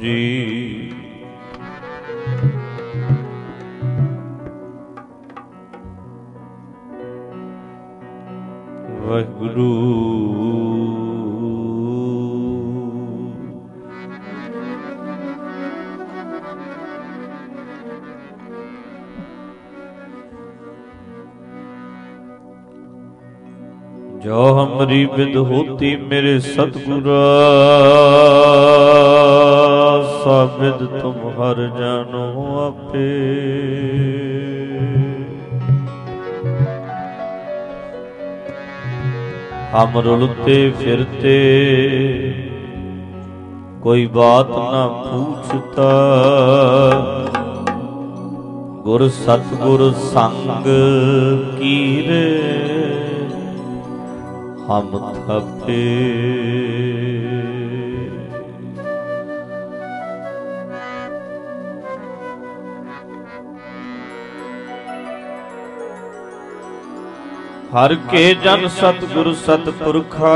ਜੀ। ਵਾਹਿਗੁਰੂ। ਜੋ ਹਮਰੀ ਵਿਦ ਹੋਤੀ ਮੇਰੇ ਸਤਿਗੁਰਾ। ਸਾਬਿਦ ਤੁਮ ਹਰ ਜਾਨੋ ਆਪੇ। ਹਮ ਰੁਲਤੇ ਫਿਰਤੇ, ਕੋਈ ਬਾਤ ਨਾ ਪੁੱਛਤਾ। ਗੁਰ ਸਤਗੁਰ ਸੰਗ ਕੀਰੇ, ਹਮ ਥਪੇ। ਹਰ ਕੇ ਜਨ ਸਤਗੁਰ ਸਤਪੁਰਖਾ।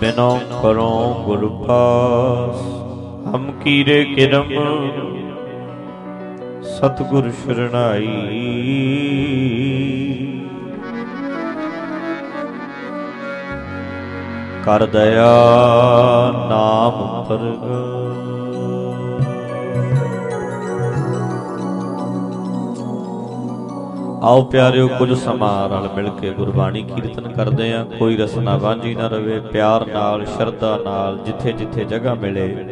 ਬਿਨੋ ਕਰੋ ਗੁਰ ਪਾਸ, ਹਮ ਕੀਰੇ ਕਿਰਮ। ਸਤਗੁਰ ਸ਼ਰਣਾਈ। ਕਰ ਦਇਆ ਨਾਮ ਪ੍ਰਗਟ ਆਓ ਪਿਆਰਿਓ, ਕੁਝ ਸਮਾਂ ਰਲ ਮਿਲ ਕੇ ਗੁਰਬਾਣੀ ਕੀਰਤਨ ਕਰਦੇ ਆਂ। ਕੋਈ ਰਸਨਾ ਵਾਂਝੀ ਨਾ ਰਵੇ, ਪਿਆਰ ਨਾਲ, ਸ਼ਰਧਾ ਨਾਲ, ਜਿੱਥੇ ਜਿੱਥੇ ਜਗ੍ਹਾ ਮਿਲੇ।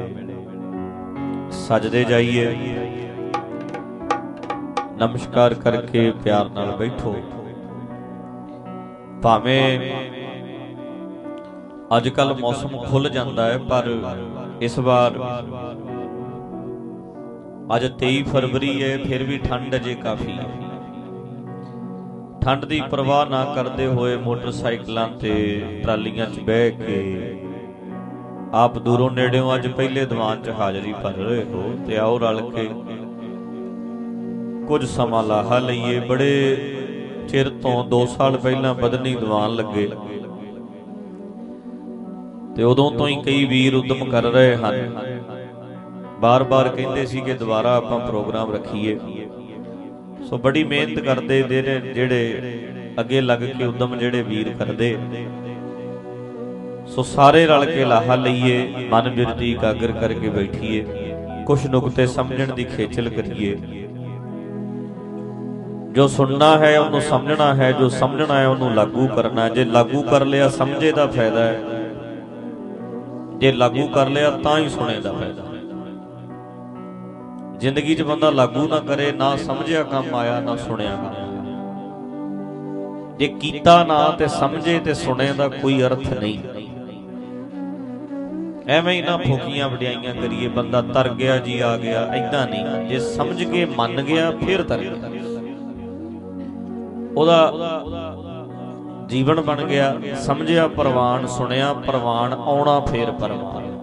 ਸਜਦੇ ਜਾਈਏ। ਨਮਸਕਾਰ ਕਰਕੇ ਪਿਆਰ ਨਾਲ ਬੈਠੋ। ਭਾਵੇਂ ਅੱਜ ਕੱਲ ਮੌਸਮ ਖੁੱਲ ਜਾਂਦਾ ਹੈ, ਪਰ ਇਸ ਵਾਰ ਅੱਜ 23 ਫਰਵਰੀ ਹੈ, ਫਿਰ ਵੀ ਠੰਡ ਅਜੇ ਕਾਫੀ ਹੈ। ਠੰਡ ਦੀ ਪਰਵਾਹ ਨਾ ਕਰਦੇ ਹੋਏ ਮੋਟਰਸਾਈਕਲਾਂ ਤੇ ਟਰਾਲੀਆਂ 'ਚ ਬਹਿ ਕੇ ਆਪ ਦੂਰੋਂ ਨੇੜਿਓਂ ਅੱਜ ਪਹਿਲੇ ਦੀਵਾਨ 'ਚ ਹਾਜ਼ਰੀ ਭਰ ਰਹੇ ਹੋ ਤੇ ਆਓ ਰਲ ਕੇ ਕੁਝ ਸਮਾਂ ਲਾਹਾ ਲਈਏ। ਬੜੇ ਚਿਰ ਤੋਂ 2 ਸਾਲ ਪਹਿਲਾਂ ਬਦਨੀ ਦੀਵਾਨ ਲੱਗੇ ਤੇ ਉਦੋਂ ਤੋਂ ਹੀ ਕਈ ਵੀਰ ਉਦਮ ਕਰ ਰਹੇ ਹਨ। ਬਾਰ-ਬਾਰ ਕਹਿੰਦੇ ਸੀ ਕਿ ਦੁਬਾਰਾ ਆਪਾਂ ਪ੍ਰੋਗਰਾਮ ਰੱਖੀਏ। ਸੋ ਬੜੀ ਮਿਹਨਤ ਕਰਦੇ ਨੇ, ਜਿਹੜੇ ਅੱਗੇ ਲੱਗ ਕੇ ਉਦਮ ਜਿਹੜੇ ਵੀਰ ਕਰਦੇ। ਸੋ ਸਾਰੇ ਰਲ ਕੇ ਲਾਹਾ ਲਈਏ, ਮਨ ਬਿਰਤੀ ਇਕਾਗਰ ਕਰਕੇ ਬੈਠੀਏ ਕੁਝ ਨੁਕਤੇ ਸਮਝਣ ਦੀ ਖੇਚਲ ਕਰੀਏ। ਜੋ ਸੁਣਨਾ ਹੈ, ਉਹਨੂੰ ਸਮਝਣਾ ਹੈ, ਜੋ ਸਮਝਣਾ ਹੈ, ਉਹਨੂੰ ਲਾਗੂ ਕਰਨਾ ਜੇ ਲਾਗੂ ਕਰ ਲਿਆ, ਸਮਝੇ ਦਾ ਫਾਇਦਾ ਹੈ। ਜੇ ਲਾਗੂ ਕਰ ਲਿਆ, ਤਾਂ ਹੀ ਸੁਣੇ ਦਾ ਫਾਇਦਾ। ਜ਼ਿੰਦਗੀ 'ਚ ਬੰਦਾ ਲਾਗੂ ਨਾ ਕਰੇ, ਨਾ ਸਮਝਿਆ ਕੰਮ ਆਇਆ, ਨਾ ਸੁਣਿਆ ਕੰਮ ਜੇ ਕੀਤਾ ਨਾ ਤੇ ਸਮਝੇ ਤੇ ਸੁਣੇ ਦਾ ਕੋਈ ਅਰਥ ਨਹੀਂ। ਐਵੇਂ ਹੀ ਨਾ ਫੋਕੀਆਂ ਵਡਿਆਈਆਂ ਕਰੀਏ, ਬੰਦਾ ਤਰ ਗਿਆ ਜੀ, ਆ ਗਿਆ ਐਦਾਂ ਨਹੀਂ। ਜੇ ਸਮਝ ਕੇ ਮੰਨ ਗਿਆ, ਫਿਰ ਤਰ ਗਿਆ। ਉਹਦਾ ਜੀਵਨ ਬਣ ਗਿਆ, ਸਮਝਿਆ, ਪ੍ਰਵਾਨ, ਸੁਣਿਆ, ਪ੍ਰਵਾਨ, ਆਉਣਾ, ਫੇਰ ਪਰਵਾਨ।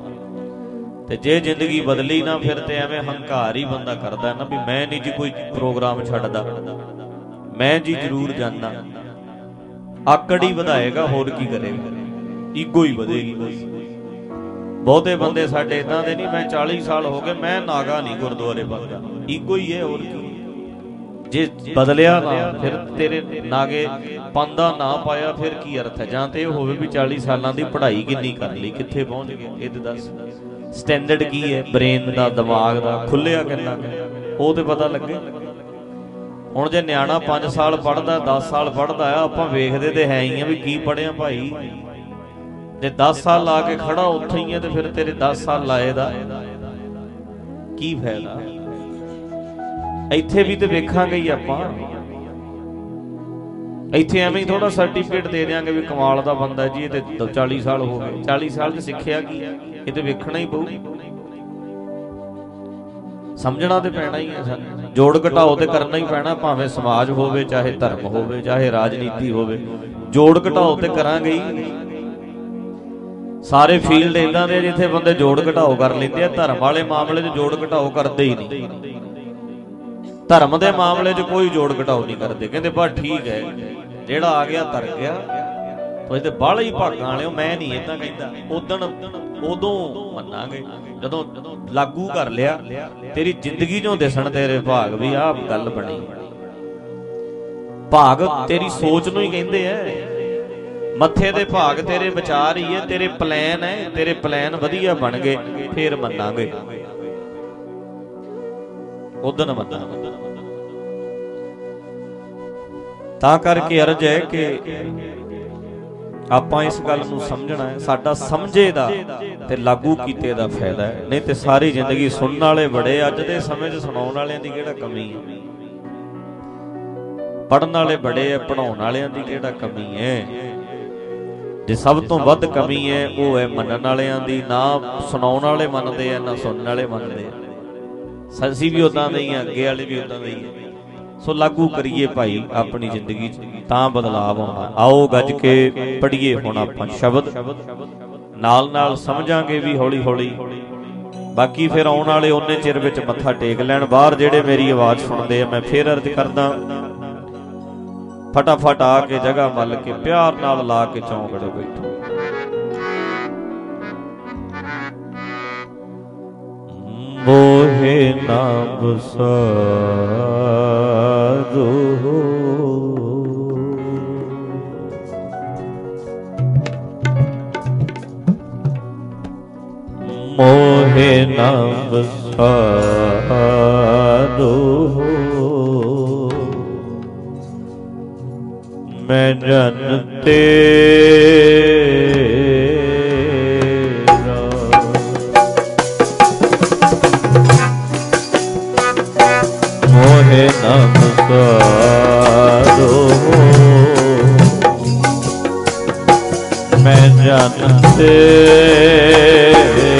ਤੇ ਜੇ ਜ਼ਿੰਦਗੀ ਬਦਲੀ ਨਾ ਫਿਰ ਤੇ ਐਵੇਂ ਹੰਕਾਰ ਹੀ ਬੰਦਾ ਕਰਦਾ ਨਾ ਵੀ ਮੈਂ ਨਹੀਂ ਜੀ ਕੋਈ ਪ੍ਰੋਗਰਾਮ ਛੱਡਦਾ। ਮੈਂ ਜੀ ਜ਼ਰੂਰ ਜਾਣਾ ਆਕੜ ਹੀ ਵਧਾਏਗਾ, ਹੋਰ ਕੀ ਕਰੇਗਾ? ਈਗੋ ਹੀ ਵਧੇਗੀ ਬਸ। ਬਹੁਤੇ ਬੰਦੇ ਸਾਡੇ ਇਦਾਂ ਦੇ ਨਹੀਂ, ਮੈਂ 40 ਸਾਲ ਹੋ ਗਏ, ਮੈਂ ਨਾਗਾ ਨਹੀਂ ਗੁਰਦੁਆਰੇ ਬੰਦਾ। ਈਗੋ ਹੀ ਹੈ, ਹੋਰ ਕੀ? ਜੇ ਬਦਲਿਆ ਨਾ, ਫਿਰ ਤੇਰੇ ਨਾਗੇ ਪੰਦਾ ਨਾ ਪਾਇਆ, ਫਿਰ ਕੀ ਅਰਥ ਹੈ? ਜਾਂ ਤੇ ਇਹ ਹੋਵੇ ਵੀ 40 ਸਾਲਾਂ ਦੀ ਪੜ੍ਹਾਈ ਕਿੰਨੀ ਕਰ ਲਈ, ਕਿੱਥੇ ਪਹੁੰਚ ਗਏ? ਇਹ ਤੇ ਦੱਸ। ਸਟੈਂਡਰਡ ਕੀ ਹੈ? ਬ੍ਰੇਨ ਦਾ, ਦਿਮਾਗ ਦਾ ਖੁੱਲਿਆ ਕਿੰਨਾ ਉਹ ਤੇ ਪਤਾ ਲੱਗੇ। ਹੁਣ ਜੇ ਨਿਆਣਾ 5 ਸਾਲ ਪੜਦਾ 10 ਸਾਲ ਪੜਦਾ ਆ, ਆਪਾਂ ਵੇਖਦੇ ਤੇ ਹੈ ਹੀ ਆ ਵੀ ਕੀ ਪੜਿਆ ਭਾਈ। ਜੇ 10 ਸਾਲ ਲਾ ਕੇ ਖੜਾ ਉੱਥੇ ਹੀ ਆ ਤੇ ਫਿਰ ਤੇਰੇ 10 ਸਾਲ ਲਾਏ ਦਾ। ਕੀ ਫਾਇਦਾ? ਇੱਥੇ ਵੀ ਤੇ ਵੇਖਾਂਗੇ ਹੀ ਆਪਾਂ। ਇੱਥੇ ਐਵੇਂ ਹੀ ਥੋੜਾ ਸਰਟੀਫਿਕੇਟ ਦੇ ਦੇਾਂਗੇ ਵੀ ਕਮਾਲ ਦਾ ਬੰਦਾ ਜੀ, ਇਹ ਤੇ 40 ਸਾਲ ਹੋ ਗਏ। 40 ਸਾਲ ਚ ਸਿੱਖਿਆ ਕੀ ਇਹ ਤੇ ਵੇਖਣਾ ਹੀ ਪਊ। ਸਮਝਣਾ ਤੇ ਪੈਣਾ ਹੀ ਹੈ ਸਾਨੂੰ। ਜੋੜ ਘਟਾਓ ਤੇ ਕਰਨਾ ਹੀ ਪੈਣਾ, ਭਾਵੇਂ ਸਮਾਜ ਹੋਵੇ, ਚਾਹੇ ਧਰਮ ਹੋਵੇ, ਚਾਹੇ ਰਾਜਨੀਤੀ ਹੋਵੇ। ਜੋੜ ਘਟਾਓ ਤੇ ਕਰਾਂਗੇ ਹੀ। ਸਾਰੇ ਫੀਲਡ ਇਦਾਂ ਦੇ ਜਿੱਥੇ ਬੰਦੇ ਜੋੜ ਘਟਾਓ ਕਰ ਲੈਂਦੇ ਆ, ਧਰਮ ਵਾਲੇ ਮਾਮਲੇ 'ਚ ਜੋੜ ਘਟਾਓ ਕਰਦੇ ਹੀ ਨਹੀਂ। ਧਰਮ ਦੇ ਮਾਮਲੇ 'ਚ ਕੋਈ ਜੋੜ ਘਟਾਓ ਨਹੀਂ ਕਰਦੇ। ਕਹਿੰਦੇ ਬਸ ਠੀਕ ਹੈ, ਜਿਹੜਾ ਆ ਗਿਆ, ਤਰ ਗਿਆ। ਤੁਸੀਂ ਤੇ ਬਾਹਲੇ ਹੀ ਭਾਗਾਂ ਵਾਲਿਓ ਮੈਂ ਨਹੀਂ ਇਦਾਂ ਕਹਿੰਦਾ। ਉਦਣ, ਉਦੋਂ ਮੰਨਾਂਗੇ। ਜਦੋਂ ਲਾਗੂ ਕਰ ਲਿਆ, ਤੇਰੀ ਜ਼ਿੰਦਗੀ 'ਚੋਂ ਦਿਸਣ ਤੇਰੇ ਭਾਗ ਵੀ ਆਹ ਗੱਲ ਬਣੀ। ਭਾਗ ਤੇਰੀ ਸੋਚ ਨੂੰ ਹੀ ਕਹਿੰਦੇ ਐ। ਮੱਥੇ ਦੇ ਭਾਗ ਤੇਰੇ ਵਿਚਾਰ ਹੀ ਐ, ਤੇਰੇ ਪਲਾਨ ਐ, ਤੇਰੇ ਪਲਾਨ ਵਧੀਆ ਬਣ ਗਏ, ਫੇਰ ਮੰਨਾਂਗੇ। ਉਦਣ ਮੰਨਾਂਗੇ। ਤਾਂ ਕਰਕੇ ਅਰਜ ਹੈ ਕਿ ਆਪਾਂ ਇਸ ਗੱਲ ਨੂੰ ਸਮਝਣਾ ਹੈ। ਸਾਡਾ ਸਮਝੇ ਦਾ ਤੇ ਲਾਗੂ ਕੀਤੇ ਦਾ ਫਾਇਦਾ ਹੈ। ਨਹੀਂ ਤੇ ਸਾਰੀ ਜ਼ਿੰਦਗੀ ਸੁਣਨ ਵਾਲੇ ਬੜੇ ਅੱਜ ਦੇ ਸਮੇਂ 'ਚ ਸੁਣਾਉਣ ਵਾਲਿਆਂ ਦੀ ਕਿਹੜਾ ਕਮੀ ਹੈ? ਪੜਨ ਵਾਲੇ ਬੜੇ ਆ ਪੜਾਉਣ ਵਾਲਿਆਂ ਦੀ ਕਿਹੜਾ ਕਮੀ ਹੈ? ਜੇ ਸਭ ਤੋਂ ਵੱਧ ਕਮੀ ਹੈ, ਉਹ ਹੈ ਮੰਨਣ ਵਾਲਿਆਂ ਦੀ। ਨਾ ਸੁਣਾਉਣ ਵਾਲੇ ਮੰਨਦੇ ਆ, ਨਾ ਸੁਣਨ ਵਾਲੇ ਮੰਨਦੇ ਆ। ਸੱਸੀ ਵੀ ਉਦਾਂ ਦੇ ਹੀ ਆ, ਅੱਗੇ ਵਾਲੇ ਵੀ ਉਦਾਂ ਦੇ ਹੀ ਆ। ਸੋ ਲਾਗੂ ਕਰੀਏ ਭਾਈ ਆਪਣੀ ਜ਼ਿੰਦਗੀ 'ਚ, ਤਾਂ ਬਦਲਾਵ ਆਉਣਾ ਆਓ ਗੱਜ ਕੇ ਪੜ੍ਹੀਏ ਹੁਣ ਆਪਾਂ ਸ਼ਬਦ। ਨਾਲ ਨਾਲ ਸਮਝਾਂਗੇ ਵੀ ਹੌਲੀ ਹੌਲੀ। ਬਾਕੀ ਫਿਰ ਆਉਣ ਵਾਲੇ ਉਹਨੇ ਚਿਰ ਵਿੱਚ ਮੱਥਾ ਟੇਕ ਲੈਣ। ਬਾਹਰ ਜਿਹੜੇ ਮੇਰੀ ਆਵਾਜ਼ ਸੁਣਦੇ ਆ, ਮੈਂ ਫੇਰ ਅਰਜ਼ ਕਰਦਾ, ਫਟਾਫਟ ਆ ਕੇ ਜਗ੍ਹਾ ਮੱਲ ਕੇ ਪਿਆਰ ਨਾਲ ਲਾ ਕੇ ਚੌਂਕੜੇ ਬੈਠੋ। ਮੋਹੇ ਨਾਮ ਸਾਧੂ ਮੋਹੇ ਨਾਮ ਸਾਧੂ। ਮੈਂ ਜਨ ਤੇਰਾ ਨਮਸਕਾਰੋ ਮੈਂ ਜਨ ਤੇਰਾ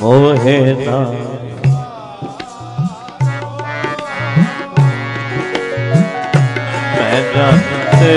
ਮੋਹੇ ਨਾ। ਮੈਂ ਜਾਣਤੇ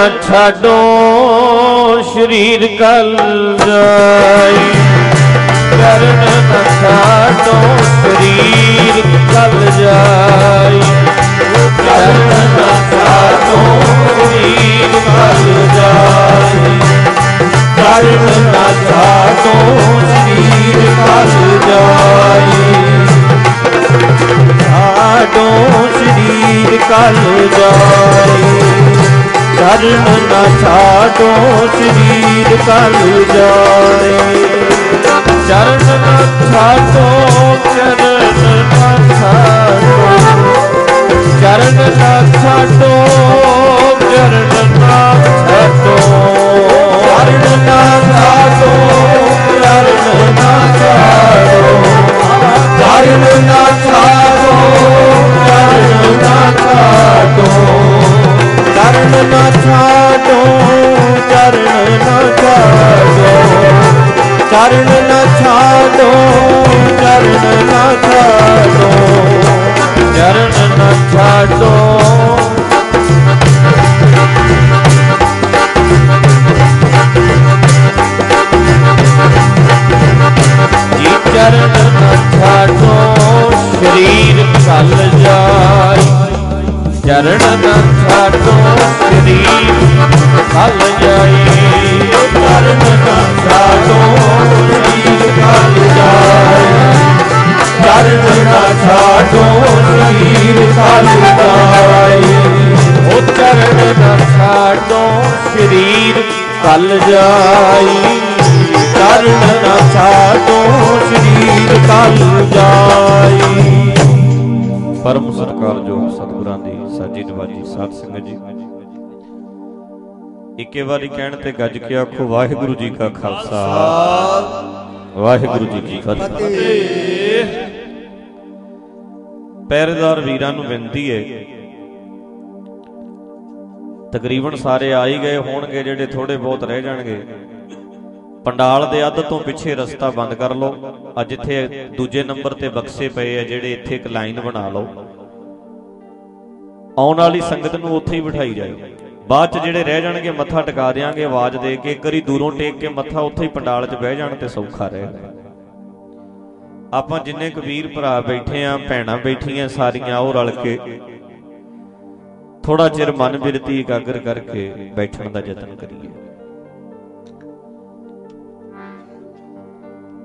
ਨ ਛਾਡੋ ਸ਼ਰੀਰ ਕਲ ਛਾਡੋ ਸ਼ਰੀਰ ਕਲ ਜਾਏ ਚਰਨ ਨਾ ਛਾਡੋ ਚਰਨ ਨਾ ਛਾਡੋ ਚਰਨ ਨਾ ਛਾਡੋ ਚਰਨ ਨਾ ਛਾਡੋ ਚਰਨ ਨਾ ਛਾਡੋ ਚਰਨ ਨਾ ਛਾਡੋ ਚਰਨ ਚਰਨ ਨਾ ਛਾੜੋ ਚਰਨ ਨਾ ਛਾੜੋ ਚਰਨ ਨਾ ਛਾੜੋ ਜੀ ਚਰਨ ਨਾ ਛਾੜੋ ਸਰੀਰ ਚੱਲ ਜਾਏ। ਚਰਨ ਨਾ ਛਾੜੋ ਸਰੀਰ ਚੱਲ ਜਾਏ ਚਰਨ ਨਾ ਛਾੜੋ ਸਰੀਰ ਚੱਲ ਜਾਏ ਚਰਨ ਨਾ ਛਾੜੋ ਸਰੀਰ ਚੱਲ ਜਾਏ ਉਹ ਚਰਨ ਨਾ ਛਾੜੋ ਸਰੀਰ ਚੱਲ ਜਾਏ ਚਰਨ ਨਾ ਛਾਟੋ ਸਰੀਰ ਕਲ ਜਾਈ। ਪਰਮ ਸਤਿਕਾਰਯੋਗ ਸਤਿਗੁਰਾਂ ਦੀ ਸਾਜੀ ਨਵਾਜੀ ਸਾਧ ਸੰਗਤ ਜੀ। ਇੱਕੇ ਵਾਰੀ ਕਹਿਣ ਤੇ ਗੱਜ ਕੇ ਆਖੋ, ਵਾਹਿਗੁਰੂ ਜੀ ਕਾ ਖਾਲਸਾ। ਵਾਹਿਗੁਰੂ ਜੀ ਕੀ ਫਤਿਹ। ਪਹਿਰੇਦਾਰ ਵੀਰਾਂ ਨੂੰ ਬੇਨਤੀ ਹੈ ਤਕਰੀਬਨ ਸਾਰੇ ਆ ਹੀ ਗਏ ਹੋਣਗੇ, ਜਿਹੜੇ ਥੋੜੇ ਬਹੁਤ ਰਹਿ ਜਾਣਗੇ। ਪੰਡਾਲ ਦੇ ਅੱਧ ਤੋਂ ਪਿੱਛੇ ਰਸਤਾ ਬੰਦ ਕਰ ਲਓ। ਅੱਜ ਇੱਥੇ ਦੂਜੇ ਨੰਬਰ ਤੇ ਬਕਸੇ ਪਏ ਆ, ਜਿਹੜੇ ਇੱਥੇ ਇੱਕ ਲਾਈਨ ਬਣਾ ਲਓ। ਆਉਣ ਵਾਲੀ ਸੰਗਤ ਨੂੰ ਉੱਥੇ ਹੀ ਬਿਠਾਈ ਜਾਓ ਬਾਅਦ ਚ ਜਿਹੜੇ ਰਹਿ ਜਾਣਗੇ, ਮੱਥਾ ਟਿਕਾ ਦੇਾਂਗੇ ਆਵਾਜ਼ ਦੇ ਕੇ ਇੱਕ ਵਾਰੀ ਦੂਰੋਂ ਟੇਕ ਕੇ ਮੱਥਾ ਉੱਥੇ ਹੀ ਪੰਡਾਲ 'ਚ ਬਹਿ ਜਾਣ ਤੇ ਸੌਖਾ ਰਹੇਗਾ ਆਪਾਂ ਜਿੰਨੇ ਕਬੀਰ ਭਰਾ ਬੈਠੇ ਆ, ਭੈਣਾਂ ਬੈਠੀਆਂ ਸਾਰੀਆਂ, ਉਹ ਰਲ ਕੇ ਥੋੜਾ ਚਿਰ ਮਨ ਬਿਰਤੀ ਇਕਾਗਰ ਕਰਕੇ ਬੈਠਣ ਦਾ ਯਤਨ ਕਰੀਏ।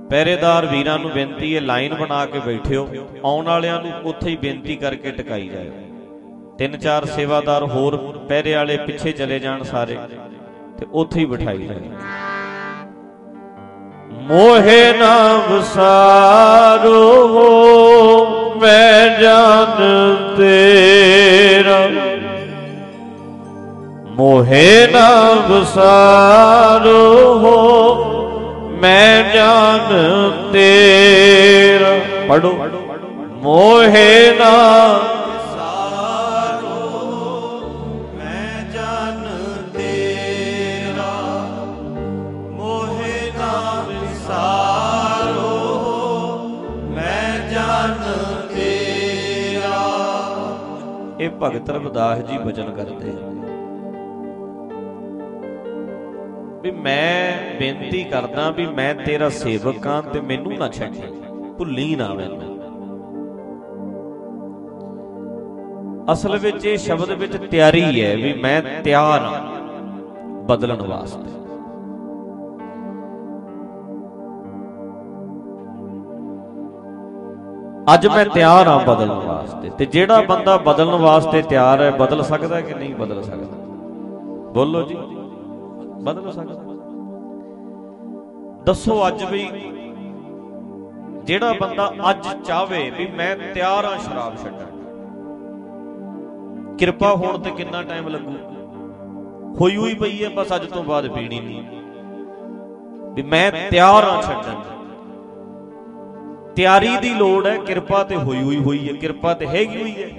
ਪਹਿਰੇਦਾਰ ਵੀਰਾਂ ਨੂੰ ਬੇਨਤੀ ਹੈ, ਲਾਈਨ ਬਣਾ ਕੇ ਬੈਠਿਓ। ਆਉਣ ਵਾਲਿਆਂ ਨੂੰ ਉੱਥੇ ਹੀ ਬੇਨਤੀ ਕਰਕੇ ਟਿਕਾਈ ਜਾਏ ਤਿੰਨ ਚਾਰ ਸੇਵਾਦਾਰ ਹੋਰ ਪਹਿਰੇ ਵਾਲੇ ਪਿੱਛੇ ਚਲੇ ਜਾਣ ਸਾਰੇ ਤੇ ਉੱਥੇ ਹੀ ਬਿਠਾਈ ਜਾਏ ਮੋਹਿ ਨਾ ਵਸਾਰੋ ਮੈਂ ਜਾਨ ਤੇਰਾ। ਮੋਹਿ ਨਾ ਵਸਾਰੋ ਮੈਂ ਜਾਨ ਤੇਰਾ। ਪੜੋ ਮੋਹਿ ਨਾ ਭਗਤ ਰਵਿਦਾਸ ਜੀ ਬਚਨ ਕਰਦੇ ਆ। ਵੀ ਮੈਂ ਬੇਨਤੀ ਕਰਦਾ ਵੀ ਮੈਂ ਤੇਰਾ ਸੇਵਕ ਹਾਂ ਤੇ ਮੈਨੂੰ ਨਾ ਛੱਡੀ। ਭੁੱਲੀ ਨਾ ਮੈਨੂੰ। ਅਸਲ ਵਿੱਚ ਇਹ ਸ਼ਬਦ ਵਿੱਚ ਤਿਆਰੀ ਹੈ ਵੀ ਮੈਂ ਤਿਆਰ ਹਾਂ ਬਦਲਣ ਵਾਸਤੇ। ਅੱਜ ਮੈਂ ਤਿਆਰ ਹਾਂ ਬਦਲਣ ਵਾਸਤੇ। ਤੇ ਜਿਹੜਾ ਬੰਦਾ ਬਦਲਣ ਵਾਸਤੇ ਤਿਆਰ ਹੈ, ਬਦਲ ਸਕਦਾ ਕਿ ਨਹੀਂ ਬਦਲ ਸਕਦਾ? ਬੋਲੋ ਜੀ। ਬਦਲ ਸਕਦਾ। ਦੱਸੋ ਅੱਜ ਵੀ ਜਿਹੜਾ ਬੰਦਾ ਅੱਜ ਚਾਹਵੇ ਵੀ ਮੈਂ ਤਿਆਰ ਹਾਂ ਸ਼ਰਾਬ ਛੱਡਣ। ਕਿਰਪਾ ਹੋਣ ਤੇ ਕਿੰਨਾ ਟਾਈਮ ਲੱਗੂ? ਹੋਈ ਹੋਈ ਪਈ ਹੈ, ਬਸ ਅੱਜ ਤੋਂ ਬਾਅਦ ਪੀਣੀ ਨਹੀਂ। ਵੀ ਮੈਂ ਤਿਆਰ ਹਾਂ ਛੱਡਣ। ਤਿਆਰੀ ਦੀ ਲੋੜ ਹੈ, ਕਿਰਪਾ ਤੇ ਹੋਈ ਹੋਈ ਹੋਈ ਹੈ, ਕਿਰਪਾ ਤੇ ਹੈਗੀ ਹੋਈ ਹੈ।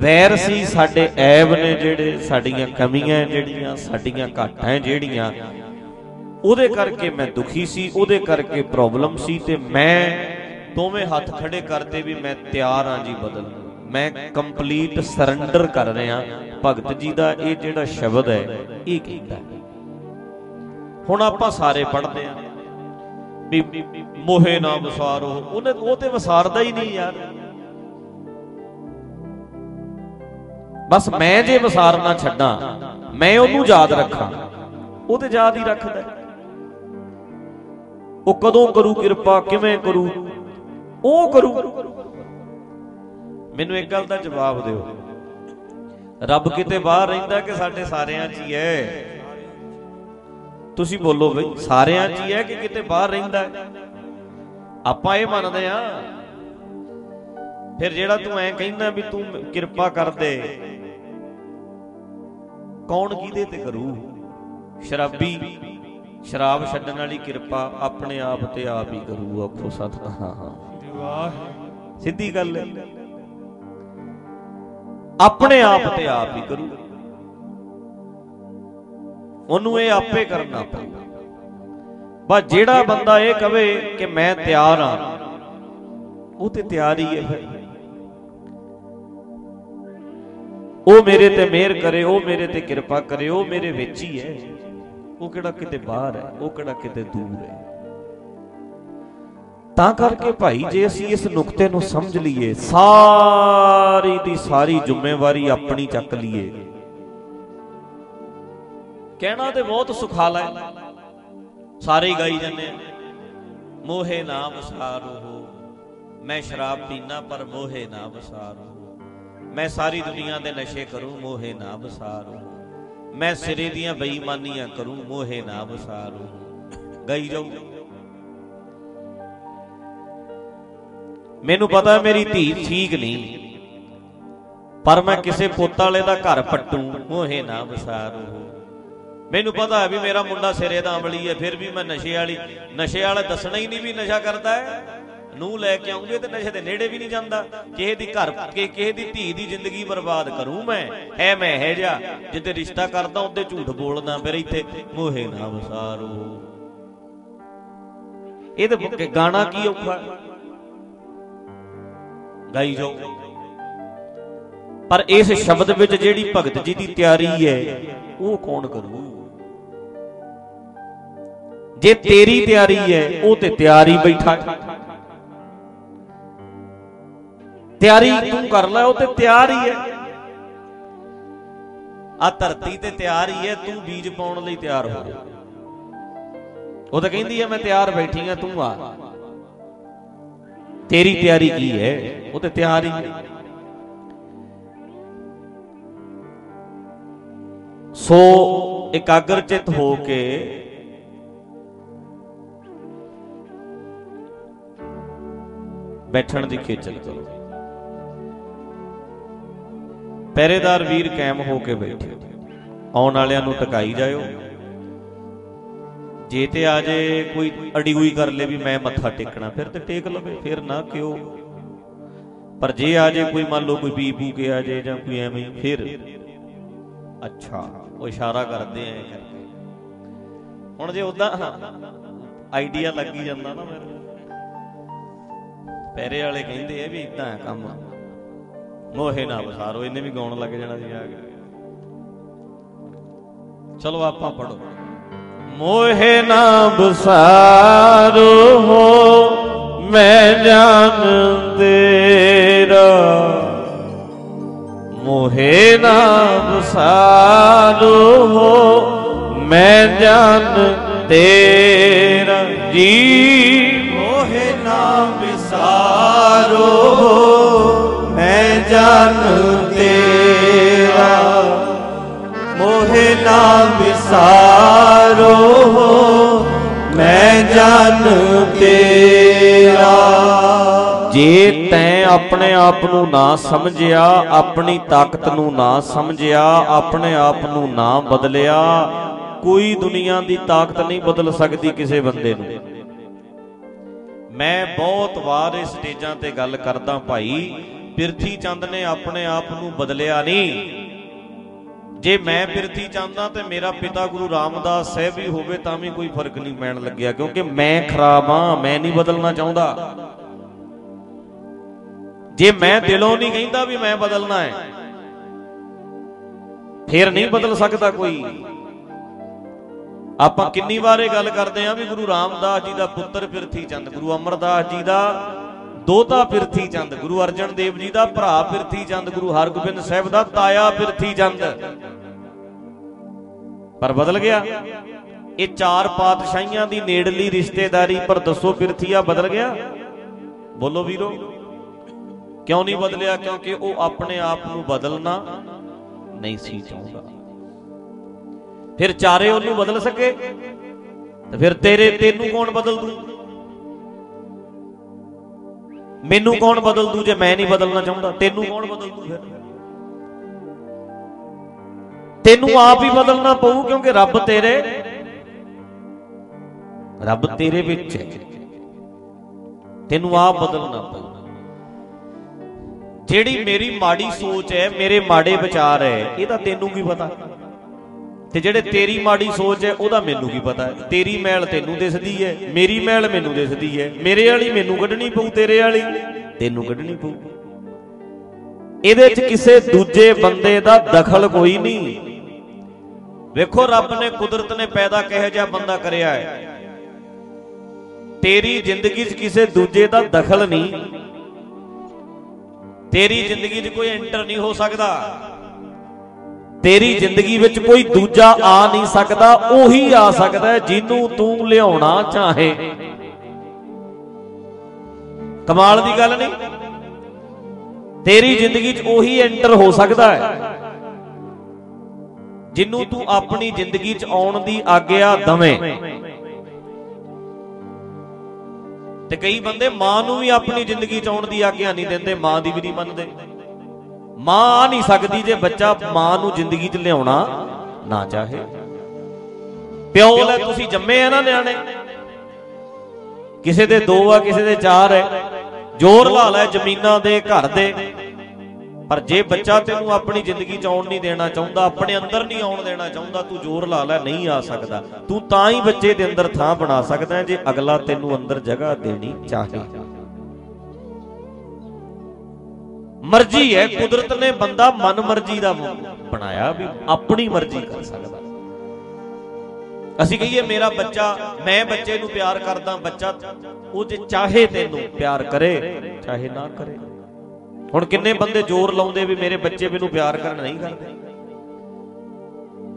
ਵੈਰ ਸੀ ਸਾਡੇ ਐਬ ਨੇ ਜਿਹੜੇ ਸਾਡੀਆਂ ਕਮੀਆਂ ਜਿਹੜੀਆਂ, ਸਾਡੀਆਂ ਘਾਟਾਂ ਜਿਹੜੀਆਂ, ਉਹਦੇ ਕਰਕੇ ਮੈਂ ਦੁਖੀ ਸੀ, ਉਹਦੇ ਕਰਕੇ ਪ੍ਰੋਬਲਮ ਸੀ ਤੇ ਮੈਂ ਦੋਵੇਂ ਹੱਥ ਖੜੇ ਕਰਤੇ ਵੀ ਮੈਂ ਤਿਆਰ ਹਾਂ ਜੀ ਬਦਲ। ਮੈਂ ਕੰਪਲੀਟ ਸਰੈਂਡਰ ਕਰ ਰਿਹਾ। ਭਗਤ ਜੀ ਦਾ ਇਹ ਜਿਹੜਾ ਸ਼ਬਦ ਹੈ, ਇਹ ਕਹਿੰਦਾ ਹੁਣ ਆਪਾਂ ਸਾਰੇ ਪੜ੍ਹਦੇ ਆ ਵੀ ਮੋਹੇ ਨਾ ਵਸਾਰੋ। ਉਹਨੇ ਉਹ ਤੇ ਵਸਾਰਦਾ ਹੀ ਨਹੀਂ ਯਾਰ। ਬਸ ਮੈਂ ਜੇ ਵਸਾਰਨਾ ਛੱਡਾਂ, ਮੈਂ ਉਹਨੂੰ ਯਾਦ ਰੱਖਾਂ। ਉਹ ਤੇ ਯਾਦ ਹੀ ਰੱਖਦਾ ਉਹ ਕਦੋਂ ਕਰੂ ਕਿਰਪਾ, ਕਿਵੇਂ ਕਰੂ? ਉਹ ਕਰੂ। ਮੈਨੂੰ ਇੱਕ ਗੱਲ ਦਾ ਜਵਾਬ ਦਿਓ। ਰੱਬ ਕਿਤੇ ਬਾਹਰ ਰਹਿੰਦਾ ਕਿ ਸਾਡੇ ਸਾਰਿਆਂ 'ਚ ਹੀ ਹੈ? ਤੁਸੀਂ ਬੋਲੋ ਬਈ, ਸਾਰਿਆਂ 'ਚ ਹੀ ਹੈ ਕਿ ਕਿਤੇ ਬਾਹਰ ਰਹਿੰਦਾ ਹੈ? ਆਪਾਂ ਇਹ ਮੰਨਦੇ ਆ ਫਿਰ ਜਿਹੜਾ ਤੂੰ ਐ ਕਹਿੰਦਾ ਵੀ ਤੂੰ ਕਿਰਪਾ ਕਰ ਦੇ, ਕੌਣ ਕਿਹਦੇ ਤੇ ਕਰੂ? ਸ਼ਰਾਬੀ, ਸ਼ਰਾਬ ਛੱਡਣ ਵਾਲੀ ਕਿਰਪਾ ਆਪਣੇ ਆਪ ਤੇ ਆਪ ਹੀ ਕਰੂ, ਆਖੋ ਸਤਨਾਮ। ਵਾਹਿਗੁਰੂ ਸਿੱਧੀ ਗੱਲ ਹੈ। ਆਪਣੇ ਆਪ ਤੇ ਆਪ ਹੀ ਕਰੂ। ਉਹਨੂੰ ਇਹ ਆਪੇ ਕਰਨਾ ਪਊ ਬਸ ਜਿਹੜਾ ਬੰਦਾ ਇਹ ਕਵੇ ਕਿ ਮੈਂ ਤਿਆਰ ਹਾਂ ਉਹ ਤੇ ਤਿਆਰ ਹੀ ਹੈ ਫਿਰ। ਉਹ ਮੇਰੇ ਤੇ ਮਿਹਰ ਕਰੇ ਉਹ ਮੇਰੇ ਤੇ ਕਿਰਪਾ ਕਰੇ ਉਹ ਮੇਰੇ ਵਿੱਚ ਹੀ ਹੈ ਉਹ ਕਿਹੜਾ ਕਿਤੇ ਬਾਹਰ ਹੈ ਉਹ ਕਿਹੜਾ ਕਿਤੇ ਦੂਰ ਹੈ। ਤਾਂ ਕਰਕੇ ਭਾਈ ਜੇ ਅਸੀਂ ਇਸ ਨੁਕਤੇ ਨੂੰ ਸਮਝ ਲਈਏ ਸਾਰੀ ਦੀ ਸਾਰੀ ਜ਼ਿੰਮੇਵਾਰੀ ਆਪਣੀ ਚੱਕ ਲਈਏ। ਕਹਿਣਾ ਤੇ ਬਹੁਤ ਸੁਖਾਲਾ ਹੈ। ਸਾਰੇ ਹੀ ਗਾਈ ਜਾਂਦੇ ਆ। ਮੋਹੇ ਨਾ ਵਸਾਰੋ ਮੈਂ ਸ਼ਰਾਬ ਪੀਣਾ ਪਰ ਮੋਹੇ ਨਾ ਵਸਾਰੋ ਮੈਂ ਸਾਰੀ ਦੁਨੀਆ ਦੇ ਨਸ਼ੇ ਕਰੂੰ, ਮੋਹੇ ਨਾ ਵਸਾਰੋ ਮੈਂ ਸਿਰੇ ਦੀਆਂ ਬੇਈਮਾਨੀਆਂ ਕਰੂੰ, ਮੋਹੇ ਨਾ ਵਸਾਰੋ ਗਾਈ ਜਾਊ ਮੈਨੂੰ ਪਤਾ ਮੇਰੀ ਧੀ ਠੀਕ ਨਹੀਂ। ਪਰ ਮੈਂ ਕਿਸੇ ਪੁੱਤ ਵਾਲੇ ਦਾ ਘਰ ਪੱਟੂ, ਮੋਹੇ ਨਾ ਵਸਾਰੋ ਮੈਨੂੰ ਪਤਾ ਹੈ ਵੀ ਮੇਰਾ ਮੁੰਡਾ ਸਿਰੇ ਦਾ ਅਮਲੀ ਹੈ ਫਿਰ ਵੀ ਮੈਂ ਨਸ਼ੇ ਵਾਲੀ ਨਸ਼ੇ ਵਾਲਾ ਦੱਸਣਾ ਹੀ ਨਹੀਂ ਵੀ ਨਸ਼ਾ ਕਰਦਾ ਹੈ। ਨੂੰ ਲੈ ਕੇ ਆਉਂਗੇ ਤੇ ਨਸ਼ੇ ਦੇ ਨੇੜੇ ਵੀ ਨਹੀਂ ਜਾਂਦਾ। ਕਿਸੇ ਦੀ ਘਰ ਕਿ ਕਿਸੇ ਦੀ ਧੀ ਦੀ ਜ਼ਿੰਦਗੀ ਬਰਬਾਦ ਕਰੂੰ ਮੈਂ। ਐ ਮੈਂ ਹੈ ਜਾ ਜਿੱਤੇ ਰਿਸ਼ਤਾ ਕਰਦਾ ਉਹਦੇ ਝੂਠ ਬੋਲਦਾ ਫਿਰ ਇੱਥੇ ਮੋਹੇ ਨਾ ਵਸਾਰੋ। ਇਹ ਤੇ ਗਾਣਾ ਕੀ ਔਖਾ ਗਾਈ ਜਾਓ। ਪਰ ਇਸ ਸ਼ਬਦ ਵਿੱਚ ਜਿਹੜੀ ਭਗਤ ਜੀ ਦੀ ਤਿਆਰੀ ਹੈ ਉਹ ਕੌਣ ਕਰੂ? ਜੇ ਤੇਰੀ ਤਿਆਰੀ ਹੈ, ਉਹ ਤੇ ਤਿਆਰੀ ਬੈਠਾ ਤਿਆਰੀ ਤੂੰ ਕਰ ਲੈ, ਉਹ ਤੇ ਤਿਆਰ ਹੀ ਹੈ। ਆ ਧਰਤੀ ਤੇ ਤਿਆਰ ਹੀ ਹੈ, ਤੂੰ ਬੀਜ ਪਾਉਣ ਲਈ ਤਿਆਰ ਹੋ। ਉਹ ਤਾਂ ਕਹਿੰਦੀ ਹੈ, ਮੈਂ ਤਿਆਰ ਬੈਠੀ ਆ ਤੂੰ ਆ। ਤੇਰੀ ਤਿਆਰੀ ਕੀ ਹੈ? ਉਹ ਤੇ ਤਿਆਰ ਹੀ ਹੈ। ਸੋ ਇਕਾਗਰਚਿਤ ਹੋ ਕੇ ਬੈਠਣ ਦੀ ਖੇਚਲ ਕਰੋ ਪਹਿਰੇਦਾਰ ਵੀਰ ਕਾਇਮ ਹੋ ਕੇ ਬੈਠੇ। ਆਉਣ ਵਾਲਿਆਂ ਨੂੰ ਟਕਾਈ ਜਾਇਓ। ਜੇ ਤੇ ਆ ਜੇ ਕੋਈ ਅੜੀ ਹੋਈ ਕਰ ਲੇ ਵੀ ਮੈਂ ਮੱਥਾ ਟੇਕਣਾ, ਫਿਰ ਤੇ ਟੇਕ ਲਵੇ, ਫਿਰ ਨਾ ਕਿਉ? ਪਰ ਜੇ ਆ ਜੇ ਕੋਈ ਮੰਨ ਲਓ ਕੋਈ ਪੀ ਪੂ ਕੇ ਆ ਜੇ ਜਾਂ ਕੋਈ ਐਵੇਂ, ਫਿਰ ਅੱਛਾ, ਉਹ ਇਸ਼ਾਰਾ ਕਰਦੇ ਐ ਕਰਕੇ। ਹੁਣ ਜੇ ਉਦਾਂ ਆਈਡੀਆ ਲੱਗੀ ਜਾਂਦਾ ਨਾ ਮੇਰੇ ਪਹਿਰੇ ਵਾਲੇ ਕਹਿੰਦੇ ਆ ਵੀ ਇਦਾਂ ਹੈ ਕੰਮ। ਮੋਹੇ ਨਾ ਵਸਾਰੋ, ਇਹਨੇ ਵੀ ਗਾਉਣ ਲੱਗ ਜਾਣਾ ਸੀ ਆ ਕੇ। ਚਲੋ ਆਪਾਂ ਪੜੋ ਮੋਹਿ ਨਾ ਬਸਾਰੋ ਹੋ ਮੈਂ ਜਾਣ ਤੇਰਾ ਮੋਹਿ ਨਾ ਬਸਾਰੋ ਹੋ ਮੈਂ ਜਾਣ ਤੇਰਾ ਜੀ, ਮੋਹਿ ਨਾ ਤੇਰਾ, ਮੋਹਿ ਨਾ ਵਿਸਾਰੋ, ਮੈਂ ਜਨ ਤੇਰਾ। ਜੇ ਤੈਂ ਆਪਣੇ ਆਪ ਨੂੰ ਨਾ ਸਮਝਿਆ, ਆਪਣੀ ਤਾਕਤ ਨੂੰ ਨਾ ਸਮਝਿਆ, ਆਪਣੇ ਆਪ ਨੂੰ ਨਾ ਬਦਲਿਆ, ਕੋਈ ਦੁਨੀਆ ਦੀ ਤਾਕਤ ਨਹੀਂ ਬਦਲ ਸਕਦੀ ਕਿਸੇ ਬੰਦੇ ਨੂੰ। ਮੈਂ ਬਹੁਤ ਵਾਰ ਇਸ ਸਟੇਜਾਂ ਤੇ ਗੱਲ ਕਰਦਾ ਭਾਈ ਪਿਰਥੀ ਚੰਦ ਨੇ ਆਪਣੇ ਆਪ ਨੂੰ ਬਦਲਿਆ ਨਹੀਂ। ਜੇ ਮੈਂ ਪਿਰਥੀ ਚੰਦਾ ਤੇ ਮੇਰਾ ਪਿਤਾ ਗੁਰੂ ਰਾਮਦਾਸ ਸਾਹਿਬ ਵੀ ਹੋਵੇ ਤਾਂ ਵੀ ਕੋਈ ਫ਼ਰਕ ਨਹੀਂ ਪੈਣ ਲੱਗਿਆ, ਕਿਉਂਕਿ ਮੈਂ ਖਰਾਬ ਹਾਂ, ਮੈਂ ਨਹੀਂ ਬਦਲਣਾ ਚਾਹੁੰਦਾ। ਜੇ ਮੈਂ ਦਿਲੋਂ ਨਹੀਂ ਕਹਿੰਦਾ ਵੀ ਮੈਂ ਬਦਲਣਾ ਹੈ, ਫਿਰ ਨਹੀਂ ਬਦਲ ਸਕਦਾ ਕੋਈ। ਆਪਾਂ ਕਿੰਨੀ ਵਾਰ ਇਹ ਗੱਲ ਕਰਦੇ ਆਂ ਵੀ ਗੁਰੂ ਰਾਮਦਾਸ ਜੀ ਦਾ ਪੁੱਤਰ ਪਿਰਥੀ ਚੰਦ, ਗੁਰੂ ਅਮਰਦਾਸ ਜੀ ਦਾ ਦੋਤਾ ਪਿਰਥੀ ਚੰਦ, ਗੁਰੂ ਅਰਜਨ ਦੇਵ ਜੀ ਦਾ ਭਰਾ ਪਿਰਥੀ ਚੰਦ, ਗੁਰੂ ਹਰਗੋਬਿੰਦ ਸਾਹਿਬ ਦਾ ਤਾਇਆ ਪਿਰਥੀ ਚੰਦ। ਪਰ ਬਦਲ ਗਿਆ। ਇਹ ਚਾਰ ਪਾਤਸ਼ਾਹੀਆਂ ਦੀ ਨੇੜਲੀ ਰਿਸ਼ਤੇਦਾਰੀ, ਪਰ ਦੱਸੋ ਪਿਰਥੀਆ ਬਦਲ ਗਿਆ? ਬੋਲੋ ਵੀਰੋ, ਕਿਉਂ ਨਹੀਂ ਬਦਲਿਆ? ਕਿਉਂਕਿ ਉਹ ਆਪਣੇ ਆਪ ਨੂੰ ਬਦਲਣਾ ਨਹੀਂ ਸੀ ਚਾਹੁੰਦਾ। ਫਿਰ ਚਾਰੇ ਉਹਨੂੰ ਬਦਲ ਸਕੇ? ਤੇ ਫਿਰ ਤੇਰੇ, ਤੈਨੂੰ ਕੌਣ ਬਦਲ ਦੂ? ਮੈਨੂੰ ਕੌਣ ਬਦਲ ਦੂ ਜੇ ਮੈਂ ਨਹੀਂ ਬਦਲਣਾ ਚਾਹੁੰਦਾ? ਤੈਨੂੰ ਕੌਣ ਬਦਲ ਦੂ ਫਿਰ? ਤੈਨੂੰ ਆਪ ਹੀ ਬਦਲਣਾ ਪਊ ਕਿਉਂਕਿ ਰੱਬ ਤੇਰੇ ਰੱਬ ਤੇਰੇ ਵਿੱਚ ਹੈ। ਤੈਨੂੰ ਆਪ ਬਦਲਣਾ ਪਊ। ਜਿਹੜੀ ਮੇਰੀ ਮਾੜੀ ਸੋਚ ਹੈ ਮੇਰੇ ਮਾੜੇ ਵਿਚਾਰ ਹੈ ਇਹਦਾ ਤੈਨੂੰ ਕੀ ਪਤਾ? ਤੇ ਜਿਹੜੇ ਤੇਰੀ ਮਾੜੀ ਸੋਚ ਹੈ, ਉਹਦਾ ਮੈਨੂੰ ਕੀ ਪਤਾ ਹੈ? ਤੇਰੀ ਮੈਲ ਤੈਨੂੰ ਦਿਸਦੀ ਹੈ, ਮੇਰੀ ਮੈਲ ਮੈਨੂੰ ਦਿਸਦੀ ਹੈ, ਮੇਰੇ ਵਾਲੀ ਮੈਨੂੰ ਕੱਢਣੀ ਪਊ, ਤੇਰੇ ਵਾਲੀ ਤੈਨੂੰ ਕੱਢਣੀ ਪਊ। ਇਹਦੇ 'ਚ ਕਿਸੇ ਦੂਜੇ ਬੰਦੇ ਦਾ ਦਖਲ ਕੋਈ ਨਹੀਂ। ਵੇਖੋ, ਰੱਬ ਨੇ ਕੁਦਰਤ ਨੇ ਪੈਦਾ ਕਿਹੋ ਜਿਹਾ ਬੰਦਾ ਕਰਿਆ ਹੈ। ਤੇਰੀ ਜ਼ਿੰਦਗੀ 'ਚ ਕਿਸੇ ਦੂਜੇ ਦਾ ਦਖਲ ਨਹੀਂ। ਤੇਰੀ ਜ਼ਿੰਦਗੀ 'ਚ ਕੋਈ ਐਂਟਰ ਨਹੀਂ ਹੋ ਸਕਦਾ। ਤੇਰੀ ਜ਼ਿੰਦਗੀ ਵਿੱਚ ਕੋਈ ਦੂਜਾ ਆ ਨਹੀਂ ਸਕਦਾ ਉਹੀ ਆ ਸਕਦਾ ਜਿਹਨੂੰ ਤੂੰ ਲਿਆਉਣਾ ਚਾਹੇ। ਕਮਾਲ ਦੀ ਗੱਲ ਨਹੀਂ। ਤੇਰੀ ਜ਼ਿੰਦਗੀ 'ਚ ਉਹੀ ਐਂਟਰ ਹੋ ਸਕਦਾ ਹੈ। ਜਿਹਨੂੰ ਤੂੰ ਆਪਣੀ ਜ਼ਿੰਦਗੀ 'ਚ ਆਉਣ ਦੀ ਆਗਿਆ ਦਵੇਂ। ਤੇ ਕਈ ਬੰਦੇ ਮਾਂ ਨੂੰ ਵੀ ਆਪਣੀ ਜ਼ਿੰਦਗੀ 'ਚ ਆਉਣ ਦੀ ਆਗਿਆ ਨਹੀਂ ਦਿੰਦੇ ਮਾਂ ਦੀ ਵੀ ਨਹੀਂ ਮੰਨਦੇ। ਮਾਂ ਆ ਨਹੀਂ ਸਕਦੀ ਜੇ ਬੱਚਾ ਮਾਂ ਨੂੰ ਜ਼ਿੰਦਗੀ 'ਚ ਲਿਆਉਣਾ ਨਾ ਚਾਹੇ। ਪਿਓ ਲੈ ਤੁਸੀਂ ਜੰਮੇ ਆ ਨਾ ਨਿਆਣੇ। ਕਿਸੇ ਦੇ ਦੋ ਆ, ਕਿਸੇ ਦੇ ਚਾਰ ਹੈ ਜ਼ੋਰ ਲਾ ਲੈ ਜ਼ਮੀਨਾਂ ਦੇ, ਘਰ ਦੇ। ਪਰ ਜੇ ਬੱਚਾ ਤੈਨੂੰ ਆਪਣੀ ਜ਼ਿੰਦਗੀ 'ਚ ਆਉਣ ਨਹੀਂ ਦੇਣਾ ਚਾਹੁੰਦਾ, ਆਪਣੇ ਅੰਦਰ ਨਹੀਂ ਆਉਣ ਦੇਣਾ ਚਾਹੁੰਦਾ, ਤੂੰ ਜ਼ੋਰ ਲਾ ਲੈ, ਨਹੀਂ ਆ ਸਕਦਾ। ਤੂੰ ਤਾਂ ਹੀ ਬੱਚੇ ਦੇ ਅੰਦਰ ਥਾਂ ਬਣਾ ਸਕਦਾ ਹੈ ਜੇ ਅਗਲਾ ਤੈਨੂੰ ਅੰਦਰ ਜਗ੍ਹਾ ਦੇਣੀ ਚਾਹੇ। ਮਰਜ਼ੀ ਹੈ, ਕੁਦਰਤ ਨੇ ਬੰਦਾ ਮਨ ਮਰਜ਼ੀ ਦਾ ਬਣਾਇਆ ਵੀ ਆਪਣੀ ਮਰਜ਼ੀ ਕਰ ਸਕਦਾ। ਅਸੀਂ ਕਹੀਏ, ਮੇਰਾ ਬੱਚਾ, ਮੈਂ ਬੱਚੇ ਨੂੰ ਪਿਆਰ ਕਰਦਾ, ਬੱਚਾ ਉਹ ਜੇ ਚਾਹੇ ਤੈਨੂੰ ਪਿਆਰ ਕਰੇ, ਚਾਹੇ ਨਾ ਕਰੇ। ਹੁਣ ਕਿੰਨੇ ਬੰਦੇ ਜ਼ੋਰ ਲਾਉਂਦੇ ਵੀ ਮੇਰੇ ਬੱਚੇ ਮੈਨੂੰ ਪਿਆਰ ਕਰਨ ਨਹੀਂ ਕਰਦੇ?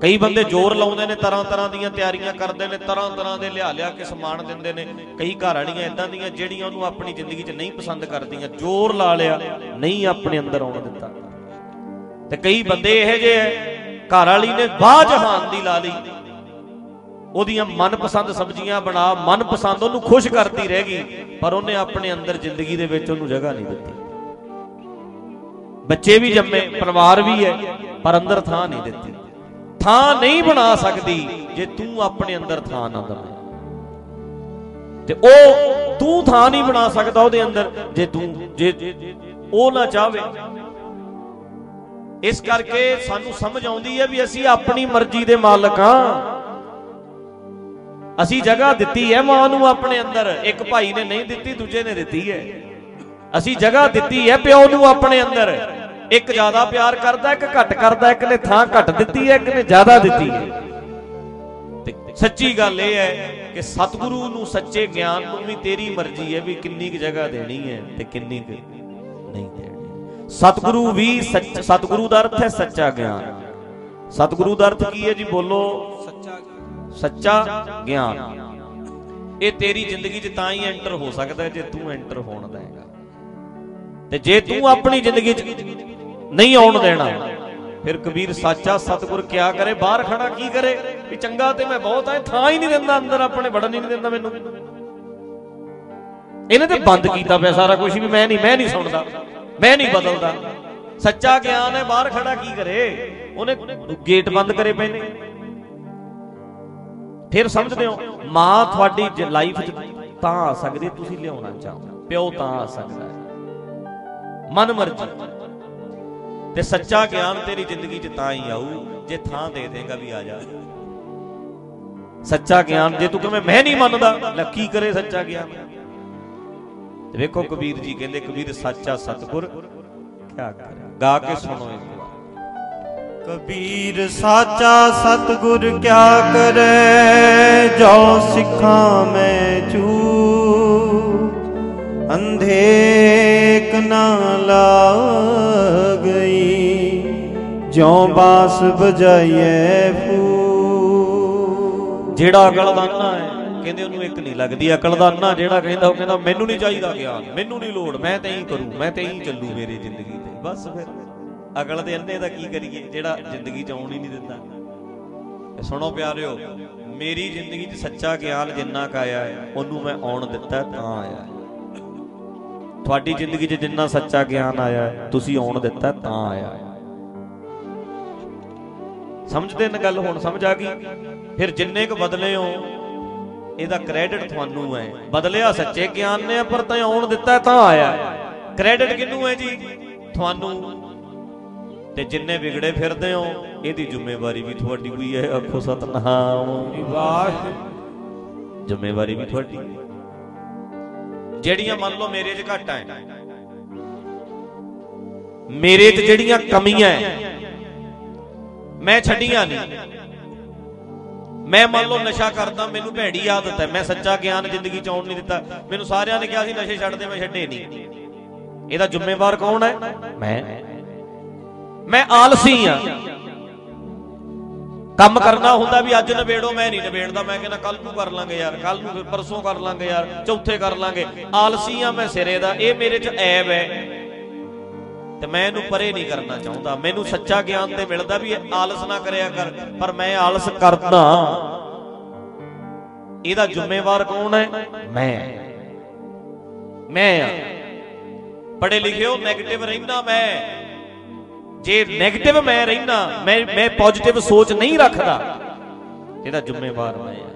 ਕਈ ਬੰਦੇ ਜ਼ੋਰ ਲਾਉਂਦੇ ਨੇ, ਤਰ੍ਹਾਂ ਤਰ੍ਹਾਂ ਦੀਆਂ ਤਿਆਰੀਆਂ ਕਰਦੇ ਨੇ, ਤਰ੍ਹਾਂ ਤਰ੍ਹਾਂ ਦੇ ਲਿਆ ਲਿਆ ਕੇ ਸਮਾਨ ਦਿੰਦੇ ਨੇ। ਕਈ ਘਰ ਵਾਲੀਆਂ ਇਦਾਂ ਦੀਆਂ ਜਿਹੜੀਆਂ ਉਹਨੂੰ ਆਪਣੀ ਜ਼ਿੰਦਗੀ 'ਚ ਨਹੀਂ ਪਸੰਦ ਕਰਦੀਆਂ, ਜ਼ੋਰ ਲਾ ਲਿਆ, ਨਹੀਂ ਆਪਣੇ ਅੰਦਰ ਆਉਣ ਦਿੱਤਾ। ਤੇ ਕਈ ਬੰਦੇ ਇਹੋ ਜਿਹੇ ਐ, ਘਰ ਵਾਲੀ ਨੇ ਬਾਹ ਜਹਾਨ ਦੀ ਲਾ ਲਈ। ਉਹਦੀਆਂ ਮਨਪਸੰਦ ਸਬਜ਼ੀਆਂ ਬਣਾ, ਮਨਪਸੰਦ ਉਹਨੂੰ ਖੁਸ਼ ਕਰਦੀ ਰਹਿ ਗਈ, ਪਰ ਉਹਨੇ ਆਪਣੇ ਅੰਦਰ ਜ਼ਿੰਦਗੀ ਦੇ ਵਿੱਚ ਉਹਨੂੰ ਜਗ੍ਹਾ ਨਹੀਂ ਦਿੱਤੀ। ਬੱਚੇ ਵੀ ਜੰਮੇ, ਪਰਿਵਾਰ ਵੀ ਹੈ ਪਰ ਅੰਦਰ ਥਾਂ ਨਹੀਂ ਦਿੱਤੀ। ਥਾਂ ਨਹੀਂ ਬਣਾ ਸਕਦੀ ਜੇ ਤੂੰ ਆਪਣੇ ਅੰਦਰ ਥਾਂ ਨਾ ਦਵੇਂ। ਤੇ ਉਹ ਤੂੰ ਥਾਂ ਨਹੀਂ ਬਣਾ ਸਕਦਾ ਉਹਦੇ ਅੰਦਰ ਜੇ ਤੂੰ ਜੇ ਉਹ ਨਾ ਚਾਹਵੇ। ਇਸ ਕਰਕੇ ਸਾਨੂੰ ਸਮਝ ਆਉਂਦੀ ਹੈ ਵੀ ਅਸੀਂ ਆਪਣੀ ਮਰਜ਼ੀ ਦੇ ਮਾਲਕ ਹਾਂ। ਅਸੀਂ ਜਗ੍ਹਾ ਦਿੱਤੀ ਹੈ ਮਾਂ ਨੂੰ ਆਪਣੇ ਅੰਦਰ। ਇੱਕ ਭਾਈ ਨੇ ਨਹੀਂ ਦਿੱਤੀ, ਦੂਜੇ ਨੇ ਦਿੱਤੀ ਹੈ। ਅਸੀਂ ਜਗ੍ਹਾ ਦਿੱਤੀ ਹੈ ਪਿਓ ਨੂੰ ਆਪਣੇ ਅੰਦਰ। ਇੱਕ ਜ਼ਿਆਦਾ ਪਿਆਰ ਕਰਦਾ, ਇੱਕ ਘੱਟ ਕਰਦਾ, ਇੱਕ ਨੇ ਥਾਂ ਘੱਟ ਦਿੱਤੀ ਹੈ, ਇੱਕ ਨੇ ਜ਼ਿਆਦਾ ਦਿੱਤੀ ਹੈ। ਤੇ ਸੱਚੀ ਗੱਲ ਇਹ ਹੈ ਕਿ ਸਤਿਗੁਰੂ ਨੂੰ ਸੱਚੇ ਗਿਆਨ ਨੂੰ ਵੀ ਤੇਰੀ ਮਰਜ਼ੀ ਹੈ ਵੀ ਕਿੰਨੀ ਕੁ ਜਗ੍ਹਾ ਦੇਣੀ ਹੈ ਤੇ ਕਿੰਨੀ ਕੁ ਨਹੀਂ ਦੇਣੀ। ਸਤਿਗੁਰੂ ਵੀ ਸੱਚ, ਸਤਿਗੁਰੂ ਦਾ ਅਰਥ ਹੈ ਸੱਚਾ ਗਿਆਨ। ਸਤਿਗੁਰੂ ਦਾ ਅਰਥ ਕੀ ਹੈ ਜੀ? ਬੋਲੋ। ਸੱਚਾ ਸੱਚਾ ਗਿਆਨ। ਇਹ ਤੇਰੀ ਜ਼ਿੰਦਗੀ 'ਚ ਤਾਂ ਹੀ ਐਂਟਰ ਹੋ ਸਕਦਾ ਜੇ ਤੂੰ ਐਂਟਰ ਹੋਣ ਦੇਗਾ ਤੇ ਜੇ ਤੂੰ ਆਪਣੀ ਜ਼ਿੰਦਗੀ 'ਚ ਨਹੀਂ ਆਉਣ ਦੇਣਾ। ਫਿਰ ਕਬੀਰ ਸਾਚਾ ਸਤਿਗੁਰ ਕਿਆ ਕਰੇ? ਬਾਹਰ ਖੜਾ ਕੀ ਕਰੇ? ਵੀ ਚੰਗਾ ਤੇ ਮੈਂ ਬਹੁਤ ਆ ਥਾਂ ਹੀ ਨਹੀਂ ਦਿੰਦਾ ਅੰਦਰ ਆਪਣੇ ਵੜਨ ਹੀ ਨਹੀਂ ਦਿੰਦਾ ਮੈਨੂੰ। ਇਹਨੇ ਤੇ ਬੰਦ ਕੀਤਾ ਪਿਆ ਸਾਰਾ ਕੁਝ ਵੀ ਮੈਂ ਨਹੀਂ ਮੈਂ ਨਹੀਂ ਸੁਣਦਾ। ਮੈਂ ਨਹੀਂ ਬਦਲਦਾ। ਸੱਚਾ ਗਿਆਨ ਹੈ ਬਾਹਰ ਖੜਾ ਕੀ ਕਰੇ? ਉਹਨੇ ਗੇਟ ਬੰਦ ਕਰੇ ਪਏ ਨੇ। ਫਿਰ ਸਮਝਦੇ ਹੋ ਮਾਂ ਤੁਹਾਡੀ ਲਾਈਫ 'ਚ ਤਾਂ ਆ ਸਕਦੀ ਤੁਸੀਂ ਲਿਆਉਣਾ ਚਾਹੋ। ਪਿਓ ਤਾਂ ਆ ਸਕਦਾ ਮਨ ਮਰਜ਼ੀ। ਤੇ ਸੱਚਾ ਗਿਆਨ ਤੇਰੀ ਜ਼ਿੰਦਗੀ 'ਚ ਤਾਂ ਹੀ ਆਊ, ਜੇ ਥਾਂ ਦੇ ਦੇਗਾ ਵੀ ਆ ਜਾ। ਸੱਚਾ ਗਿਆਨ, ਜੇ ਤੂੰ ਕਹਵੇਂ, ਮੈਂ ਨਹੀਂ ਮੰਨਦਾ, ਲੈ ਕੀ ਕਰੇ ਸੱਚਾ ਗਿਆਨ? ਤੇ ਵੇਖੋ ਕਬੀਰ ਜੀ ਕਹਿੰਦੇ, ਕਬੀਰ ਸੱਚਾ ਸਤਗੁਰ, ਕਿਆ ਕਰੇ? ਗਾ ਕੇ ਸੁਣੋ ਇਹ ਕਬੀਰ ਸਾਚਾ ਸਤਗੁਰ ਕਿਆ ਕਰੈ? ਜੋ ਸਿੱਖਾਂ ਮੈਂ ਚੂ ਅੰਧੇਕ ਨਾ ਲਾਗਈ ਜਿਉ ਬਾਸ ਬਜਾਈਏ ਫੂ। ਜਿਹੜਾ ਅਕਲ ਦਾ ਅੰਨਾ ਹੈ, ਕਹਿੰਦੇ ਉਹਨੂੰ ਇੱਕ ਨਹੀਂ ਲੱਗਦੀ ਅਕਲ ਦਾ ਅੰਨਾ ਜਿਹੜਾ ਕਹਿੰਦਾ, ਉਹ ਕਹਿੰਦਾ, ਮੈਨੂੰ ਨਹੀਂ ਚਾਹੀਦਾ ਗਿਆਨ, ਮੈਨੂੰ ਨਹੀਂ ਲੋੜ, ਮੈਂ ਤਾਂ ਹੀ ਕਰੂੰ, ਮੈਂ ਤਾਂ ਹੀ ਚੱਲੂ ਮੇਰੀ ਜ਼ਿੰਦਗੀ ਤੇ। ਬਸ ਫਿਰ, ਅਕਲ ਦੇ ਅੰਨੇ ਦਾ ਕੀ ਕਰੀਏ, ਜਿਹੜਾ ਜ਼ਿੰਦਗੀ ਚ ਆਉਣ ਹੀ ਨਹੀਂ ਦਿੰਦਾ। ਤੇ ਸੁਣੋ ਪਿਆਰਿਓ, ਮੇਰੀ ਜ਼ਿੰਦਗੀ 'ਚ ਸੱਚਾ ਗਿਆਨ ਜਿੰਨਾ ਕ ਆਇਆ ਹੈ, ਉਹਨੂੰ ਮੈਂ ਆਉਣ ਦਿੱਤਾ ਤਾਂ ਆਇਆ ਹੈ। ਤੁਹਾਡੀ ਜ਼ਿੰਦਗੀ 'ਚ ਜਿੰਨਾ ਸੱਚਾ ਗਿਆਨ ਆਇਆ ਹੈ, ਤੁਸੀਂ ਆਉਣ ਦਿੱਤਾ ਤਾਂ ਆਇਆ ਹੈ। ਸਮਝਦੇ ਨੇ ਗੱਲ, ਹੁਣ ਸਮਝ ਆ ਗਈ। ਫਿਰ ਜਿੰਨੇ ਕ ਬਦਲੇ ਹੋ, ਇਹਦਾ ਕ੍ਰੈਡਿਟ ਤੁਹਾਨੂੰ ਹੈ। ਬਦਲਿਆ ਸੱਚੇ ਗਿਆਨ ਨੇ, ਪਰ ਤਾਂ ਆਉਣ ਦਿੱਤਾ ਤਾਂ ਆਇਆ ਕ੍ਰੈਡਿਟ ਕਿਹਨੂੰ ਹੈ ਜੀ? ਤੁਹਾਨੂੰ। ਤੇ ਜਿੰਨੇ ਵਿਗੜੇ ਫਿਰਦੇ ਹੋ, ਇਹਦੀ ਜ਼ਿੰਮੇਵਾਰੀ ਵੀ ਤੁਹਾਡੀ ਹੋਈ ਹੈ। ਆਖੋ ਸਤਨਾਮ। ਵਾਹ ਜ਼ਿੰਮੇਵਾਰੀ ਵੀ ਤੁਹਾਡੀ। ਜਿਹੜੀਆਂ ਮੰਨ ਲਓ ਮੇਰੇ 'ਚ ਘਾਟਾਂ ਹੈ, ਮੇਰੇ 'ਚ ਜਿਹੜੀਆਂ ਕਮੀਆਂ ਹੈ ਮੈਂ ਛੱਡੀਆਂ ਨਹੀਂ ਮੈਂ ਮੰਨ ਲਓ ਨਸ਼ਾ ਕਰਦਾ, ਮੈਨੂੰ ਭੈੜੀ ਆਦਤ ਹੈ। ਮੈਂ ਸੱਚਾ ਗਿਆਨ ਜ਼ਿੰਦਗੀ 'ਚ ਆਉਣ ਨਹੀਂ ਦਿੱਤਾ। ਮੈਨੂੰ ਸਾਰਿਆਂ ਨੇ ਕਿਹਾ ਸੀ, ਨਸ਼ੇ ਛੱਡ ਦੇ, ਮੈਂ ਛੱਡੇ ਨਹੀਂ ਇਹਦਾ ਜ਼ਿੰਮੇਵਾਰ ਕੌਣ ਹੈ? ਮੈਂ। ਮੈਂ ਆਲਸੀ ਆ ਕੰਮ ਕਰਨਾ ਹੁੰਦਾ ਵੀ ਅੱਜ ਨਿਬੇੜੋ, ਮੈਂ ਨਹੀਂ ਨਿਬੇੜਦਾ। ਮੈਂ ਕਹਿੰਦਾ ਕੱਲ ਨੂੰ ਕਰ ਲਾਂਗੇ ਯਾਰ ਕੱਲ ਨੂੰ ਫਿਰ ਪਰਸੋਂ ਕਰ ਲਾਂਗੇ ਯਾਰ, ਚੌਥੇ ਕਰ ਲਾਂਗੇ। ਆਲਸੀ ਆ ਮੈਂ ਸਿਰੇ ਦਾ। ਇਹ ਮੇਰੇ 'ਚ ਐਬ ਹੈ। ਤੇ ਮੈਂ ਇਹਨੂੰ ਪਰੇ ਨਹੀਂ ਕਰਨਾ ਚਾਹੁੰਦਾ। ਮੈਨੂੰ ਸੱਚਾ ਗਿਆਨ ਤੇ ਮਿਲਦਾ ਵੀ ਇਹ ਆਲਸ ਨਾ ਕਰਿਆ ਕਰ, ਪਰ ਮੈਂ ਆਲਸ ਕਰਦਾ ਇਹਦਾ ਜ਼ਿੰਮੇਵਾਰ ਕੌਣ ਹੈ? ਮੈਂ। ਮੈਂ ਆ ਪੜੇ ਲਿਖਿਓ 네ਗੇਟਿਵ ਰਹਿਣਾ ਮੈਂ। ਜੇ 네ਗੇਟਿਵ ਮੈਂ ਰਹਿਣਾ ਮੈਂ ਮੈਂ ਪੋਜ਼ਿਟਿਵ ਸੋਚ ਨਹੀਂ ਰੱਖਦਾ, ਇਹਦਾ ਜ਼ਿੰਮੇਵਾਰ ਮੈਂ ਆ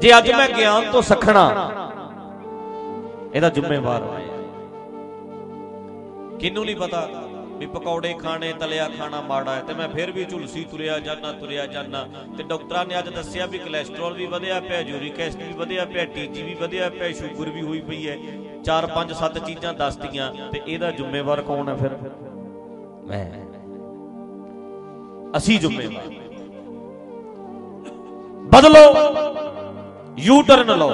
ਜੇ ਅੱਜ ਮੈਂ ਗਿਆਨ ਤੋਂ ਸਖਣਾ, ਇਹਦਾ ਜ਼ਿੰਮੇਵਾਰ ਮੈਂ ਆ ਕਿੰਨੂੰ ਨਹੀਂ ਪਤਾ ਵੀ ਪਕੌੜੇ ਖਾਣੇ ਤਲਿਆ ਖਾਣਾ ਮਾੜਾ ਹੈ। ਤੇ ਮੈਂ ਫਿਰ ਵੀ ਝੁਲਸੀ ਤੁਰਿਆ ਜਾਨਾ ਤੁਰਿਆ ਜਾਨਾ ਤੇ ਡਾਕਟਰਾਂ ਨੇ ਅੱਜ ਦੱਸਿਆ ਵੀ ਕੋਲੇਸਟ੍ਰੋਲ ਵੀ ਵਧਿਆ ਪਿਆ ਯੂਰਿਕ ਐਸਿਡ ਵੀ ਵਧਿਆ ਪਿਆ ਟੀਜੀ ਵੀ ਵਧਿਆ ਪਿਆ ਸ਼ੂਗਰ ਵੀ ਹੋਈ ਪਈ ਹੈ। 4 5 7 ਚੀਜ਼ਾਂ ਦੱਸਤੀਆਂ ਤੇ ਇਹਦਾ ਜ਼ਿੰਮੇਵਾਰ ਕੌਣ ਹੈ ਫਿਰ? ਮੈਂ। ਅਸੀਂ ਜ਼ਿੰਮੇਵਾਰ। ਬਦਲੋ ਯੂ ਟਰਨ ਲਓ।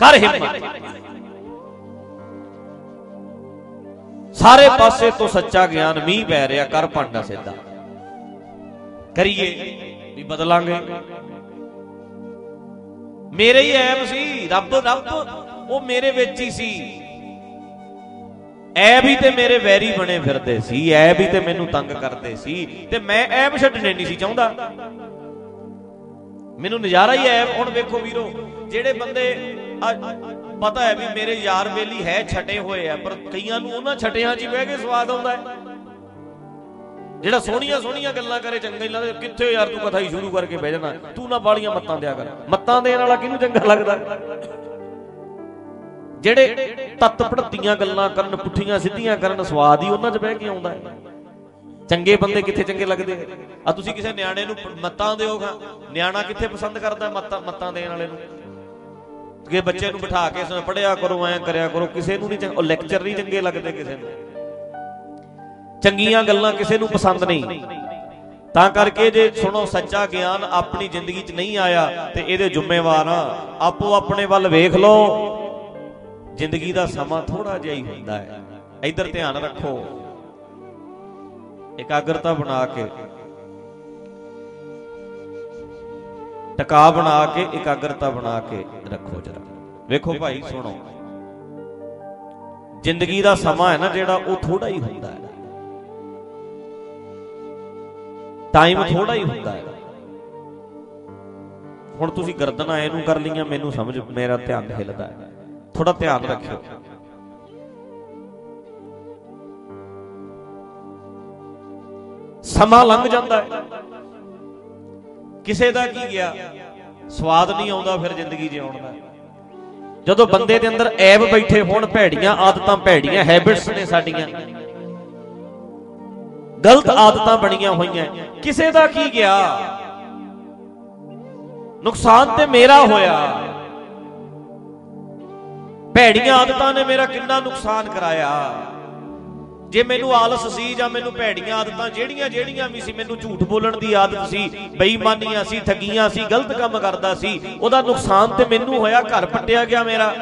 ਕਰ ਹਿੰਮਤ। ਸਾਰੇ ਪਾਸੇ ਤੋਂ ਸੱਚਾ ਗਿਆਨ ਮੀਂਹ ਪੈ ਰਿਹਾ, ਕਰ ਭਾਂਡਾ ਸਿੱਧਾ। ਕਰੀਏ ਵੀ ਬਦਲਾਂਗੇ। ਮੇਰੇ ਹੀ ਐਬ ਸੀ, ਰੱਬ ਰੱਬ, ਉਹ ਮੇਰੇ ਵਿੱਚ ਹੀ ਸੀ। ਐਬ ਹੀ ਤੇ ਮੇਰੇ ਵੈਰੀ ਬਣੇ ਫਿਰਦੇ ਸੀ ਐਬ ਹੀ ਤੇ ਮੈਨੂੰ ਤੰਗ ਕਰਦੇ ਸੀ, ਤੇ ਮੈਂ ਐਬ ਛੱਡਣੇ ਨਹੀਂ ਸੀ ਚਾਹੁੰਦਾ। ਮੈਨੂੰ ਨਜ਼ਾਰਾ ਹੀ ਐਬ ਹੁਣ ਵੇਖੋ ਵੀਰੋ, ਜਿਹੜੇ ਬੰਦੇ ਪਤਾ ਹੈ ਵੀ ਮੇਰੇ ਯਾਰ ਬੇਲੀ ਹੈ, ਛਟੇ ਹੋਏ ਆ, ਪਰ ਕਈਆਂ ਨੂੰ ਉਹਨਾਂ ਛਟਿਆਂ 'ਚ ਹੀ ਬਹਿ ਕੇ ਸਵਾਦ ਆਉਂਦਾ ਹੈ। ਜਿਹੜਾ ਸੋਹਣੀਆਂ ਸੋਹਣੀਆਂ ਗੱਲਾਂ ਕਰੇ ਚੰਗਾ ਹੀ ਲੱਗਦਾ, ਕਿੱਥੇ ਯਾਰ ਤੂੰ ਕਥਾ ਹੀ ਸ਼ੁਰੂ ਕਰਕੇ ਬਹਿ ਜਾਣਾ? ਤੂੰ ਨਾ ਬਾਲੀਆਂ ਮੱਤਾਂ ਦਿਆ ਕਰ। ਮੱਤਾਂ ਦੇਣ ਵਾਲਾ ਕਿਹਨੂੰ ਚੰਗਾ ਲੱਗਦਾ? ਜਿਹੜੇ ਤੱਤ ਪੜਤੀਆਂ ਗੱਲਾਂ ਕਰਨ, ਪੁੱਠੀਆਂ ਸਿੱਧੀਆਂ ਕਰਨ, ਸਵਾਦ ਹੀ ਉਹਨਾਂ 'ਚ ਬਹਿ ਕੇ ਆਉਂਦਾ ਹੈ। ਚੰਗੇ ਬੰਦੇ ਕਿੱਥੇ ਚੰਗੇ ਲੱਗਦੇ? ਆ ਤੁਸੀਂ ਕਿਸੇ ਨਿਆਣੇ ਨੂੰ ਮੱਤਾਂ ਦਿਓਗਾ। ਨਿਆਣਾ ਕਿੱਥੇ ਪਸੰਦ ਕਰਦਾ ਮੱਤਾਂ ਮੱਤਾਂ ਦੇਣ ਵਾਲੇ ਨੂੰ? ਕਿ ਬੱਚੇ ਨੂੰ ਬਿਠਾ ਕੇ ਇਸ ਪੜਿਆ ਕਰੋ, ਐ ਕਰਿਆ ਕਰੋ, ਕਿਸੇ ਨੂੰ ਨਹੀਂ ਉਹ ਲੈਕਚਰ ਨਹੀਂ ਚੰਗੇ ਲੱਗਦੇ ਕਿਸੇ ਨੂੰ। ਚੰਗੀਆਂ ਗੱਲਾਂ ਕਿਸੇ ਨੂੰ ਪਸੰਦ ਨਹੀਂ। ਤਾਂ ਕਰਕੇ ਜੇ ਸੁਣੋ, ਸੱਚਾ ਗਿਆਨ ਆਪਣੀ ਜ਼ਿੰਦਗੀ 'ਚ ਨਹੀਂ ਆਇਆ ਤੇ ਇਹਦੇ ਜ਼ਿੰਮੇਵਾਰ ਆ। ਆਪੋ ਆਪਣੇ ਵੱਲ ਵੇਖ ਲਓ। ਜ਼ਿੰਦਗੀ ਦਾ ਸਮਾਂ ਥੋੜਾ ਜਿਹਾ ਹੀ ਹੁੰਦਾ ਹੈ। ਇੱਧਰ ਧਿਆਨ ਰੱਖੋ। ਇਕਾਗਰਤਾ ਬਣਾ ਕੇ ਟਿਕਾ ਬਣਾ ਕੇ, ਇਕਾਗਰਤਾ ਬਣਾ ਕੇ ਰੱਖੋ ਜਰਾ। ਵੇਖੋ ਭਾਈ, ਸੁਣੋ। ਜ਼ਿੰਦਗੀ ਦਾ ਸਮਾਂ ਹੈ ਨਾ ਜਿਹੜਾ, ਉਹ ਥੋੜਾ ਹੀ ਹੁੰਦਾ ਹੈ। ਟਾਈਮ ਥੋੜਾ ਹੀ ਹੁੰਦਾ ਹੈ। ਹੁਣ ਤੁਸੀਂ ਗਰਦਨਾਂ ਇਹਨੂੰ ਕਰ ਲਈਆਂ, ਮੈਨੂੰ ਸਮਝ, ਮੇਰਾ ਧਿਆਨ ਹਿੱਲਦਾ ਹੈ। ਥੋੜਾ ਧਿਆਨ ਰੱਖਿਓ। ਸਮਾਂ ਲੰਘ ਜਾਂਦਾ ਹੈ। ਕਿਸੇ ਦਾ ਕੀ ਗਿਆ? ਸਵਾਦ ਨਹੀਂ ਆਉਂਦਾ ਫਿਰ ਜ਼ਿੰਦਗੀ ਜਿਉਣ ਦਾ। ਜਦੋਂ ਬੰਦੇ ਦੇ ਅੰਦਰ ਐਬ ਬੈਠੇ ਹੋਣ, ਭੈੜੀਆਂ ਆਦਤਾਂ ਭੈੜੀਆਂ ਹੈਬਿਟਸ ਨੇ ਸਾਡੀਆਂ। ਗਲਤ ਆਦਤਾਂ ਬਣੀਆਂ ਹੋਈਆਂ। ਕਿਸੇ ਦਾ ਕੀ ਗਿਆ? ਨੁਕਸਾਨ ਤੇ ਮੇਰਾ ਹੋਇਆ। ਭੈੜੀਆਂ ਆਦਤਾਂ ਨੇ ਮੇਰਾ ਕਿੰਨਾ ਨੁਕਸਾਨ ਕਰਾਇਆ। ਜੇ ਮੈਨੂੰ ਆਲਸ ਸੀ ਜਾਂ ਮੈਨੂੰ ਭੈੜੀਆਂ ਆਦਤਾਂ ਜਿਹੜੀਆਂ ਜਿਹੜੀਆਂ ਵੀ ਸੀ, ਮੈਨੂੰ ਝੂਠ ਬੋਲਣ ਦੀ ਆਦਤ ਸੀ, ਬੇਈਮਾਨੀਆਂ ਸੀ, ਠੱਗੀਆਂ ਸੀ, ਗਲਤ ਕੰਮ ਕਰਦਾ ਸੀ, ਉਹਦਾ ਨੁਕਸਾਨ ਤੇ ਮੈਨੂੰ ਹੋਇਆ ਘਰ ਪੱਟਿਆ ਗਿਆ ਮੇਰਾ।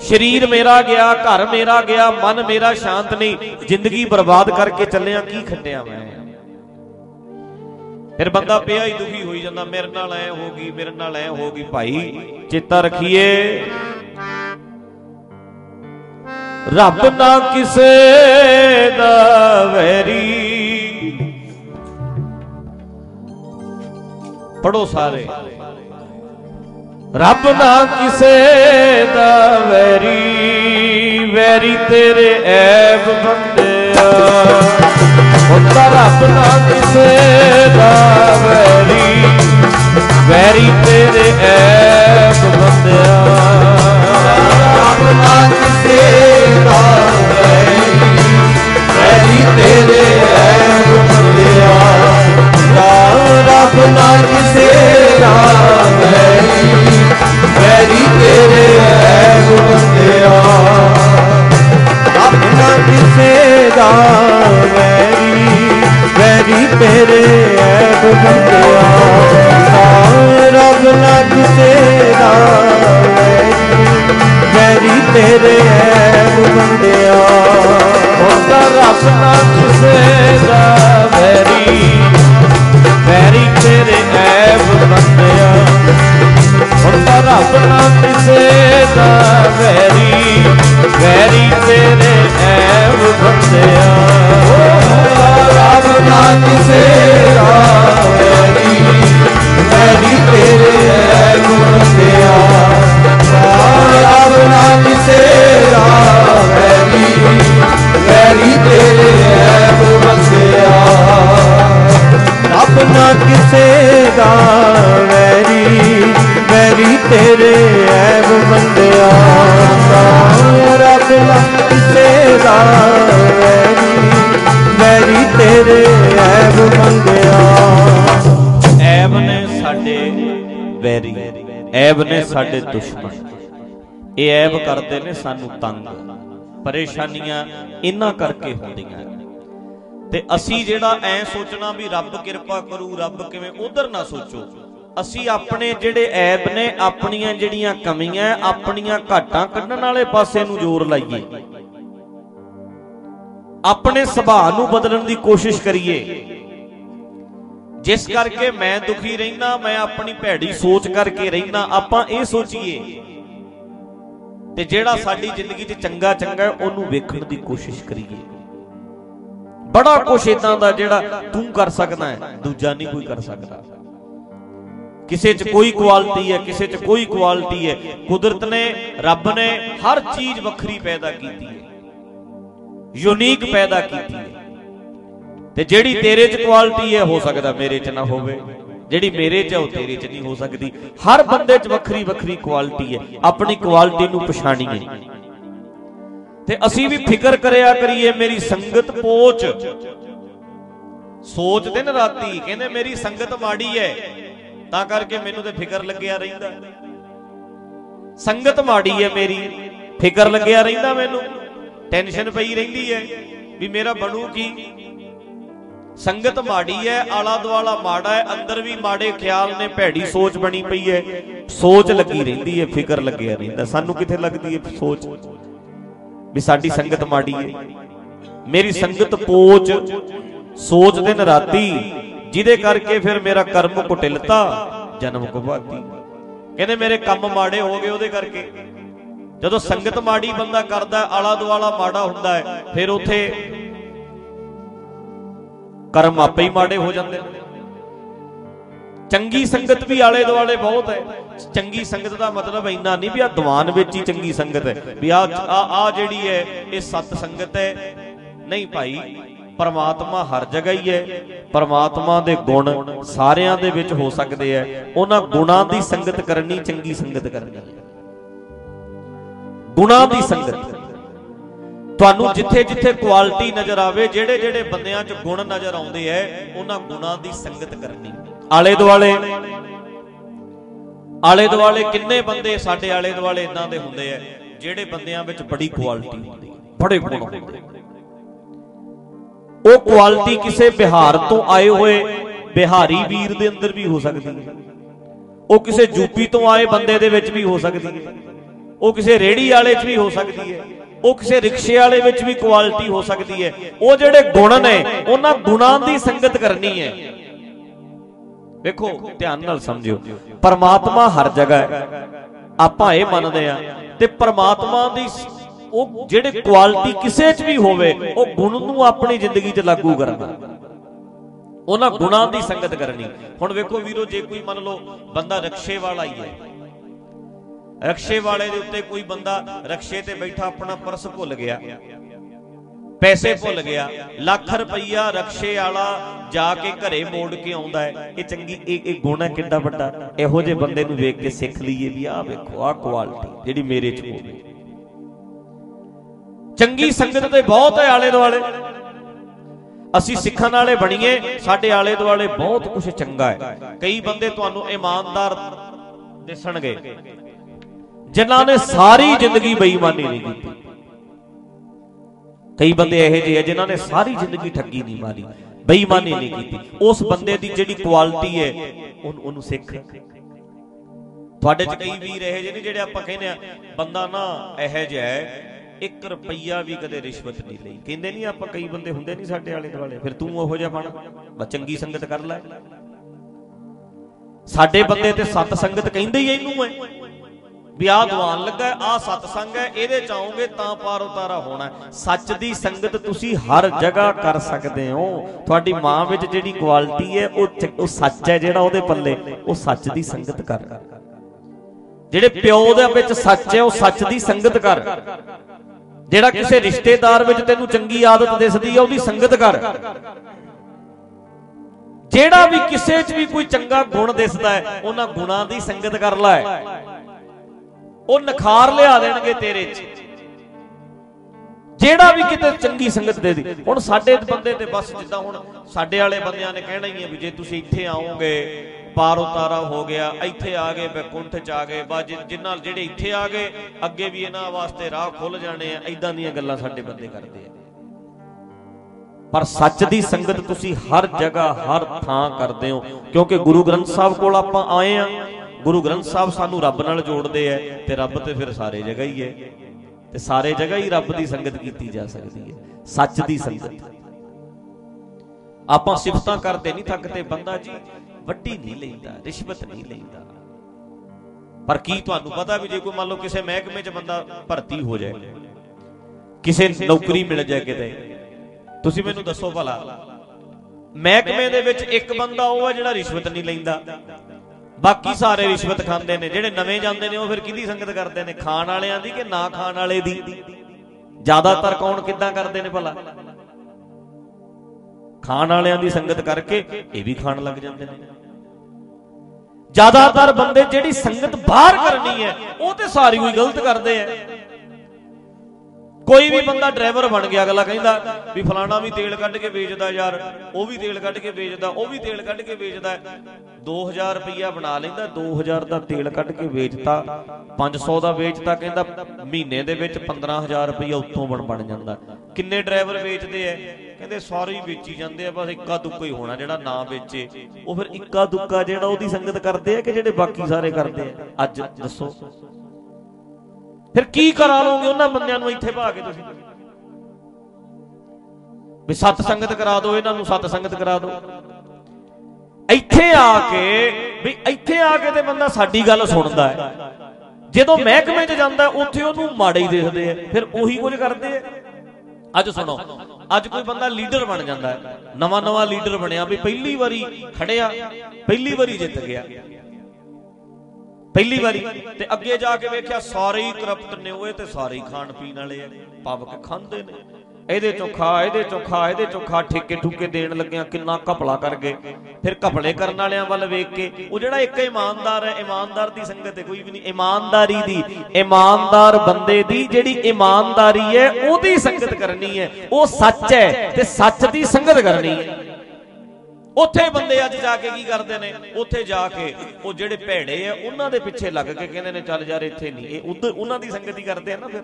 ਸਰੀਰ ਮੇਰਾ ਗਿਆ, ਘਰ ਮੇਰਾ ਗਿਆ, ਮਨ ਮੇਰਾ ਸ਼ਾਂਤ ਨਹੀਂ, ਜ਼ਿੰਦਗੀ ਬਰਬਾਦ ਕਰਕੇ ਚੱਲਿਆ, ਕੀ ਖੱਟਿਆ ਮੈਂ? ਫਿਰ ਬੰਦਾ ਪਿਆ ਹੀ ਦੁਖੀ ਹੋਈ ਜਾਂਦਾ, ਮੇਰੇ ਨਾਲ ਐ ਹੋ ਗਈ, ਮੇਰੇ ਨਾਲ ਐ ਹੋ ਗਈ, ਭਾਈ, ਚੇਤਾ ਰੱਖੀਏ। ਰੱਬ ਨਾ ਕਿਸੇ ਦਾ ਵੈਰੀ। ਪੜੋ ਸਾਰੇ। ਰੱਬ ਨਾ ਕਿਸੇ ਦਾ ਵੈਰੀ। ਵੈਰੀ ਤੇਰੇ ਐਬ ਬੰਦਿਆ ਹੁੰਦਾ ਰੱਬ ਨਾ ਕਿਸੇ ਦਾ ਵੈਰੀ। ਵੈਰੀ ਤੇਰੇ ਐਬ ਬੰਦਿਆ ਰੱਬ ਨਾ ਕਿਸੇ ਵੈਰੀ ਤੇਰੇ ਐਬ ਬੰਦਿਆ। ਰੱਬ ਨਾ ਕਿਸੇ ਦਾ ਵੈਰੀ ਵੈਰੀ ਤੇਰੇ ਐਬ ਬੰਦਿਆ ਰੱਬ ਨਾ ਕਿਸੇ ਦਾ ਵੈਰੀ ਵੈਰੀ ਤੇਰੇ ਐਬ ਬੰਦਿਆ ਰੱਬ ਨਾ ਕਿਸੇ ਦਾ ਵੈਰੀ ਵੈਰੀ ਤੇਰੇ ਐਬ ਬੰਦਿਆ ਹੁੰਦਾ ਰੱਬ ਨਾ ਕਿਸੇ ਦਾ ਵੈਰੀ ਵੈਰੀ ਤੇਰੇ ਐਬ ਬੰਦਿਆ। ਹੁੰਦਾ ਰੱਬ ਨਾ ਕਿਸੇ ਦਾ ਵੈਰੀ ਵੈਰੀ ਤੇਰੇ ਐਬ ਬੰਦਿਆ। ਰੱਬ ਨਾ ਕਿਸੇ ਦਾ ਵੈਰੀ ਵੈਰੀ ਤੇਰੇ ਐਬ ਬੰਦਿਆ। ਰੱਬ ਨਾ ਕਿਸੇ ਕਿਸੇ ਦਾ ਵੈਰੀ ਵੈਰੀ ਤੇਰੇ ਐਬ ਬੰਦਿਆ ਰੱਬ ਨਾ ਕਿਸੇ ਦਾ ਵੈਰੀ ਵੈਰੀ ਤੇਰੇ ਐਬ ਬੰਦਿਆ। ਐਬ ਨੇ ਸਾਡੇ ਵੈਰੀ, ਐਬ ਨੇ ਸਾਡੇ ਦੁਸ਼ਮਣ। ਇਹ ਐਬ ਕਰਦੇ ਨੇ ਸਾਨੂੰ ਤੰਗ, ਪਰੇਸ਼ਾਨੀਆਂ ਇਹਨਾਂ ਕਰਕੇ ਹੁੰਦੀਆਂ। ਤੇ ਅਸੀਂ ਜਿਹੜਾ ਐ ਸੋਚਣਾ ਵੀ ਰੱਬ ਕਿਰਪਾ ਕਰੂ, ਰੱਬ ਕਿਵੇਂ, ਉਧਰ ਨਾ ਸੋਚੋ। ਅਸੀਂ ਆਪਣੇ ਜਿਹੜੇ ਐਬ ਨੇ, ਆਪਣੀਆਂ ਜਿਹੜੀਆਂ ਕਮੀਆਂ, ਆਪਣੀਆਂ ਘਾਟਾਂ ਕੱਢਣ ਵਾਲੇ ਪਾਸੇ ਨੂੰ ਜ਼ੋਰ ਲਾਈਏ। ਆਪਣੇ ਸੁਭਾਅ ਨੂੰ ਬਦਲਣ ਦੀ ਕੋਸ਼ਿਸ਼ ਕਰੀਏ। ਜਿਸ ਕਰਕੇ ਮੈਂ ਦੁਖੀ ਰਹਿਣਾ ਮੈਂ ਆਪਣੀ ਭੈੜੀ ਸੋਚ ਕਰਕੇ ਰਹਿਣਾ ਆਪਾਂ ਇਹ ਸੋਚੀਏ। ਤੇ ਜਿਹੜਾ ਸਾਡੀ ਜ਼ਿੰਦਗੀ 'ਚ ਚੰਗਾ ਚੰਗਾ ਹੈ, ਉਹਨੂੰ ਵੇਖਣ ਦੀ ਕੋਸ਼ਿਸ਼ ਕਰੀਏ। ਬੜਾ ਕੁਛ ਇਦਾਂ ਦਾ ਜਿਹੜਾ ਤੂੰ ਕਰ ਸਕਦਾ ਹੈ, ਦੂਜਾ ਨਹੀਂ ਕੋਈ ਕਰ ਸਕਦਾ। ਕਿਸੇ 'ਚ ਕੋਈ ਕੁਆਲਿਟੀ ਹੈ, ਕਿਸੇ 'ਚ ਕੋਈ ਕੁਆਲਿਟੀ ਹੈ। ਕੁਦਰਤ ਨੇ, ਰੱਬ ਨੇ ਹਰ ਚੀਜ਼ ਵੱਖਰੀ ਪੈਦਾ ਕੀਤੀ ਹੈ। ਯੂਨੀਕ ਪੈਦਾ ਕੀਤੀ ਹੈ। ਤੇ ਜਿਹੜੀ ਤੇਰੇ 'ਚ ਕੁਆਲਿਟੀ ਹੈ, ਹੋ ਸਕਦਾ ਮੇਰੇ 'ਚ ਨਾ ਹੋਵੇ। ਜਿਹੜੀ ਮੇਰੇ 'ਚ ਹੈ, ਉਹ ਤੇਰੇ 'ਚ ਨਹੀਂ ਹੋ ਸਕਦੀ। ਹਰ ਬੰਦੇ 'ਚ ਵੱਖਰੀ ਵੱਖਰੀ ਕੁਆਲਿਟੀ ਹੈ। ਆਪਣੀ ਕੁਆਲਿਟੀ ਨੂੰ ਪਛਾਣੀਏ। ਤੇ ਅਸੀਂ ਵੀ ਫਿਕਰ ਕਰਿਆ ਕਰੀਏ, ਮੇਰੀ ਸੰਗਤ ਪੋਚ ਸੋਚ ਦਿਨ ਰਾਤੀ, ਕਹਿੰਦੇ ਮੇਰੀ ਸੰਗਤ ਮਾੜੀ ਹੈ ਤਾਂ ਕਰਕੇ ਮੈਨੂੰ ਤੇ ਫਿਕਰ ਲੱਗਿਆ ਰਹਿੰਦਾ। ਸੰਗਤ ਮਾੜੀ ਹੈ ਮੇਰੀ, ਫਿਕਰ ਲੱਗਿਆ ਰਹਿੰਦਾ ਮੈਨੂੰ। ਟੈਨਸ਼ਨ ਪਈ ਰਹਿੰਦੀ ਹੈ ਵੀ ਮੇਰਾ ਬਣੂ ਕੀ। ਸੰਗਤ ਮਾੜੀ ਹੈ ਆਲਾ ਦੁਆਲਾ ਮਾੜਾ ਹੈ ਅੰਦਰ ਵੀ ਮਾੜੇ ਖਿਆਲ ਨੇ, ਭੈੜੀ ਸੋਚ ਬਣੀ ਪਈ ਹੈ ਸੋਚ ਲੱਗੀ ਰਹਿੰਦੀ ਹੈ ਫਿਕਰ ਲੱਗਿਆ ਰਹਿੰਦਾ। ਸਾਨੂੰ ਕਿੱਥੇ ਲੱਗਦੀ ਹੈ ਸੋਚ? ਵੀ ਸਾਡੀ ਸੰਗਤ ਮਾੜੀ ਹੈ ਮੇਰੀ ਸੰਗਤ ਪੋਚ, ਸੋਚ ਦਿਨ ਰਾਤੀ ਜਿਹਦੇ ਕਰਕੇ ਫਿਰ ਮੇਰਾ ਕਰਮ ਕੁਟਿਲਤਾ, ਜਨਮ ਕੁਬਾਤੀ ਕਹਿੰਦੇ ਮੇਰੇ ਕੰਮ ਮਾੜੇ ਹੋ ਗਏ ਉਹਦੇ ਕਰਕੇ। ਜਦੋਂ ਸੰਗਤ ਮਾੜੀ ਬੰਦਾ ਕਰਦਾ ਆਲਾ ਦੁਆਲਾ ਮਾੜਾ ਹੁੰਦਾ ਹੈ ਫਿਰ ਉਥੇ ਕਰਮ ਆਪੇ ਹੀ ਮਾੜੇ ਹੋ ਜਾਂਦੇ ਨੇ। ਚੰਗੀ ਸੰਗਤ ਵੀ ਆਲੇ ਦੁਆਲੇ ਬਹੁਤ ਹੈ। ਚੰਗੀ ਸੰਗਤ ਦਾ ਮਤਲਬ ਇੰਨਾ ਨਹੀਂ ਵੀ ਆ ਦੀਵਾਨ ਵਿੱਚ ਹੀ ਚੰਗੀ ਸੰਗਤ ਹੈ। ਵੀ ਆ ਆ ਜਿਹੜੀ ਹੈ ਇਹ ਸਤ ਸੰਗਤ ਹੈ। ਨਹੀਂ ਭਾਈ ਪਰਮਾਤਮਾ ਹਰ ਜਗ੍ਹਾ ਹੀ ਹੈ। ਪਰਮਾਤਮਾ ਦੇ ਗੁਣ ਸਾਰਿਆਂ ਦੇ ਵਿੱਚ ਹੋ ਸਕਦੇ ਆ ਉਹਨਾਂ ਗੁਣਾਂ ਦੀ ਸੰਗਤ ਕਰਨੀ ਚੰਗੀ ਸੰਗਤ ਕਰਨੀ। ਗੁਣਾਂ ਦੀ ਸੰਗਤ। ਤੁਹਾਨੂੰ ਜਿੱਥੇ ਜਿੱਥੇ ਕੁਆਲਿਟੀ ਨਜ਼ਰ ਆਵੇ ਜਿਹੜੇ ਜਿਹੜੇ ਬੰਦਿਆਂ 'ਚ ਗੁਣ ਨਜ਼ਰ ਆਉਂਦੇ ਐ ਉਹਨਾਂ ਗੁਣਾਂ ਦੀ ਸੰਗਤ ਕਰਨੀ। ਆਲੇ ਦੁਆਲੇ ਆਲੇ ਦੁਆਲੇ ਕਿੰਨੇ ਬੰਦੇ ਸਾਡੇ ਆਲੇ ਦੁਆਲੇ ਇਦਾਂ ਦੇ ਹੁੰਦੇ ਐ ਜਿਹੜੇ ਬੰਦਿਆਂ ਵਿੱਚ ਬੜੀ ਕੁਆਲਿਟੀ ਹੁੰਦੀ ਬੜੇ ਗੁਣ ਹੁੰਦੇ ਉਹ ਕੁਆਲਿਟੀ ਕਿਸੇ ਬਿਹਾਰ ਤੋਂ ਆਏ ਹੋਏ ਬਿਹਾਰੀ ਵੀਰ ਦੇ ਅੰਦਰ ਵੀ ਹੋ ਸਕਦੀ ਹੈ ਉਹ ਕਿਸੇ ਯੂਪੀ ਤੋਂ ਆਏ ਬੰਦੇ ਦੇ ਵਿੱਚ ਵੀ ਹੋ ਸਕਦੀ ਹੈ ਉਹ ਕਿਸੇ ਰੇੜੀ ਵਾਲੇ 'ਚ ਵੀ ਹੋ ਸਕਦੀ ਹੈ ਉਹ ਕਿਸੇ ਰਿਕਸ਼ੇ ਵਾਲੇ ਵਿੱਚ ਵੀ ਕੁਆਲਿਟੀ ਹੋ ਸਕਦੀ ਹੈ ਉਹ ਜਿਹੜੇ ਗੁਣ ਨੇ, ਉਹਨਾਂ ਗੁਣਾਂ ਦੀ ਸੰਗਤ ਕਰਨੀ ਹੈ ਵੇਖੋ, ਧਿਆਨ ਨਾਲ ਸਮਝਿਓ। ਪਰਮਾਤਮਾ ਹਰ ਜਗ੍ਹਾ ਹੈ। ਆਪਾਂ ਇਹ ਮੰਨਦੇ ਆ ਤੇ ਪਰਮਾਤਮਾ ਦੀ ਉਹ ਜਿਹੜੇ ਕੁਆਲਿਟੀ ਕਿਸੇ 'ਚ ਵੀ ਹੋਵੇ, ਉਹ ਗੁਣ ਨੂੰ ਆਪਣੀ ਜ਼ਿੰਦਗੀ 'ਚ ਲਾਗੂ ਕਰਨਾ ਉਹਨਾਂ ਗੁਣਾਂ ਦੀ ਸੰਗਤ ਕਰਨੀ। ਹੁਣ ਵੇਖੋ ਵੀਰੋ, ਜੇ ਕੋਈ ਮੰਨ ਲਓ ਬੰਦਾ ਰਕਸ਼ੇ ਵਾਲਾ ਹੀ। ਹੈ ਰਕਸ਼ੇ ਵਾਲੇ ਦੇ ਉੱਤੇ ਕੋਈ ਬੰਦਾ ਰਕਸ਼ੇ ਤੇ ਬੈਠਾ, ਆਪਣਾ ਪਰਸ ਭੁੱਲ ਗਿਆ। ਪੈਸੇ ਭੁੱਲ ਗਿਆ। ਲੱਖ ਰੁਪਈਆ ਰਕਸ਼ੇ ਵਾਲਾ ਜਾ ਕੇ ਘਰੇ ਮੋੜ ਕੇ ਆਉਂਦਾ ਹੈ। ਇਹ ਚੰਗੀ, ਇਹ ਇਹ ਗੁਣ ਹੈ ਕਿੰਨਾ ਵੱਡਾ? ਇਹੋ ਜਿਹੇ ਬੰਦੇ ਨੂੰ ਵੇਖ ਕੇ ਸਿੱਖ ਲਈਏ ਵੀ ਆਹ ਵੇਖੋ, ਆਹ ਕੁਆਲਿਟੀ ਜਿਹੜੀ ਮੇਰੇ 'ਚ ਹੋਵੇ। ਚੰਗੀ ਸੰਗਤ ਤੇ ਬਹੁਤ ਹੈ ਆਲੇ ਦੁਆਲੇ। ਅਸੀਂ ਸਿੱਖਣ ਵਾਲੇ ਬਣੀਏ, ਸਾਡੇ ਆਲੇ ਦੁਆਲੇ ਬਹੁਤ ਕੁਝ ਚੰਗਾ ਹੈ। ਕਈ ਬੰਦੇ ਤੁਹਾਨੂੰ ਇਮਾਨਦਾਰ ਦਿਸਣਗੇ। ਜਿਨ੍ਹਾਂ ਨੇ ਸਾਰੀ ਜ਼ਿੰਦਗੀ ਬੇਈਮਾਨੀ ਨਹੀਂ ਕੀਤੀ। ਕਈ ਬੰਦੇ ਇਹੋ ਜਿਹੇ ਆ ਜਿਨ੍ਹਾਂ ਨੇ ਸਾਰੀ ਜ਼ਿੰਦਗੀ ਠੱਗੀ ਨਹੀਂ ਮਾਰੀ, ਬੇਈਮਾਨੀ ਨਹੀਂ ਕੀਤੀ। ਉਸ ਬੰਦੇ ਦੀ ਜਿਹੜੀ ਕੁਆਲਿਟੀ ਹੈ, ਉਹਨੂੰ ਉਹਨੂੰ ਸਿੱਖ। ਤੁਹਾਡੇ ਚ ਕਈ ਵੀਰ ਇਹੋ ਜਿਹੇ ਨੇ ਜਿਹੜੇ ਆਪਾਂ ਕਹਿੰਦੇ ਆ, ਬੰਦਾ ਨਾ ਇਹੋ ਜਿਹਾ ਹੈ 1 ਰੁਪਈਆ ਵੀ ਕਦੇ ਰਿਸ਼ਵਤ ਨਹੀਂ ਲਈ। ਕਹਿੰਦੇ ਨਹੀਂ ਆਪਾਂ ਕਈ ਬੰਦੇ ਹੁੰਦੇ ਨਹੀਂ ਸਾਡੇ ਆਲੇ ਦੁਆਲੇ, ਫਿਰ ਤੂੰ ਉਹੋ ਜਿਹਾ ਬਣ। ਬਸ ਚੰਗੀ ਸੰਗਤ ਕਰ ਲੈ। ਸਾਡੇ ਬੰਦੇ ਤੇ ਸਤ ਸੰਗਤ ਕਹਿੰਦੇ ਹੀ ਇਹਨੂੰ ਹੈ ਵੀ ਆਹ ਦੀਵਾਨ ਲੱਗਾ ਆਹ ਸਤ ਸੰਗ ਹੈ, ਇਹਦੇ ਚ ਆਓਗੇ ਤਾਂ ਪਾਰ ਉਤਾਰਾ ਹੋਣਾ ਹੈ। ਸੱਚ ਦੀ ਸੰਗਤ ਤੁਸੀਂ ਹਰ ਜਗ੍ਹਾ ਕਰ ਸਕਦੇ ਹੋ। ਤੁਹਾਡੀ ਮਾਂ ਵਿੱਚ ਜਿਹੜੀ ਕੁਆਲਿਟੀ ਹੈ, ਉਹ ਚ- ਉਹ ਸੱਚ ਹੈ ਜਿਹੜਾ ਉਹਦੇ ਪੱਲੇ। ਉਹ ਸੱਚ ਦੀ ਸੰਗਤ ਕਰ। ਜਿਹੜੇ ਪਿਓ ਦੇ ਵਿੱਚ ਸੱਚ ਹੈ, ਉਹ ਸੱਚ ਦੀ ਸੰਗਤ ਕਰ। ਜਿਹੜਾ ਕਿਸੇ ਰਿਸ਼ਤੇਦਾਰ ਵਿੱਚ ਤੈਨੂੰ ਚੰਗੀ ਆਦਤ ਦਿਸਦੀ ਹੈ, ਉਹਦੀ ਸੰਗਤ ਕਰ। ਜਿਹੜਾ ਵੀ ਕਿਸੇ 'ਚ ਵੀ ਕੋਈ ਚੰਗਾ ਗੁਣ ਦਿਸਦਾ ਹੈ, ਉਹਨਾਂ ਗੁਣਾਂ ਦੀ ਸੰਗਤ ਕਰ ਲੈ। ਉਹ ਨਖਾਰ ਲਿਆ ਦੇਣਗੇ ਤੇਰੇ 'ਚ। ਜਿਹੜਾ ਵੀ ਕਿਤੇ ਚੰਗੀ ਸੰਗਤ ਦੇ ਦੀ। ਹੁਣ ਸਾਡੇ ਬੰਦੇ ਤੇ ਬਸ ਜਿੱਦਾਂ ਹੁਣ ਸਾਡੇ ਵਾਲੇ ਬੰਦਿਆਂ ਨੇ ਕਹਿਣਾ ਹੀ ਹੈ ਵੀ ਜੇ ਤੁਸੀਂ ਇੱਥੇ ਆਓਗੇ, ਪਾਰ ਉਤਾਰਾ ਹੋ ਗਿਆ, ਇੱਥੇ ਆ ਗਏ ਬੈਕੁੰਠ ਚ ਆ ਗਏ ਬਾ ਜਿਨ੍ਹਾਂ ਜਿਹੜੇ ਇੱਥੇ ਆ ਗਏ, ਅੱਗੇ ਵੀ ਇਹਨਾਂ ਵਾਸਤੇ ਰਾਹ ਖੁੱਲ ਜਾਣੇ ਆ ਇਦਾਂ ਦੀਆਂ ਗੱਲਾਂ ਸਾਡੇ ਬੰਦੇ ਕਰਦੇ ਆ। ਪਰ ਸੱਚ ਦੀ ਸੰਗਤ ਤੁਸੀਂ ਹਰ ਜਗ੍ਹਾ, ਹਰ ਥਾਂ ਕਰਦੇ ਹੋ, ਕਿਉਂਕਿ ਗੁਰੂ ਗ੍ਰੰਥ ਸਾਹਿਬ ਕੋਲ ਆਪਾਂ ਆਏ ਆ। ਗੁਰੂ ਗ੍ਰੰਥ ਸਾਹਿਬ ਸਾਨੂੰ ਰੱਬ ਨਾਲ ਜੋੜਦੇ ਐ ਤੇ ਰੱਬ ਤੇ ਫਿਰ ਸਾਰੇ ਜਗ੍ਹਾ ਹੀ ਹੈ ਤੇ ਸਾਰੇ ਜਗ੍ਹਾ ਹੀ ਰੱਬ ਦੀ ਸੰਗਤ ਕੀਤੀ ਜਾ ਸਕਦੀ ਹੈ ਸੱਚ ਦੀ ਸੰਗਤ। ਆਪਾਂ ਸਿਫਤਾਂ ਕਰਦੇ ਨਹੀਂ ਥੱਕਦੇ ਬੰਦਾ ਜੀ, ਵੱਡੀ ਨਹੀਂ ਲੈਂਦਾ, ਰਿਸ਼ਵਤ ਨਹੀਂ ਲੈਂਦਾ। ਪਰ ਕੀ ਤੁਹਾਨੂੰ ਪਤਾ ਵੀ ਜੇ ਕੋਈ ਮੰਨ ਲਓ ਕਿਸੇ ਮਹਿਕਮੇ 'ਚ ਬੰਦਾ ਭਰਤੀ ਹੋ ਜਾਏ, ਕਿਸੇ ਨੌਕਰੀ ਮਿਲ ਜਾਏ ਕਿਤੇ, ਤੁਸੀਂ ਮੈਨੂੰ ਦੱਸੋ ਭਲਾ, ਮਹਿਕਮੇ ਦੇ ਵਿੱਚ ਇੱਕ ਬੰਦਾ ਉਹ ਹੈ ਜਿਹੜਾ ਰਿਸ਼ਵਤ ਨਹੀਂ ਲੈਂਦਾ। ਬਾਕੀ ਸਾਰੇ ਰਿਸ਼ਵਤ ਖਾਂਦੇ ਨੇ, ਜਿਹੜੇ ਨਵੇਂ ਜਾਂਦੇ ਨੇ, ਉਹ ਫਿਰ ਕਿਹਦੀ ਸੰਗਤ ਕਰਦੇ ਨੇ? ਖਾਣ ਵਾਲਿਆਂ ਦੀ ਕਿ ਨਾ ਖਾਣ ਵਾਲੇ ਦੀ? ਜ਼ਿਆਦਾਤਰ ਕੌਣ ਕਿੱਦਾਂ ਕਰਦੇ ਨੇ ਭਲਾ? ਖਾਣ ਵਾਲਿਆਂ ਦੀ ਸੰਗਤ ਕਰਕੇ ਇਹ ਵੀ ਖਾਣ ਲੱਗ ਜਾਂਦੇ ਨੇ। ਜ਼ਿਆਦਾਤਰ ਬੰਦੇ ਜਿਹੜੀ ਸੰਗਤ ਬਾਹਰ ਕਰਨੀ ਹੈ, ਉਹ ਤੇ ਸਾਰੀ ਕੋਈ ਗਲਤ ਕਰਦੇ ਆ। ਕੋਈ ਵੀ ਬੰਦਾ ਡਰਾਈਵਰ ਬਣ ਗਿਆ, ਅਗਲਾ ਕਹਿੰਦਾ ਵੀ ਫਲਾਣਾ ਵੀ ਤੇਲ ਕੱਢ ਕੇ ਵੇਚਦਾ ਯਾਰ, ਉਹ ਵੀ ਤੇਲ ਕੱਢ ਕੇ ਵੇਚਦਾ, ਉਹ ਵੀ ਤੇਲ ਕੱਢ ਕੇ ਵੇਚਦਾ। 2000 ਰੁਪਈਆ ਬਣਾ ਲੈਂਦਾ 2000 ਦਾ ਤੇਲ ਕੱਢ ਕੇ ਵੇਚਤਾ 500 ਦਾ ਵੇਚਤਾ, ਕਹਿੰਦਾ ਮਹੀਨੇ ਦੇ ਵਿੱਚ 15000 ਰੁਪਈਆ ਉੱਤੋਂ ਬਣ ਬਣ ਜਾਂਦਾ। ਕਿੰਨੇ ਡਰਾਈਵਰ ਵੇਚਦੇ ਐ? ਕਹਿੰਦੇ ਸਾਰੇ ਹੀ ਵੇਚੀ ਜਾਂਦੇ ਆ, ਬਸ ਇੱਕਾ ਦੁੱਕਾ ਹੀ ਹੋਣਾ ਜਿਹੜਾ ਨਾ ਵੇਚੇ। ਉਹ ਫਿਰ ਇੱਕਾ ਦੁੱਕਾ ਜਿਹੜਾ ਉਹਦੀ ਸੰਗਤ ਕਰਦੇ ਆ ਕਿ ਜਿਹੜੇ ਬਾਕੀ ਸਾਰੇ ਕਰਦੇ ਆ? ਅੱਜ ਦੱਸੋ। ਫਿਰ ਕੀ ਕਰਾ ਲੋਗੇ ਉਹਨਾਂ ਬੰਦਿਆਂ ਨੂੰ ਇੱਥੇ ਭਾ ਕੇ ਤੁਸੀਂ? ਵੀ ਸਤ ਸੰਗਤ ਕਰਾ ਦਿਓ, ਇਹਨਾਂ ਨੂੰ ਸਤ ਸੰਗਤ ਕਰਾ ਦਿਓ। ਇੱਥੇ ਆ ਕੇ, ਵੀ ਇੱਥੇ ਆ ਕੇ ਤੇ ਬੰਦਾ ਸਾਡੀ ਗੱਲ ਸੁਣਦਾ ਹੈ। ਜਦੋਂ ਮਹਿਕਮੇ 'ਚ ਜਾਂਦਾ, ਉੱਥੇ ਉਹਨੂੰ ਮਾੜਾ ਹੀ ਦੇਖਦੇ ਆ, ਫਿਰ ਉਹੀ ਕੁਝ ਕਰਦੇ ਆ। ਅੱਜ ਸੁਣੋ, ਅੱਜ ਕੋਈ ਬੰਦਾ ਲੀਡਰ ਬਣ ਜਾਂਦਾ ਹੈ। ਨਵਾਂ ਨਵਾਂ ਲੀਡਰ ਬਣਿਆ, ਵੀ ਪਹਿਲੀ ਵਾਰੀ ਖੜਿਆ, ਪਹਿਲੀ ਵਾਰੀ ਜਿੱਤ ਗਿਆ। ਪਹਿਲੀ ਵਾਰੀ ਤੇ ਅੱਗੇ ਜਾ ਕੇ ਵੇਖਿਆ ਸਾਰੇ ਹੀ ਕਰਪਟ ਨੇ ਹੋਏ ਤੇ ਸਾਰੇ ਹੀ ਖਾਣ ਪੀਣ ਵਾਲੇ ਆ। ਪੱਬ ਕੇ ਖਾਂਦੇ ਨੇ। ਇਹਦੇ ਚੋਂ ਖਾ, ਇਹਦੇ ਚੋਂ ਖਾ, ਇਹਦੇ ਚੋਂ ਖਾ, ਠੇਕੇ ਠੁਕੇ ਦੇਣ ਲੱਗਿਆ ਕਿੰਨਾ ਘਪਲਾ ਕਰ ਗਏ। ਫਿਰ ਘਪਲੇ ਕਰਨ ਵਾਲਿਆਂ ਵੱਲ ਵੇਖ ਕੇ, ਉਹ ਜਿਹੜਾ ਇੱਕ ਇਮਾਨਦਾਰ ਹੈ, ਇਮਾਨਦਾਰ ਦੀ ਸੰਗਤ ਹੈ, ਕੋਈ ਵੀ ਨਹੀਂ, ਇਮਾਨਦਾਰੀ ਦੀ, ਇਮਾਨਦਾਰ ਬੰਦੇ ਦੀ ਜਿਹੜੀ ਇਮਾਨਦਾਰੀ ਹੈ, ਉਹਦੀ ਸੰਗਤ ਕਰਨੀ ਹੈ। ਉਹ ਸੱਚ ਹੈ ਤੇ ਸੱਚ ਦੀ ਸੰਗਤ ਕਰਨੀ ਹੈ। ਉੱਥੇ ਬੰਦੇ ਅੱਜ ਜਾ ਕੇ ਕੀ ਕਰਦੇ ਨੇ? ਉੱਥੇ ਜਾ ਕੇ। ਉਹ ਜਿਹੜੇ ਭੇੜੇ ਆ, ਉਹਨਾਂ ਦੇ ਪਿੱਛੇ ਲੱਗ ਕੇ ਕਹਿੰਦੇ ਨੇ, ਚੱਲ ਯਾਰ, ਇੱਥੇ ਨਹੀਂ। ਇਹ ਉਧਰ ਉਹਨਾਂ ਦੀ ਸੰਗਤ ਹੀ ਕਰਦੇ ਆ ਨਾ ਫਿਰ।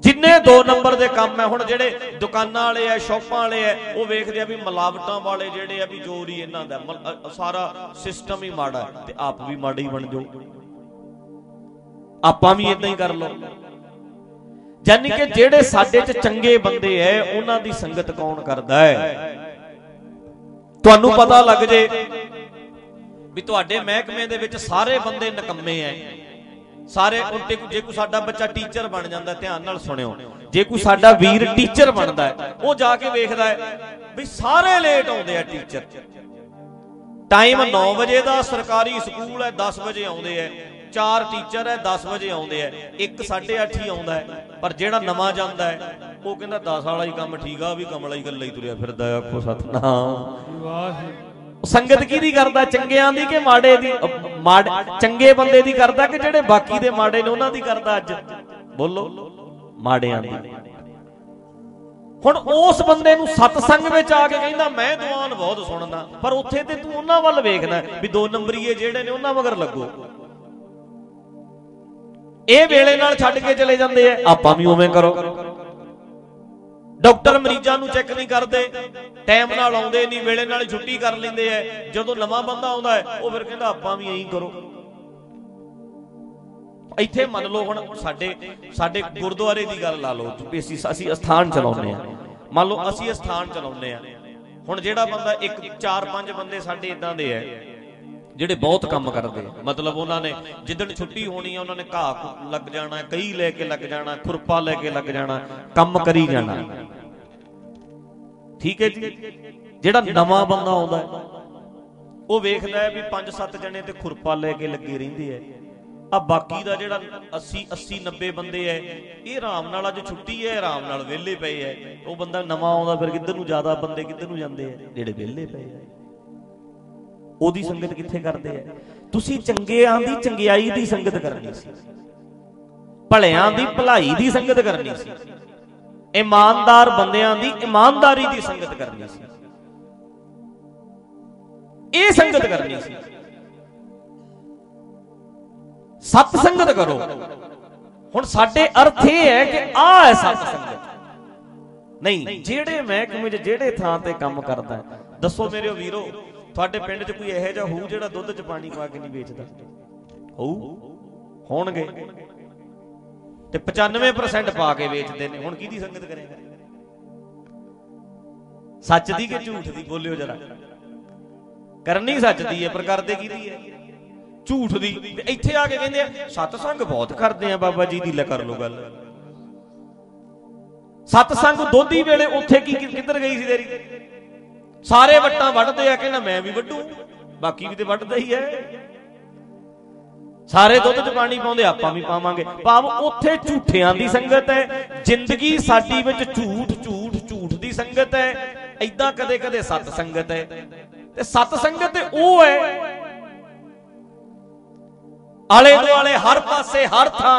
ਜਿੰਨੇ 2 ਨੰਬਰ ਦੇ ਕੰਮ ਹੈ ਹੁਣ ਜਿਹੜੇ ਦੁਕਾਨਾਂ ਵਾਲੇ ਆ, ਸ਼ਾਪਾਂ ਵਾਲੇ ਆ, ਉਹ ਵੇਖਦੇ ਆ ਵੀ ਮਿਲਾਵਟਾਂ ਵਾਲੇ ਜਿਹੜੇ ਆ ਵੀ ਜੋਰ ਹੀ ਇਹਨਾਂ ਦਾ। ਮਲ- ਅ- ਸਾਰਾ ਸਿਸਟਮ ਹੀ ਮਾੜਾ ਹੈ, ਤੇ ਆਪ ਵੀ ਮਾੜੇ ਹੀ ਬਣ ਜਾਓ। ਆਪਾਂ ਵੀ ਇਦਾਂ ਹੀ ਕਰ ਲਓ। ਯਾਨੀ ਕਿ ਜਿਹੜੇ ਸਾਡੇ 'ਚ ਚੰਗੇ ਬੰਦੇ ਐ, ਉਹਨਾਂ ਦੀ ਸੰਗਤ ਕੌਣ ਕਰਦਾ ਹੈ ਤੁਹਾਨੂੰ ਪਤਾ ਲੱਗ ਜੇ ਵੀ ਤੁਹਾਡੇ ਮਹਿਕਮੇ ਦੇ ਵਿੱਚ ਸਾਰੇ ਬੰਦੇ ਨਕੰਮੇ ਐ। ਸਾਰੇ ਉਲਟੇ ਜੇ ਕੋਈ ਸਾਡਾ ਬੱਚਾ ਟੀਚਰ ਬਣ ਜਾਂਦਾ, ਧਿਆਨ ਨਾਲ ਸੁਣਿਓ। ਜੇ ਕੋਈ ਸਾਡਾ ਵੀਰ ਟੀਚਰ ਬਣਦਾ ਹੈ ਉਹ ਜਾ ਕੇ ਵੇਖਦਾ ਹੈ ਵੀ ਸਾਰੇ ਲੇਟ ਆਉਂਦੇ ਆ ਟੀਚਰ। ਟਾਈਮ 9 ਵਜੇ ਦਾ ਸਰਕਾਰੀ ਸਕੂਲ ਹੈ 10 ਵਜੇ ਆਉਂਦੇ ਐ। ਚਾਰ ਟੀਚਰ ਹੈ 10 ਵਜੇ ਆਉਂਦੇ ਐ। ਇੱਕ 8:30 ਹੀ ਆਉਂਦਾ ਹੈ ਪਰ ਜਿਹੜਾ ਨਵਾਂ ਜਾਂਦਾ ਹੈ ਉਹ ਕਹਿੰਦਾ 10 ਵਾਲਾ ਹੀ ਕੰਮ ਠੀਕ ਆ ਵੀ ਕਮਲਾ ਹੀ ਗੱਲਾਂ ਹੀ ਤੁਰਿਆ ਫਿਰਦਾ ਆ ਆਖੋ ਸਤਨਾਮ। ਵਾਹਿਗੁਰੂ ਸੰਗਤ ਕਿਹਦੀ ਕਰਦਾ ਚੰਗਿਆਂ ਦੀ ਕਿ ਮਾੜੇ ਦੀ? ਅ, ਮਾੜੇ ਚੰਗੇ ਬੰਦੇ ਦੀ ਕਰਦਾ ਕਿ ਜਿਹੜੇ ਬਾਕੀ ਦੇ ਮਾੜੇ ਨੇ ਉਹਨਾਂ ਦੀ ਕਰਦਾ ਅੱਜ? ਬੋਲੋ ਮਾੜਿਆਂ ਦੀ। ਹੁਣ ਉਸ ਬੰਦੇ ਨੂੰ ਸਤਸੰਗ ਵਿੱਚ ਆ ਕੇ ਕਹਿੰਦਾ ਮੈਂ ਦੀਵਾਨ ਬਹੁਤ ਸੁਣਦਾ ਪਰ ਉੱਥੇ ਤੇ ਤੂੰ ਉਹਨਾਂ ਵੱਲ ਵੇਖਦਾ ਵੀ ਦੋ ਨੰਬਰੀਏ ਜਿਹੜੇ ਨੇ ਉਹਨਾਂ ਮਗਰ ਲੱਗੋ। ਇਹ ਵੇਲੇ ਨਾਲ ਛੱਡ ਕੇ ਚਲੇ ਜਾਂਦੇ ਆ। ਆਪਾਂ ਵੀ ਉਵੇਂ ਕਰੋ। ਡਾਕਟਰ ਮਰੀਜ਼ਾਂ ਨੂੰ ਚੈੱਕ ਨਹੀਂ ਕਰਦੇ। ਟਾਈਮ ਨਾਲ ਆਉਂਦੇ ਨਹੀਂ, ਵੇਲੇ ਨਾਲ ਛੁੱਟੀ ਕਰ ਲੈਂਦੇ ਐ ਜਦੋਂ ਨਵਾਂ ਬੰਦਾ ਆਉਂਦਾ ਹੈ, ਉਹ ਫਿਰ ਕਹਿੰਦਾ, ਆਪਾਂ ਵੀ ਐਂ ਕਰੋ। ਇੱਥੇ ਮੰਨ ਲਓ ਹੁਣ ਸਾਡੇ ਸਾਡੇ ਗੁਰਦੁਆਰੇ ਦੀ ਗੱਲ ਲਾ ਲਓ। ਵੀ ਅਸੀਂ ਅਸੀਂ ਅਸਥਾਨ ਚਲਾਉਂਦੇ ਆ। ਮੰਨ ਲਓ ਅਸੀਂ ਅਸਥਾਨ ਚਲਾਉਂਦੇ ਆ। ਹੁਣ ਜਿਹੜਾ ਬੰਦਾ ਇੱਕ, ਚਾਰ, ਪੰਜ ਬੰਦੇ ਸਾਡੇ ਇਦਾਂ ਦੇ ਐ ਜਿਹੜੇ ਬਹੁਤ ਕੰਮ ਕਰਦੇ ਆ। ਮਤਲਬ ਉਹਨਾਂ ਨੇ ਜਿੱਦਣ ਛੁੱਟੀ ਹੋਣੀ ਆ ਉਹਨਾਂ ਨੇ ਘਾਹ ਘੂ ਲੱਗ ਜਾਣਾ ਕਈ ਲੈ ਕੇ ਲੱਗ ਜਾਣਾ ਖੁਰਪਾ ਲੈ ਕੇ ਲੱਗ ਜਾਣਾ ਕੰਮ ਕਰੀ ਜਾਣਾ। ਠੀਕ ਹੈ ਜੀ? ਜਿਹੜਾ ਨਵਾਂ ਬੰਦਾ ਆਉਂਦਾ ਹੈ, ਉਹ ਵੇਖਦਾ ਹੈ ਵੀ 5-7 ਜਣੇ ਤੇ ਖੁਰਪਾ ਲੈ ਕੇ ਲੱਗੇ ਰਹਿੰਦੇ ਐ ਆ ਬਾਕੀ ਦਾ ਜਿਹੜਾ 80 80 90 ਬੰਦੇ ਐ ਇਹ ਆਰਾਮ ਨਾਲ ਅੱਜ ਛੁੱਟੀ ਐ ਆਰਾਮ ਨਾਲ ਵਿਹਲੇ ਪਏ ਐ ਉਹ ਬੰਦਾ ਨਵਾਂ ਆਉਂਦਾ ਫਿਰ ਕਿੱਧਰ ਨੂੰ ਜ਼ਿਆਦਾ ਬੰਦੇ ਕਿੱਧਰ ਨੂੰ ਜਾਂਦੇ ਐ ਜਿਹੜੇ ਵਿਹਲੇ ਪਏ ਐ ਉਹਦੀ ਸੰਗਤ ਕਿੱਥੇ ਕਰਦੇ ਐ ਤੁਸੀਂ ਚੰਗਿਆਂ ਦੀ ਚੰਗਿਆਈ ਦੀ ਸੰਗਤ ਕਰਨੀ ਸੀ। ਭਲਿਆਂ ਦੀ ਭਲਾਈ ਦੀ ਸੰਗਤ ਕਰਨੀ ਸੀ। ਇਮਾਨਦਾਰ ਬੰਦਿਆਂ ਦੀ ਇਮਾਨਦਾਰੀ ਦੀ ਸੰਗਤ ਕਰਨੀ ਸੀ। ਇਹ ਸੰਗਤ ਕਰਨੀ ਸੀ। ਸਤ ਸੰਗਤ ਕਰੋ। ਹੁਣ ਸਾਡੇ ਅਰਥ ਇਹ ਹੈ ਕਿ ਆ ਹੈ ਸਤ ਸੰਗਤ। ਨਹੀਂ ਜਿਹੜੇ ਮਹਿਕਮੇ 'ਚ ਜਿਹੜੇ ਥਾਂ ਤੇ ਕੰਮ ਕਰਦਾ ਹੈ, ਦੱਸੋ ਮੇਰੇ ਵੀਰੋ ਤੁਹਾਡੇ ਪਿੰਡ 'ਚ ਕੋਈ ਇਹੋ ਜਿਹਾ ਹੋਊ ਜਿਹੜਾ ਦੁੱਧ 'ਚ ਪਾਣੀ ਪਾ ਕੇ ਨਹੀਂ ਵੇਚਦਾ? ਹੋਊ? ਹੋਣਗੇ। ਤੇ 95% ਪਾ ਕੇ ਵੇਚਦੇ ਨੇ। ਹੁਣ ਕਿਹਦੀ ਸੰਗਤ ਕਰੇਗਾ? ਸੱਚ ਦੀ ਕਿ ਝੂਠ ਦੀ? ਬੋਲਿਓ ਜਰਾ। ਕਰਨੀ ਸੱਚ ਦੀ ਹੈ, ਪਰ ਕਰਦੇ ਕਿਹਦੀ ਹੈ? ਝੂਠ ਦੀ। ਤੇ ਇੱਥੇ ਆ ਕੇ ਕਹਿੰਦੇ ਆ, ਸਤਸੰਗ ਬਹੁਤ ਕਰਦੇ ਆ ਬਾਬਾ ਜੀ ਦੀ, ਲੈ ਕਰ ਲੋ ਗੱਲ। ਸਤਸੰਗ ਦੋਧੀ ਵੇਲੇ ਉੱਥੇ ਕੀ ਕੀ- ਕਿੱਧਰ ਗਈ ਸੀ ਤੇਰੀ? ਸਾਰੇ ਵੱਟਾਂ ਵੱਢਦੇ ਆ ਕਹਿੰਦਾ ਮੈਂ ਵੀ ਵੱਢੂ, ਬਾਕੀ ਵੀ ਤੇ ਵੱਢਦਾ ਹੀ ਹੈ। ਸਾਰੇ ਦੁੱਧ 'ਚ ਪਾਣੀ ਪਾਉਂਦੇ, ਆਪਾਂ ਵੀ ਪਾਵਾਂਗੇ। ਭਾਵ ਉੱਥੇ ਝੂਠਿਆਂ ਦੀ ਸੰਗਤ ਹੈ, ਜ਼ਿੰਦਗੀ ਸਾਡੀ ਵਿੱਚ ਝੂਠ ਝੂਠ ਝੂਠ ਦੀ ਸੰਗਤ ਹੈ ਐਦਾਂ ਕਦੇ ਕਦੇ ਸਤ ਸੰਗਤ ਹੈ। ਤੇ ਸਤ ਸੰਗਤ ਤੇ ਉਹ ਹੈ, ਆਲੇ ਦੁਆਲੇ ਹਰ ਪਾਸੇ ਹਰ ਥਾਂ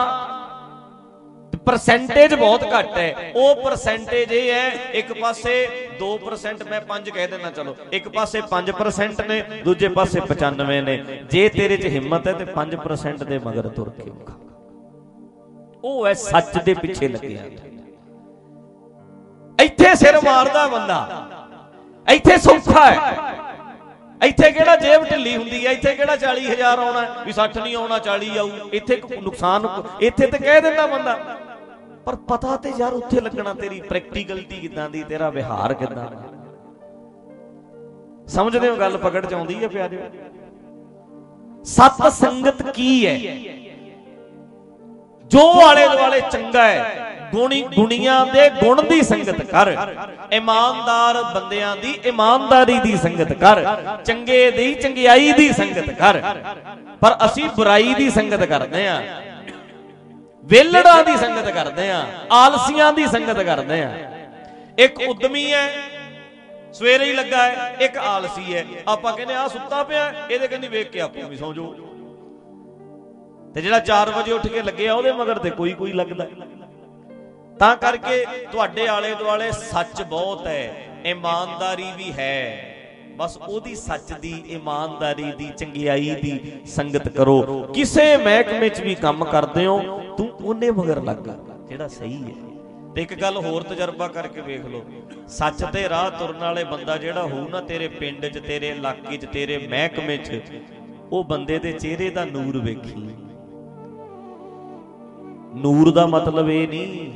ਪਰਸੈਂਟੇਜ ਬਹੁਤ ਘੱਟ ਹੈ। ਉਹ ਪਰਸੈਂਟੇਜ ਇਹ ਹੈ ਇੱਕ ਪਾਸੇ 2% ਮੈਂ 5 ਕਹਿ ਦੇਣਾ ਚਲੋ। ਇੱਕ ਪਾਸੇ 5% ਨੇ ਦੂਜੇ ਪਾਸੇ 95 ਨੇ। ਜੇ ਤੇਰੇ 'ਚ ਹਿੰਮਤ ਹੈ ਤੇ 5% ਦੇ ਮਗਰ ਤੁਰ ਕੇ ਵਿਖਾ ਉਹ ਹੈ ਸੱਚ ਦੇ ਪਿੱਛੇ ਲੱਗਿਆ। ਇੱਥੇ ਸਿਰ ਮਾਰਦਾ ਬੰਦਾ। ਇੱਥੇ ਸੌਖਾ ਹੈ। ਇੱਥੇ ਕਿਹੜਾ ਜੇਬ ਢਿੱਲੀ ਹੁੰਦੀ ਹੈ? ਇੱਥੇ ਕਿਹੜਾ 40000 ਆਉਣਾ ਵੀ 60 ਨਹੀਂ ਆਉਣਾ 40 ਆਊ। ਇੱਥੇ ਨੁਕਸਾਨ ਇੱਥੇ ਤੇ ਕਹਿ ਦਿੰਦਾ ਬੰਦਾ ਪਰ ਪਤਾ ਤੇ ਯਾਰ ਉੱਥੇ ਲੱਗਣਾ ਤੇਰੀ ਪ੍ਰੈਕਟੀਕਲਟੀ ਕਿਦਾਂ ਦੀ, ਤੇਰਾ ਵਿਹਾਰ ਕਿਦਾਂ ਦਾ। ਸਮਝਦੇ ਹੋ ਗੱਲ ਪਕੜ ਚ ਆਉਂਦੀ ਹੈ ਪਿਆਰਿਓ? ਸਤ ਸੰਗਤ ਕੀ ਹੈ? ਜੋ ਆਲੇ ਦੁਆਲੇ ਚੰਗਾ ਹੈ, ਗੁਣੀ ਗੁਣੀਆਂ ਦੇ ਗੁਣ ਦੀ ਸੰਗਤ ਕਰ। ਇਮਾਨਦਾਰ ਬੰਦਿਆਂ ਦੀ ਇਮਾਨਦਾਰੀ ਦੀ ਸੰਗਤ ਕਰ। ਚੰਗੇ ਦੀ ਚੰਗਿਆਈ ਦੀ ਸੰਗਤ ਕਰ। ਪਰ ਅਸੀਂ ਬੁਰਾਈ ਦੀ ਸੰਗਤ ਕਰਦੇ ਆਂ ਵੇਲੜਾਂ ਦੀ ਸੰਗਤ ਕਰਦੇ ਆਂ ਆਲਸੀਆਂ ਦੀ ਸੰਗਤ ਕਰਦੇ ਆਂ। ਇੱਕ ਉਦਮੀ ਹੈ ਸਵੇਰੇ ਹੀ ਲੱਗਾ ਹੈ ਇੱਕ ਆਲਸੀ ਹੈ। ਆਪਾਂ ਕਹਿੰਦੇ ਆ ਸੁੱਤਾ ਪਿਆ ਹੈ, ਇਹਦੇ ਕਹਿੰਦੀ ਵੇਖ ਕੇ ਆਪੋ ਵੀ ਸੌਂ ਜਾਓ। ਤੇ ਜਿਹੜਾ 4 ਵਜੇ ਉੱਠ ਕੇ ਲੱਗਿਆ ਉਹਦੇ ਮਗਰ ਤੇ ਕੋਈ ਕੋਈ ਲੱਗਦਾ। ਤਾਂ ਕਰਕੇ ਤੁਹਾਡੇ ਆਲੇ ਦੁਆਲੇ ਸੱਚ ਬਹੁਤ ਹੈ ਇਮਾਨਦਾਰੀ ਵੀ ਹੈ। ਬਸ ਉਹਦੀ ਸੱਚ ਦੀ ਇਮਾਨਦਾਰੀ ਦੀ ਚੰਗਿਆਈ ਦੀ ਸੰਗਤ ਕਰੋ। ਕਿਸੇ ਮਹਿਕਮੇ 'ਚ ਵੀ ਕੰਮ ਕਰਦੇ ਹੋ ਤੂੰ ਉਹਨੇ ਮਗਰ ਲੱਗ। ਜਿਹੜਾ ਸਹੀ ਹੈ। ਤੇ ਇੱਕ ਗੱਲ ਹੋਰ ਤਜਰਬਾ ਕਰਕੇ ਵੇਖ ਲਓ। ਸੱਚ ਤੇ ਰਾਹ ਤੁਰਨ ਵਾਲੇ ਬੰਦਾ ਜਿਹੜਾ ਹੋਊ ਨਾ ਤੇਰੇ ਪਿੰਡ 'ਚ ਤੇਰੇ ਇਲਾਕੇ 'ਚ ਤੇਰੇ ਮਹਿਕਮੇ 'ਚ ਉਹ ਬੰਦੇ ਦੇ ਚਿਹਰੇ ਦਾ ਨੂਰ ਵੇਖੀ। ਨੂਰ ਦਾ ਮਤਲਬ ਇਹ ਨਹੀਂ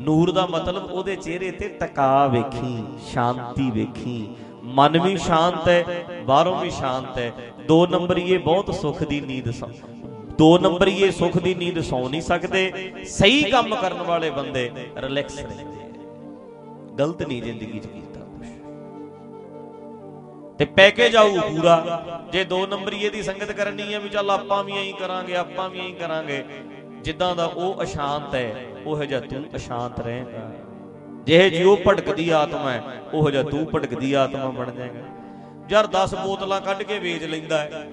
ਨੂਰ ਦਾ ਮਤਲਬ ਉਹਦੇ ਚਿਹਰੇ ਤੇ ਟਿਕਾ ਵੇਖੀ ਸ਼ਾਂਤੀ ਵੇਖੀ ਮਨ ਵੀ ਸ਼ਾਂਤ ਹੈ, ਬਾਹਰੋਂ ਵੀ ਸ਼ਾਂਤ ਹੈ। ਦੋ ਨੰਬਰੀਏ ਬਹੁਤ ਸੁੱਖ ਦੀ ਨੀਂਦ ਸੌ ਦੋ ਨੰਬਰੀਏ ਸੁੱਖ ਦੀ ਨੀਂਦ ਸੌ ਨਹੀਂ ਸਕਦੇ। ਸਹੀ ਕੰਮ ਕਰਨ ਵਾਲੇ ਬੰਦੇ ਰਿਲੈਕਸ ਰਹਿੰਦੇ ਆ। ਗਲਤ ਨਹੀਂ ਜ਼ਿੰਦਗੀ 'ਚ ਕੀਤਾ ਕੁਛ। ਤੇ ਪੈਕੇਜ ਆਊ ਪੂਰਾ। ਜੇ ਦੋ ਨੰਬਰੀਏ ਦੀ ਸੰਗਤ ਕਰਨੀ ਹੈ ਵੀ ਚੱਲ ਆਪਾਂ ਵੀ ਐਂ ਕਰਾਂਗੇ, ਆਪਾਂ ਵੀ ਐਂ ਕਰਾਂਗੇ, ਜਿੱਦਾਂ ਦਾ ਉਹ ਅਸ਼ਾਂਤ ਹੈ, ਉਹੋ ਜਿਹਾ ਤੂੰ ਅਸ਼ਾਂਤ ਰਹੇਗਾ ਜਿਹੇ ਜੀ ਉਹ ਭਟਕਦੀ ਆਤਮਾ ਹੈ, ਉਹੋ ਜਿਹਾ ਤੂੰ ਭਟਕਦੀ ਆਤਮਾ ਬਣ ਜਾਏਗਾ। ਯਾਰ 10 ਬੋਤਲਾਂ ਕੱਢ ਕੇ ਵੇਚ ਲੈਂਦਾ ਹੈ।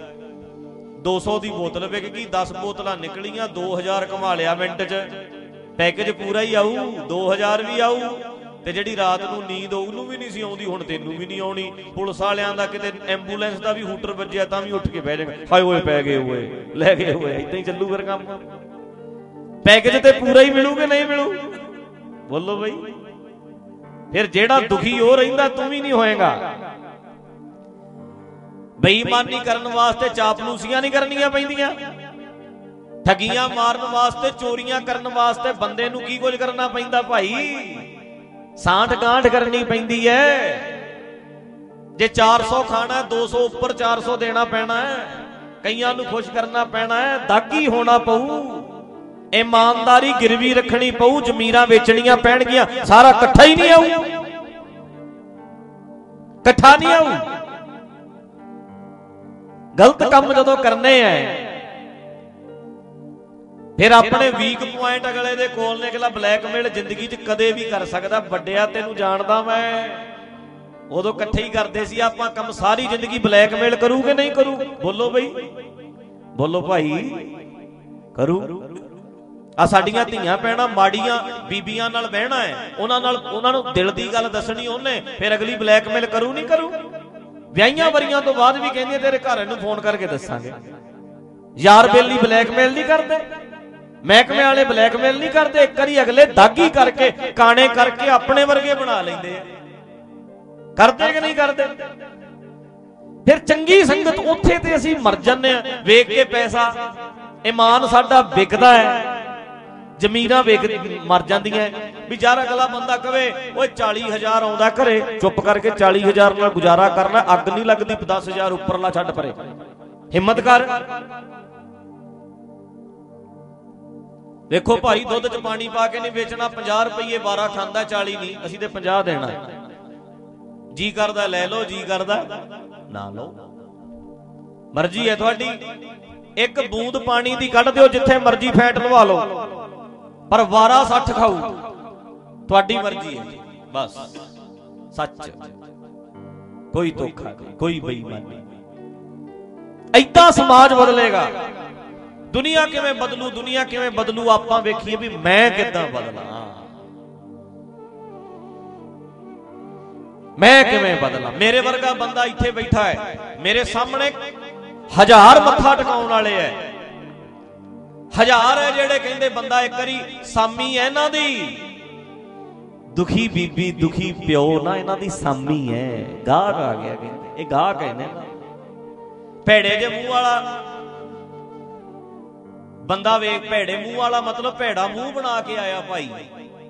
200 ਦੀ ਬੋਤਲ ਵਿਕ ਗਈ 10 ਬੋਤਲਾਂ ਨਿਕਲੀਆਂ 2000 ਕਮਾ ਲਿਆ ਮਿੰਟ 'ਚ। ਪੈਕੇਜ ਪੂਰਾ ਹੀ ਆਊ 2000 ਵੀ ਆਊ। ਤੇ ਜਿਹੜੀ ਰਾਤ ਨੂੰ ਨੀਂਦ ਉਹਨੂੰ ਵੀ ਨਹੀਂ ਸੀ ਆਉਂਦੀ, ਹੁਣ ਤੈਨੂੰ ਵੀ ਨਹੀਂ ਆਉਣੀ। ਪੁਲਿਸ ਵਾਲਿਆਂ ਦਾ ਕਿਤੇ ਐਂਬੂਲੈਂਸ ਦਾ ਵੀ ਹੂਟਰ ਵੱਜਿਆ, ਤਾਂ ਵੀ ਉੱਠ ਕੇ ਬਹਿ ਜਾਏਗਾ। ਹਾਏ ਓਏ, ਪੈ ਗਏ ਓਏ, ਲੈ ਗਏ ਓਏ ਇਦਾਂ ਹੀ ਚੱਲੂ ਫਿਰ ਕੰਮ। ਪੈਕੇਜ ਤੇ ਪੂਰਾ ਹੀ ਮਿਲੂ ਕਿ ਨਹੀਂ ਮਿਲੂ? ਬੋਲੋ ਬਈ। ਫਿਰ ਜਿਹੜਾ ਦੁਖੀ ਹੋ ਰਹਿੰਦਾ ਤੂੰ ਵੀ ਨਹੀਂ ਹੋਏਗਾ। ਬੇਈਮਾਨੀ ਕਰਨ ਵਾਸਤੇ ਚਾਪਲੂਸੀਆਂ ਨਹੀਂ ਕਰਨੀਆਂ ਪੈਂਦੀਆਂ। ਠਗੀਆਂ ਮਾਰਨ ਵਾਸਤੇ, ਚੋਰੀਆਂ ਕਰਨ ਵਾਸਤੇ ਬੰਦੇ ਨੂੰ ਕੀ ਕੁਝ ਕਰਨਾ ਪੈਂਦਾ ਭਾਈ? ਸਾਂਠ ਗਾਂਠ ਕਰਨੀ ਪੈਂਦੀ ਐ। ਜੇ 400 ਖਾਣਾ ਹੈ 200 ਉੱਪਰ 400 ਦੇਣਾ ਪੈਣਾ ਹੈ ਕਈਆਂ ਨੂੰ ਖੁਸ਼ ਕਰਨਾ ਪੈਣਾ ਹੈ ਦਾਗੀ ਹੋਣਾ ਪਊ। ਇਮਾਨਦਾਰੀ ਗਿਰਵੀ ਰੱਖਣੀ ਪਊ, ਜ਼ਮੀਰਾਂ ਵੇਚਣੀਆਂ ਪੈਣਗੀਆਂ, ਸਾਰਾ ਇਕੱਠਾ ਹੀ ਨਹੀਂ ਆਊ। ਇਕੱਠਾ ਨਹੀਂ ਆਊ। ਗਲਤ ਕੰਮ ਜਦੋਂ ਕਰਨੇ ਐ, ਫਿਰ ਆਪਣੇ ਵੀਕ ਪੁਆਇੰਟ ਅਗਲੇ ਦੇ ਕੋਲ ਨੇ ਅਗਲਾ ਬਲੈਕਮੇਲ ਜ਼ਿੰਦਗੀ 'ਚ ਕਦੇ ਵੀ ਕਰ ਸਕਦਾ। ਵੱਡਿਆ ਤੈਨੂੰ ਜਾਣਦਾ ਮੈਂ, ਉਦੋਂ ਇਕੱਠੇ ਹੀ ਕਰਦੇ ਸੀ, ਆਪਾਂ ਕੰਮ ਸਾਰੀ ਜ਼ਿੰਦਗੀ ਬਲੈਕਮੇਲ ਕਰੂ ਕਿ ਨਹੀਂ ਕਰੂ? ਬੋਲੋ ਬਈ। ਬੋਲੋ ਭਾਈ। ਕਰੂ। ਆ ਸਾਡੀਆਂ ਧੀਆਂ ਪੈਣਾ ਮਾੜੀਆਂ ਬੀਬੀਆਂ ਨਾਲ ਬਹਿਣਾ ਹੈ। ਉਹਨਾਂ ਨਾਲ ਉਹਨਾਂ ਨੂੰ ਦਿਲ ਦੀ ਗੱਲ ਦੱਸਣੀ ਉਹਨੇ, ਫਿਰ ਅਗਲੀ ਬਲੈਕਮੇਲ ਕਰੂ ਨਹੀਂ ਕਰੂ? ਵਿਆਹੀਆਂ ਵਰੀਆਂ ਤੋਂ ਬਾਅਦ ਵੀ ਕਹਿੰਦੀ ਤੇਰੇ ਘਰ ਨੂੰ ਫੋਨ ਕਰਕੇ ਦੱਸਾਂਗੇ। ਯਾਰ ਬੇਲੀ ਬਲੈਕਮੇਲ ਨਹੀਂ ਕਰਦੇ। ਮਹਿਕਮੇ ਵਾਲੇ ਬਲੈਕਮੇਲ ਨਹੀਂ ਕਰਦੇ। ਇੱਕ ਵਾਰੀ ਅਗਲੇ ਦਾਗੀ ਕਰਕੇ, ਕਾਣੇ ਕਰਕੇ ਆਪਣੇ ਵਰਗੇ ਬਣਾ ਲੈਂਦੇ ਆ। ਕਰਦੇ ਕਿ ਨਹੀਂ ਕਰਦੇ? ਫਿਰ ਚੰਗੀ ਸੰਗਤ ਉੱਥੇ ਤੇ ਅਸੀਂ ਮਰ ਜੰਨੇ ਆ। ਵੇਖ ਕੇ ਪੈਸਾ ਇਮਾਨ ਸਾਡਾ ਵਿਕਦਾ ਹੈ। ਜ਼ਮੀਨਾਂ ਵੇਖ ਮਰ ਜਾਂਦੀਆਂ। ਵੀ ਯਾਰ ਅਗਲਾ ਬੰਦਾ ਕਵੇ, ਓਏ 40000 ਆਉਂਦਾ ਘਰੇ, ਚੁੱਪ ਕਰਕੇ 40000 ਨਾਲ ਗੁਜ਼ਾਰਾ ਕਰਨਾ ਅੱਗ ਨਹੀਂ ਲੱਗਦੀ 10000 ਉੱਪਰਲਾ ਛੱਡ ਪਰੇ। ਹਿੰਮਤ ਕਰ। ਵੇਖੋ ਭਾਈ, ਦੁੱਧ 'ਚ ਪਾਣੀ ਪਾ ਕੇ ਨਹੀਂ ਵੇਚਣਾ 50 ਰੁਪਏ 12 ਖਾਂਦਾ 40 ਨਹੀਂ, ਅਸੀਂ ਤੇ 50 ਦੇਣਾ। ਜੀ ਕਰਦਾ, ਲੈ ਲਓ, ਜੀ ਕਰਦਾ, ਨਾ ਲਓ। ਮਰਜ਼ੀ ਹੈ ਤੁਹਾਡੀ। ਇੱਕ ਬੂੰਦ ਪਾਣੀ ਦੀ ਕੱਢ ਦਿਓ, ਜਿੱਥੇ ਮਰਜ਼ੀ ਫੈਟ ਲਵਾ ਲਓ। ਪਰ ਵਾਰਾ 60 ਖਾਊ। ਤੁਹਾਡੀ ਮਰਜ਼ੀ ਹੈ ਬਸ। ਸੱਚ। ਕੋਈ ਧੋਖਾ ਨਹੀਂ, ਕੋਈ ਬੇਈਮਾਨੀ ਐਦਾਂ ਸਮਾਜ ਬਦਲੇਗਾ। ਦੁਨੀਆ ਕਿਵੇਂ ਬਦਲੂ, ਦੁਨੀਆ ਕਿਵੇਂ ਬਦਲੂ, ਆਪਾਂ ਵੇਖੀਏ ਵੀ ਮੈਂ ਕਿੱਦਾਂ ਬਦਲਾਂ। ਮੈਂ ਕਿਵੇਂ ਬਦਲਾਂ? ਮੇਰੇ ਵਰਗਾ ਬੰਦਾ ਇੱਥੇ ਬੈਠਾ ਹੈ। ਮੇਰੇ ਸਾਹਮਣੇ ਹਜ਼ਾਰ ਮੱਥਾ ਟਿਕਾਉਣ ਵਾਲੇ ਐ ਹਜ਼ਾਰ ਹੈ ਜਿਹੜੇ ਕਹਿੰਦੇ ਬੰਦਾ ਇੱਕ ਵਾਰੀ ਸਾਮੀ ਐ ਇਹਨਾਂ ਦੀ। ਦੁਖੀ ਬੀਬੀ, ਦੁਖੀ ਪਿਓ ਨਾ ਇਹਨਾਂ ਦੀ ਸਾਮੀ ਐ ਗਾਹਕ ਆ ਗਿਆ ਕਹਿੰਦੇ। ਇਹ ਗਾਹਕ ਹੈ ਨਾ ਭੇੜੇ ਦੇ ਮੂੰਹ ਵਾਲਾ। ਬੰਦਾ ਵੇਖ ਭੇੜੇ ਮੂੰਹ ਵਾਲਾ, ਮਤਲਬ ਭੇੜਾ ਮੂੰਹ ਬਣਾ ਕੇ ਆਇਆ ਭਾਈ।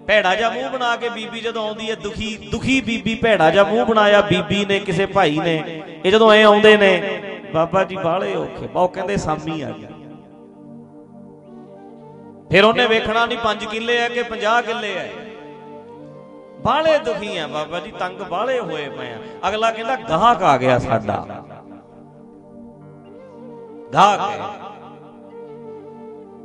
ਭੇੜਾ ਜਾਂ ਮੂੰਹ ਬਣਾ ਕੇ ਬੀਬੀ ਜਦੋਂ ਆਉਂਦੀ ਹੈ, ਦੁਖੀ ਦੁਖੀ ਬੀਬੀ ਭੇੜਾ ਜਾਂ ਮੂੰਹ ਬਣਾਇਆ ਬੀਬੀ ਨੇ, ਕਿਸੇ ਭਾਈ ਨੇ। ਇਹ ਜਦੋਂ ਐ ਆਉਂਦੇ ਨੇ, ਬਾਬਾ ਜੀ ਬਾਹਲੇ ਔਖੇ। ਬਾਉ ਕਹਿੰਦੇ ਸਾਮੀ ਆ ਗਿਆ ਫਿਰ ਉਹਨੇ ਵੇਖਣਾ ਨਹੀਂ 5 ਕਿੱਲੇ ਆ ਕਿ 50 ਕਿੱਲੇ ਆ। ਬਾਹਲੇ ਦੁਖੀ ਆ ਬਾਬਾ ਜੀ ਤੰਗ ਬਾਹਲੇ ਹੋਏ ਪਏ ਆ। ਅਗਲਾ ਕਹਿੰਦਾ ਗਾਹਕ ਆ ਗਿਆ ਸਾਡਾ। ਗਾਹਕ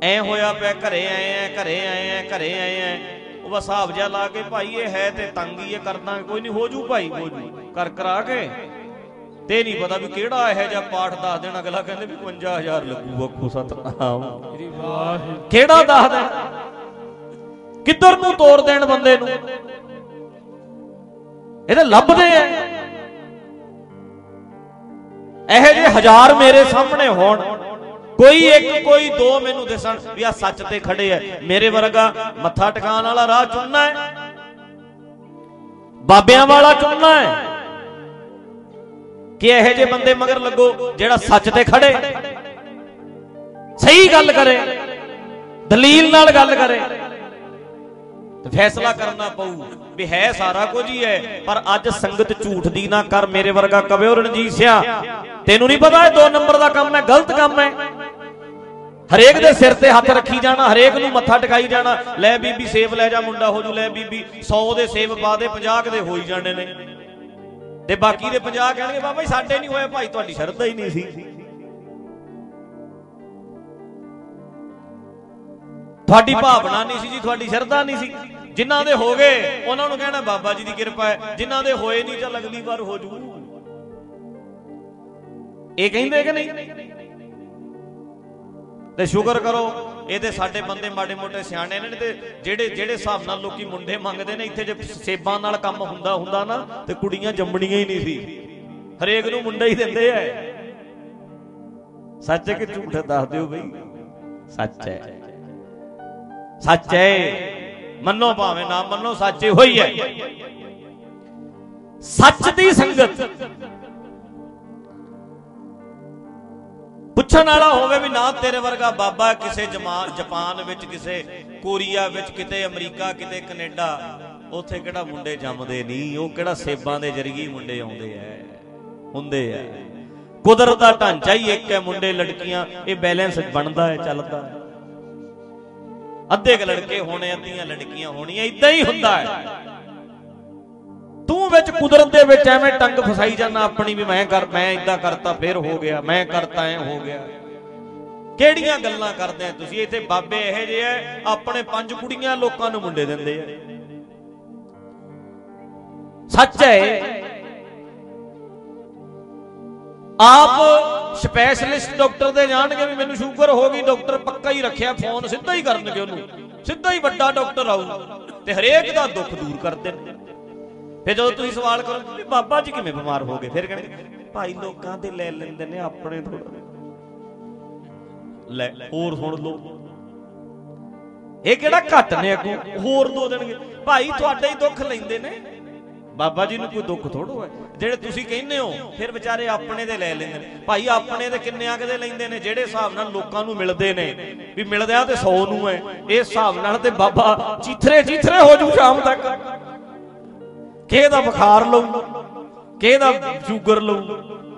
ਐ ਹੋਇਆ ਪਿਆ ਘਰੇ ਆਏ ਆ ਘਰੇ ਆਏ ਆ ਘਰੇ ਆਏ ਆ। ਉਹ ਬਸ ਜਿਹਾ ਲਾ ਕੇ ਭਾਈ ਇਹ ਹੈ ਤੇ ਤੰਗੀ ਇਹ ਕਰਦਾ ਕੋਈ ਨਹੀਂ ਹੋ ਜੂ ਭਾਈ ਹੋ ਜੂ। ਕਰ ਕਰਾ ਕੇ। ਤੇ ਨਹੀਂ ਪਤਾ ਵੀ ਕਿਹੜਾ ਇਹੋ ਜਿਹਾ ਪਾਠ ਦੱਸ ਦੇਣਾ, ਅਗਲਾ ਕਹਿੰਦੇ ਵੀ 55000 ਲੱਗੂ, ਅੱਖੂ ਸਤਨਾਮ ਕਿਹੜਾ ਦੱਸ ਦੇਣਾ? ਕਿੱਧਰ ਨੂੰ ਤੋੜ ਦੇਣ ਬੰਦੇ ਨੂੰ? ਇਹਦੇ ਲੱਭਦੇ ਐ ਇਹੋ ਜਿਹੇ ਹਜ਼ਾਰ ਮੇਰੇ ਸਾਹਮਣੇ ਹੋਣ। ਕੋਈ ਇੱਕ, ਕੋਈ ਦੋ ਮੈਨੂੰ ਦਿਸਣ ਵੀ ਆ ਸੱਚ ਤੇ ਖੜੇ ਐ ਮੇਰੇ ਵਰਗਾ ਮੱਥਾ ਟਿਕਾਣ ਵਾਲਾ ਰਾਹ ਚੁਣਨਾ ਹੈ। ਬਾਬਿਆਂ ਵਾਲਾ ਚੁਣਨਾ ਹੈ। ਕਿ ਇਹੋ ਜਿਹੇ ਬੰਦੇ ਮਗਰ ਲੱਗੋ ਜਿਹੜਾ ਸੱਚ ਤੇ ਖੜੇ। ਸਹੀ ਗੱਲ ਕਰੇ। ਦਲੀਲ ਨਾਲ ਗੱਲ ਕਰੇ। ਤੇ ਫੈਸਲਾ ਕਰਨਾ ਪਊ ਵੀ ਹੈ ਸਾਰਾ ਕੁਝ ਹੀ ਹੈ, ਪਰ ਅੱਜ ਸੰਗਤ ਝੂਠ ਦੀ ਨਾ ਕਰ, ਮੇਰੇ ਵਰਗਾ ਕਵੇ ਰਣਜੀਤ ਸਿਆ। ਤੈਨੂੰ ਨਹੀਂ ਪਤਾ ਇਹ ਦੋ ਨੰਬਰ ਦਾ ਕੰਮ ਹੈ, ਗਲਤ ਕੰਮ ਹੈ। ਹਰੇਕ ਦੇ ਸਿਰ ਤੇ ਹੱਥ ਰੱਖੀ ਜਾਣਾ, ਹਰੇਕ ਨੂੰ ਮੱਥਾ ਟਿਕਾਈ ਜਾਣਾ। ਲੈ ਬੀਬੀ ਸੇਬ ਲੈ ਜਾ ਮੁੰਡਾ ਹੋ ਜੂ, ਲੈ ਬੀਬੀ 100 ਦੇ ਸੇਬ ਪਾ ਦੇ 50 ਦੇ ਹੋਈ ਜਾਣੇ ਨੇ। ਤੇ ਬਾਕੀ ਦੇ 50 ਕਹਿਣਗੇ ਬਾਬਾ ਜੀ ਸਾਡੇ ਨਹੀਂ ਹੋਏ ਭਾਈ ਤੁਹਾਡੀ ਸ਼ਰਧਾ ਹੀ ਨਹੀਂ ਸੀ। ਤੁਹਾਡੀ ਭਾਵਨਾ ਨਹੀਂ ਸੀ ਜੀ ਤੁਹਾਡੀ ਸ਼ਰਧਾ ਨਹੀਂ ਸੀ। ਜਿਨ੍ਹਾਂ ਦੇ ਹੋ ਗਏ ਉਹਨਾਂ ਨੂੰ ਕਹਿਣਾ ਬਾਬਾ ਜੀ ਦੀ ਕਿਰਪਾ ਹੈ। ਜਿਨ੍ਹਾਂ ਦੇ ਹੋਏ ਨਹੀਂ ਚੱਲ ਅਗਲੀ ਵਾਰ ਹੋ ਜੂ। ਇਹ ਕਹਿੰਦੇ ਕਿ ਨਹੀਂ? ਤੇ ਸ਼ੁਕਰ ਕਰੋ ਇਹ ਤੇ ਸਾਡੇ ਬੰਦੇ ਮਾੜੇ ਮੋਟੇ ਸਿਆਣੇ ਨੇ ਤੇ ਜਿਹੜੇ ਜਿਹੜੇ ਹਿਸਾਬ ਨਾਲ ਲੋਕੀ ਮੁੰਡੇ ਮੰਗਦੇ ਨੇ, ਇੱਥੇ ਜੇ ਸੇਬਾਂ ਨਾਲ ਕੰਮ ਹੁੰਦਾ ਹੁੰਦਾ ਨਾ, ਤੇ ਕੁੜੀਆਂ ਜੰਮਣੀਆਂ ਹੀ ਨਹੀਂ ਸੀ। ਹਰੇਕ ਨੂੰ ਮੁੰਡਾ ਹੀ ਦਿੰਦੇ ਐ ਸੱਚ ਹੈ ਕਿ ਝੂਠ ਹੈ ਦੱਸ ਦਿਓ ਬਈ? ਸੱਚ ਹੈ। ਸੱਚ ਹੈ। ਮੰਨੋ ਭਾਵੇਂ ਨਾ ਮੰਨੋ, ਸੱਚ ਹੋਈ ਹੈ। ਸੱਚ ਦੀ ਸੰਗਤ ਪੁੱਛਣ ਵਾਲਾ ਹੋਵੇ ਵੀ ਨਾ ਤੇਰੇ ਵਰਗਾ ਬਾਬਾ ਕਿਸੇ ਜਾਪਾਨ ਵਿੱਚ, ਕਿਸੇ ਕੋਰੀਆ ਵਿੱਚ, ਕਿਤੇ ਅਮਰੀਕਾ, ਕਿਤੇ ਕੈਨੇਡਾ, ਉੱਥੇ ਕਿਹੜਾ ਮੁੰਡੇ ਜੰਮਦੇ ਨਹੀਂ, ਉਹ ਕਿਹੜਾ ਸੇਬਾਂ ਦੇ ਜਰੀਏ ਮੁੰਡੇ ਆਉਂਦੇ ਐ, ਹੁੰਦੇ ਐ। ਕੁਦਰਤ ਦਾ ਢਾਂਚਾ ਹੀ ਇੱਕ ਹੈ ਮੁੰਡੇ, ਲੜਕੀਆਂ, ਇਹ ਬੈਲੈਂਸ ਬਣਦਾ ਹੈ ਚੱਲਦਾ ਹੈ ਅੱਧੇ ਕ ਲੜਕੇ ਹੋਣੇ, ਅੱਧੀਆਂ ਲੜਕੀਆਂ ਹੋਣੀਆਂ ਇਦਾਂ ਹੀ ਹੁੰਦਾ ਹੈ ਤੂੰ ਵਿੱਚ ਕੁਦਰਤ ਦੇ ਵਿੱਚ ਐਵੇਂ ਟੰਗ ਫਸਾਈ ਜਾਂਦਾ, ਆਪਣੀ ਵੀ ਮੈਂ ਕਰ, ਮੈਂ ਇਦਾਂ ਕਰਤਾ, ਫੇਰ ਹੋ ਗਿਆ, ਮੈਂ ਕਰਤਾ, ਐ ਹੋ ਗਿਆ। ਕਿਹੜੀਆਂ ਗੱਲਾਂ ਕਰਦੇ ਆ ਤੁਸੀਂ? ਇੱਥੇ ਬਾਬੇ ਇਹੋ ਜਿਹੇ ਐ ਆਪਣੇ ਪੰਜ ਕੁੜੀਆਂ ਲੋਕਾਂ ਨੂੰ ਮੁੰਡੇ ਦਿੰਦੇ ਆ। ਸੱਚ ਹੈ ਆਪ ਸਪੈਸ਼ਲਿਸਟ ਡਾਕਟਰ ਦੇ ਜਾਣਗੇ ਵੀ ਮੈਨੂੰ ਸ਼ੂਗਰ ਹੋ ਗਈ ਡਾਕਟਰ ਪੱਕਾ ਹੀ ਰੱਖਿਆ ਫੋਨ ਸਿੱਧਾ ਹੀ ਕਰਨਗੇ ਉਹਨੂੰ। ਸਿੱਧਾ ਹੀ ਵੱਡਾ ਡਾਕਟਰ ਆਊ। ਤੇ ਹਰੇਕ ਦਾ ਦੁੱਖ ਦੂਰ ਕਰਦੇ ਨੇ ਫਿਰ ਜਦੋਂ ਤੁਸੀਂ ਸਵਾਲ ਕਰੋ ਵੀ ਬਾਬਾ ਜੀ ਕਿਵੇਂ ਬਿਮਾਰ ਹੋ ਗਏ, ਫਿਰ ਕਹਿੰਦੇ, ਭਾਈ ਲੋਕਾਂ ਦੇ ਲੈ ਲੈਂਦੇ ਨੇ ਆਪਣੇ ਥੋੜਾ ਲੈ, ਹੋਰ ਸੁਣ ਲਓ ਇਹ ਕਿਹੜਾ ਘੱਟ ਨੇ ਅੱਗੋਂ? ਹੋਰ ਦੋ ਦੇਣਗੇ। ਭਾਈ ਤੁਹਾਡੇ ਹੀ ਦੁੱਖ ਲੈਂਦੇ ਨੇ। ਬਾਬਾ ਜੀ ਨੂੰ ਕੋਈ ਦੁੱਖ ਥੋੜੋ ਹੈ ਜਿਹੜੇ ਤੁਸੀਂ ਕਹਿੰਦੇ ਹੋ, ਫਿਰ ਵਿਚਾਰੇ ਆਪਣੇ ਦੇ ਲੈ ਲੈਂਦੇ ਨੇ। ਭਾਈ ਆਪਣੇ ਦੇ ਕਿੰਨੇ ਆ ਕਦੇ ਲੈਂਦੇ ਨੇ, ਜਿਹੜੇ ਹਿਸਾਬ ਨਾਲ ਲੋਕਾਂ ਨੂੰ ਮਿਲਦੇ ਨੇ। ਵੀ ਮਿਲਦੇ ਆ ਤੇ 100 ਨੂੰ ਹੈ ਇਹ ਹਿਸਾਬ ਨਾਲ ਤੇ ਬਾਬਾ ਚੀਥਰੇ ਚੀਥਰੇ ਹੋ ਜੂ ਸ਼ਾਮ ਤੱਕ। ਕਿਹਦਾ ਦਾ ਬੁਖਾਰ ਲਊ? ਕਿਹਦਾ ਦਾ ਸ਼ੂਗਰ ਲਊ?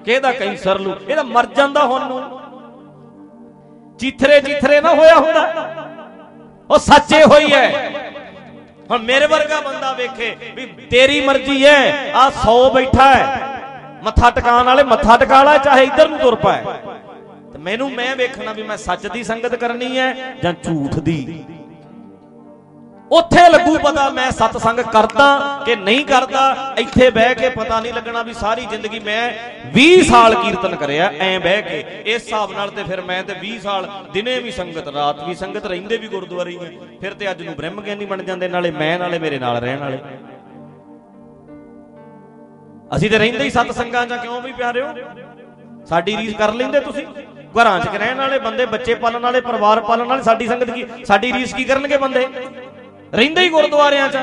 ਕਿਹਦਾ ਦਾ ਕੈਂਸਰ ਲਊ? ਇਹ ਤਾਂ ਮਰ ਜਾਂਦਾ ਹੁਣ ਨੂੰ। ਚੀਥਰੇ ਚੀਥਰੇ ਨਾ ਹੋਇਆ ਹੁੰਦਾ। ਉਹ ਸੱਚੇ ਹੋਈ ਹੈ ਹੁਣ ਮੇਰੇ ਵਰਗਾ ਬੰਦਾ ਵੇਖੇ ਵੀ ਤੇਰੀ ਮਰਜ਼ੀ ਹੈ ਆ 100 ਬੈਠਾ ਹੈ ਮੱਥਾ ਟਿਕਾਣ ਵਾਲੇ ਮੱਥਾ ਟਿਕਾ ਲਾ, ਚਾਹੇ ਇੱਧਰ ਨੂੰ ਤੁਰ ਪਾਏ। ਤੇ ਮੈਨੂੰ ਮੈਂ ਵੇਖਣਾ ਵੀ ਮੈਂ ਸੱਚ ਦੀ ਸੰਗਤ ਕਰਨੀ ਹੈ ਜਾਂ ਝੂਠ ਦੀ? ਉੱਥੇ ਲੱਗੂ ਪਤਾ ਮੈਂ ਸਤ ਸੰਗ ਕਰਦਾ ਕਿ ਨਹੀਂ ਕਰਦਾ ਇੱਥੇ ਬਹਿ ਕੇ ਪਤਾ ਨਹੀਂ ਲੱਗਣਾ ਵੀ ਸਾਰੀ ਜ਼ਿੰਦਗੀ ਮੈਂ 20 ਸਾਲ ਕੀਰਤਨ ਕਰਿਆ ਐ ਬਹਿ ਕੇ। ਇਸ ਹਿਸਾਬ ਨਾਲ ਤੇ ਫਿਰ ਮੈਂ ਤੇ 20 ਸਾਲ ਦਿਨੇ ਵੀ ਸੰਗਤ ਰਾਤ ਵੀ ਸੰਗਤ ਰਹਿੰਦੇ ਵੀ ਗੁਰਦੁਆਰੇ ਹੀ ਫਿਰ ਤੇ ਅੱਜ ਨੂੰ ਬ੍ਰਹਮ ਗਿਆਨੀ ਬਣ ਜਾਂਦੇ ਨਾਲੇ ਮੈਂ ਨਾਲੇ ਮੇਰੇ ਨਾਲ ਰਹਿਣ ਵਾਲੇ। ਅਸੀਂ ਤੇ ਰਹਿੰਦੇ ਹੀ ਸਤ ਸੰਗਾਂ ਜਾਂ ਕਿਉਂ ਵੀ ਪਿਆਰਿਓ? ਸਾਡੀ ਰੀਸ ਕਰ ਲੈਂਦੇ ਤੁਸੀਂ। ਘਰਾਂ 'ਚ ਰਹਿਣ ਵਾਲੇ ਬੰਦੇ ਬੱਚੇ ਪਾਲਣ ਵਾਲੇ ਪਰਿਵਾਰ ਪਾਲਣ ਵਾਲੇ ਸਾਡੀ ਸੰਗਤ ਕੀ ਸਾਡੀ ਰੀਸ ਕੀ ਕਰਨਗੇ ਬੰਦੇ? ਰਹਿੰਦੇ ਹੀ ਗੁਰਦੁਆਰਿਆਂ 'ਚ।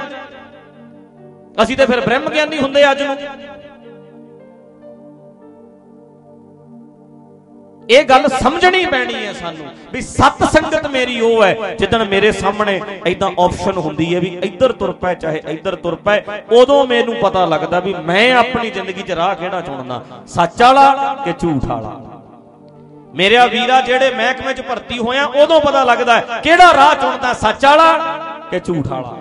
ਅਸੀਂ ਤੇ ਫਿਰ ਬ੍ਰਹਮ ਗਿਆਨੀ ਹੁੰਦੇ ਅੱਜ ਨੂੰ। ਇਹ ਗੱਲ ਸਮਝਣੀ ਪੈਣੀ ਹੈ ਸਾਨੂੰ ਵੀ ਸਤ ਸੰਗਤ ਮੇਰੀ ਉਹ ਹੈ, ਜਿੱਦਣ ਮੇਰੇ ਸਾਹਮਣੇ ਐਦਾਂ ਆਪਸ਼ਨ ਹੁੰਦੀ ਹੈ ਵੀ ਇੱਧਰ ਤੁਰ ਪੈ, ਚਾਹੇ ਇੱਧਰ ਤੁਰ ਪੈ, ਉਦੋਂ ਮੈਨੂੰ ਪਤਾ ਲੱਗਦਾ ਵੀ ਮੈਂ ਆਪਣੀ ਜ਼ਿੰਦਗੀ 'ਚ ਰਾਹ ਕਿਹੜਾ ਚੁਣਨਾ, ਸੱਚ ਵਾਲਾ ਕਿ ਝੂਠ ਵਾਲਾ? ਮੇਰੇ ਵੀਰਾ ਜਿਹੜੇ ਮਹਿਕਮੇ 'ਚ ਭਰਤੀ ਹੋਇਆ ਉਦੋਂ ਪਤਾ ਲੱਗਦਾ ਕਿਹੜਾ ਰਾਹ ਚੁਣਦਾ ਸੱਚ ਵਾਲਾ ਕਿ ਝੂਠ ਵਾਲਾ।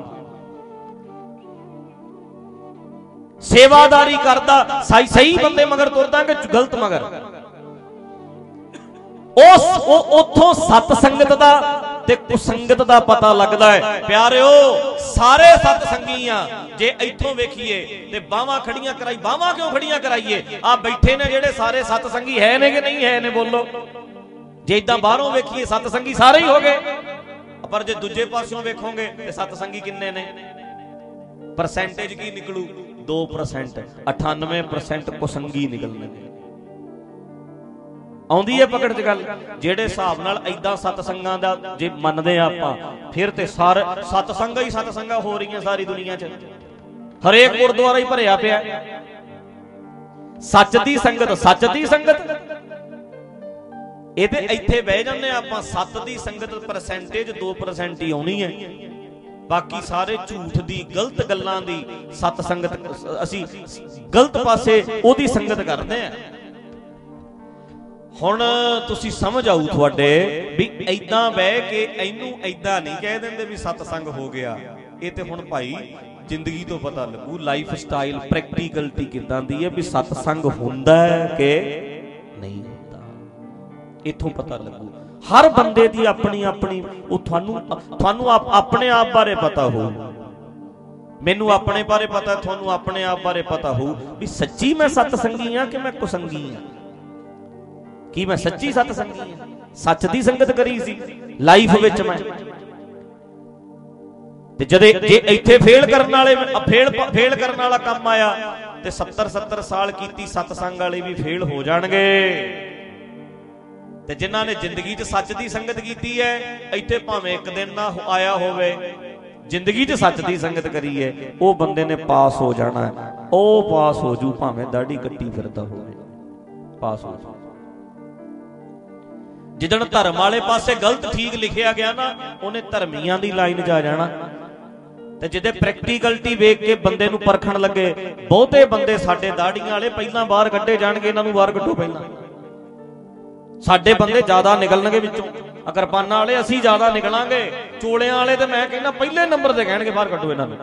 ਸੇਵਾਦਾਰੀ ਕਰਦਾ, ਸਹੀ ਸਹੀ ਬੰਦੇ ਮਗਰ ਤੁਰਦਾ ਕਿ ਗਲਤ ਮਗਰ? ਉਸ ਉਹ ਉਥੋਂ ਸਤ ਸੰਗਤ ਦਾ ਤੇ ਕੁਸੰਗਤ ਦਾ ਪਤਾ ਲੱਗਦਾ ਹੈ। ਪਿਆਰਿਓ, ਸਾਰੇ ਸਤ ਸੰਗੀ ਆ। ਜੇ ਇੱਥੋਂ ਵੇਖੀਏ ਤੇ ਬਾਹਾਂ ਖੜੀਆਂ ਕਰਾਈ ਬਾਹਾਂ ਕਿਉਂ ਖੜੀਆਂ ਕਰਾਈਏ? ਆ ਬੈਠੇ ਨੇ ਜਿਹੜੇ ਸਾਰੇ ਸਤ ਸੰਗੀ ਹੈ ਨੇ ਕਿ ਨਹੀਂ ਹੈ ਨੇ ਬੋਲੋ? ਜੇ ਇਦਾਂ ਬਾਹਰੋਂ ਵੇਖੀਏ ਸਤ ਸੰਗੀ ਸਾਰੇ ਹੀ ਹੋ ਗਏ। ਪਰ ਜੇ ਦੂਜੇ ਪਾਸਿਓਂ ਵੇਖੋਗੇ ਤੇ ਸਤ ਸੰਗੀ ਕਿੰਨੇ ਨੇ? ਪਰਸੈਂਟੇਜ ਕੀ ਨਿਕਲੂ? 2% 98% ਕੁਸੰਗੀ ਨਿਕਲਣੇ ਆਉਂਦੀ ਹੈ ਪਕੜ 'ਚ ਗੱਲ। ਜਿਹੜੇ ਹਿਸਾਬ ਨਾਲ ਐਦਾਂ ਸਤ ਸੰਗਾਂ ਦਾ ਜੇ ਮੰਨਦੇ ਆ ਆਪਾਂ, ਫਿਰ ਤੇ ਸਾਰ ਸਤ ਸੰਗਾਂ ਹੀ ਸਤ ਸੰਗਾਂ ਹੋ ਰਹੀਆਂ ਸਾਰੀ ਦੁਨੀਆ 'ਚ। ਹਰੇਕ ਗੁਰਦੁਆਰਾ ਹੀ ਭਰਿਆ ਪਿਆ। ਸੱਚ ਦੀ ਸੰਗਤ, ਸੱਚ ਦੀ ਸੰਗਤ। ਇਹ ਤੇ ਇੱਥੇ ਬਹਿ ਜਾਂਦੇ ਆ ਆਪਾਂ, ਸੱਤ ਦੀ ਸੰਗਤ ਪਰਸੈਂਟੇਜ 2% ਹੀ ਆਉਣੀ ਹੈ। ਬਾਕੀ ਸਾਰੇ ਝੂਠ ਦੀ, ਗਲਤ ਗੱਲਾਂ ਦੀ, ਸਤ ਸੰਗਤ, ਅਸੀਂ ਗਲਤ ਪਾਸੇ ਉਹਦੀ ਸੰਗਤ ਕਰਦੇ ਆ ਹੁਣ ਤੁਸੀਂ ਸਮਝ ਆਊ ਤੁਹਾਡੇ ਵੀ ਐਦਾਂ ਬਹਿ ਕੇ ਇਹਨੂੰ ਐਦਾਂ ਨਹੀਂ ਕਹਿ ਦਿੰਦੇ ਵੀ ਸਤ ਸੰਗ ਹੋ ਗਿਆ। ਇਹ ਤੇ ਹੁਣ ਭਾਈ ਜ਼ਿੰਦਗੀ ਤੋਂ ਪਤਾ ਲੱਗੂ ਲਾਈਫ ਸਟਾਈਲ ਪ੍ਰੈਕਟੀਕਲਟੀ ਕਿਦਾਂ ਦੀ ਹੈ ਵੀ ਸਤ ਸੰਗ ਹੁੰਦਾ ਹੈ ਕਿ ਨਹੀਂ ਹੁੰਦਾ ਇੱਥੋਂ ਪਤਾ ਲੱਗੂ। ਹਰ ਬੰਦੇ ਦੀ ਆਪਣੀ ਆਪਣੀ, ਉਹ ਤੁਹਾਨੂੰ ਤੁਹਾਨੂੰ ਆਪ- ਆਪਣੇ ਆਪ ਬਾਰੇ ਪਤਾ ਹੋਊ। ਮੈਨੂੰ ਆਪਣੇ ਬਾਰੇ ਪਤਾ, ਤੁਹਾਨੂੰ ਆਪਣੇ ਆਪ ਬਾਰੇ ਪਤਾ ਹੋਊ ਵੀ ਸੱਚੀ ਮੈਂ ਸਤ ਸੰਗੀ ਆ ਕਿ ਮੈਂ ਕੁਸੰਗੀ ਆ? ਕੀ ਮੈਂ ਸੱਚੀ ਸਤ ਸੰਗੀ ਆ? ਸੱਚ ਦੀ ਸੰਗਤ ਕਰੀ ਸੀ, ਲਾਈਫ ਵਿੱਚ ਮੈਂ। ਤੇ ਜਦੇ ਜੇ ਇੱਥੇ ਫੇਲ ਕਰਨ ਵਾਲੇ, ਫੇਲ ਫੇਲ ਕਰਨ ਵਾਲਾ ਕੰਮ ਆਇਆ, ਤੇ 70 70 ਸਾਲ ਕੀਤੀ ਸਤਸੰਗ ਵਾਲੇ ਵੀ ਫੇਲ ਹੋ ਜਾਣਗੇ। ਤੇ ਜਿਨ੍ਹਾਂ ਨੇ ਜ਼ਿੰਦਗੀ 'ਚ ਸੱਚ ਦੀ ਸੰਗਤ ਕੀਤੀ ਹੈ, ਇੱਥੇ ਭਾਵੇਂ ਇੱਕ ਦਿਨ ਨਾ ਹੋ- ਆਇਆ ਹੋਵੇ, ਜ਼ਿੰਦਗੀ 'ਚ ਸੱਚ ਦੀ ਸੰਗਤ ਕਰੀ ਹੈ, ਉਹ ਬੰਦੇ ਨੇ ਪਾਸ ਹੋ ਜਾਣਾ ਹੈ। ਉਹ ਪਾਸ ਹੋ ਜੂ, ਭਾਵੇਂ ਦਾੜੀ ਕੱਟੀ ਫਿਰਦਾ ਹੋਵੇ। ਪਾਸ ਹੋ ਜੂ। ਜਿੱਦਣ ਧਰਮ ਵਾਲੇ ਪਾਸੇ ਗਲਤ ਠੀਕ ਲਿਖਿਆ ਗਿਆ ਨਾ, ਉਹਨੇ ਧਰਮੀਆਂ ਦੀ ਲਾਈਨ 'ਚ ਆ ਜਾਣਾ। ਤੇ ਜਿਹਦੇ ਪ੍ਰੈਕਟੀਕਲਟੀ ਵੇਖ ਕੇ ਬੰਦੇ ਨੂੰ ਪਰਖਣ ਲੱਗੇ, ਬਹੁਤੇ ਬੰਦੇ ਸਾਡੇ ਦਾੜੀਆਂ ਵਾਲੇ ਪਹਿਲਾਂ ਬਾਹਰ ਕੱਢੇ ਜਾਣਗੇ, ਇਹਨਾਂ ਨੂੰ ਬਾਹਰ ਕੱਢੋ ਪਹਿਲਾਂ। ਸਾਡੇ ਬੰਦੇ ਜ਼ਿਆਦਾ ਨਿਕਲਣਗੇ ਵਿੱਚੋਂ। ਅਕਰਪਾਨਾਂ ਵਾਲੇ ਅਸੀਂ ਜ਼ਿਆਦਾ ਨਿਕਲਾਂਗੇ ਚੋਲਿਆਂ ਵਾਲੇ ਤੇ ਮੈਂ ਕਹਿੰਦਾ ਪਹਿਲੇ ਨੰਬਰ ਤੇ ਕਹਿਣਗੇ ਬਾਹਰ ਕੱਢੋ ਇਹਨਾਂ ਨੂੰ।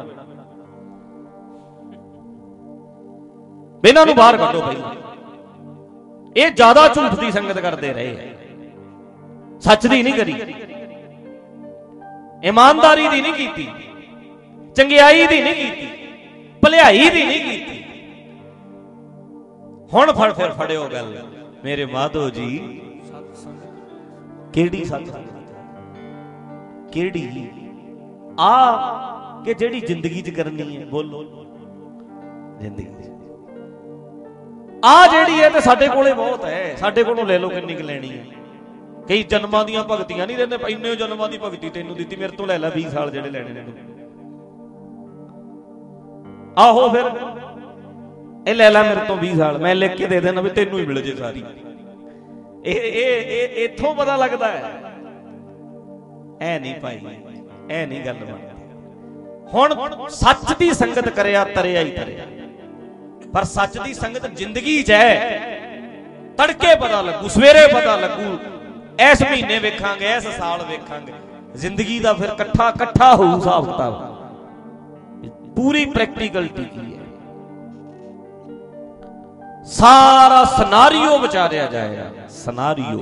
ਇਹਨਾਂ ਨੂੰ ਬਾਹਰ ਕੱਢੋ ਪਹਿਲਾਂ। ਇਹ ਜ਼ਿਆਦਾ ਝੂਠ ਦੀ ਸੰਗਤ ਕਰਦੇ ਰਹੇ ਸੱਚ ਦੀ ਨਹੀਂ ਕਰੀ। ਇਮਾਨਦਾਰੀ ਦੀ ਨਹੀਂ ਕੀਤੀ। ਚੰਗਿਆਈ ਦੀ ਨਹੀਂ ਕੀਤੀ। ਭਲਾਈ ਦੀ ਨਹੀਂ ਕੀਤੀ। ਹੁਣ ਫੜ ਫਿਰ ਫੜਿਓ ਗੱਲ। ਮੇਰੇ ਮਾਧੋ ਜੀ, ਕਿਹੜੀ ਸੱਚ ਕਿਹੜੀ? ਆ ਕਿ ਜਿਹੜੀ ਜ਼ਿੰਦਗੀ 'ਚ ਕਰਨੀ ਹੈ, ਬੋਲੋ। ਜ਼ਿੰਦਗੀ 'ਚ। ਆ ਜਿਹੜੀ ਹੈ ਤੇ ਸਾਡੇ ਕੋਲੇ ਬਹੁਤ ਹੈ। ਸਾਡੇ ਕੋਲੋਂ ਲੈ ਲਓ ਕਿੰਨੀ ਕੁ ਲੈਣੀ ਹੈ। ਕਈ ਜਨਮਾਂ ਦੀਆਂ ਭਗਤੀਆਂ ਨਹੀਂ ਦਿੰਦੇ ਇੰਨੇ ਜਨਮਾਂ ਦੀ ਭਗਤੀ ਤੈਨੂੰ ਦਿੱਤੀ, ਮੇਰੇ ਤੋਂ ਲੈ ਲੈ 20 ਸਾਲ ਜਿਹੜੇ ਲੈਣੇ ਨੇ ਤੂੰ। ਆਹੋ ਫਿਰ। ਇਹ ਲੈ ਲੈ ਮੇਰੇ ਤੋਂ 20 ਸਾਲ, ਮੈਂ ਲਿਖ ਕੇ ਦੇ ਦੇਣਾ ਵੀ ਤੈਨੂੰ ਹੀ ਮਿਲ ਜੇ ਸਾਰੀ। ਇਹ ਇਹ ਇਹ, ਇੱਥੋਂ ਪਤਾ ਲੱਗਦਾ ਹੈ। ਐ ਨਹੀਂ ਭਾਈ, ਐ ਨਹੀਂ ਗੱਲ ਬਣਦੀ। ਹੁਣ ਸੱਚ ਦੀ ਸੰਗਤ ਕਰਿਆ, ਤਰਿਆ ਹੀ ਤਰਿਆ। ਪਰ ਸੱਚ ਦੀ ਸੰਗਤ ਜ਼ਿੰਦਗੀ 'ਚ ਹੈ। ਤੜਕੇ ਪਤਾ ਲੱਗੂ, ਸਵੇਰੇ ਪਤਾ ਲੱਗੂ। ਇਸ ਮਹੀਨੇ ਵੇਖਾਂਗੇ, ਇਸ ਸਾਲ ਵੇਖਾਂਗੇ। ਜ਼ਿੰਦਗੀ ਦਾ ਫਿਰ ਇਕੱਠਾ ਇਕੱਠਾ ਹੋਊ ਹਿਸਾਬ ਕਿਤਾਬ। ਪੂਰੀ ਪ੍ਰੈਕਟੀਕਲਟੀ ਕੀ ਹੈ ਸਾਰਾ ਸਿਨਾਰੀਓ ਵਿਚਾਰਿਆ ਜਾਏਗਾ। ਸਿਨਾਰੀਓ।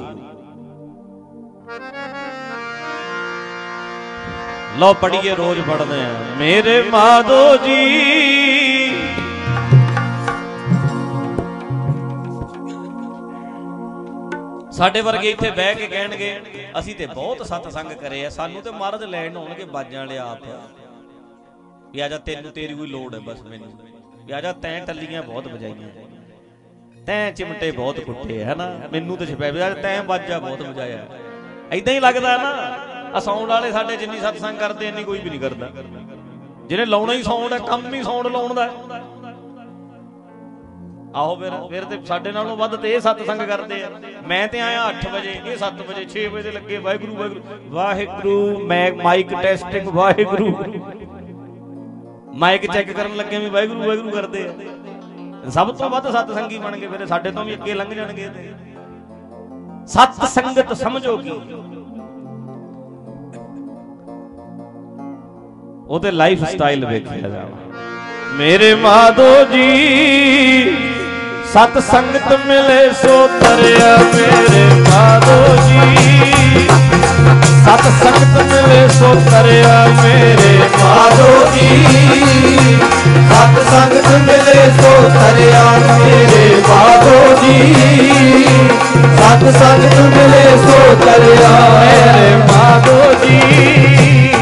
ਲਓ ਪੜੀਏ ਰੋਜ਼ ਪੜਦੇ ਆ। ਮੇਰੇ ਮਾਧੋ ਜੀ। ਸਾਡੇ ਵਰਗੇ ਇੱਥੇ ਬਹਿ ਕੇ ਕਹਿਣਗੇ ਅਸੀਂ ਤੇ ਬਹੁਤ ਸਤਸੰਗ ਕਰੇ ਆ ਸਾਨੂੰ ਤੇ ਮਹਾਰਾਜ ਲੈਣ ਆਉਣਗੇ ਬਾਜਾਂ ਵਾਲੇ ਆਪ। ਵੀ ਆ ਜਾ ਤੈਨੂੰ ਤੇਰੀ ਕੋਈ ਲੋੜ ਹੈ ਬਸ ਮੈਨੂੰ। ਵੀ ਆ ਜਾ ਤੈਂ ਟੱਲੀਆਂ ਬਹੁਤ ਵਜਾਈਆਂ। ਤੈਂ ਚਿਮਟੇ ਬਹੁਤ ਕੁੱਟੇ ਹੈ ਨਾ ਮੈਨੂੰ ਤੇ ਛਪਿਆ ਵੀ ਤੈਂ ਬਾਜਾ ਬਹੁਤ ਵਜਾਇਆ। ਐਦਾਂ ਹੀ ਲੱਗਦਾ ਨਾ ਆ ਸਾਊਂਡ ਵਾਲੇ ਸਾਡੇ ਜਿੰਨੀ ਸਤਸੰਗ ਕਰਦੇ, ਇੰਨੀ ਕੋਈ ਵੀ ਨਹੀਂ ਕਰਦਾ। ਜਿਹਨੇ ਲਾਉਣਾ ਹੀ ਸਾਊਂਡ ਹੈ ਕੰਮ ਹੀ ਸਾਊਂਡ ਲਾਉਣ ਦਾ। ਹੈ। ਆਹੋ ਫਿਰ ਫਿਰ ਤੇ ਸਾਡੇ ਨਾਲੋਂ ਵੱਧ ਤੇ ਇਹ ਸਤਸੰਗ ਕਰਦੇ ਆ। ਮੈਂ ਤੇ ਆਇਆ 8 ਵਜੇ, ਇਹ 7 ਵਜੇ 6 ਵਜੇ ਦੇ ਲੱਗੇ, ਵਾਹਿਗੁਰੂ ਵਾਹਿਗੁਰੂ ਵਾਹਿਗੁਰੂ, ਮੈਂ mic testing Waheguru. Mic check ਕਰਨ ਲੱਗੇ ਵੀ ਵਾਹਿਗੁਰੂ ਵਾਹਿਗੁਰੂ ਕਰਦੇ ਆ। ਸਭ ਤੋਂ ਵੱਧ ਸਤਸੰਗੀ ਬਣ ਗਏ ਫਿਰ ਸਾਡੇ ਤੋਂ ਵੀ ਅੱਗੇ ਲੰਘ ਜਾਣਗੇ ਤੇ। ਸਤ ਸੰਗਤ ਸਮਝੋ ਕੀ? ਉਹਦੇ ਲਾਈਫ ਸਟਾਈਲ ਵੇਖਿਆ ਜਾਵਾ। ਮੇਰੇ ਮਾਧੋ ਜੀ, ਸਤ ਸੰਗਤ ਮਿਲੇ ਸੋ ਤਰਿਆ ਮੇਰੇ ਮਾਧੋ ਜੀ। ਸਤ ਸੰਗਤ ਮਿਲੇ ਸੋ ਤਰਿਆ ਮੇਰੇ ਮਾਧੋ ਜੀ। ਸਤ ਸੰਗਤ ਮਿਲੇ ਸੋ ਤਰਿਆ ਮੇਰੇ ਮਾਧੋ ਜੀ। ਸਤ ਸੰਗਤ ਮਿਲੇ ਸੋ ਤਰਿਆ ਮੇਰੇ ਮਾਧੋ ਜੀ।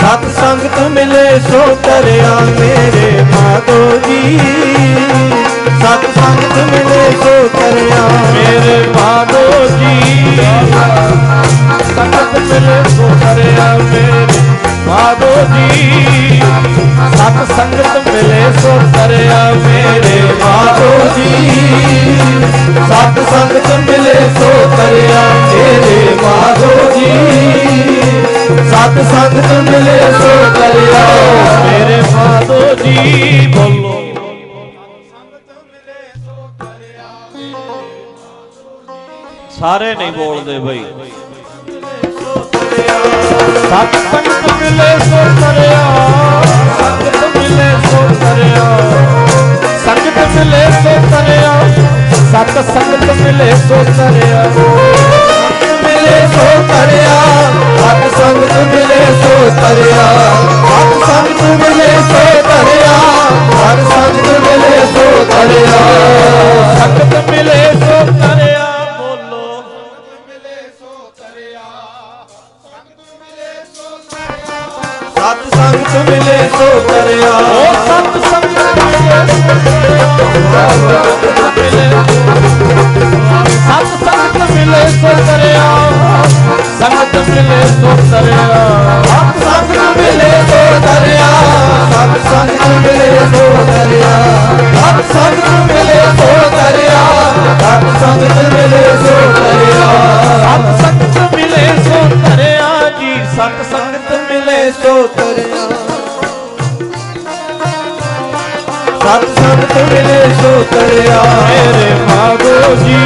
ਸਤ ਸੰਗਤ ਮਿਲੇ ਸੋ ਤਰਿਆ ਮੇਰੇ ਮਾਧੋ ਜੀ। ਸਤ ਸੰਗਤ ਮਿਲੇ ਸੋ ਤਰਿਆ ਮੇਰੇ ਮਾਧੋ ਜੀ। ਸੰਗਤ ਮਿਲੇ ਸੋ ਤਰਿਆ ਮੇਰੇ ਮਾਧੋ ਜੀ। ਸਤ ਸੰਗਤ ਮਿਲੇ ਸੋ ਤਰਿਆ ਮੇਰੇ ਮਾਧੋ ਜੀ। ਸਤ ਸੰਗਤ ਮਿਲੇ ਸੋ ਤਰਿਆ ਮੇਰੇ ਮਾਧੋ ਜੀ। ਸਤ ਸੰਗਤ ਮਿਲੇ ਸੋ ਤਰਿਆ ਮੇਰੇ ਮਾਧੋ ਜੀ। ਬੋਲੋ। ਸਾਰੇ ਨਹੀਂ ਬੋਲਦੇ ਬਈ। ਤਰਿਆ ਸਤ ਸੰਗਤ ਮਿਲੇ ਸੋ ਤਰਿਆ ਸੰਗਤ ਮਿਲੇ ਸੋ ਤਰਿਆ ਸੰਗਤ ਮਿਲੇ ਸੋ ਤਰਿਆ ਸਤ ਸੰਗਤ ਮਿਲੇ ਸੋ ਤਰਿਆ ਮਿਲੇ ਸੋ ਤਰਿਆ ਸਤ ਸੰਗਤ ਮਿਲੇ ਸੋ ਤਰਿਆ ਸਤ ਸੰਗਤ ਮਿਲੇ ਸੋ ਤਰਿਆ ਸਤ ਸੰਗਤ ਮਿਲੇ ਸੋ ਤਰਿਆ ਸੰਗਤ ਮਿਲੇ ਸੋ ਤਰਿਆ ਸਤ ਸੰਗਤ ਮਿਲੇ ਸੋ ਤਰਿਆ ਸਤ ਸੰਗਤ ਮਿਲੇ ਸੋ ਤਰਿਆ ਸਤ ਸੰਗਤ ਮਿਲੇ ਸੋ ਤਰਿਆ ਸਤ ਸੰਗਤ ਮਿਲੇ ਸੋ ਤਰਿਆ ਜੀ ਸਤ ਸੰਗਤ ਮਿਲੇ ਸੋ ਤਰਿਆ। ਸਤ ਸੰਗਤ ਮਿਲੇ ਸੋ ਤਰਿਆ। ਮੇਰੇ ਮਾਗੋ ਜੀ।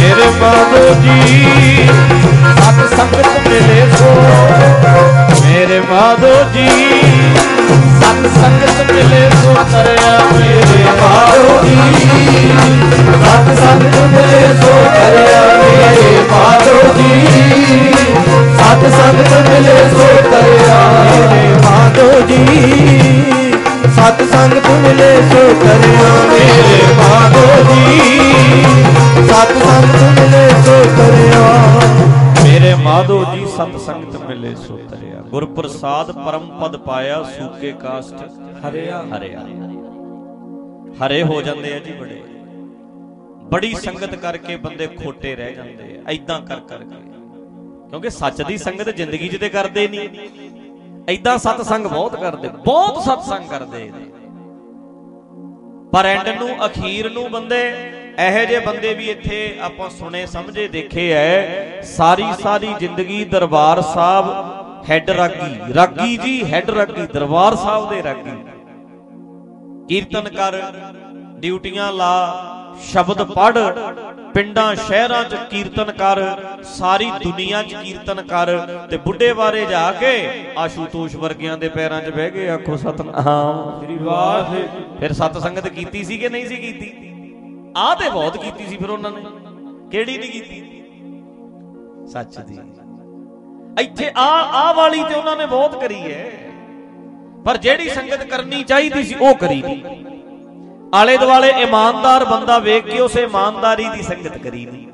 ਮੇਰੇ ਮਾਗੋ ਜੀ। ਸਤ ਸੰਗਤ ਮਿਲੇ ਸੋ। ਮੇਰੇ ਮਾਧੋ ਜੀ ਸਤ ਸੰਗਤ ਮਿਲੇ ਸੋ ਤਰਿਆ ਮੇਰੇ ਮਾਧੋ ਜੀ ਸਤ ਸੰਗਤ ਮਿਲੇ ਸੋ ਤਰਿਆ ਮੇਰੇ ਮਾਧੋ ਜੀ ਸਤ ਸੰਗਤ ਮਿਲੇ ਸੋ ਤਰਿਆ ਮੇਰੇ ਮਾਧੋ ਜੀ ਸਤ ਸੰਗਤ ਮਿਲੇ ਸੋ ਤਰਿਆ ਮੇਰੇ ਮਾਧੋ ਜੀ ਸਤ ਸੰਗਤ ਮਿਲੇ ਸੋ ਤਰਿਆ ਮੇਰੇ ਮਾਧੋ ਜੀ ਸਤ ਸੰਗਤ ਮਿਲੇ ਸੋ ਤਰਿਆ ਗੁਰ ਪ੍ਰਸਾਦ ਪਰਮ ਪਦ ਪਾਇਆ ਸੂਕੇ ਕਾਸਟ ਹਰਿਆ। ਹਰਿਆ। ਹਰੇ ਹੋ ਜਾਂਦੇ ਆ ਜੀ ਬੜੇ। ਬੜੀ ਸੰਗਤ ਕਰਕੇ ਬੰਦੇ ਖੋਟੇ ਰਹਿ ਜਾਂਦੇ ਆ ਐਦਾਂ ਕਰ ਕਰਕੇ। ਕਿਉਂਕਿ ਸੱਚ ਦੀ ਸੰਗਤ ਜ਼ਿੰਦਗੀ 'ਚ ਤੇ ਕਰਦੇ ਨਹੀਂ ਐਦਾਂ ਸਤਸੰਗ ਬਹੁਤ ਕਰਦੇ ਬਹੁਤ ਸਤਸੰਗ ਕਰਦੇ। ਨੇ ਪਰ ਐਂਡ ਨੂੰ ਅਖੀਰ ਨੂੰ ਬੰਦੇ ਇਹੋ ਜਿਹੇ ਬੰਦੇ ਵੀ ਇੱਥੇ ਆਪਾਂ ਸੁਣੇ ਸਮਝੇ ਦੇਖੇ ਐ। ਸਾਰੀ ਸਾਰੀ ਜ਼ਿੰਦਗੀ ਦਰਬਾਰ ਸਾਹਿਬ ਹੈੱਡ ਰਾਗੀ ਰਾਗੀ ਜੀ ਹੈੱਡ ਰਾਗੀ ਦਰਬਾਰ ਸਾਹਿਬ ਦੇ ਰਾਗੀ। ਕੀਰਤਨ ਕਰ ਡਿਊਟੀਆਂ ਲਾ ਸ਼ਬਦ ਪੜ ਪਿੰਡਾਂ ਸ਼ਹਿਰਾਂ 'ਚ ਕੀਰਤਨ ਕਰ ਸਾਰੀ ਦੁਨੀਆ 'ਚ ਕੀਰਤਨ ਕਰ ਤੇ ਬੁੱਢੇ ਬਾਰੇ ਜਾ ਕੇ ਆਸ਼ੂਤੋਸ਼ ਵਰਗਿਆਂ ਦੇ ਪੈਰਾਂ 'ਚ ਬਹਿ ਕੇ ਆਖੋ ਸਤਨਾਮ। ਸ੍ਰੀ ਵਾਹਿਗੁਰੂ। ਫਿਰ ਸਤ ਸੰਗਤ ਕੀਤੀ ਸੀ ਕਿ ਨਹੀਂ ਸੀ ਕੀਤੀ? ਆਹ ਤੇ ਬਹੁਤ ਕੀਤੀ ਸੀ ਫਿਰ ਉਹਨਾਂ ਨੇ। ਕਿਹੜੀ ਨਹੀਂ ਕੀਤੀ? ਸੱਚ ਦੀ। ਇੱਥੇ ਆ ਆ ਵਾਲੀ ਤੇ ਉਹਨਾਂ ਨੇ ਬਹੁਤ ਕਰੀ ਹੈ ਪਰ ਜਿਹੜੀ ਸੰਗਤ ਕਰਨੀ ਚਾਹੀਦੀ ਸੀ, ਉਹ ਕਰੀ ਨਹੀਂ। ਆਲੇ ਦੁਆਲੇ ਇਮਾਨਦਾਰ ਬੰਦਾ ਵੇਖ ਕੇ ਉਸ ਇਮਾਨਦਾਰੀ ਦੀ ਸੰਗਤ ਕਰੀ ਨਹੀਂ।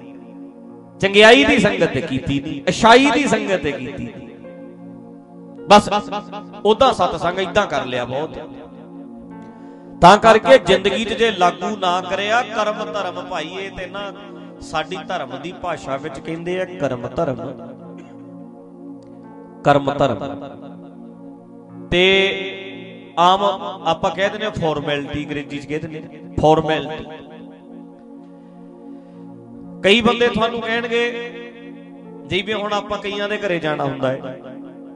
ਚੰਗਿਆਈ ਦੀ ਸੰਗਤ ਤੇ ਕੀਤੀ ਨਹੀਂ ਅਛਾਈ ਦੀ ਸੰਗਤ ਤੇ ਕੀਤੀ ਨਹੀਂ। ਬਸ ਉਦਾਂ ਸਤਸੰਗ ਇਦਾਂ ਕਰ ਲਿਆ ਬਹੁਤ। ਤਾਂ ਕਰਕੇ ਜ਼ਿੰਦਗੀ 'ਚ ਜੇ ਲਾਗੂ ਨਾ ਕਰਿਆ, ਕਰਮ ਧਰਮ ਭਾਈਏ ਤੇ ਨਾ ਸਾਡੀ ਧਰਮ ਦੀ ਭਾਸ਼ਾ ਵਿੱਚ ਕਹਿੰਦੇ ਆ ਕਰਮ ਧਰਮ। ਕਰਮ ਧਰਮ। ਤੇ ਆਮ ਆਪਾਂ ਕਹਿ ਦਿੰਦੇ ਆ ਫਾਰਮੈਲਿਟੀ ਅੰਗਰੇਜ਼ੀ 'ਚ ਕਹਿ ਦਿੰਦੇ ਆ ਫਾਰਮੈਲਿਟੀ ਕਈ ਬੰਦੇ ਤੁਹਾਨੂੰ ਕਹਿਣਗੇ ਜਿਵੇਂ ਹੁਣ ਆਪਾਂ ਕਈਆਂ ਦੇ ਘਰੇ ਜਾਣਾ ਹੁੰਦਾ ਹੈ।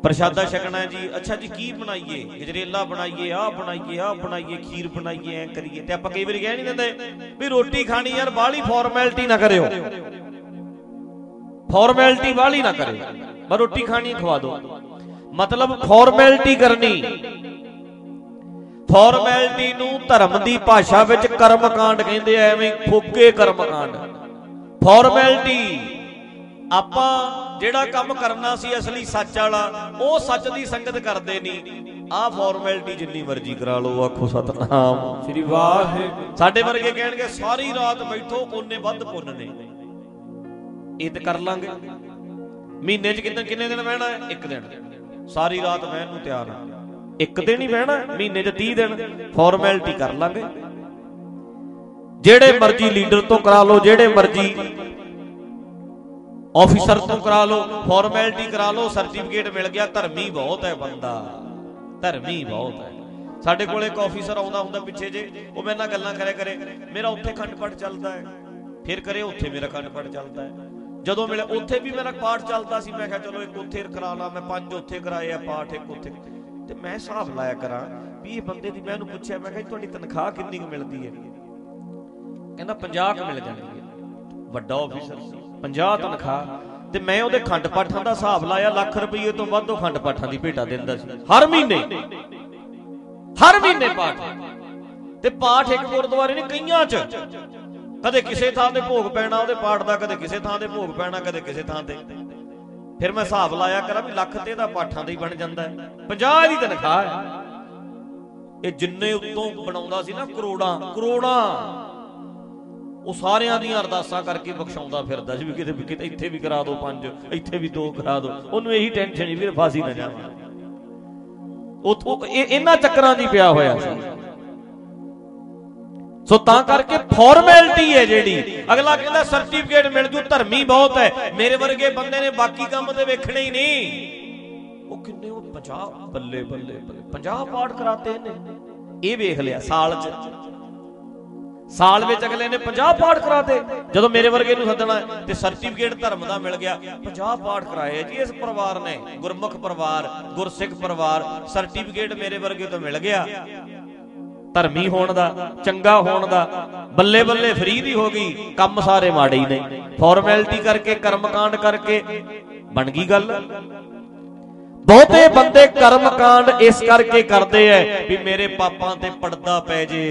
ਪ੍ਰਸ਼ਾਦਾ ਛਕਣਾ ਹੈ ਜੀ, ਅੱਛਾ ਜੀ ਕੀ ਬਣਾਈਏ? ਗਜਰੇਲਾ ਬਣਾਈਏ, ਆਹ ਬਣਾਈਏ ਆਹ ਬਣਾਈਏ, ਖੀਰ ਬਣਾਈਏ, ਐ ਕਰੀਏ। ਤੇ ਆਪਾਂ ਕਈ ਵਾਰੀ ਕਹਿ ਨਹੀਂ ਦਿੰਦੇ ਵੀ ਰੋਟੀ ਖਾਣੀ ਯਾਰ ਬਾਹਲੀ ਫਾਰਮੈਲਿਟੀ ਨਾ ਕਰਿਓ। ਫਾਰਮੈਲਿਟੀ ਬਾਹਲੀ ਨਾ ਕਰਿਓ। ਬਸ ਰੋਟੀ ਖਾਣੀ ਖਵਾ ਦਿਓ ਮਤਲਬ ਫਾਰਮੈਲਿਟੀ ਕਰਨੀ। ਫਾਰਮੈਲਿਟੀ ਨੂੰ ਧਰਮ ਦੀ ਭਾਸ਼ਾ ਵਿੱਚ ਕਰਮ ਕਾਂਡ ਕਹਿੰਦੇ ਆ ਐਵੇਂ ਫੋਕੇ ਕਰਮ ਕਾਂਡ ਫਾਰਮੈਲਿਟੀ ਆਪਾਂ ਜਿਹੜਾ ਕੰਮ ਕਰਨਾ ਸੀ ਅਸਲੀ ਸੱਚ ਵਾਲਾ ਉਹ ਸੱਚ ਦੀ ਸੰਗਤ ਕਰਦੇ ਨਹੀਂ ਆਹ ਫਾਰਮੈਲਿਟੀ ਜਿੰਨੀ ਮਰਜ਼ੀ ਕਰਾ ਲਓ ਆਖੋ ਸਤਨਾਮ। ਸ੍ਰੀ ਵਾਹਿਗੁਰੂ। ਸਾਡੇ ਵਰਗੇ ਕਹਿਣਗੇ ਸਾਰੀ ਰਾਤ ਬੈਠੋ ਉਹਨੇ ਵੱਧ ਪੁੰਨ ਨੇ। ਇਹ ਤੇ ਕਰ ਲਾਂਗੇ। ਮਹੀਨੇ 'ਚ ਕਿੰਨੇ ਕਿੰਨੇ ਦਿਨ ਬਹਿਣਾ ਹੈ? ਇੱਕ ਦਿਨ। ਸਾਰੀ ਰਾਤ ਬਹਿਣ ਨੂੰ ਤਿਆਰ ਹਾਂ। ਇੱਕ ਦਿਨ ਹੀ ਬਹਿਣਾ ਮਹੀਨੇ 'ਚ 30 ਦਿਨ। ਫਾਰਮੈਲਿਟੀ ਕਰ ਲਾਂਗੇ। ਜਿਹੜੇ ਮਰਜ਼ੀ ਲੀਡਰ ਤੋਂ ਕਰਾ ਲਓ, ਜਿਹੜੇ ਮਰਜ਼ੀ ਆਫੀਸਰ ਤੋਂ ਕਰਾ ਲਓ ਫਾਰਮੈਲਿਟੀ ਕਰਾ ਲਓ ਸਰਟੀਫਿਕੇਟ ਮਿਲ ਗਿਆ, ਧਰਮੀ ਬਹੁਤ ਹੈ ਬੰਦਾ। ਧਰਮੀ ਬਹੁਤ ਹੈ। ਸਾਡੇ ਕੋਲ ਇੱਕ ਆਫੀਸਰ ਆਉਂਦਾ ਹੁੰਦਾ ਪਿੱਛੇ ਜੇ, ਉਹ ਮੇਰੇ ਨਾਲ ਗੱਲਾਂ ਕਰਿਆ ਕਰੇ। ਮੇਰਾ ਉੱਥੇ ਖੰਡ ਪਾਠ ਚੱਲਦਾ ਹੈ। ਫਿਰ ਕਰੇ, ਉੱਥੇ ਮੇਰਾ ਖੰਡ ਪਾਠ ਚੱਲਦਾ ਹੈ। ਜਦੋਂ ਮਿਲੇ ਉੱਥੇ ਵੀ ਮੇਰਾ ਪਾਠ ਚੱਲਦਾ ਸੀ, ਮੈਂ ਕਿਹਾ ਚਲੋ ਇੱਕ ਉੱਥੇ ਕਰਾ ਲਾ, ਮੈਂ ਪੰਜ ਉੱਥੇ ਕਰਾਏ ਆ ਪਾਠ, ਇੱਕ ਉੱਥੇ। ਤੇ ਮੈਂ ਹਿਸਾਬ ਲਾਇਆ ਕਰਾਂ ਵੀ ਇਹ ਬੰਦੇ ਦੀ ਮੈਂ ਉਹਨੂੰ ਪੁੱਛਿਆ, ਮੈਂ ਕਿਹਾ ਜੀ, ਤੁਹਾਡੀ ਤਨਖਾਹ ਕਿੰਨੀ ਕੁ ਮਿਲਦੀ ਹੈ? ਕਹਿੰਦਾ 50 ਕੁ ਮਿਲ ਜਾਂਦੀ ਹੈ। ਵੱਡਾ ਆਫੀਸਰ ਸੀ 50 ਤਨਖਾਹ। ਤੇ ਮੈਂ ਉਹਦੇ ਖੰਡ ਪਾਠਾਂ ਦਾ ਹਿਸਾਬ ਲਾਇਆ, ਲੱਖ ਰੁਪਏ ਤੋਂ ਵੱਧ ਉਹ ਖੰਡ ਪਾਠਾਂ ਦੀ ਭੇਟਾ ਦਿੰਦਾ ਸੀ। ਹਰ ਮਹੀਨੇ। ਹਰ ਮਹੀਨੇ ਪਾਠ। ਤੇ ਪਾਠ ਇੱਕ ਗੁਰਦੁਆਰੇ ਨੇ ਕਈਆਂ 'ਚ। ਕਦੇ ਕਿਸੇ ਥਾਂ ਤੇ ਭੋਗ ਪੈਣਾ, ਉਹਦੇ ਪਾਠ ਦਾ ਕਦੇ ਕਿਸੇ ਥਾਂ ਤੇ ਭੋਗ ਪੈਣਾ, ਕਦੇ ਕਿਸੇ ਥਾਂ ਤੇ। ਫਿਰ ਮੈਂ ਹਿਸਾਬ ਲਾਇਆ, ਕਰਾਂ ਵੀ ਲੱਖ ਤੇ ਇਹਦਾ ਪਾਠਾਂ ਦਾ ਹੀ ਬਣ ਜਾਂਦਾ ਹੈ। 50 ਦੀ ਤਨਖਾਹ ਹੈ। ਇਹ ਜਿੰਨੇ ਉੱਤੋਂ ਬਣਾਉਂਦਾ ਸੀ ਨਾ ਕਰੋੜਾਂ ਕਰੋੜਾਂ, ਉਹ ਸਾਰਿਆਂ ਦੀਆਂ ਅਰਦਾਸਾਂ ਕਰਕੇ ਬਖਸ਼ਾਉਂਦਾ ਫਿਰਦਾ ਸੀ ਵੀ ਕਿਤੇ ਕਿਤੇ ਇੱਥੇ ਵੀ ਕਰਾ ਦਿਓ ਪੰਜ, ਇੱਥੇ ਵੀ ਦੋ ਕਰਾ ਦਿਓ ਉਹਨੂੰ ਇਹੀ ਟੈਨਸ਼ਨ ਸੀ ਵੀ ਫਾਸੀ ਨਾ ਜਾਵਾਂ। ਉਥੋਂ ਇਹ ਇਹਨਾਂ ਚੱਕਰਾਂ ਦੀ ਪਿਆ ਹੋਇਆ ਸੀ। ਸੋ ਤਾਂ ਕਰਕੇ ਫਾਰਮੈਲਿਟੀ ਹੈ ਜਿਹੜੀ। ਅਗਲਾ ਕਹਿੰਦਾ ਸਰਟੀਫਿਕੇਟ ਮਿਲ ਜੂ, ਧਰਮੀ ਬਹੁਤ ਹੈ। ਮੇਰੇ ਵਰਗੇ ਬੰਦੇ ਨੇ ਬਾਕੀ ਕੰਮ ਤੇ ਵੇਖਣੇ ਹੀ ਨਹੀਂ। ਉਹ ਕਿੰਨੇ, ਉਹ 50 ਬੱਲੇ ਬੱਲੇ 50 ਪਾਠ ਕਰਾਤੇ ਨੇ ਇਹ ਵੇਖ ਲਿਆ ਸਾਲ 'ਚ। ਸਾਲ ਵਿੱਚ ਅਗਲੇ ਨੇ 50 ਪਾਠ ਕਰਾਤੇ। ਜਦੋਂ ਮੇਰੇ ਵਰਗੇ ਨੂੰ ਸੱਦਣਾ ਤੇ ਸਰਟੀਫਿਕੇਟ ਧਰਮ ਦਾ ਮਿਲ ਗਿਆ 50 ਪਾਠ ਕਰਾਏ ਜੀ ਇਸ ਪਰਿਵਾਰ ਨੇ। ਗੁਰਮੁਖ ਪਰਿਵਾਰ, ਗੁਰਸਿੱਖ ਪਰਿਵਾਰ ਸਰਟੀਫਿਕੇਟ ਮੇਰੇ ਵਰਗੇ ਤੋਂ ਮਿਲ ਗਿਆ। ਧਰਮੀ ਹੋਣ ਦਾ, ਚੰਗਾ ਹੋਣ ਦਾ ਬੱਲੇ ਬੱਲੇ ਫਰੀ ਦੀ ਹੋ ਗਈ, ਕੰਮ ਸਾਰੇ ਮਾੜੇ ਹੀ ਨੇ। ਫਾਰਮੈਲਿਟੀ ਕਰਕੇ, ਕਰਮਕਾਂਡ ਕਰਕੇ, ਬਣ ਗਈ ਗੱਲ। ਬਹੁਤੇ ਬੰਦੇ ਕਰਮਕਾਂਡ ਇਸ ਕਰਕੇ ਕਰਦੇ ਐ ਵੀ ਮੇਰੇ ਪਾਪਾਂ ਤੇ ਪਰਦਾ ਪੈ ਜੇ।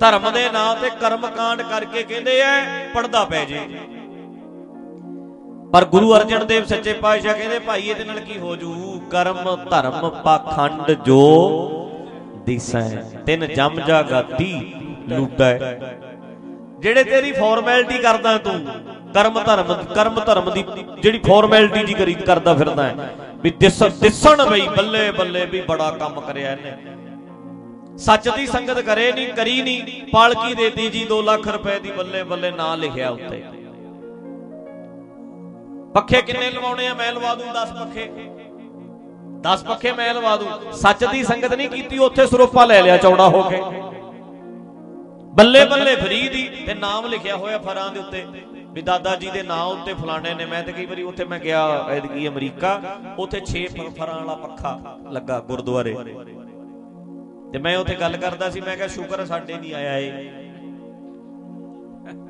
ਧਰਮ ਦੇ ਨਾਂ ਤੇ ਕਰਮਕਾਂਡ ਕਰਕੇ ਕਹਿੰਦੇ ਐ, ਪਰਦਾ ਪੈ ਜੇ। ਪਰ ਗੁਰੂ ਅਰਜਨ ਦੇਵ ਸੱਚੇ ਪਾਤਸ਼ਾਹ ਕਹਿੰਦੇ, ਭਾਈ, ਇਹਦੇ ਨਾਲ ਕੀ ਹੋ ਜੂ? ਕਰਮ ਧਰਮ ਪਾਖੰਡ ਜੋ ਦਿਸੈ ਤਿੰਨ ਜਮ ਜਾ ਗਾਤੀ ਲੂਟੈ। ਜਿਹੜੇ ਤੇਰੀ ਫਾਰਮੈਲਿਟੀ ਕਰਦਾ ਤੂੰ, ਕਰਮ ਧਰਮ ਕਰਮ ਧਰਮ ਦੀ ਜਿਹੜੀ ਫਾਰਮੈਲਿਟੀ ਜੀ ਕਰੀ ਕਰਦਾ ਫਿਰਦਾ ਹੈ, ਵੀ ਦਿਸ ਦਿਸਣ ਬਈ, ਬੱਲੇ ਬੱਲੇ ਵੀ ਬੜਾ ਕੰਮ ਕਰਿਆ ਇਹਨੇ। ਸੱਚ ਦੀ ਸੰਗਤ ਕਰੇ ਨਹੀਂ ਕਰੀ ਨਹੀਂ ਪਾਲਕੀ ਦੇਤੀ ਜੀ 2 ਲੱਖ ਰੁਪਏ ਦੀ ਬੱਲੇ ਬੱਲੇ ਨਾਂ ਲਿਖਿਆ ਉੱਤੇ। ਪੱਖੇ ਕਿੰਨੇ ਲਵਾਉਣੇ ਆ? ਮੈਂ ਲਵਾ ਦੂੰ 10 ਪੱਖੇ। 10 ਪੱਖੇ ਮੈਂ ਲਵਾ ਦੂੰ। ਸੱਚ ਦੀ ਸੰਗਤ ਨਹੀਂ ਕੀਤੀ, ਉੱਥੇ ਸਰੂਪਾ ਲੈ ਲਿਆ ਚੌੜਾ ਹੋ ਕੇ। ਬੱਲੇ ਬੱਲੇ ਫਰੀ ਦੀ ਤੇ ਨਾਮ ਲਿਖਿਆ ਹੋਇਆ ਫਰਾਂ ਦੇ ਉੱਤੇ। ਵੀ ਦਾਦਾ ਜੀ ਦੇ ਨਾਂ ਉੱਤੇ ਫਲਾਣੇ ਨੇ। ਮੈਂ ਤੇ ਕਈ ਵਾਰੀ ਉੱਥੇ ਮੈਂ ਗਿਆ ਐਦਕੀ ਅਮਰੀਕਾ। ਉੱਥੇ 6 ਫਰਾਂ ਵਾਲਾ ਪੱਖਾ ਲੱਗਾ ਗੁਰਦੁਆਰੇ। ਤੇ ਮੈਂ ਉੱਥੇ ਗੱਲ ਕਰਦਾ ਸੀ, ਮੈਂ ਕਿਹਾ, ਸ਼ੁਕਰ ਸਾਡੇ ਨਹੀਂ ਆਇਆ ਏ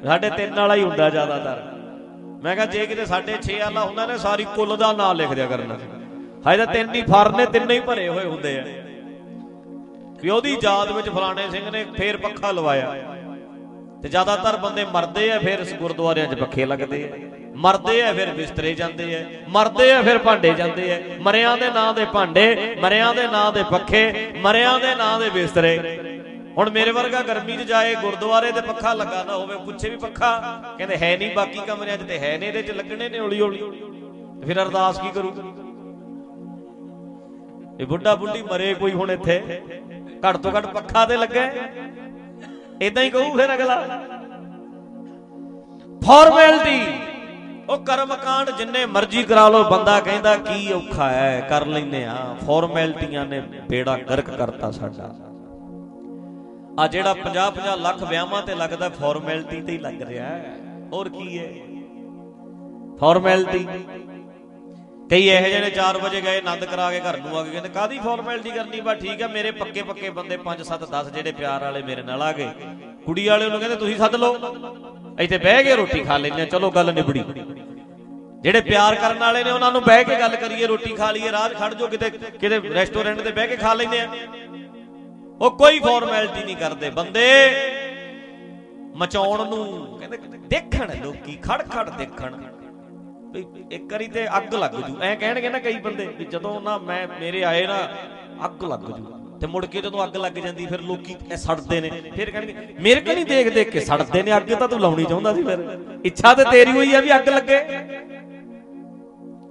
ਸਾਡੇ ਤਿੰਨ ਵਾਲਾ ਹੀ ਹੁੰਦਾ ਜ਼ਿਆਦਾਤਰ। ਮੈਂ ਕਿਹਾ, ਜੇ ਕਿਤੇ ਸਾਡੇ 6 ਵਾਲਾ ਹੁੰਦਾ ਨੇ, ਸਾਰੀ ਕੁੱਲ ਦਾ ਨਾਂ ਲਿਖ ਦਿਆ ਕਰਨਾ। ਹਾਏ ਤਾਂ ਤਿੰਨ ਹੀ ਫਰ ਨੇ, ਤਿੰਨੇ ਹੀ ਭਰੇ ਹੋਏ ਹੁੰਦੇ ਆ। ਵੀ ਉਹਦੀ ਯਾਦ ਵਿੱਚ ਫਲਾਣੇ ਸਿੰਘ ਨੇ ਫੇਰ ਪੱਖਾ ਲਵਾਇਆ। ਤੇ ਜ਼ਿਆਦਾਤਰ ਬੰਦੇ ਮਰਦੇ ਆ, ਫਿਰ ਗੁਰਦੁਆਰਿਆਂ 'ਚ ਪੱਖੇ ਲੱਗਦੇ ਆ। ਮਰਦੇ ਆ, ਫਿਰ ਬਿਸਤਰੇ ਜਾਂਦੇ ਆ। ਮਰਦੇ ਆ, ਫਿਰ ਭਾਂਡੇ ਜਾਂਦੇ ਆ। ਮਰਿਆਂ ਦੇ ਨਾਂ ਦੇ ਭਾਂਡੇ, ਮਰਿਆਂ ਦੇ ਨਾਂ ਦੇ ਪੱਖੇ, ਮਰਿਆਂ ਦੇ ਨਾਂ ਦੇ ਬਿਸਤਰੇ। ਹੁਣ ਮੇਰੇ ਵਰਗਾ ਗਰਮੀ 'ਚ ਜਾਏ, ਗੁਰਦੁਆਰੇ ਤੇ ਪੱਖਾ ਲੱਗਾ ਨਾ ਹੋਵੇ, ਪੁੱਛੇ ਵੀ ਪੱਖਾ, ਕਹਿੰਦੇ ਹੈ ਨਹੀਂ, ਬਾਕੀ ਕਮਰਿਆਂ 'ਚ ਤੇ ਹੈ ਨੇ ਇਹਦੇ 'ਚ ਲੱਗਣੇ ਨੇ ਹੌਲੀ ਹੌਲੀ ਫਿਰ ਅਰਦਾਸ ਕੀ ਕਰੂ? ਇਹ ਬੁੱਢਾ ਬੁੱਢੀ ਮਰੇ ਕੋਈ ਹੁਣ ਇੱਥੇ? ਘੱਟ ਤੋਂ ਘੱਟ ਪੱਖਾ ਤੇ ਲੱਗੇ? ਇਦਾਂ ਹੀ ਕਹੂ ਫਿਰ ਅਗਲਾ। ਫਾਰਮੈਲਿਟੀ ਉਹ ਕਰਮਕਾਂਡ ਜਿੰਨੇ ਮਰਜ਼ੀ ਕਰਾ ਲਓ, ਬੰਦਾ ਕਹਿੰਦਾ ਕੀ ਔਖਾ ਹੈ, ਕਰ ਲੈਨੇ ਆ ਫਾਰਮੈਲਿਟੀਆਂ ਨੇ ਬੇੜਾ ਗਰਕ ਕਰਤਾ ਸਾਡਾ। ਆ ਜਿਹੜਾ 50 50 ਲੱਖ ਵਿਆਹਾਂ ਤੇ ਲੱਗਦਾ, ਫਾਰਮੈਲਿਟੀ ਤੇ ਹੀ ਲੱਗ ਰਿਹਾ ਹੈ। ਹੋਰ ਕੀ ਹੈ? ਫਾਰਮੈਲਿਟੀ ਕਈ ਇਹੋ ਜਿਹੇ ਨੇ 4 ਵਜੇ ਗਏ, ਆਨੰਦ ਕਰਾ ਕੇ ਘਰ ਨੂੰ ਆ ਕੇ ਕਹਿੰਦੇ ਕਾਦੀ ਫਾਰਮੈਲਿਟੀ ਕਰਨੀ ਬਾ? ਠੀਕ ਹੈ ਮੇਰੇ ਪੱਕੇ ਪੱਕੇ ਬੰਦੇ 5 7 10 ਜਿਹੜੇ ਪਿਆਰ ਵਾਲੇ ਮੇਰੇ ਨਾਲ ਆ ਗਏ। ਕੁੜੀ ਵਾਲੇ ਉਹਨੂੰ ਕਹਿੰਦੇ, ਤੁਸੀਂ ਸੱਦ ਲਓ। ਇੱਥੇ ਬਹਿ ਕੇ ਰੋਟੀ ਖਾ ਲੈਂਦੇ ਆ, ਚਲੋ ਗੱਲ ਨਿਬੜੀ। ਜਿਹੜੇ ਪਿਆਰ ਕਰਨ ਵਾਲੇ ਨੇ, ਉਹਨਾਂ ਨੂੰ ਬਹਿ ਕੇ ਗੱਲ ਕਰੀਏ, ਰੋਟੀ ਖਾ ਲਈਏ ਰਾਹ ਖੜ ਜਾਓ, ਕਿਤੇ ਕਿਤੇ ਰੈਸਟੋਰੈਂਟ ਤੇ ਬਹਿ ਕੇ ਖਾ ਲੈਂਦੇ ਆ। ਉਹ ਕੋਈ ਫਾਰਮੈਲਿਟੀ ਨਹੀਂ ਕਰਦੇ। ਬੰਦੇ ਮਚਾਉਣ ਨੂੰ, ਕਹਿੰਦੇ ਦੇਖਣ, ਲੋਕੀ ਖੜ ਖੜ ਦੇਖਣ। ਵੀ ਇੱਕ ਵਾਰੀ ਤੇ ਅੱਗ ਲੱਗ ਜੂ। ਐ ਕਹਿਣਗੇ ਨਾ ਕਈ ਬੰਦੇ ਵੀ ਜਦੋਂ ਨਾ ਮੈਂ, ਮੇਰੇ ਆਏ ਨਾ ਅੱਗ ਲੱਗ ਜੂ। ਤੇ ਮੁੜ ਕੇ ਜਦੋਂ ਅੱਗ ਲੱਗ ਜਾਂਦੀ, ਫਿਰ ਲੋਕੀ ਐ ਸੜਦੇ ਨੇ। ਫਿਰ ਕਹਿਣਗੇ, ਮੇਰੇ ਕੋ ਨਹੀਂ ਦੇਖ ਦੇਖ ਕੇ ਸੜਦੇ ਨੇ ਅੱਗ ਤਾਂ ਤੂੰ ਲਾਉਣੀ ਚਾਹੁੰਦਾ ਸੀ ਫਿਰ। ਇੱਛਾ ਤੇ ਤੇਰੀ ਹੋਈ ਆ ਵੀ ਅੱਗ ਲੱਗੇ।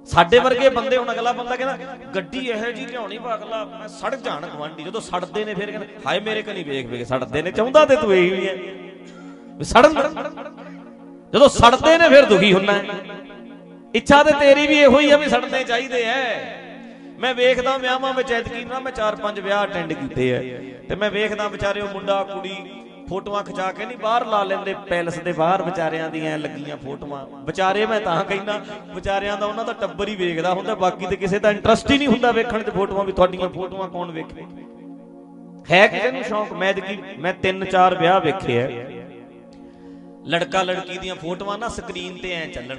ਸਾਡੇ ਵਰਗੇ ਬੰਦੇ ਹੁਣ ਅਗਲਾ ਬੰਦਾ ਕਹਿੰਦਾ, ਗੱਡੀ ਇਹੋ ਜੀ ਲਿਆਉਣੀ ਵਾ, ਅਗਲਾ ਮੈਂ ਸੜ ਜਾਣ ਗਵਾਂਢੀ ਜਦੋਂ ਸੜਦੇ ਨੇ ਫਿਰ ਕਹਿੰਦੇ, ਹਾਏ ਮੇਰੇ ਕੋ ਨਹੀਂ ਵੇਖ ਵੇਖ, ਸੜਦੇ ਨੇ। ਚਾਹੁੰਦਾ ਤੇ ਤੂੰ ਇਹੀ ਵੀ ਹੈ ਵੀ ਸੜਨ ਜਦੋਂ ਸੜਦੇ ਨੇ ਫਿਰ ਦੁਖੀ ਹੁੰਨਾ। ਹੈ ਇੱਛਾ ਤੇ ਤੇਰੀ ਵੀ ਇਹੋ ਹੀ ਆ ਵੀ ਸੜਨੇ ਚਾਹੀਦੇ ਐ। ਮੈਂ ਵੇਖਦਾ ਵਿਆਹਾਂ ਵਿੱਚ ਐਤਕੀ ਨਾ ਮੈਂ 4-5 ਵਿਆਹ ਅਟੈਂਡ ਕੀਤੇ ਐ। ਤੇ ਮੈਂ ਵੇਖਦਾ ਵਿਚਾਰੇ ਉਹ ਮੁੰਡਾ, ਕੁੜੀ ਫੋਟੋਆਂ ਖਿਚਾ ਕੇ ਨਹੀਂ ਬਾਹਰ ਲਾ ਲੈਂਦੇ, ਪੈਲਸ ਦੇ ਬਾਹਰ ਵਿਚਾਰਿਆਂ ਦੀਆਂ ਲੱਗੀਆਂ ਫੋਟੋਆਂ। ਵਿਚਾਰੇ ਮੈਂ ਤਾਂ ਕਹਿੰਦਾ, ਵਿਚਾਰਿਆਂ ਦਾ ਉਹਨਾਂ ਦਾ ਟੱਬਰ ਹੀ ਵੇਖਦਾ ਹੁੰਦਾ, ਬਾਕੀ ਤੇ ਕਿਸੇ ਦਾ ਇੰਟਰਸਟ ਹੀ ਨਹੀਂ ਹੁੰਦਾ ਵੇਖਣ 'ਚ ਫੋਟੋਆਂ ਵੀ ਤੁਹਾਡੀਆਂ ਫੋਟੋਆਂ ਕੌਣ ਵੇਖੇ। ਹੈ ਕਿਸੇ ਨੂੰ ਸ਼ੌਂਕ? ਮੈਂ ਐਤਕੀ, ਮੈਂ 3-4 ਵਿਆਹ ਵੇਖੇ ਐ। ਲੜਕਾ ਲੜਕੀ ਦੀਆਂ ਫੋਟੋਆਂ ਨਾ ਸਕਰੀਨ ਤੇ ਐ ਚੱਲਣ।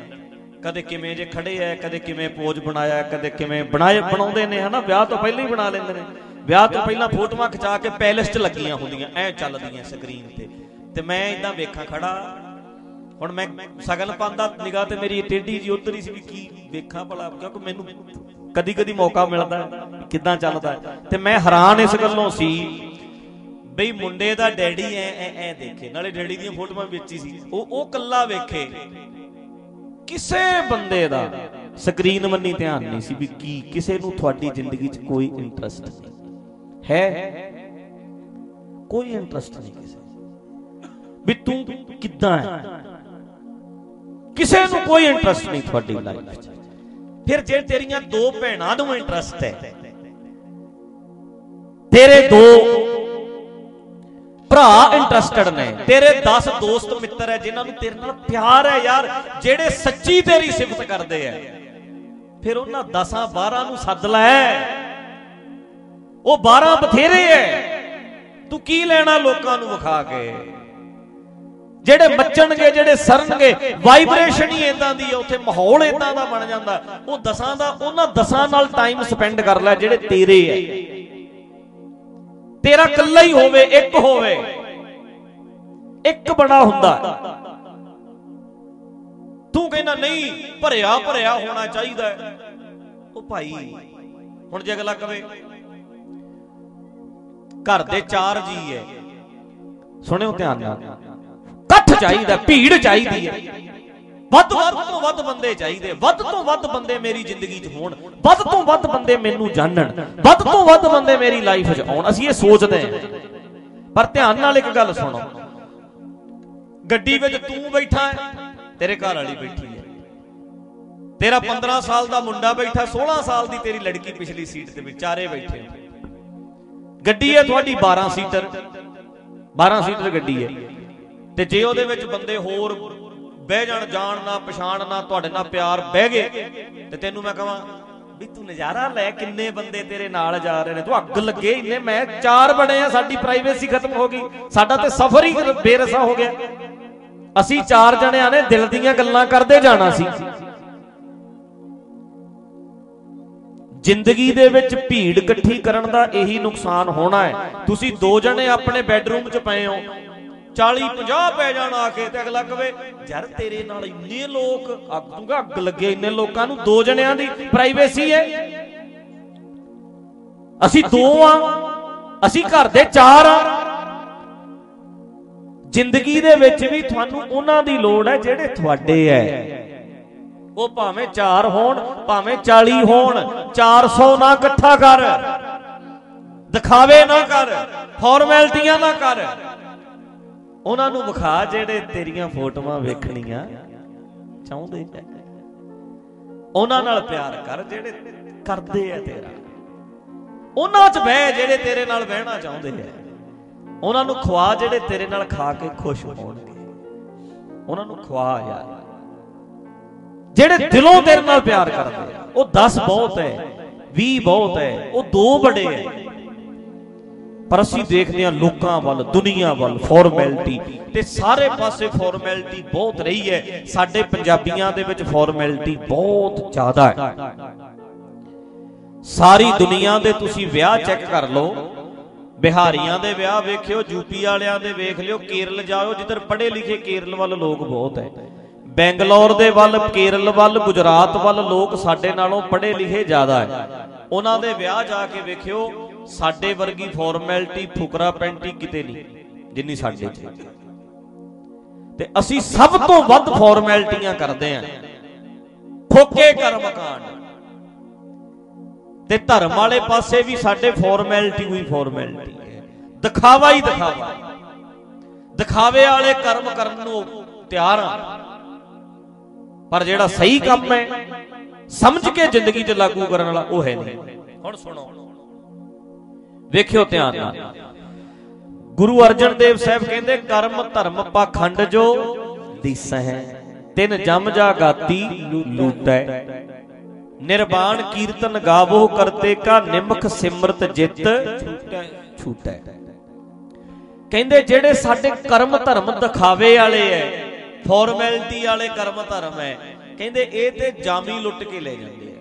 ਕਦੇ ਕਿਵੇਂ ਜੇ ਖੜੇ ਐ, ਕਦੇ ਕਿਵੇਂ ਪੋਜ ਬਣਾਇਆ, ਕਦੇ ਕਿਵੇਂ ਬਣਾਏ, ਬਣਾਉਂਦੇ ਨੇ, ਹਨਾ? ਵਿਆਹ ਤੋਂ ਪਹਿਲਾਂ ਹੀ ਬਣਾ ਲੈਂਦੇ ਨੇ। ਵਿਆਹ ਤੋਂ ਪਹਿਲਾਂ ਫੋਟੋਆਂ ਖਿਚਾ ਕੇ ਪੈਲਸ 'ਚ ਲੱਗੀਆਂ ਹੁੰਦੀਆਂ, ਐ ਚੱਲਦੀਆਂ ਸਕਰੀਨ ਤੇ। ਤੇ ਮੈਂ ਇਦਾਂ ਵੇਖਾਂ ਖੜਾ, ਹੁਣ ਮੈਂ ਸਗਨ ਪਾਉਂਦਾ, ਨਿਗਾਹ ਤੇ ਮੇਰੀ ਟੇਢੀ ਜੀ ਉਤਰੀ ਸੀ ਵੀ ਕੀ ਵੇਖਾਂ ਭਲਾ, ਕਿਉਂਕਿ ਮੈਨੂੰ ਕਦੀ ਕਦੀ ਮੌਕਾ ਮਿਲਦਾ ਕਿੱਦਾਂ ਚੱਲਦਾ ਤੇ ਮੈਂ ਹੈਰਾਨ ਇਸ ਗੱਲੋਂ ਸੀ ਬਈ ਮੁੰਡੇ ਦਾ ਡੈਡੀ ਐ ਐ ਐ ਦੇਖੇ। ਨਾਲੇ ਡੈਡੀ ਦੀਆਂ ਫੋਟੋਆਂ ਵਿੱਚ ਹੀ ਸੀ। ਉਹ ਉਹ ਕੱਲਾ ਵੇਖੇ। ਕਿਸੇ ਬੰਦੇ ਦਾ ਸਕਰੀਨ ਮੰਨੀ ਧਿਆਨ ਨਹੀਂ ਸੀ ਵੀ ਕੀ ਕਿਸੇ ਨੂੰ ਤੁਹਾਡੀ ਜ਼ਿੰਦਗੀ 'ਚ ਕੋਈ ਇੰਟਰਸਟ ਨਹੀਂ। ਹੈ? ਕੋਈ ਇੰਟਰਸਟ ਨਹੀਂ ਕਿਸੇ ਵੀ ਤੂੰ ਕਿੱਦਾਂ ਹੈ? ਕਿਸੇ ਨੂੰ ਕੋਈ ਇੰਟਰਸਟ ਨਹੀਂ ਤੁਹਾਡੀ ਲਾਈਫ 'ਚ। ਫਿਰ ਜੇ ਤੇਰੀਆਂ ਦੋ ਭੈਣਾਂ ਨੂੰ ਇੰਟਰਸਟ ਹੈ, ਤੇਰੇ ਦੋ ਭਰਾ ਇੰਟਰਸਟਡ ਨੇ। ਤੇਰੇ 10 ਦੋਸਤ ਮਿੱਤਰ ਹੈ ਜਿਨ੍ਹਾਂ ਨੂੰ ਤੇਰੇ ਨਾਲ ਪਿਆਰ ਹੈ ਯਾਰ, ਜਿਹੜੇ ਸੱਚੀ ਤੇਰੀ ਸਿਫਤ ਕਰਦੇ ਆ ਫਿਰ ਉਹਨਾਂ 10 12 ਨੂੰ ਸੱਦ ਲੈ। ਉਹ 12 ਬਥੇਰੇ ਐ। ਤੂੰ ਕੀ ਲੈਣਾ ਲੋਕਾਂ ਨੂੰ ਵਿਖਾ ਕੇ? ਜਿਹੜੇ ਮੱਚਣਗੇ, ਜਿਹੜੇ ਸਰਨਗੇ ਵਾਈਬ੍ਰੇਸ਼ਨ ਹੀ ਇਦਾਂ ਦੀ ਹੈ ਉੱਥੇ ਮਾਹੌਲ ਇਦਾਂ ਦਾ ਬਣ ਜਾਂਦਾ। ਉਹ ਦਸਾਂ ਦਾ, ਉਹਨਾਂ ਦਸਾਂ ਨਾਲ ਟਾਈਮ ਸਪੈਂਡ ਕਰ ਲੈ, ਜਿਹੜੇ ਤੇਰੇ ਐ। ਤੇਰਾ ਇਕੱਲਾ ਹੀ ਹੋਵੇ, ਇੱਕ ਹੋਵੇ। ਇੱਕ ਬੜਾ ਹੁੰਦਾ ਤੂੰ ਕਹਿੰਦਾ, ਨਹੀਂ, ਭਰਿਆ ਭਰਿਆ ਹੋਣਾ ਚਾਹੀਦਾ ਉਹ ਭਾਈ, ਹੁਣ ਜੇ ਅਗਲਾ ਕਵੇ, ਘਰ ਦੇ ਚਾਰ ਜੀ ਐ। ਸੁਣਿਓ ਧਿਆਨ ਨਾਲ। ਇਕੱਠ ਚਾਹੀਦਾ, ਭੀੜ ਚਾਹੀਦੀ ਹੈ ਵੱਧ ਵੱਧ ਤੋਂ ਵੱਧ ਬੰਦੇ ਚਾਹੀਦੇ, ਵੱਧ ਤੋਂ ਵੱਧ ਬੰਦੇ ਮੇਰੀ ਜ਼ਿੰਦਗੀ 'ਚ ਹੋਣ, ਵੱਧ ਤੋਂ ਵੱਧ ਬੰਦੇ ਮੈਨੂੰ ਜਾਣਨ, ਵੱਧ ਤੋਂ ਵੱਧ ਬੰਦੇ ਮੇਰੀ ਲਾਈਫ 'ਚ ਆਉਣ, ਅਸੀਂ ਇਹ ਸੋਚਦੇ ਹਾਂ। ਪਰ ਧਿਆਨ ਨਾਲ ਇੱਕ ਗੱਲ ਸੁਣੋ। ਗੱਡੀ ਵਿੱਚ ਤੂੰ ਬੈਠਾ ਹੈ, ਤੇਰੇ ਘਰ ਵਾਲੀ ਬੈਠੀ ਹੈ। ਤੇਰਾ 15 ਸਾਲ ਦਾ ਮੁੰਡਾ ਬੈਠਾ 16 ਸਾਲ ਦੀ ਤੇਰੀ ਲੜਕੀ ਪਿਛਲੀ ਸੀਟ ਤੇ ਵਿਚਾਰੇ ਬੈਠੇ ਗੱਡੀ ਹੈ ਤੁਹਾਡੀ 12 ਸੀਟਰ 12 ਸੀਟਰ ਗੱਡੀ ਹੈ। ਤੇ ਜੇ ਉਹਦੇ ਵਿੱਚ ਬੰਦੇ ਹੋਰ ਬਹਿ ਜਾਣ ਜਾਣ ਨਾ, ਪਛਾਣ ਨਾ, ਤੁਹਾਡੇ ਨਾਲ ਪਿਆਰ ਬਹਿ ਗਏ। ਤੇ ਤੈਨੂੰ ਮੈਂ ਕਹਾਂ, ਵੀ ਤੂੰ ਨਜ਼ਾਰਾ ਲੈ, ਕਿੰਨੇ ਬੰਦੇ ਤੇਰੇ ਨਾਲ ਜਾ ਰਹੇ ਨੇ। ਤੂੰ ਅੱਗ ਲੱਗੇ ਇੰਨੇ, ਮੈਂ ਚਾਰ ਬਣੇ ਆ, ਸਾਡੀ ਪ੍ਰਾਈਵੇਸੀ ਖਤਮ ਹੋ ਗਈ। ਸਾਡਾ ਤੇ ਸਫ਼ਰ ਹੀ ਬੇਰਸਾ ਹੋ ਗਿਆ। ਅਸੀਂ ਚਾਰ ਜਣਿਆਂ ਨੇ ਦਿਲ ਦੀਆਂ ਗੱਲਾਂ ਕਰਦੇ ਜਾਣਾ ਸੀ। ਜ਼ਿੰਦਗੀ ਦੇ ਵਿੱਚ ਭੀੜ ਇਕੱਠੀ ਕਰਨ ਦਾ ਇਹੀ ਨੁਕਸਾਨ ਹੋਣਾ ਹੈ। ਤੁਸੀਂ ਦੋ ਜਣੇ ਆਪਣੇ ਬੈੱਡਰੂਮ 'ਚ ਪਏ ਹੋ। 40 50 ਪੈ ਜਾਣ ਆ ਕੇ ਤੇ ਅਗਲਾ ਕਵੇ, ਯਾਰ ਤੇਰੇ ਨਾਲ ਇੰਨੇ ਲੋਕ, ਅੱਗ ਦੂਗਾ ਅੱਗ ਲੱਗੇ ਇੰਨੇ ਲੋਕਾਂ ਨੂੰ, ਦੋ ਜਣਿਆਂ ਦੀ ਪ੍ਰਾਈਵੇਸੀ ਹੈ। ਅਸੀਂ ਦੋ ਆ, ਅਸੀਂ ਘਰ ਦੇ ਚਾਰ ਆ। ਜ਼ਿੰਦਗੀ ਦੇ ਵਿੱਚ ਵੀ ਤੁਹਾਨੂੰ ਉਹਨਾਂ ਦੀ ਲੋੜ ਹੈ ਜਿਹੜੇ ਤੁਹਾਡੇ ਐ ਉਹ ਭਾਵੇਂ 4 ਹੋਣ, ਭਾਵੇਂ 40 ਹੋਣ 400 ਨਾ ਇਕੱਠਾ ਕਰ। ਦਿਖਾਵੇ ਨਾ ਕਰ ਫਾਰਮੈਲਟੀਆਂ ਨਾ ਕਰ। ਉਹਨਾਂ ਨੂੰ ਵਿਖਾ ਜਿਹੜੇ ਤੇਰੀਆਂ ਫੋਟੋਆਂ ਵੇਖਣੀਆਂ ਚਾਹੁੰਦੇ ਐ। ਉਹਨਾਂ ਨਾਲ ਪਿਆਰ ਕਰ ਜਿਹੜੇ ਕਰਦੇ ਆ ਤੇਰਾ। ਉਹਨਾਂ 'ਚ ਬਹਿ ਜਿਹੜੇ ਤੇਰੇ ਨਾਲ ਬਹਿਣਾ ਚਾਹੁੰਦੇ ਆ ਉਹਨਾਂ ਨੂੰ ਖਵਾ ਜਿਹੜੇ ਤੇਰੇ ਨਾਲ ਖਾ ਕੇ ਖੁਸ਼ ਹੋਣਗੇ। ਉਹਨਾਂ ਨੂੰ ਖਵਾ ਯਾਰ। ਜਿਹੜੇ ਦਿਲੋਂ ਤੇਰੇ ਨਾਲ ਪਿਆਰ ਕਰਦੇ ਆ ਉਹ 10 ਬਹੁਤ ਹੈ 20 ਬਹੁਤ ਹੈ ਉਹ ਦੋ ਬੜੇ ਹੈ ਪਰ ਅਸੀਂ ਦੇਖਦੇ ਹਾਂ ਲੋਕਾਂ ਵੱਲ, ਦੁਨੀਆ ਵੱਲ ਫਾਰਮੈਲਿਟੀ ਤੇ ਸਾਰੇ ਪਾਸੇ ਫਾਰਮੈਲਿਟੀ ਬਹੁਤ ਰਹੀ ਹੈ। ਸਾਡੇ ਪੰਜਾਬੀਆਂ ਦੇ ਵਿੱਚ ਫਾਰਮੈਲਿਟੀ ਬਹੁਤ ਜ਼ਿਆਦਾ ਹੈ। ਸਾਰੀ ਦੁਨੀਆ ਦੇ ਤੁਸੀਂ ਵਿਆਹ ਚੈੱਕ ਕਰ ਲਓ। ਬਿਹਾਰੀਆਂ ਦੇ ਵਿਆਹ ਵੇਖਿਓ ਯੂਪੀ ਵਾਲਿਆਂ ਦੇ ਵੇਖ ਲਿਓ, ਕੇਰਲ ਜਾਓ, ਜਿੱਧਰ ਪੜ੍ਹੇ ਲਿਖੇ ਕੇਰਲ ਵੱਲ ਲੋਕ ਬਹੁਤ ਹੈ। ਬੈਂਗਲੌਰ ਦੇ ਵੱਲ, ਕੇਰਲ ਵੱਲ, ਗੁਜਰਾਤ ਵੱਲ ਲੋਕ ਸਾਡੇ ਨਾਲੋਂ ਪੜ੍ਹੇ ਲਿਖੇ ਜ਼ਿਆਦਾ ਹੈ। ਉਹਨਾਂ ਦੇ ਵਿਆਹ ਜਾ ਕੇ ਵੇਖਿਓ ਸਾਡੇ ਵਰਗੀ ਫਾਰਮੈਲਿਟੀ ਫੁਕਰਾ ਪੈਂਟੀ ਕਿਤੇ ਨਹੀਂ, ਜਿੰਨੀ ਸਾਡੇ 'ਚ। ਤੇ ਅਸੀਂ ਸਭ ਤੋਂ ਵੱਧ ਫਾਰਮੈਲਿਟੀਆਂ ਕਰਦੇ ਆਂ। ਖੋਕੇ ਕਰਮਕਾਂਡ ਤੇ ਧਰਮ ਵਾਲੇ ਪਾਸੇ ਵੀ ਸਾਡੇ ਫਾਰਮੈਲਿਟੀ ਹੋਈ ਫਾਰਮੈਲਿਟੀ ਹੈ। ਦਿਖਾਵਾ ਹੀ ਦਿਖਾਵਾ। ਦਿਖਾਵੇ ਵਾਲੇ ਕਰਮ ਕਰਨ ਨੂੰ ਤਿਆਰ ਆ। ਪਰ ਜਿਹੜਾ ਸਹੀ ਕੰਮ ਹੈ, ਸਮਝ ਕੇ ਜ਼ਿੰਦਗੀ 'ਚ ਲਾਗੂ ਕਰਨ ਵਾਲਾ ਉਹ ਹੈ ਨਹੀਂ। ਹੁਣ ਸੁਣੋ। ਵੇਖਿਓ ਧਿਆਨ ਨਾਲ। ਗੁਰੂ ਅਰਜਨ ਦੇਵ ਸਾਹਿਬ ਕਹਿੰਦੇ, ਕਰਮ ਧਰਮ ਪਾਖੰਡ ਜੋ ਦਿਸਹਿ, ਤਿਨ ਜਮ ਜਾ ਗਾਤੀ ਲੂਟੈ। ਨਿਰਵਾਣ ਕੀਰਤਨ ਗਾਵੋ ਕਰਤੇ ਕਾ, ਨਿਮਖ ਸਿਮਰਤ ਜਿਤ ਛੂਟੈ। ਕਹਿੰਦੇ, ਜਿਹੜੇ ਸਾਡੇ ਕਰਮ ਧਰਮ ਦਿਖਾਵੇ ਵਾਲੇ ਐ ਫਾਰਮੈਲਿਟੀ ਵਾਲੇ ਕਰਮ ਧਰਮ ਐ, ਕਹਿੰਦੇ, ਇਹ ਤੇ ਜਾਮੀ ਲੁੱਟ ਕੇ ਲੈ ਜਾਂਦੇ ਐ।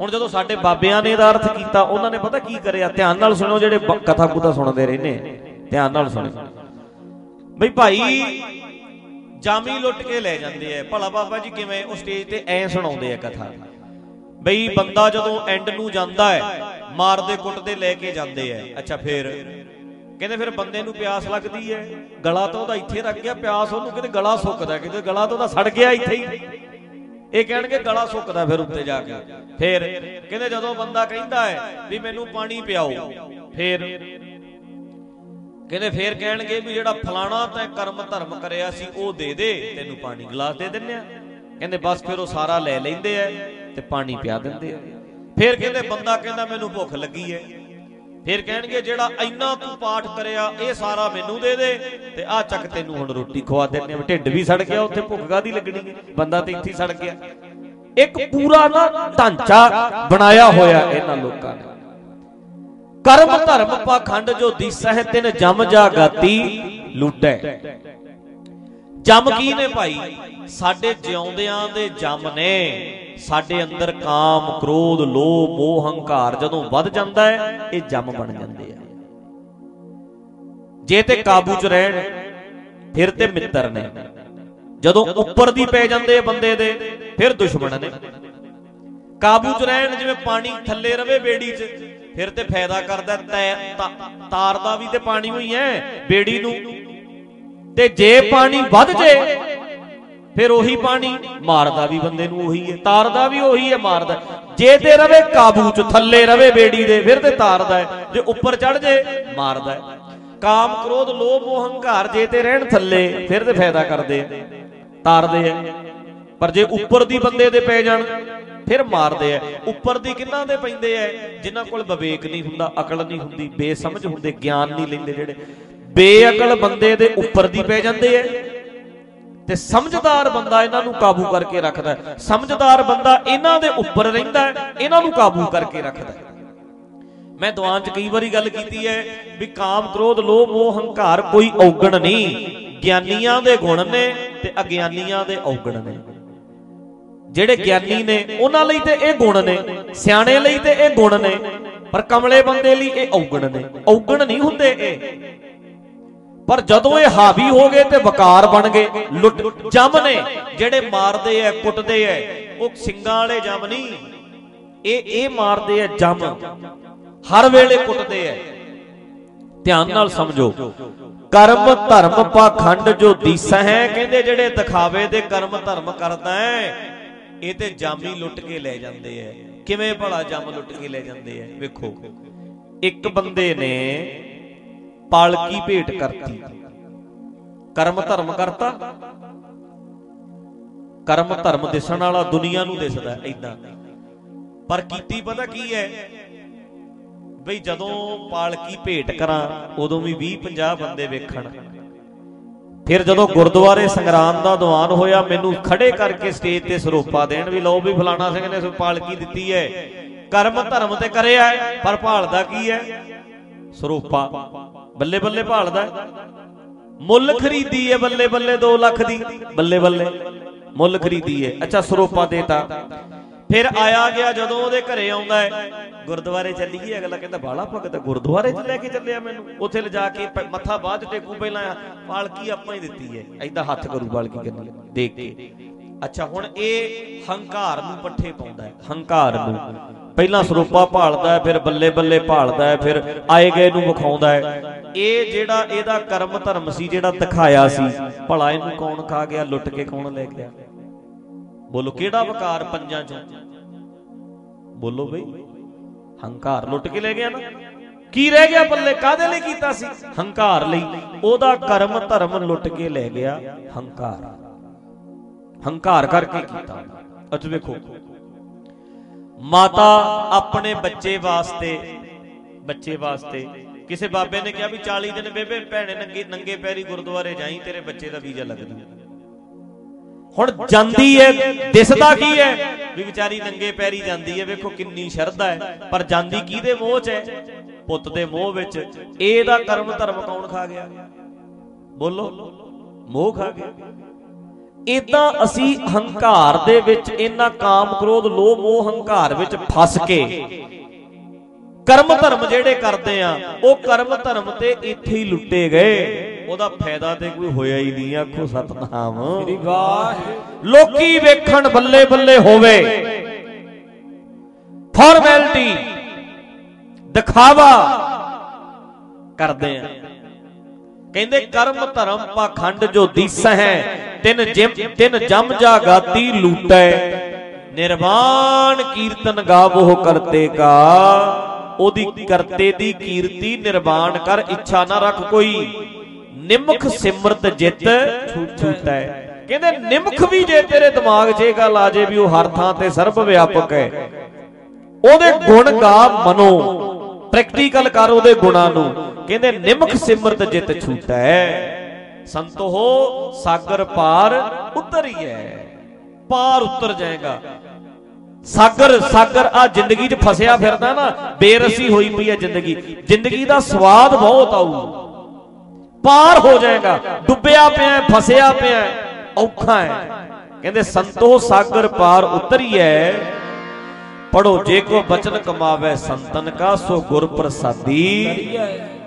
ਹੁਣ ਜਦੋਂ ਸਾਡੇ ਬਾਬਿਆਂ ਨੇ ਇਹਦਾ ਅਰਥ ਕੀਤਾ, ਉਹਨਾਂ ਨੇ ਪਤਾ ਕੀ ਕਰਿਆ? ਧਿਆਨ ਨਾਲ ਸੁਣੋ ਜਿਹੜੇ ਕਥਾ ਕੁਤਾ ਸੁਣਦੇ ਰਹਿੰਦੇ ਧਿਆਨ ਨਾਲ ਸੁਣੋ। ਬਈ ਭਾਈ, ਜਾਮੀ ਲੁੱਟ ਕੇ ਲੈ ਜਾਂਦੇ ਐ ਭਲਾ ਬਾਬਾ ਜੀ ਕਿਵੇਂ ਉਹ ਸਟੇਜ ਤੇ ਐ ਸੁਣਾਉਂਦੇ ਆ ਕਥਾ? ਬਈ ਬੰਦਾ ਜਦੋਂ ਐਂਡ ਨੂੰ ਜਾਂਦਾ ਹੈ, ਮਾਰਦੇ ਕੁੱਟਦੇ ਲੈ ਕੇ ਜਾਂਦੇ ਐ ਅੱਛਾ, ਫੇਰ? ਕਹਿੰਦੇ ਫਿਰ ਬੰਦੇ ਨੂੰ ਪਿਆਸ ਲੱਗਦੀ ਹੈ। ਗਲਾ ਤਾਂ ਉਹਦਾ ਇੱਥੇ ਰੱਖ ਗਿਆ, ਪਿਆਸ ਉਹਨੂੰ ਕਹਿੰਦੇ ਗਲਾ ਸੁੱਕਦਾ ਕਹਿੰਦੇ ਗਲਾ ਤਾਂ ਉਹਦਾ ਸੜ ਗਿਆ ਇੱਥੇ ਹੀ। ਇਹ ਕਹਿਣਗੇ ਗਲਾ ਸੁੱਕਦਾ ਫਿਰ ਉੱਤੇ ਜਾ ਕੇ। ਫਿਰ ਕਹਿੰਦੇ ਜਦੋਂ ਬੰਦਾ ਕਹਿੰਦਾ ਹੈ ਵੀ ਮੈਨੂੰ ਪਾਣੀ ਪਿਆਓ, ਫਿਰ ਕਹਿੰਦੇ ਫੇਰ ਕਹਿਣਗੇ ਵੀ ਜਿਹੜਾ ਫਲਾਣਾ ਤੈਂ ਕਰਮ ਧਰਮ ਕਰਿਆ ਸੀ, ਉਹ ਦੇ ਦੇ, ਤੈਨੂੰ ਪਾਣੀ ਗਲਾਸ ਦੇ ਦਿੰਨੇ ਆ ਕਹਿੰਦੇ ਬਸ ਫਿਰ ਉਹ ਸਾਰਾ ਲੈ ਲੈਂਦੇ ਆ ਤੇ ਪਾਣੀ ਪਿਆ ਦਿੰਦੇ ਆ। ਫੇਰ ਕਹਿੰਦੇ ਬੰਦਾ ਕਹਿੰਦਾ ਮੈਨੂੰ ਭੁੱਖ ਲੱਗੀ ਹੈ। ਫੇਰ ਕਹਿਣਗੇ, ਜਿਹੜਾ ਇੰਨਾ ਤੂੰ ਪਾਠ ਕਰਿਆ, ਇਹ ਸਾਰਾ ਮੈਨੂੰ ਦੇ ਦੇ। ਤੇ ਆ ਚੱਕ ਤੈਨੂੰ ਹੁਣ ਰੋਟੀ ਖਵਾ ਦਿੰਨੇ ਆ ਢਿੱਡ ਵੀ ਸੜ ਗਿਆ, ਉੱਥੇ ਭੁੱਖ ਕਾਦੀ ਲੱਗਣੀ ਹੈ? ਬੰਦਾ ਤੇ ਇੱਥੇ ਹੀ ਸੜ ਗਿਆ। ਇੱਕ ਪੂਰਾ ਨਾ ਢਾਂਚਾ ਬਣਾਇਆ ਹੋਇਆ ਇਹਨਾਂ ਲੋਕਾਂ ਨੇ। ਕਰਮ ਧਰਮ ਪਾਖੰਡ ਜੋ ਦੀਸਹਿ ਤਿਨ ਜਮ ਜਾਗਾਤੀ ਲੁੱਟੈ। ਜਮ ਕੀ ਨੇ ਭਾਈ? ਸਾਡੇ ਜਿਉਂਦਿਆਂ ਦੇ ਜਮ ਨੇ। ਸਾਡੇ ਅੰਦਰ ਕਾਮ, ਕ੍ਰੋਧ, ਲੋਭ, ਮੋਹ, ਹੰਕਾਰ ਜਦੋਂ ਵੱਧ ਜਾਂਦਾ ਹੈ, ਇਹ ਜਮ ਬਣ ਜਾਂਦੇ ਆ। ਜੇ ਤੇ ਕਾਬੂ 'ਚ ਰਹਿਣ, ਫਿਰ ਤੇ ਮਿੱਤਰ ਨੇ। ਜਦੋਂ ਉੱਪਰ ਦੀ ਪੈ ਜਾਂਦੇ ਆ ਬੰਦੇ ਦੇ, ਫਿਰ ਦੁਸ਼ਮਣ ਨੇ। ਕਾਬੂ 'ਚ ਰਹਿਣ ਜਿਵੇਂ ਪਾਣੀ ਥੱਲੇ ਰਵੇ ਬੇੜੀ 'ਚ, ਫਿਰ ਤੇ ਫਾਇਦਾ ਕਰਦਾ ਤੈ- ਤਾ- ਤਾਰ ਦਾ ਵੀ ਤੇ ਪਾਣੀ ਹੋਈ ਹੈ, ਬੇੜੀ ਨੂੰ। ਤੇ ਜੇ ਪਾਣੀ ਵੱਧ ਜੇ ਫਿਰ ਉਹੀ ਪਾਣੀ, ਮਾਰਦਾ ਵੀ ਬੰਦੇ ਨੂੰ ਉਹੀ ਹੈ, ਤਾਰਦਾ ਵੀ ਉਹੀ ਹੈ, ਮਾਰਦਾ ਜੇ ਤੇ ਰਵੇ ਕਾਬੂ 'ਚ, ਥੱਲੇ ਰਵੇ ਬੇੜੀ ਦੇ, ਫਿਰ ਤੇ ਤਾਰਦਾ ਹੈ। ਜੇ ਉੱਪਰ ਚੜ ਜੇ, ਮਾਰਦਾ ਹੈ। ਕਾਮ, ਕ੍ਰੋਧ, ਲੋਭ ਮੋਹ ਹੰਕਾਰ ਜੇ ਤੇ ਰਹਿਣ ਥੱਲੇ, ਫਿਰ ਤੇ ਫਾਇਦਾ ਕਰਦੇ ਆ ਤਾਰਦੇ ਆ ਪਰ ਜੇ ਉੱਪਰ ਦੀ ਬੰਦੇ ਦੇ ਪੈ ਜਾਣ, ਫਿਰ ਮਾਰਦੇ ਆ ਉੱਪਰ ਦੀ ਕਿੰਨਾਂ ਦੇ ਪੈਂਦੇ ਆ ਜਿਨ੍ਹਾਂ ਕੋਲ ਵਿਵੇਕ ਨਹੀਂ ਹੁੰਦਾ, ਅਕਲ ਨਹੀਂ ਹੁੰਦੀ, ਬੇਸਮਝ ਹੁੰਦੇ, ਗਿਆਨ ਨਹੀਂ ਲੈਂਦੇ ਜਿਹੜੇ। ਬੇਅਕਲ ਬੰਦੇ ਦੇ ਉੱਪਰ ਦੀ ਪੈ ਜਾਂਦੇ ਆ ਤੇ ਸਮਝਦਾਰ ਬੰਦਾ ਇਹਨਾਂ ਨੂੰ ਕਾਬੂ ਕਰਕੇ ਰੱਖਦਾ ਹੈ। ਸਮਝਦਾਰ ਬੰਦਾ ਇਹਨਾਂ ਦੇ ਉੱਪਰ ਰਹਿੰਦਾ ਹੈ, ਇਹਨਾਂ ਨੂੰ ਕਾਬੂ ਕਰਕੇ ਰੱਖਦਾ ਹੈ। ਮੈਂ ਦੁਆਨ 'ਚ ਕਈ ਵਾਰੀ ਗੱਲ ਕੀਤੀ ਹੈ ਵੀ ਕਾਮ ਕ੍ਰੋਧ, ਲੋਭ, ਮੋਹ, ਹੰਕਾਰ ਕੋਈ ਔਗਣ ਨਹੀਂ। ਗਿਆਨੀਆਂ ਦੇ ਗੁਣ ਨੇ ਤੇ ਅਗਿਆਨੀਆਂ ਦੇ ਔਗਣ ਨੇ। ਜਿਹੜੇ ਗਿਆਨੀ ਨੇ, ਉਹਨਾਂ ਲਈ ਤੇ ਇਹ ਗੁਣ ਨੇ, ਸਿਆਣੇ ਲਈ ਤੇ ਇਹ ਗੁਣ ਨੇ, ਪਰ ਕਮਲੇ ਬੰਦੇ ਲਈ ਇਹ ਔਗਣ ਨੇ। ਔਗਣ ਨਹੀਂ ਹੁੰਦੇ ਇਹ। ਪਰ ਜਦੋਂ ਇਹ ਹਾਵੀ ਹੋ ਗਏ ਤੇ ਵਕਾਰ ਬਣ ਗਏ, ਲੁੱਟ ਜਮ ਨੇ, ਜਿਹੜੇ ਮਾਰਦੇ ਐ, ਕੁੱਟਦੇ ਐ, ਉਹ ਸਿੰਘਾਂ ਵਾਲੇ ਜਮ ਨਹੀਂ। ਇਹ ਇਹ ਮਾਰਦੇ ਐ, ਜਮ। ਹਰ ਵੇਲੇ ਕੁੱਟਦੇ ਐ। ਧਿਆਨ ਨਾਲ ਸਮਝੋ। ਕਰਮ, ਧਰਮ ਪਾਖੰਡ ਜੋ ਦੀਸਾ ਹੈ, ਕਹਿੰਦੇ ਜਿਹੜੇ ਦਿਖਾਵੇ ਦੇ ਕਰਮ, ਧਰਮ ਕਰਦਾ ਹੈ ਇਹ ਤੇ ਜਾਮੀ ਲੁੱਟ ਕੇ ਲੈ ਜਾਂਦੇ ਐ। ਕਿਵੇਂ ਭਲਾ ਜਮ ਲੁੱਟ ਕੇ ਲੈ ਜਾਂਦੇ ਐ? ਵੇਖੋ। ਇੱਕ ਬੰਦੇ ਨੇ ਪਾਲਕੀ ਭੇਟ ਕਰਤੀ? ਕਰਮ ਧਰਮ ਕਰਤਾ? ਕਰਮ ਧਰਮ ਦਿਸਣ ਵਾਲਾ ਦੁਨੀਆ ਨੂੰ ਦਿਸਦਾ ਐਦਾਂ ਪਰ ਕੀਤੀ ਪਤਾ ਕੀ ਹੈ? ਬਈ ਜਦੋਂ ਪਾਲਕੀ ਭੇਟ ਕਰਾਂ, ਉਦੋਂ ਵੀ 20 50 ਬੰਦੇ ਵੇਖਣ। ਫਿਰ ਜਦੋਂ ਗੁਰਦੁਆਰੇ ਸੰਗਰਾਮ ਦਾ ਦੀਵਾਨ ਹੋਇਆ, ਮੈਨੂੰ ਖੜੇ ਕਰਕੇ ਸਟੇਜ ਤੇ ਸਰੂਪਾ ਦੇਣ ਵੀ ਲਓ ਵੀ ਫਲਾਣਾ ਸਿੰਘ ਨੇ ਪਾਲਕੀ ਦਿੱਤੀ ਹੈ। ਕਰਮ ਧਰਮ ਤੇ ਕਰਿਆ ਪਰ ਭਾਲਦਾ ਕੀ ਹੈ? ਸਰੂਪਾ। ਬੱਲੇ ਬੱਲੇ ਭਾਲਦਾ ਮੁੱਲ ਖਰੀਦੀ ਹੈ ਬੱਲੇ ਬੱਲੇ 2 ਲੱਖ ਦੀ। ਬੱਲੇ ਬੱਲੇ। ਮੁੱਲ ਖਰੀਦੀ ਹੈ ਅੱਛਾ, ਸਰੂਪਾ ਦੇਤਾ। ਫਿਰ ਆਇਆ ਗਿਆ ਜਦੋਂ ਉਹਦੇ ਘਰੇ ਆਉਂਦਾ ਹੈ। ਗੁਰਦੁਆਰੇ ਚੱਲੀਏ। ਅਗਲਾ ਕਹਿੰਦਾ, ਬਾਲਾ ਭਗਤ ਗੁਰਦੁਆਰੇ 'ਚ ਲੈ ਕੇ ਚੱਲਿਆ ਮੈਨੂੰ। ਉੱਥੇ ਲਿਜਾ ਕੇ ਪ- ਮੱਥਾ ਬਾਅਦ 'ਚ ਟੇਕੂ ਪਹਿਲਾਂ ਪਾਲਕੀ ਆਪਾਂ ਹੀ ਦਿੱਤੀ ਹੈ। ਐਦਾਂ ਹੱਥ ਕਰੂ ਪਾਲਕੀ ਕਰਨੀ। ਦੇਖ ਕੇ। ਅੱਛਾ, ਹੁਣ ਇਹ ਹੰਕਾਰ ਨੂੰ ਪੱਠੇ ਪਾਉਂਦਾ ਹੈ। ਹੰਕਾਰ ਨੂੰ। ਪਹਿਲਾਂ ਸਰੂਪਾ ਭਾਲਦਾ ਹੈ, ਫਿਰ ਬੱਲੇ ਬੱਲੇ ਭਾਲਦਾ ਹੈ, ਫਿਰ ਆਏ ਗਏ ਨੂੰ ਵਿਖਾਉਂਦਾ ਹੈ। ਇਹ ਜਿਹੜਾ ਇਹਦਾ ਕਰਮ ਧਰਮ ਸੀ, ਜਿਹੜਾ ਦਿਖਾਇਆ ਸੀ, ਭਲਾ ਇਹਨੂੰ ਕੌਣ ਖਾ ਗਿਆ, ਲੁੱਟ ਕੇ ਕੌਣ ਲੈ ਗਿਆ? ਬੋਲੋ, ਕਿਹੜਾ ਵਕਾਰ ਪੰਜਾਂ ਚੋਂ? ਬੋਲੋ ਬਈ, ਹੰਕਾਰ ਲੁੱਟ ਕੇ ਲੈ ਗਿਆ ਨਾ। ਕੀ ਰਹਿ ਗਿਆ ਪੱਲੇ? ਕਾਦੇ ਲਈ ਕੀਤਾ ਸੀ? ਹੰਕਾਰ ਲਈ। ਉਹਦਾ ਕਰਮ ਧਰਮ ਲੁੱਟ ਕੇ ਲੈ ਗਿਆ, ਹੰਕਾਰ। ਹੰਕਾਰ ਕਰਕੇ ਕੀਤਾ। ਅੱਛਾ, ਵੇਖੋ। ਮਾਤਾ ਆਪਣੇ ਬੱਚੇ ਵਾਸਤੇ ਬੱਚੇ ਵਾਸਤੇ ਕਿਸੇ ਬਾਬੇ ਨੇ ਕਿਹਾ ਵੀ 40 ਦਿਨ ਬੇਬੇ, ਭੈਣੇ ਨੰਗੇ ਨੰਗੇ ਪੈਰੀ ਗੁਰਦੁਆਰੇ ਜਾਈ, ਤੇਰੇ ਬੱਚੇ ਦਾ ਵੀਜ਼ਾ ਲੱਗਦਾ। ਹੁਣ ਜਾਂਦੀ ਹੈ ਦਿਸਦਾ ਕੀ ਹੈ ਵੀ ਵਿਚਾਰੀ ਨੰਗੇ ਪੈਰੀ ਜਾਂਦੀ ਹੈ ਵੇਖੋ ਕਿੰਨੀ ਸ਼ਰਧਾ ਹੈ ਪਰ ਜਾਂਦੀ ਕਿਹਦੇ ਮੋਹ 'ਚ ਹੈ ਪੁੱਤ ਦੇ ਮੋਹ ਵਿੱਚ। ਇਹਦਾ ਕਰਮ ਧਰਮ ਕੌਣ ਖਾ ਗਿਆ? ਬੋਲੋ, ਮੋਹ ਖਾ ਗਿਆ। ਇਦਾਂ ਅਸੀਂ ਹੰਕਾਰ ਦੇ ਵਿੱਚ, ਇਹਨਾਂ ਕਾਮ ਕ੍ਰੋਧ, ਲੋਭ, ਮੋਹ, ਹੰਕਾਰ ਵਿੱਚ ਫਸ ਕੇ ਕਰਮ ਧਰਮ ਜਿਹੜੇ ਕਰਦੇ ਆ ਉਹ ਕਰਮ ਧਰਮ ਤੇ ਇੱਥੇ ਹੀ ਲੁੱਟੇ ਗਏ। ਉਹਦਾ ਫਾਇਦਾ ਤੇ ਕੋਈ ਹੋਇਆ ਹੀ ਨਹੀਂ ਆਖੋ ਸਤਨਾਮ। ਸ੍ਰੀ ਵਾਹਿਗੁਰੂ। ਲੋਕੀ ਵੇਖਣ ਬੱਲੇ ਬੱਲੇ ਹੋਵੇ। ਫਾਰਮੈਲਿਟੀ ਦਿਖਾਵਾ ਕਰਦੇ ਆ। ਕਹਿੰਦੇ ਕਰਮ ਧਰਮ ਪਾਖੰਡ ਜੋ ਦੀਸਹਿ ਤਿਨ ਜਿਮ ਤਿਨ ਜਮ ਜਾਗਾਤੀ ਲੂਟੈ। ਨਿਰਵਾਣ ਕੀਰਤਨ ਗਾਵੋ ਕਰਤੇ ਕਾ। ਉਹਦੀ ਕਰਤੇ ਦੀ ਕੀਰਤੀ ਨਿਰਵਾਣ ਕਰ, ਇੱਛਾ ਨਾ ਰੱਖ ਕੋਈ। ਨਿਮਖ ਸਿਮਰਤ ਜਿਤ ਛੂਟੈ। ਕਹਿੰਦੇ, ਨਿਮਖ ਵੀ ਜੇ ਤੇਰੇ ਦਿਮਾਗ 'ਚ ਇਹ ਗੱਲ ਆ ਜੇ ਵੀ ਉਹ ਹਰ ਥਾਂ ਤੇ ਸਰਬ ਵਿਆਪਕ ਹੈ। ਉਹਦੇ ਗੁਣ ਗਾ ਮਨੋ। ਪ੍ਰੈਕਟੀਕਲ ਕਰ ਉਹਦੇ ਗੁਣਾਂ ਨੂੰ। ਕਹਿੰਦੇ, ਨਿਮਖ ਸਿਮਰਤ ਜਿਤ ਛੂਟੈ। ਸੰਤੋ ਸਾਗਰ ਪਾਰ ਉਤਰੀਐ। ਪਾਰ ਉਤਰ ਜਾਏਗਾ। ਸਾਗਰ ਸਾਗਰ ਆ ਜ਼ਿੰਦਗੀ 'ਚ ਫਸਿਆ ਫਿਰਦਾ ਨਾ, ਬੇਰਸੀ ਹੋਈ ਪਈ ਹੈ ਜ਼ਿੰਦਗੀ। ਜ਼ਿੰਦਗੀ ਦਾ ਸਵਾਦ ਬਹੁਤ ਆਊ। ਪਾਰ ਹੋ ਜਾਏਗਾ, ਡੁੱਬਿਆ ਪਿਆ ਫਸਿਆ ਪਿਆ ਔਖਾ ਹੈ। ਕਹਿੰਦੇ, ਸੰਤੋ, ਸਾਗਰ ਪਾਰ ਉਤਰੀਐ। ਪੜੋ ਜੇ ਕੋ ਬਚਨ ਕਮਾਵੇ ਸੰਤਨ ਕਾ, ਸੋ ਗੁਰ ਪ੍ਰਸਾਦੀ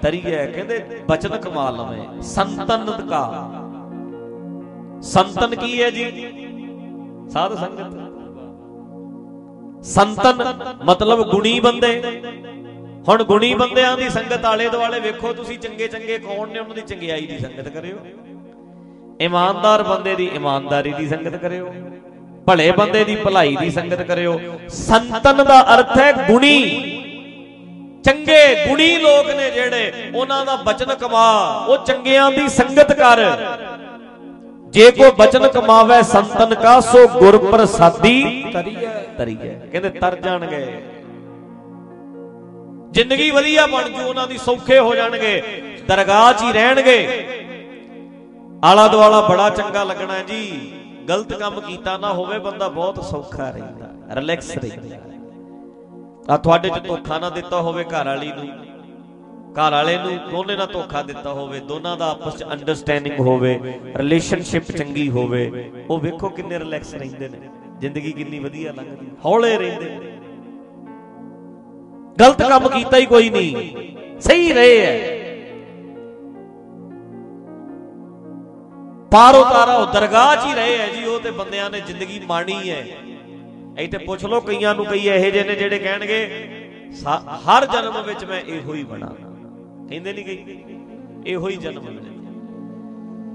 ਤਰੀਐ। ਕਹਿੰਦੇ, ਬਚਨ ਕਮਾ ਲਵੇ, ਸੰਤਨ ਕਾ। ਸੰਤਨ ਕੀ ਹੈ ਜੀ? ਸਾਧ ਸੰਗਤ। ਸੰਤਨ ਮਤਲਬ ਗੁਣੀ ਬੰਦੇ। ਹੁਣ ਗੁਣੀ ਬੰਦਿਆਂ ਦੀ ਸੰਗਤ ਆਲੇ ਦੁਆਲੇ ਵੇਖੋ, ਤੁਸੀਂ ਚੰਗੇ ਚੰਗੇ ਕੌਣ ਨੇ, ਉਹਨਾਂ ਦੀ ਚੰਗਿਆਈ ਦੀ ਸੰਗਤ ਕਰਿਓ। ਇਮਾਨਦਾਰ ਬੰਦੇ ਦੀ ਇਮਾਨਦਾਰੀ ਦੀ ਸੰਗਤ ਕਰਿਓ। ਭਲੇ ਬੰਦੇ ਦੀ ਭਲਾਈ ਦੀ ਸੰਗਤ ਕਰਿਓ। ਸੰਤਨ ਦਾ ਅਰਥ ਹੈ ਗੁਣੀ। ਚੰਗੇ, ਗੁਣੀ ਲੋਕ ਨੇ ਜਿਹੜੇ, ਉਹਨਾਂ ਦਾ ਬਚਨ ਕਮਾ, ਉਹ ਚੰਗਿਆਂ ਦੀ ਸੰਗਤ ਕਰ। ਜੇ ਕੋ ਬਚਨ ਕਮਾਵੇ ਸੰਤਨ ਕਾ ਸੋ ਗੁਰ ਪ੍ਰਸਾਦੀ ਤਰੀਐ। ਤਰੀਏ ਕਹਿੰਦੇ ਤਰ ਜਾਣਗੇ। ਜ਼ਿੰਦਗੀ ਵਧੀਆ ਬਣ ਜੂ ਉਹਨਾਂ ਦੀ ਸੌਖੇ ਹੋ ਜਾਣਗੇ ਦਰਗਾਹ 'ਚ ਹੀ ਰਹਿਣਗੇ। ਆਲਾ ਦੁਆਲਾ ਬੜਾ ਚੰਗਾ ਲੱਗਣਾ ਹੈ ਜੀ। ਗਲਤ ਕੰਮ ਕੀਤਾ ਨਾ ਹੋਵੇ ਬੰਦਾ ਬਹੁਤ ਸੌਖਾ ਰਹਿੰਦਾ ਰਿਲੈਕਸ ਰਹਿੰਦਾ। ਆ ਤੁਹਾਡੇ 'ਚ ਧੋਖਾ ਨਾ ਦਿੱਤਾ ਹੋਵੇ ਘਰ ਵਾਲੀ ਨੂੰ। ਘਰ ਵਾਲੇ ਨੂੰ ਦੋਨੇ ਨਾਲ ਧੋਖਾ ਦਿੱਤਾ ਹੋਵੇ, ਦੋਨਾਂ ਦਾ ਆਪਸ 'ਚ ਅੰਡਰਸਟੈਂਡਿੰਗ ਹੋਵੇ ਰਿਲੇਸ਼ਨਸ਼ਿਪ ਚੰਗੀ ਹੋਵੇ, ਉਹ ਵੇਖੋ ਕਿੰਨੇ ਰਿਲੈਕਸ ਰਹਿੰਦੇ ਨੇ, ਜ਼ਿੰਦਗੀ ਕਿੰਨੀ ਵਧੀਆ ਲੰਘਦੀ ਹੌਲੇ ਰਹਿੰਦੇ ਨੇ। ਗਲਤ ਕੰਮ ਕੀਤਾ ਹੀ ਕੋਈ ਨਹੀਂ, ਸਹੀ ਰਹੇ ਐ ਪਾਰੋ ਤਾਰਾ ਉਹ ਦਰਗਾਹ 'ਚ ਹੀ ਰਹੇ ਐ ਜੀ, ਉਹ ਤੇ ਬੰਦਿਆਂ ਨੇ ਜ਼ਿੰਦਗੀ ਮਾਣੀ ਐ ਇੱਥੇ ਪੁੱਛ ਲਓ ਕਈਆਂ ਨੂੰ ਕਈ ਇਹੋ ਜਿਹੇ ਨੇ ਜਿਹੜੇ ਕਹਿਣਗੇ ਹਰ ਜਨਮ ਵਿੱਚ ਮੈਂ ਇਹੋ ਹੀ ਬਣਾ। ਕਹਿੰਦੇ ਨਹੀਂ ਕਈ ਇਹੋ ਹੀ ਜਨਮ ਮਿਲੇ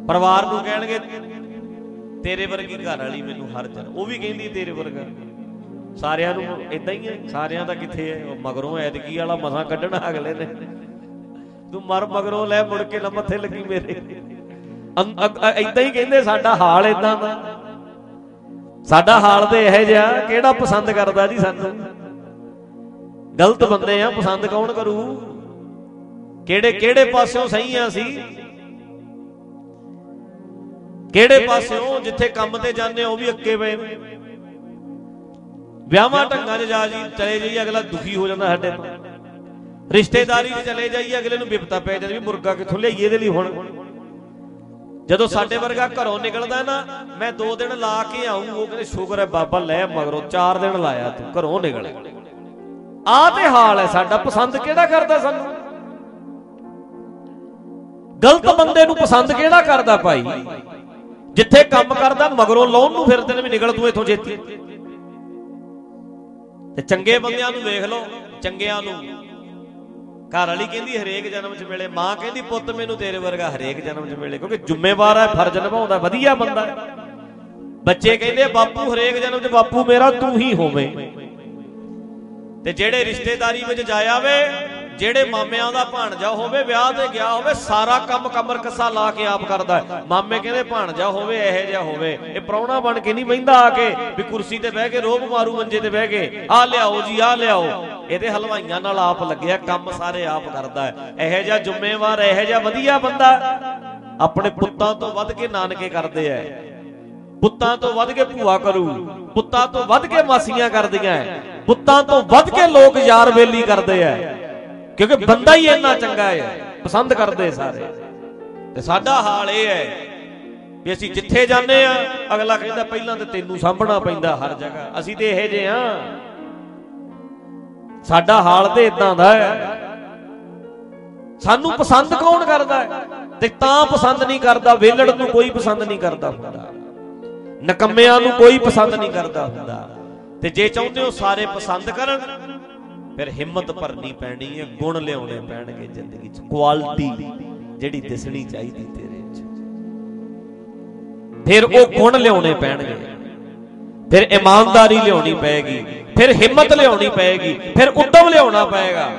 ਪਰਿਵਾਰ ਨੂੰ ਕਹਿਣਗੇ, ਤੇਰੇ ਵਰਗੀ ਘਰ ਵਾਲੀ ਮੈਨੂੰ ਹਰ ਜਨਮ। ਉਹ ਵੀ ਕਹਿੰਦੀ ਤੇਰੇ ਵਰਗਾ। ਸਾਰਿਆਂ ਨੂੰ ਇਦਾਂ ਹੀ ਹੈ। ਸਾਰਿਆਂ ਦਾ ਕਿੱਥੇ ਹੈ? ਉਹ ਮਗਰੋਂ ਐਤਕੀ ਵਾਲਾ ਮਸਾਂ ਕੱਢਣਾ ਅਗਲੇ ਨੇ। ਤੂੰ ਮਰ ਮਗਰੋਂ ਲੈ ਮੁੜ ਕੇ ਨਾ ਮੱਥੇ ਲੱਗੀ ਮੇਰੇ। ਇਦਾਂ ਹੀ ਕਹਿੰਦੇ, ਸਾਡਾ ਹਾਲ ਇਦਾਂ ਦਾ। ਸਾਡਾ ਹਾਲ ਤੇ ਇਹ ਜਿਹਾ, ਕਿਹੜਾ ਪਸੰਦ ਕਰਦਾ ਜੀ ਸਾਨੂੰ? ਗਲਤ ਬੰਦੇ ਆ, ਪਸੰਦ ਕੌਣ ਕਰੂ? ਕਿਹੜੇ ਕਿਹੜੇ ਪਾਸਿਓਂ ਸਹੀ ਆ ਅਸੀਂ ਕਿਹੜੇ ਪਾਸਿਓਂ ਜਿੱਥੇ ਕੰਮ ਤੇ ਜਾਂਦੇ ਉਹ ਵੀ ਅੱਕੇ ਪਏ। ਨੇ ਵਿਆਹਾਂ ਢੰਗਾਂ 'ਚ ਜਾ ਜੀ, ਚਲੇ ਜਾਈਏ, ਅਗਲਾ ਦੁਖੀ ਹੋ ਜਾਂਦਾ ਸਾਡੇ ਤੋਂ। ਰਿਸ਼ਤੇਦਾਰੀ 'ਚ ਚਲੇ ਜਾਈਏ, ਅਗਲੇ ਨੂੰ ਵਿਪਤਾ ਪੈ ਜਾਂਦੀ ਵੀ ਮੁਰਗਾ ਕਿੱਥੋਂ ਲਿਆਈਏ ਇਹਦੇ ਲਈ ਹੁਣ। ਜਦੋਂ ਸਾਡੇ ਵਰਗਾ ਘਰੋਂ ਨਿਕਲਦਾ ਨਾ, ਮੈਂ 2 ਦਿਨ ਲਾ ਕੇ ਆਉਂ ਉਹ ਕਹਿੰਦੇ, ਸ਼ੁਕਰ ਹੈ ਬਾਬਾ, ਲੈ ਮਗਰੋਂ 4 ਦਿਨ ਲਾਇਆ ਤੂੰ, ਘਰੋਂ ਨਿਕਲ। ਆ ਤੇ ਹਾਲ ਹੈ, ਸਾਡਾ ਪਸੰਦ ਕਿਹੜਾ ਕਰਦਾ ਸਾਨੂੰ? ਗਲਤ ਬੰਦੇ ਨੂੰ ਪਸੰਦ ਕਿਹੜਾ ਕਰਦਾ ਭਾਈ? ਜਿੱਥੇ ਕੰਮ ਕਰਦਾ, ਮਗਰੋਂ ਲਾਉਣ ਨੂੰ ਫਿਰਦੇ ਨੇ ਵੀ ਨਿਕਲ ਤੂੰ ਇੱਥੋਂ ਛੇਤੀ। ਤੇ ਚੰਗੇ ਬੰਦਿਆਂ ਨੂੰ ਵੇਖ ਲਓ, ਚੰਗਿਆਂ ਨੂੰ। ਘਰ ਵਾਲੀ ਕਹਿੰਦੀ, ਹਰੇਕ ਜਨਮ 'ਚ ਮਿਲੇ। ਮਾਂ ਕਹਿੰਦੀ, ਪੁੱਤ ਮੈਨੂੰ ਤੇਰੇ ਵਰਗਾ ਹਰੇਕ ਜਨਮ 'ਚ ਮਿਲੇ, ਕਿਉਂਕਿ ਜ਼ਿੰਮੇਵਾਰ ਹੈ, ਫਰਜ਼ ਨਿਭਾਉਂਦਾ, ਵਧੀਆ ਬੰਦਾ। ਬੱਚੇ ਕਹਿੰਦੇ, ਬਾਪੂ, ਹਰੇਕ ਜਨਮ 'ਚ ਬਾਪੂ ਮੇਰਾ ਤੂੰ ਹੀ ਹੋਵੇਂ। ਤੇ ਜਿਹੜੇ ਰਿਸ਼ਤੇਦਾਰੀ ਵਿੱਚ ਜਾਇਆ ਵੇ ਜਿਹੜੇ ਮਾਮਿਆਂ ਦਾ ਭਾਣਜਾ ਹੋਵੇ, ਵਿਆਹ ਤੇ ਗਿਆ ਹੋਵੇ, ਸਾਰਾ ਕੰਮ ਕਮਰ ਕੱਸਾ ਲਾ ਕੇ ਆਪ ਕਰਦਾ ਮਾਮੇ ਕਹਿੰਦੇ, ਭਾਣਜਾ ਹੋਵੇ, ਇਹੋ ਜਿਹਾ ਹੋਵੇ। ਇਹ ਪ੍ਰਾਹੁਣਾ ਬਣ ਕੇ ਨਹੀਂ ਬੈਂਦਾ ਆ ਕੇ, ਵੀ ਕੁਰਸੀ ਤੇ ਬਹਿ ਕੇ ਰੋਬ ਮਾਰੂ ਮੰਜੇ ਤੇ ਬਹਿ ਕੇ ਆ ਲਿਆਓ ਜੀ ਆ ਲਿਆਓ। ਇਹਦੇ ਹਲਵਾਈਆਂ ਨਾਲ ਆਪ ਲੱਗਿਆ, ਕੰਮ ਸਾਰੇ ਆਪ ਕਰਦਾ ਇਹੋ ਜਿਹਾ ਜ਼ਿੰਮੇਵਾਰ, ਇਹੋ ਜਿਹਾ ਵਧੀਆ ਬੰਦਾ ਆਪਣੇ ਪੁੱਤਾਂ ਤੋਂ ਵੱਧ ਕੇ ਨਾਨਕੇ ਕਰਦੇ ਐ ਪੁੱਤਾਂ ਤੋਂ ਵੱਧ ਕੇ ਭੂਆ ਕਰੂ। ਪੁੱਤਾਂ ਤੋਂ ਵੱਧ ਕੇ ਮਾਸੀਆਂ ਕਰਦੀਆਂ ਪੁੱਤਾਂ ਤੋਂ ਵੱਧ ਕੇ ਲੋਕ ਯਾਰ ਬੇਲੀ ਕਰਦੇ ਐ ਕਿਉਂਕਿ ਬੰਦਾ ਹੀ ਇੰਨਾ ਚੰਗਾ ਹੈ ਪਸੰਦ ਕਰਦੇ ਸਾਰੇ। ਤੇ ਸਾਡਾ ਹਾਲ ਇਹ ਹੈ ਵੀ ਅਸੀਂ ਜਿੱਥੇ ਜਾਂਦੇ ਆ ਅਗਲਾ ਕਹਿੰਦਾ ਪਹਿਲਾਂ ਤੇ ਤੈਨੂੰ ਸਾਂਭਣਾ ਪੈਂਦਾ ਹਰ ਜਗ੍ਹਾ। ਅਸੀਂ ਤੇ ਇਹੋ ਜਿਹੇ ਆ ਸਾਡਾ ਹਾਲ ਤੇ ਇਦਾਂ ਦਾ ਹੈ। ਸਾਨੂੰ ਪਸੰਦ ਕੌਣ ਕਰਦਾ ਹੈ? ਤੇ ਤਾਂ ਪਸੰਦ ਨਹੀਂ ਕਰਦਾ ਵੇਲੜ ਨੂੰ ਕੋਈ ਪਸੰਦ ਨਹੀਂ ਕਰਦਾ ਹੁੰਦਾ। ਨਕੰਮਿਆਂ ਨੂੰ ਕੋਈ ਪਸੰਦ ਨਹੀਂ ਕਰਦਾ। ਹੁੰਦਾ। ਤੇ ਜੇ ਚਾਹੁੰਦੇ ਹੋ ਸਾਰੇ ਪਸੰਦ ਕਰਨ ਫਿਰ ਹਿੰਮਤ ਭਰਨੀ ਪੈਣੀ ਹੈ, ਗੁਣ ਲਿਆਉਣੇ ਪੈਣਗੇ ਜ਼ਿੰਦਗੀ 'ਚ। ਕੁਆਲਿਟੀ ਜਿਹੜੀ ਦਿਸਣੀ ਚਾਹੀਦੀ ਤੇਰੇ 'ਚ ਫਿਰ ਉਹ ਗੁਣ ਲਿਆਉਣੇ ਪੈਣਗੇ। ਫਿਰ ਇਮਾਨਦਾਰੀ ਲਿਆਉਣੀ ਪਏਗੀ। ਫਿਰ ਹਿੰਮਤ ਲਿਆਉਣੀ ਪਏਗੀ। ਫਿਰ ਉਦਮ ਲਿਆਉਣਾ ਪਏਗਾ।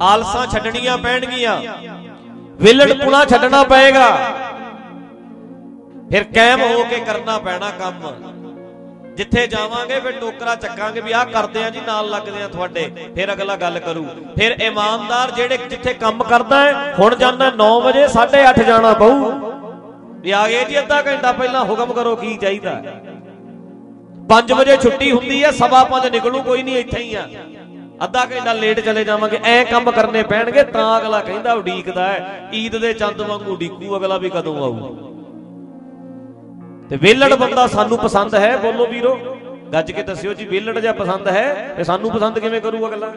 ਆਲਸਾਂ ਛੱਡਣੀਆਂ ਪੈਣਗੀਆਂ। ਵਿਲੜਪੁਣਾ ਛੱਡਣਾ ਪਏਗਾ। ਫਿਰ ਕਾਇਮ ਹੋ ਕੇ ਕਰਨਾ ਪੈਣਾ ਕੰਮ। ਜਿੱਥੇ ਜਾਵਾਂਗੇ, ਫਿਰ ਟੋਕਰਾ ਚੱਕਾਂਗੇ ਵੀ ਆਹ ਕਰਦੇ ਆ ਜੀ, ਨਾਲ ਲੱਗਦੇ ਆ ਤੁਹਾਡੇ। ਫਿਰ ਅਗਲਾ ਗੱਲ ਕਰੂ। ਫਿਰ ਇਮਾਨਦਾਰ ਜਿਹੜੇ ਜਿੱਥੇ ਕੰਮ ਕਰਦਾ ਹੈ, ਹੁਣ ਜਾਂਦਾ 9 ਵਜੇ 8:30 ਜਾਣਾ ਪਊ। ਵੀ ਆ ਗਏ ਜੀ ਅੱਧਾ ਘੰਟਾ ਪਹਿਲਾਂ, ਹੁਕਮ ਕਰੋ ਕੀ ਚਾਹੀਦਾ। 5 ਵਜੇ ਛੁੱਟੀ ਹੁੰਦੀ ਹੈ, ਸਵਾ 5 ਨਿਕਲੂ, ਕੋਈ ਨਹੀਂ ਇੱਥੇ ਹੀ ਆ। ਅੱਧਾ ਘੰਟਾ ਲੇਟ ਚਲੇ ਜਾਵਾਂਗੇ, ਐ ਕੰਮ ਕਰਨੇ ਪੈਣਗੇ, ਤਾਂ ਅਗਲਾ ਕਹਿੰਦਾ ਉਡੀਕਦਾ ਹੈ, ਈਦ ਦੇ ਚੰਦ ਵਾਂਗੂ ਉਡੀਕੂ, ਅਗਲਾ ਵੀ ਕਦੋਂ ਆਊ। ਤੇ ਵੇਲੜ ਬੰਦਾ ਸਾਨੂੰ ਪਸੰਦ ਹੈ, ਬੋਲੋ ਵੀਰੋ। ਗੱਜ ਕੇ ਦੱਸਿਓ ਜੀ, ਵੇਲੜ ਜਾਂ ਪਸੰਦ ਹੈ, ਤੇ ਸਾਨੂੰ ਪਸੰਦ ਕਿਵੇਂ ਕਰੂ ਅਗਲਾ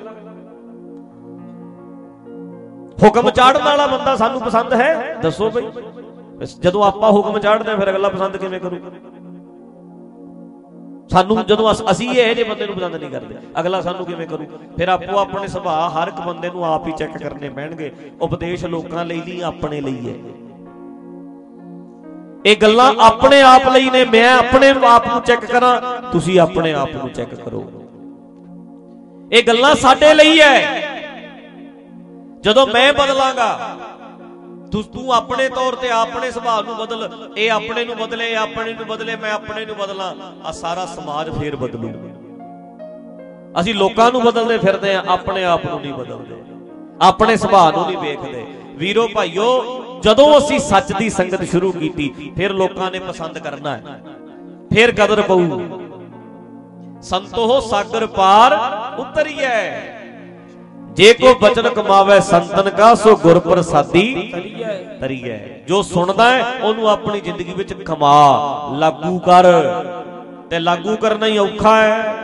ਹੁਕਮ ਚਾੜਨ ਵਾਲਾ ਬੰਦਾ ਸਾਨੂੰ ਪਸੰਦ ਹੈ, ਦੱਸੋ ਬਈ। ਜਦੋਂ ਆਪਾਂ ਹੁਕਮ ਚਾੜਦੇ ਫਿਰ ਅਗਲਾ ਪਸੰਦ ਕਿਵੇਂ ਕਰੂ? ਸਾਨੂੰ ਜਦੋਂ ਅਸੀਂ ਇਹ ਜੇ ਬੰਦੇ ਨੂੰ ਪਸੰਦ ਨਹੀਂ ਕਰਦੇ, ਅਗਲਾ ਸਾਨੂੰ ਕਿਵੇਂ ਕਰੂ? ਫਿਰ ਆਪੋ ਆਪਣੇ ਸੁਭਾਅ ਹਰ ਇੱਕ ਬੰਦੇ ਨੂੰ ਆਪ ਹੀ ਚੈੱਕ ਕਰਨੇ ਪੈਣਗੇ। ਉਪਦੇਸ਼ ਲੋਕਾਂ ਲਈ ਨਹੀਂ ਆਪਣੇ ਲਈ ਹੈ। ਇਹ ਗੱਲਾਂ ਆਪਣੇ ਆਪ ਲਈ ਨੇ ਮੈਂ ਆਪਣੇ ਆਪ ਨੂੰ ਚੈੱਕ ਕਰਾਂ ਤੁਸੀਂ ਆਪਣੇ ਆਪ ਨੂੰ ਚੈੱਕ ਕਰੋ। ਇਹ ਗੱਲਾਂ ਸਾਡੇ ਲਈ ਹੈ। ਜਦੋਂ ਮੈਂ ਬਦਲਾਂਗਾ ਤੂੰ ਤੂੰ ਆਪਣੇ ਤੌਰ ਤੇ ਆਪਣੇ ਸੁਭਾਅ ਨੂੰ ਬਦਲ ਇਹ ਆਪਣੇ ਨੂੰ ਬਦਲੇ ਇਹ ਆਪਣੇ ਨੂੰ ਬਦਲੇ ਮੈਂ ਆਪਣੇ ਨੂੰ ਬਦਲਾਂ ਆ ਸਾਰਾ ਸਮਾਜ ਫੇਰ ਬਦਲੂ। ਅਸੀਂ ਲੋਕਾਂ ਨੂੰ ਬਦਲਦੇ ਫਿਰਦੇ ਆ ਆਪਣੇ ਆਪ ਨੂੰ ਨਹੀਂ ਬਦਲਦੇ। ਆਪਣੇ ਸੁਭਾਅ ਨੂੰ ਨਹੀਂ ਵੇਖਦੇ। ਵੀਰੋ ਭਾਈਓ ਜਦੋਂ ਅਸੀਂ ਸੱਚ ਦੀ ਸੰਗਤ ਸ਼ੁਰੂ ਕੀਤੀ, ਫਿਰ ਲੋਕਾਂ ਨੇ ਪਸੰਦ ਕਰਨਾ ਹੈ। ਫਿਰ ਕਦਰ ਪਊ। ਸੰਤੋਹ ਸਾਗਰ ਪਾਰ ਉਤਰੀਐ। ਜੇ ਕੋ ਬਚਨ ਕਮਾਵੇ ਸੰਤਨ ਕਾ, ਸੋ ਗੁਰ ਪ੍ਰਸਾਦੀ ਤਰੀਐ। ਜੋ ਸੁਣਦਾ ਹੈ, ਉਹਨੂੰ ਆਪਣੀ ਜ਼ਿੰਦਗੀ ਵਿੱਚ ਕਮਾ, ਲਾਗੂ ਕਰ। ਤੇ ਲਾਗੂ ਕਰਨਾ ਹੀ ਔਖਾ ਹੈ।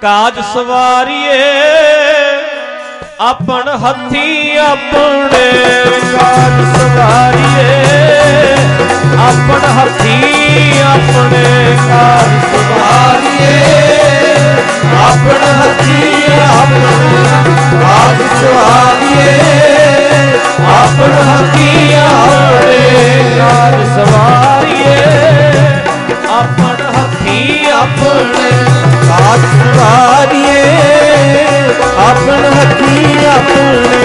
ਕਾਜ ਸਵਾਰੀਏ। ਆਪਣ ਹੱਥੀ ਆਪਣੇ ਕਾਜ ਸਵਾਰੀਏ ਆਪਣ ਹੱਥੀ ਆਪਣੇ ਕਾਜ ਸਵਾਰੀਏ ਆਪਣ ਹੱਥੀ ਆਪਣੇ ਕਾਜ ਸਵਾਰੀਏ ਆਪਣ ਹੱਥੀ ਆਪਣੇ ਕਾਜ ਸਵਾਰੀਏ ਆਪਣ ਹੱਥੀ ਆਪਣੇ ਕਾਜ ਸਵਾਰੀਏ ਆਪਣ ਹੱਥੀ ਆਪਣੇ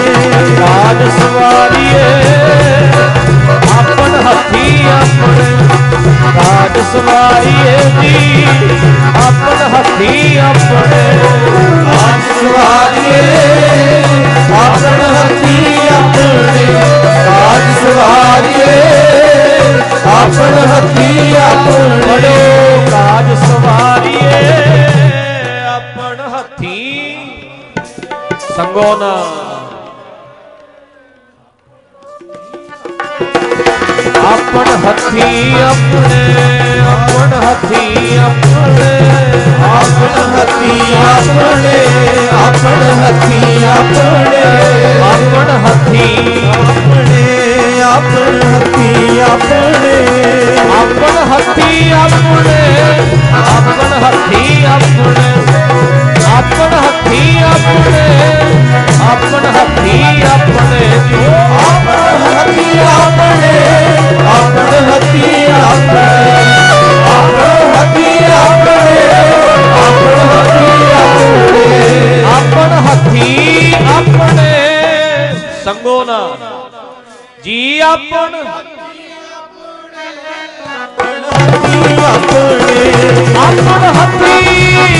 ਕਾਜ ਸਵਾਰੀਏ। ਆਪਣ ਹੱਥੀ ਆਪਣੇ ਕਾਜ ਸਵਾਰੀਏ ਜੀ। ਆਪਣ ਹੱਥੀ ਆਪਣੇ ਕਾਜ ਸਵਾਰੀਏ। ਆਪਣ ਹੱਥੀ ਆਪਣੇ ਕਾਜ ਸਵਾਰੀਏ। ਆਪਣ ਹੱਥੀ ਆਪਣੇ ਸੰਗੋ ਨਾ ਆਪਣ ਹੱਥੀ ਆਪਣੇ ਆਪਣ ਹੱਥੀ ਆਪਣੇ ਆਪਣ ਹੱਥੀ ਆਪਣੇ ਆਪਣ ਹੱਥੀ ਆਪਣੇ ਆਪਣ ਹੱਥੀ ਆਪਣੇ ਆਪਣ ਹੱਥੀ ਆਪਣੇ ਆਪਣ ਹੱਥੀ ਆਪਣੇ ਆਪਣ ਹੱਥੀ ਆਪਣੇ ਆਪਣ ਹੱਥੀ ਆਪਣੇ ਆਪਣ ਹੱਥੀ ਆਪਣੇ। ਜੀ ਆਪਣ ਹੱਥੀ ਆਪਣੇ ਆਪਣ ਹੱਥੀ ਆਪਣੇ। ਆਪਣ ਹੱਥੀ ਆਪਣੇ ਆਪਣ ਹੱਥੀ ਆਪਣੇ। ਆਪਣ ਹੱਥੀ ਆਪਣੇ। ਸੰਗੋ ਨਾ ਜੀ ਆਪਣ। ਆਪਣੇ। ਆਪਣ ਹੱਥੀ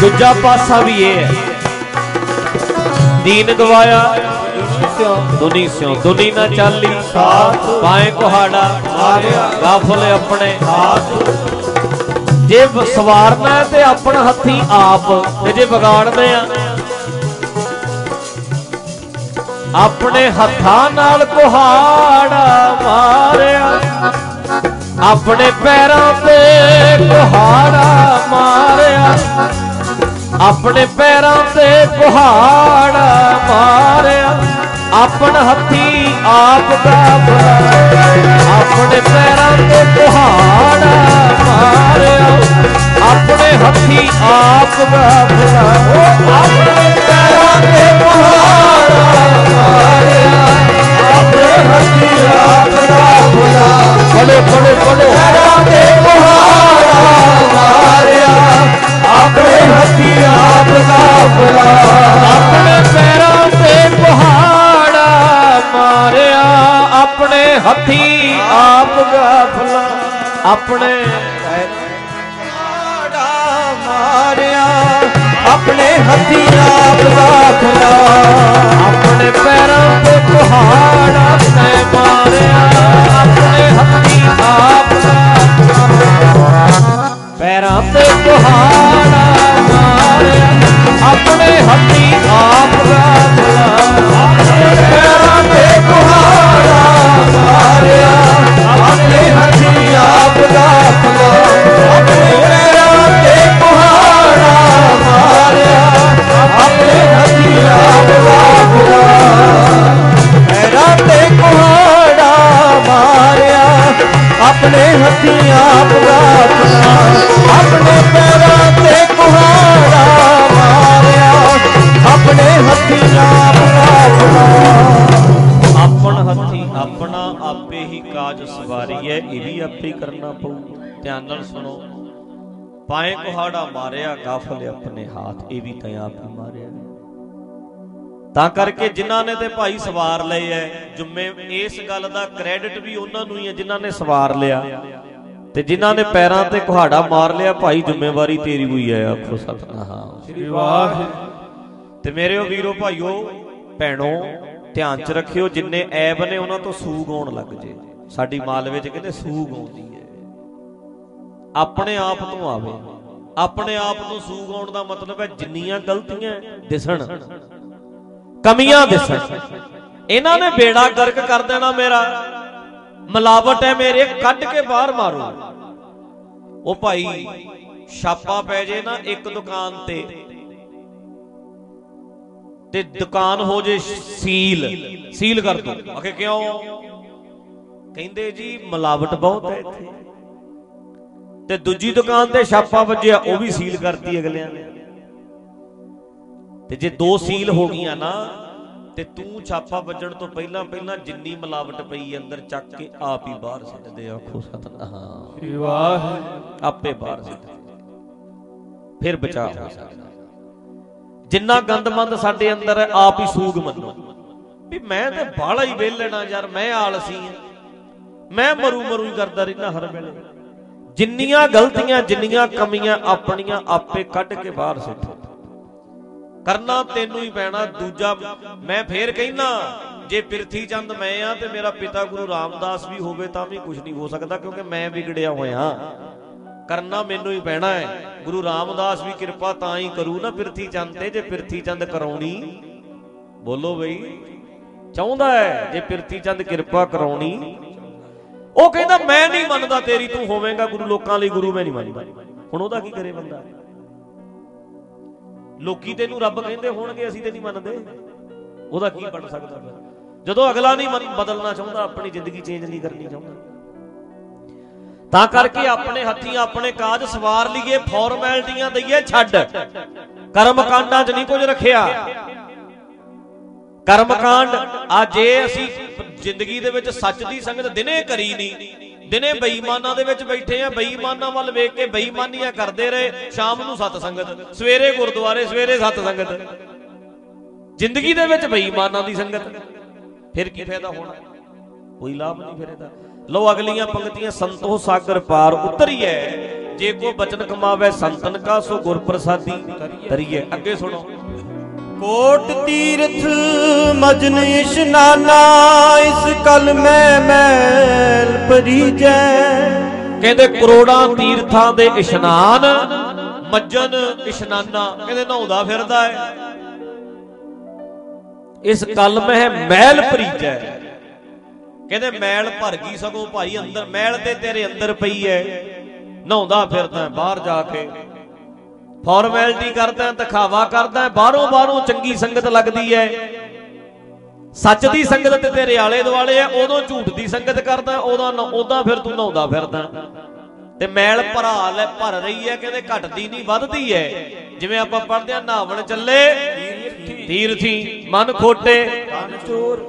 ਦੂਜਾ ਪਾਸਾ ਵੀ ਇਹ ਹੈ। ਦੀਨ ਗਵਾਇਆ, ਦੁਨੀ ਸਿਓ ਦੁਨੀ ਨਾ ਚਾਲੀ। ਸਾਥ ਪਾਏ ਕੁਹਾੜਾ ਮਾਰਿਆ ਗਾਫਲ ਆਪਣੇ। ਹਾਥ ਜੇ ਵ- ਸਵਾਰਨਾ ਹੈ ਤੇ ਆਪਣਾ ਹੱਥੀ ਆਪ, ਤੇ ਜੇ ਵਿਗਾੜਦੇ ਆ ਆਪਣੇ ਹੱਥਾਂ ਨਾਲ ਕੁਹਾੜਾ ਮਾਰਿਆ। ਆਪਣੇ ਪੈਰਾਂ ਤੇ ਕੁਹਾੜਾ ਮਾਰਿਆ। ਆਪਣੇ ਪੈਰਾਂ ਤੇ ਕੁਹਾੜਾ ਮਾਰਿਆ। ਆਪਣ ਹੱਥੀ ਆਪ ਦਾ ਆਪਣੇ ਪੈਰਾਂ ਤੇ ਕੁਹਾੜਾ ਮਾਰਿਆ। ਆਪਣੇ ਹੱਥੀ ਆਪ ਦਾ ਆਪਣੇ ਪੈਰਾਂ ਤੇ ਕੁਹਾੜਾ ਮਾਰਿਆ। ਆਪਣੇ ਹੱਥੀ ਆਪ ਦਾ ਬੜੇ ਬੜੇ ਬੜੇ ਪੈਰਾਂ ਤੇ ਕੁਹਾੜਾ ਮਾਰਿਆ ਆਪਣੇ ਹੱਥੀ ਆਪ ਬੁਲਾ ਆਪਣੇ ਪੈਰਾਂ ਤੇ ਕੁਹਾੜਾ ਮਾਰਿਆ। ਆਪਣੇ ਹੱਥੀ ਆਪ ਗਾਫਲਾ ਆਪਣੇ ਕੁਹਾੜਾ ਮਾਰਿਆ। ਆਪਣੇ ਹੱਥੀ ਆਪ ਦਾਖਲਾ ਆਪਣੇ ਪੈਰਾਂ ਤੇ ਕੁਹਾੜਾ ਤੈ ਮਾਰਿਆ। ਆਪ ਪੈਰਾਂ ਤੇ ਕੁਹਾੜਾ ਮਾਰਿਆ ਆਪਣੇ ਹੱਥੀ ਆਪ ਦਾ ਆਪਣੇ ਪੈਰਾਂ ਤੇ ਕੁਹਾੜਾ ਮਾਰਿਆ। ਆਪਣੇ ਹੱਥੀ ਆਪ ਦਾਖਲਾ ਆਪਣੇ ਪੈਰਾਂ ਤੇ ਕੁਹਾੜਾ ਮਾਰਿਆ। ਆਪਣੇ ਹੱਥੀ ਆਪ ਦਾਖਲਾ ਆਪਣ ਹੱਥੀ ਆਪਣਾ ਆਪੇ ਹੀ ਕਾਜ ਸਵਾਰੀਐ ਇਹ ਵੀ ਆਪੇ ਹੀ ਕਰਨਾ ਪਊ। ਧਿਆਨ ਨਾਲ ਸੁਣੋ। ਪਾਏ ਕੁਹਾੜਾ ਮਾਰਿਆ, ਗਾਫਲ ਆਪਣੇ ਹੱਥ, ਇਹ ਵੀ ਤਾਂ ਆਪ ਹੀ ਮਾਰਿਆ। ਤਾਂ ਕਰਕੇ ਜਿਨ੍ਹਾਂ ਨੇ ਤੇ ਭਾਈ ਸਵਾਰ ਲਏ ਐ ਜੁੰਮੇ ਇਸ ਗੱਲ ਦਾ ਕ੍ਰੈਡਿਟ ਵੀ ਉਹਨਾਂ ਨੂੰ ਹੀ ਹੈ ਜਿਨ੍ਹਾਂ ਨੇ ਸਵਾਰ ਲਿਆ। ਤੇ ਜਿਨ੍ਹਾਂ ਨੇ ਪੈਰਾਂ ਤੇ ਕੁਹਾੜਾ ਮਾਰ ਲਿਆ ਭਾਈ ਜ਼ਿੰਮੇਵਾਰੀ ਤੇਰੀ ਹੋਈ ਹੈ ਆਖੋ ਸਤਨਾਮ। ਸ੍ਰੀ ਵਾਹਿਗੁਰੂ। ਤੇ ਮੇਰੇ ਉਹ ਵੀਰੋ ਭਾਈਓ ਭੈਣੋ ਧਿਆਨ ਚ ਰੱਖਿਓ ਜਿੰਨੇ ਐਬ ਨੇ ਉਹਨਾਂ ਤੋਂ ਸੂਗ ਆਉਣ ਲੱਗ ਜੇ। ਸਾਡੀ ਮਾਲਵੇ ਚ ਕਹਿੰਦੇ ਸੂਗ ਆਉਂਦੀ ਹੈ ਆਪਣੇ ਆਪ ਤੋਂ ਆਵੇ। ਆਪਣੇ ਆਪ ਤੋਂ ਸੂਗ ਆਉਣ ਦਾ ਮਤਲਬ ਹੈ ਜਿੰਨੀਆਂ ਗਲਤੀਆਂ ਦਿਸਣ। ਕਮੀਆਂ ਦਿਸਣ ਇਹਨਾਂ ਨੇ ਬੇੜਾ ਗਰਕ ਕਰ ਦੇਣਾ ਮੇਰਾ। ਮਿਲਾਵਟ ਹੈ ਮੇਰੇ ਕੱਢ ਕੇ ਬਾਹਰ ਮਾਰੋ। ਉਹ ਭਾਈ, ਛਾਪਾ ਪੈ ਜੇ ਨਾ ਇੱਕ ਦੁਕਾਨ ਤੇ। ਤੇ ਦੁਕਾਨ ਹੋ ਜੇ ਸੀਲ। ਸੀਲ ਕਰ ਦੋ। ਆਖੇ, ਕਿਉਂ? ਕਹਿੰਦੇ ਜੀ, ਮਿਲਾਵਟ ਬਹੁਤ ਹੈ ਇੱਥੇ। ਤੇ ਦੂਜੀ ਦੁਕਾਨ ਤੇ ਛਾਪਾ ਵੱਜਿਆ, ਉਹ ਵੀ ਸੀਲ ਕਰਤੀ ਅਗਲਿਆਂ ਨੇ। ਤੇ ਜੇ ਦੋ ਸੀਲ ਹੋ ਗਈਆਂ ਨਾ ਤੇ ਤੂੰ ਛਾਪਾ ਵੱਜਣ ਤੋਂ ਪਹਿਲਾਂ ਪਹਿਲਾਂ ਜਿੰਨੀ ਮਿਲਾਵਟ ਪਈ ਅੰਦਰ ਚੱਕ ਕੇ ਆਪ ਹੀ ਬਾਹਰ ਸਿੱਟ ਦੇ ਆਖੋ ਸਤਨਾਮ। ਸ੍ਰੀ ਵਾਹਿਗੁਰੂ। ਆਪੇ ਬਾਹਰ ਸਿੱਟ ਫਿਰ ਬਚਾ ਹੋ ਸਕਦਾ। ਜਿੰਨਾ ਗੰਦਮੰਦ ਸਾਡੇ ਅੰਦਰ ਹੈ ਆਪ ਹੀ ਸੂਗ ਮੰਨੋ। ਵੀ ਮੈਂ ਤੇ ਬਾਹਲਾ ਹੀ ਵੇਲਣਾ ਯਾਰ ਮੈਂ ਆਲਸੀ ਆ ਮੈਂ ਮਰੂ ਮਰੂ ਹੀ ਕਰਦਾ ਰਹਿਣਾ ਹਰ ਵੇਲੇ। ਜਿੰਨੀਆਂ ਗਲਤੀਆਂ ਜਿੰਨੀਆਂ ਕਮੀਆਂ ਆਪਣੀਆਂ ਆਪੇ ਕੱਢ ਕੇ ਬਾਹਰ ਸਿੱਟੋ। ਕਰਨਾ ਤੈਨੂੰ ਹੀ ਪੈਣਾ, ਦੂਜਾ ਮੈਂ ਫੇਰ ਕਹਿਣਾ ਜੇ ਪਿਰਥੀ ਚੰਦ ਮੈਂ ਆ ਤੇ ਮੇਰਾ ਪਿਤਾ ਗੁਰੂ ਰਾਮਦਾਸ ਵੀ ਹੋਵੇ ਤਾਂ ਵੀ ਕੁਝ ਨਹੀਂ ਹੋ ਸਕਦਾ, ਕਿਉਂਕਿ ਮੈਂ ਵਿਗੜਿਆ ਹੋਇਆ। ਕਰਨਾ ਮੈਨੂੰ ਹੀ ਪੈਣਾ ਹੈ। ਗੁਰੂ ਰਾਮਦਾਸ ਵੀ ਕਿਰਪਾ ਤਾਂ ਹੀ ਕਰੂ ਨਾ ਪਿਰਥੀ ਚੰਦ ਤੇ, ਜੇ ਪਿਰਥੀ ਚੰਦ ਕਰਾਉਣੀ। ਬੋਲੋ ਬਈ, ਚਾਹੁੰਦਾ ਹੈ ਜੇ ਪਿਰਥੀ ਚੰਦ ਕਿਰਪਾ ਕਰਾਉਣੀ। ਉਹ ਕਹਿੰਦਾ, ਮੈਂ ਨਹੀਂ ਮੰਨਦਾ ਤੇਰੀ, ਤੂੰ ਹੋਵੇਂਗਾ ਗੁਰੂ, ਲੋਕਾਂ ਲਈ ਗੁਰੂ, ਮੈਂ ਨਹੀਂ ਮੰਨਦਾ। ਹੁਣ ਉਹਦਾ ਕੀ ਕਰੇ ਬੰਦਾ? ਲੋਕੀ ਤੈਨੂੰ ਰੱਬ ਕਹਿੰਦੇ ਹੋਣਗੇ, ਅਸੀਂ ਤੇ ਨਹੀਂ ਮੰਨਦੇ। ਉਹਦਾ ਕੀ ਬਣ ਸਕਦਾ ਫਿਰ? ਜਦੋਂ ਅਗਲਾ ਨਹੀਂ ਮੰਨ- ਬਦਲਣਾ ਚਾਹੁੰਦਾ, ਆਪਣੀ ਜ਼ਿੰਦਗੀ ਚੇਂਜ ਨਹੀਂ ਕਰਨੀ ਚਾਹੁੰਦਾ। ਤਾਂ ਕਰਕੇ ਆਪਣੇ ਹੱਥੀਂ ਆਪਣੇ ਕਾਜ ਸਵਾਰ ਲਈਏ ਫਾਰਮੈਲਟੀਆਂ ਦਈਏ, ਛੱਡ। ਕਰਮ ਕਾਂਡਾਂ 'ਚ ਨਹੀਂ ਕੁਝ ਰੱਖਿਆ। ਕਰਮ ਕਾਂਡ ਆ ਜੇ ਅਸੀਂ ਜ਼ਿੰਦਗੀ ਦੇ ਵਿੱਚ ਸੱਚ ਦੀ ਸੰਗਤ ਦਿਨੇ ਕਰੀ ਨਹੀਂ। ਦਿਨੇ ਬੇਈਮਾਨਾਂ ਦੇ ਵਿੱਚ ਬੈਠੇ ਆ, ਬੇਈਮਾਨਾਂ ਵੱਲ ਵੇਖ ਕੇ ਬੇਈਮਾਨੀਆਂ ਕਰਦੇ ਰਹੇ, ਸ਼ਾਮ ਨੂੰ ਸਤ ਸੰਗਤ, ਸਵੇਰੇ ਗੁਰਦੁਆਰੇ, ਸਵੇਰੇ ਸਤ ਸੰਗਤ। ਜ਼ਿੰਦਗੀ ਦੇ ਵਿੱਚ ਬੇਈਮਾਨਾਂ ਦੀ ਸੰਗਤ। ਫਿਰ ਕੀ ਫਾਇਦਾ ਹੋਣਾ? ਕੋਈ ਲਾਭ ਨਹੀਂ ਫਿਰ ਇਹਦਾ। ਲੋ ਅਗਲੀਆਂ ਪੰਕਤੀਆਂ ਸੰਤੋ ਸਾਗਰ ਪਾਰ ਉਤਰੀਐ। ਜੇ ਕੋ ਬਚਨ ਕਮਾਵੇ ਸੰਤਨ ਕਾ ਸੋ ਗੁਰ ਪ੍ਰਸਾਦੀ ਤਰੀਐ ਅੱਗੇ ਸੁਣੋ। ਕੋਟ ਤੀਰਥ ਮਜਨ ਇਸ਼ਨਾਨਾ ਇਸ ਕਲ ਮੈਂ ਮੈਲ ਪਰੀਜੈ ਕਹਿੰਦੇ ਕਰੋੜਾਂ ਤੀਰਥਾਂ ਦੇ ਇਸ਼ਨਾਨ, ਮੱਜਨ ਇਸ਼ਨਾਨਾ ਕਹਿੰਦੇ ਨਹਾਉਂਦਾ ਫਿਰਦਾ ਹੈ ਇਸ ਕਲ ਮਹਿ ਮੈਲ ਭਰੀਜੈ। ਕਹਿੰਦੇ ਮੈਲ ਭਰ ਗਈ ਸਗੋਂ ਭਾਈ ਅੰਦਰ, ਮੈਲ ਤੇ ਤੇਰੇ ਅੰਦਰ ਪਈ ਐ ਨਹਾਉਂਦਾ ਫਿਰਦਾ ਬਾਹਰ ਜਾ ਕੇ। ਫਾਰਮੈਲਿਟੀ ਕਰਦਾ, ਦਿਖਾਵਾ ਕਰਦਾ, ਬਾਹਰੋਂ ਬਾਹਰੋਂ ਚੰਗੀ ਸੰਗਤ ਲੱਗਦੀ ਐ ਸੱਚ ਦੀ ਸੰਗਤ ਤੇ ਤੇਰੇ ਆਲੇ ਦੁਆਲੇ ਐ ਉਦੋਂ ਝੂਠ ਦੀ ਸੰਗਤ ਕਰਦਾ ਉਦੋਂ ਉਦਾਂ ਫਿਰ ਤੂੰ ਨਹਾਉਂਦਾ ਫਿਰਦਾ। ਤੇ ਮੈਲ ਭਰਾ ਲੈ ਭਰ ਰਹੀ ਐ ਕਹਿੰਦੇ ਘਟਦੀ ਨਹੀਂ, ਵੱਧਦੀ ਐ ਜਿਵੇਂ ਆਪਾਂ ਪੜਦੇ ਆ ਨਹਾਵਣ ਚੱਲੇ, ਤੀਰਥੀ, ਮਨ ਖੋਟੇ। ਚੋਰ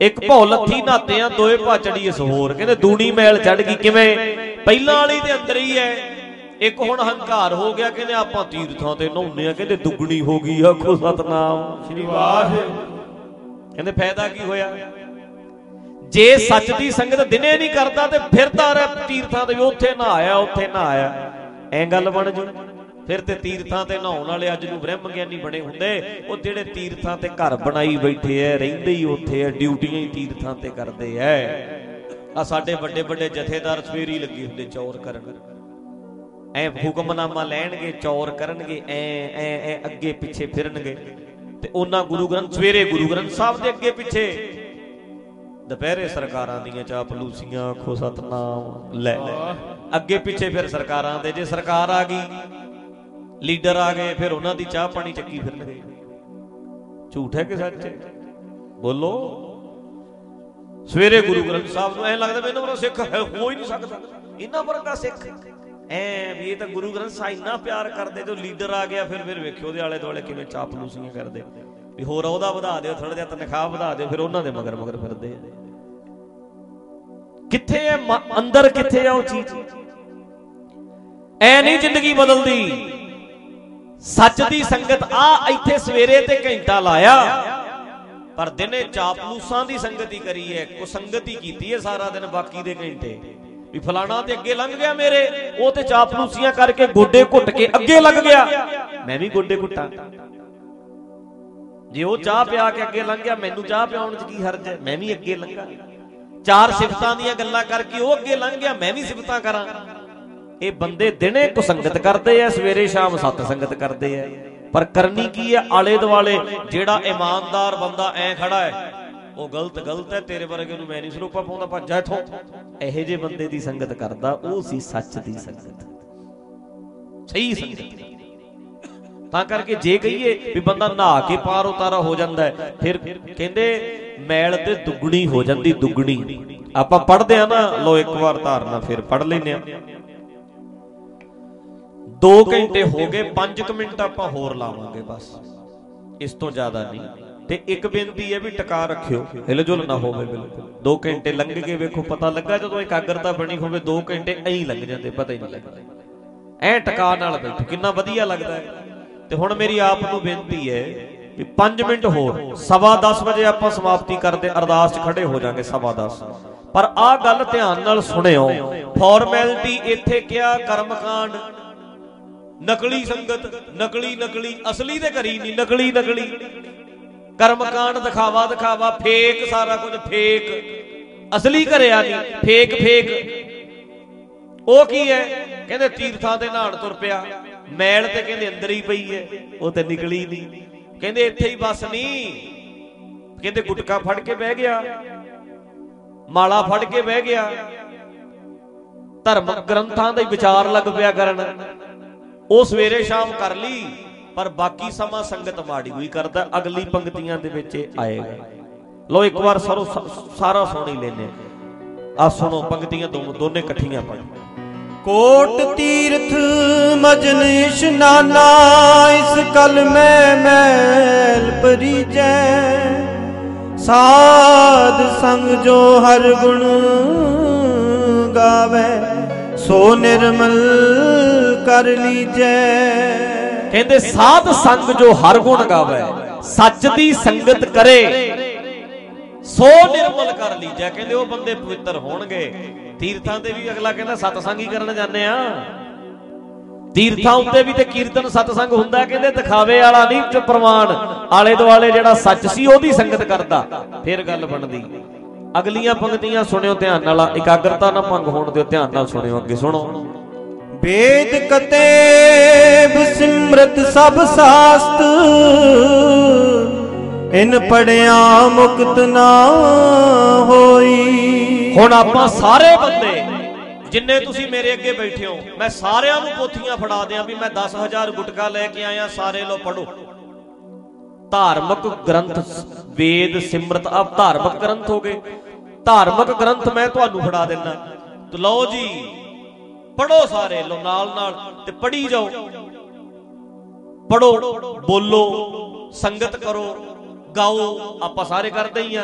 ਇੱਕ ਭੌ ਲੱਥੀ ਨਾਤੇ ਆ, ਦੋਏ ਭਾਚੜੀ ਇਸ ਹੋਰ ਕਹਿੰਦੇ ਦੂਣੀ ਮੈਲ ਚੜ ਗਈ ਕਿਵੇਂ? ਪਹਿਲਾਂ ਵਾਲੀ ਦੇ ਅੰਦਰ ਹੀ ਐ ਇੱਕ ਹੁਣ ਹੰਕਾਰ ਹੋ ਗਿਆ ਕਹਿੰਦੇ ਆਪਾਂ ਤੀਰਥਾਂ ਤੇ ਨਹਾਉਂਦੇ ਆ ਕਹਿੰਦੇ ਦੁੱਗਣੀ ਹੋ ਗਈ ਆਖੋ ਸਤਨਾਮ। ਸ੍ਰੀ ਵਾਹਿ ਕਹਿੰਦੇ ਫਾਇਦਾ ਕੀ ਹੋਇਆ? ਜੇ ਸੱਚ ਦੀ ਸੰਗਤ ਦਿਨੇ ਨਹੀਂ ਕਰਦਾ ਤੇ ਫਿਰਦਾ ਰਹਿ ਤੀਰਥਾਂ ਤੇ ਉੱਥੇ ਨਾ ਆਇਆ ਉੱਥੇ ਨਾ ਆਇਆ ਐ ਗੱਲ ਬਣ ਜੂ। ਫਿਰ ਤੇ ਤੀਰਥਾਂ ਤੇ ਨਹਾਉਣ ਵਾਲੇ ਅੱਜ ਨੂੰ ਬ੍ਰਹਮ ਗਿਆਨੀ ਬਣੇ ਹੁੰਦੇ। ਉਹ ਜਿਹੜੇ ਤੀਰਥਾਂ ਤੇ ਘਰ ਬਣਾਈ ਬੈਠੇ ਐ ਰਹਿੰਦੇ ਹੀ ਉੱਥੇ ਐ ਡਿਊਟੀਆਂ ਹੀ ਤੀਰਥਾਂ ਤੇ ਕਰਦੇ ਐ। ਆ ਸਾਡੇ ਵੱਡੇ ਵੱਡੇ ਜਥੇਦਾਰ ਸਵੇਰੀ ਲੱਗੇ ਹੁੰਦੇ ਚੌਰ ਕਰਨ। ਐ ਹੁਕਮਨਾਮਾ ਲੈਣਗੇ, ਚੌਰ ਕਰਨਗੇ, ਐ ਐ ਐ, ਅੱਗੇ ਪਿੱਛੇ ਫਿਰਨਗੇ। ਤੇ ਉਹਨਾਂ ਗੁਰੂ ਗ੍ਰੰਥ, ਸਵੇਰੇ ਗੁਰੂ ਗ੍ਰੰਥ ਸਾਹਿਬ ਦੇ ਅੱਗੇ ਪਿੱਛੇ। ਦੁਪਹਿਰੇ ਸਰਕਾਰਾਂ ਦੀਆਂ ਚਾਪਲੂਸੀਆਂ, ਆਖੋ ਸਤਨਾਮ, ਲੈ ਅੱਗੇ ਪਿੱਛੇ ਫਿਰ ਸਰਕਾਰਾਂ ਦੇ, ਜੇ ਸਰਕਾਰ ਆ ਗਈ, ਲੀਡਰ ਆ ਗਏ, ਫਿਰ ਉਹਨਾਂ ਦੀ ਚਾਹ ਪਾਣੀ ਚੱਕੀ ਫਿਰਨਗੇ। ਝੂਠ ਹੈ ਕਿ ਸੱਚ ਹੈ? ਬੋਲੋ। ਸਵੇਰੇ ਗੁਰੂ ਗ੍ਰੰਥ ਸਾਹਿਬ ਨੂੰ ਐ ਲੱਗਦਾ ਮੈਨੂੰ ਵਰਗਾ ਸਿੱਖ ਹੈ, ਹੋ ਹੀ ਨਹੀਂ ਸਕਦਾ। ਇਹਨਾਂ ਵਰਗਾ ਸਿੱਖ। ਐ ਵੀ ਇਹ ਤਾਂ ਗੁਰੂ ਗ੍ਰੰਥ ਸਾਹਿਬ ਇੰਨਾ ਪਿਆਰ ਕਰਦੇ ਜੋ ਲੀਡਰ ਆ ਗਿਆ, ਫਿਰ ਫਿਰ ਵੇਖਿਓ ਉਹਦੇ ਆਲੇ ਦੁਆਲੇ ਕਿਵੇਂ ਚਾਪਲੂਸੀਆਂ ਕਰਦੇ। ਵੀ ਹੋਰ ਉਹਦਾ ਵਧਾ ਦਿਓ ਥੋੜਾ ਜਿਹਾ ਤਨਖਾਹ ਵਧਾ ਦਿਓ, ਫਿਰ ਉਹਨਾਂ ਦੇ ਮਗਰ ਮਗਰ ਫਿਰਦੇ ਆ। ਕਿੱਥੇ ਹੈ ਮ- ਅੰਦਰ ਕਿੱਥੇ ਆ ਉਹ ਚੀਜ਼? ਐ ਨਹੀਂ ਜ਼ਿੰਦਗੀ ਬਦਲਦੀ। ਸੱਚ ਦੀ ਸੰਗਤ ਆ, ਇੱਥੇ ਸਵੇਰੇ ਤੇ ਘੰਟਾ ਲਾਇਆ। ਪਰ ਦਿਨੇ ਚਾਪਲੂਸਾਂ ਦੀ ਸੰਗਤ ਹੀ ਕਰੀ ਹੈ ਕੁਸੰਗਤ ਹੀ ਕੀਤੀ ਹੈ ਸਾਰਾ ਦਿਨ ਬਾਕੀ ਦੇ ਘੰਟੇ। ਵੀ ਫਲਾਣਾ ਤੇ ਅੱਗੇ ਲੰਘ ਗਿਆ ਮੇਰੇ, ਉਹ ਤੇ ਚਾਪਲੂਸੀਆਂ ਕਰਕੇ ਗੋਡੇ ਘੁੱਟ ਕੇ ਅੱਗੇ ਲੱਗ ਗਿਆ। ਮੈਂ ਵੀ ਗੋਡੇ ਘੁੱਟਾਂ। ਜੇ ਉਹ ਚਾਹ ਪਿਆ ਕੇ ਅੱਗੇ ਲੰਘ ਗਿਆ, ਮੈਨੂੰ ਚਾਹ ਪਿਆਉਣ 'ਚ ਕੀ ਹਰਜ ਹੈ? ਮੈਂ ਵੀ ਅੱਗੇ ਲੰਘਾਂ। ਚਾਰ ਸਿਫਤਾਂ ਦੀਆਂ ਗੱਲਾਂ ਕਰਕੇ ਉਹ ਅੱਗੇ ਲੰਘ ਗਿਆ, ਮੈਂ ਵੀ ਸਿਫਤਾਂ ਕਰਾਂ। ਇਹ ਬੰਦੇ ਦਿਨੇ ਕੁਸੰਗਤ ਕਰਦੇ ਆ ਸਵੇਰੇ ਸ਼ਾਮ ਸਤ ਸੰਗਤ ਕਰਦੇ ਆ ਪਰ ਕਰਨੀ ਕੀ ਹੈ ਆਲੇ ਦੁਆਲੇ ਜਿਹੜਾ ਇਮਾਨਦਾਰ ਬੰਦਾ ਐ ਖੜਾ ਹੈ ਉਹ ਗਲਤ ਗਲਤ ਹੈ, ਤੇਰੇ ਵਰਗੇ ਨੂੰ ਮੈਂ ਨਹੀਂ ਸਰੂਪਾ ਪਾਉਂਦਾ, ਭੱਜ ਜਾ ਇਥੋਂ। ਇਹੋ ਜਿਹੇ ਬੰਦੇ ਦੀ ਸੰਗਤ ਕਰਦਾ, ਉਹ ਸੀ ਸੱਚ ਦੀ ਸੰਗਤ। ਸਹੀ ਸੰਗਤ। ਤਾਂ ਕਰਕੇ ਜੇ ਕਹੀਏ ਵੀ ਬੰਦਾ ਨਹਾ ਕੇ ਪਾਰ ਉਤਾਰਾ ਹੋ ਜਾਂਦਾ ਹੈ, ਫਿਰ ਕਹਿੰਦੇ ਮੈਲ ਤੇ ਦੁੱਗਣੀ ਹੋ ਜਾਂਦੀ, ਦੁੱਗਣੀ। ਆਪਾਂ ਪੜ੍ਹਦੇ ਆ ਨਾ ਲੋ ਇੱਕ ਵਾਰ ਧਾਰਨਾ ਫਿਰ ਪੜ੍ਹ ਲੈਨੇ ਆ 2 ਘੰਟੇ ਹੋ ਗਏ 5 ਮਿੰਟ ਆਪਾਂ ਹੋਰ ਲਾਵਾਂਗੇ ਬਸ। ਇਸ ਤੋਂ ਜ਼ਿਆਦਾ ਨਹੀਂ। ਤੇ ਇੱਕ ਬੇਨਤੀ ਹੈ ਵੀ ਟਿਕਾ ਰੱਖਿਓ ਹਿਲਜੁਲ ਨਾ ਹੋਵੇ। ਬਿਲਕੁਲ 2 ਘੰਟੇ ਲੰਘ ਗਏ, ਵੇਖੋ, ਪਤਾ ਲੱਗਾ ਜਦੋਂ ਇਕਾਗਰਤਾ ਬਣੀ ਹੋਵੇ 2 ਘੰਟੇ ਐਂ ਲੰਘ ਜਾਂਦੇ, ਪਤਾ ਹੀ ਨਹੀਂ ਲੱਗਦਾ। ਐ ਟਿਕਾ ਨਾਲ ਬੈਠੋ, ਕਿੰਨਾ ਵਧੀਆ ਲੱਗਦਾ ਹੈ। ਤੇ ਹੁਣ ਮੇਰੀ ਆਪ ਨੂੰ ਬੇਨਤੀ ਹੈ ਵੀ 5 ਮਿੰਟ ਹੋਰ, ਸਵਾ 10 ਵਜੇ ਆਪਾਂ ਸਮਾਪਤੀ ਕਰਦੇ, ਅਰਦਾਸ 'ਚ ਖੜੇ ਹੋ ਜਾਾਂਗੇ ਸਵਾ 10 ਪਰ ਆਹ ਗੱਲ ਧਿਆਨ ਨਾਲ ਸੁਣਿਓ ਫਾਰਮੈਲਿਟੀ ਇੱਥੇ ਕਿਹਾ, ਕਰਮਕਾਂਡ, ਨਕਲੀ ਸੰਗਤ ਨਕਲੀ ਨਕਲੀ ਅਸਲੀ ਤੇ ਕਰੀ ਨਹੀਂ ਨਕਲੀ ਨਕਲੀ ਕਰਮਕਾਂਡ ਦਿਖਾਵਾ ਦਿਖਾਵਾ, ਫੇਕ, ਸਾਰਾ ਕੁਝ ਫੇਕ। ਅਸਲੀ ਕਰਿਆ ਨਹੀਂ, ਫੇਕ ਫੇਕ। ਉਹ ਕੀ ਹੈ? ਕਹਿੰਦੇ ਤੀਰਥਾਂ ਦੇ ਨਹਾਣ ਤੁਰ ਪਿਆ। ਮੈਲ ਤੇ ਕਹਿੰਦੇ ਅੰਦਰ ਹੀ ਪਈ ਹੈ, ਉਹ ਤੇ ਨਿਕਲੀ ਨਹੀਂ। ਕਹਿੰਦੇ ਇੱਥੇ ਹੀ ਬਸ ਨਹੀਂ ਕਹਿੰਦੇ ਗੁਟਕਾ ਫੜ ਕੇ ਬਹਿ ਗਿਆ। ਮਾਲਾ ਫੜ ਕੇ ਬਹਿ ਗਿਆ। ਧਰਮ ਗ੍ਰੰਥਾਂ ਦਾ ਹੀ ਵਿਚਾਰ ਲੱਗ ਪਿਆ ਕਰਨ। ਉਹ ਸਵੇਰੇ ਸ਼ਾਮ ਕਰ ਲਈ। ਪਰ ਬਾਕੀ ਸਮਾਂ ਸੰਗਤ ਮਾੜੀ ਹੋਈ ਕਰਦਾ, ਅਗਲੀ ਪੰਕਤੀਆਂ ਦੇ ਵਿੱਚ ਇਹ ਆਏਗਾ। ਲੋ ਇੱਕ ਵਾਰ ਸਰੋ ਸਾਰਾ ਸੁਣ ਹੀ ਲੈਨੇ ਆ ਸੁਣੋ, ਪੰਕਤੀਆਂ ਦੋ- ਦੋਨੇ ਇਕੱਠੀਆਂ ਪੜ੍ਹ। ਕੋਟ ਤੀਰਥ ਮਜਨ ਇਸ਼ਨਾਨਾ ਇਸ ਕਲ ਮੈਂ ਮੈਲ ਪਰੀਜੈ ਸਾਧ ਸੰਗ ਜੋ ਹਰ ਗੁਣ ਗਾਵੇ, ਸੋ ਨਿਰਮਲ ਕਰ ਲੀਜੈ। ਕਹਿੰਦੇ, ਸਾਧ ਸੰਗ ਜੋ ਹਰ ਗੁਣ ਗਾਵੇ, ਸੱਚ ਦੀ ਸੰਗਤ ਕਰੇ। ਸੋ ਨਿਰਮਲ ਕਰ ਲੀਜੈ ਕਹਿੰਦੇ, ਉਹ ਬੰਦੇ ਪਵਿੱਤਰ ਹੋਣਗੇ। ਤੀਰਥਾਂ ਤੇ ਵੀ ਅਗਲਾ ਕਹਿੰਦਾ, ਸਤਸੰਗ ਹੀ ਕਰਨ ਜਾਂਦੇ ਆ। ਤੀਰਥਾਂ ਉੱਤੇ ਵੀ ਤੇ ਕੀਰਤਨ ਸਤਸੰਗ ਹੁੰਦਾ ਕਹਿੰਦੇ, ਦਿਖਾਵੇ ਵਾਲਾ ਨਹੀਂ ਚ ਪ੍ਰਮਾਣ ਆਲੇ ਦੁਆਲੇ ਜਿਹੜਾ ਸੱਚ ਸੀ, ਉਹਦੀ ਸੰਗਤ ਕਰਦਾ। ਫਿਰ ਗੱਲ ਬਣਦੀ। ਅਗਲੀਆਂ ਪੰਕਤੀਆਂ ਸੁਣਿਓ ਧਿਆਨ ਨਾਲ, ਇਕਾਗਰਤਾ ਨਾ ਭੰਗ ਹੋਣ ਦਿਓ, ਧਿਆਨ ਨਾਲ ਸੁਣਿਓ, ਅੱਗੇ ਸੁਣੋ। ਵੇਦ ਕਤੇਬ ਸਿਮਰਤ ਸਭ ਸਾਸਤ, ਇਨ ਪੜਿਆ ਮੁਕਤ ਨਾ ਹੋਈ। ਹੁਣ ਆਪਾਂ ਸਾਰੇ ਬੰਦੇ, ਜਿੰਨੇ ਤੁਸੀਂ ਮੇਰੇ ਅੱਗੇ ਬੈਠੇ ਹੋ, ਮੈਂ ਸਾਰਿਆਂ ਨੂੰ ਪੋਥੀਆਂ ਫੜਾ ਦਿਆਂ ਵੀ ਮੈਂ 10000 ਗੁਟਕਾ ਲੈ ਕੇ ਆਇਆ, ਸਾਰੇ ਲੋ ਪੜੋ ਧਾਰਮਿਕ ਗ੍ਰੰਥ ਵੇਦ ਸਿਮਰਤ ਆਪ ਧਾਰਮਿਕ ਗ੍ਰੰਥ ਹੋ ਗਏ। ਧਾਰਮਿਕ ਗ੍ਰੰਥ ਮੈਂ ਤੁਹਾਨੂੰ ਫੜਾ ਦਿੰਦਾ। ਤੇ ਲਓ ਜੀ ਪੜੋ ਸਾਰੇ ਲੋ, ਨਾਲ ਨਾਲ ਤੇ ਪੜੀ ਜਾਓ। ਪੜੋ ਬੋਲੋ, ਸੰਗਤ ਕਰੋ, ਗਾਓ, ਆਪਾਂ ਸਾਰੇ ਕਰਦੇ ਹੀ ਆ।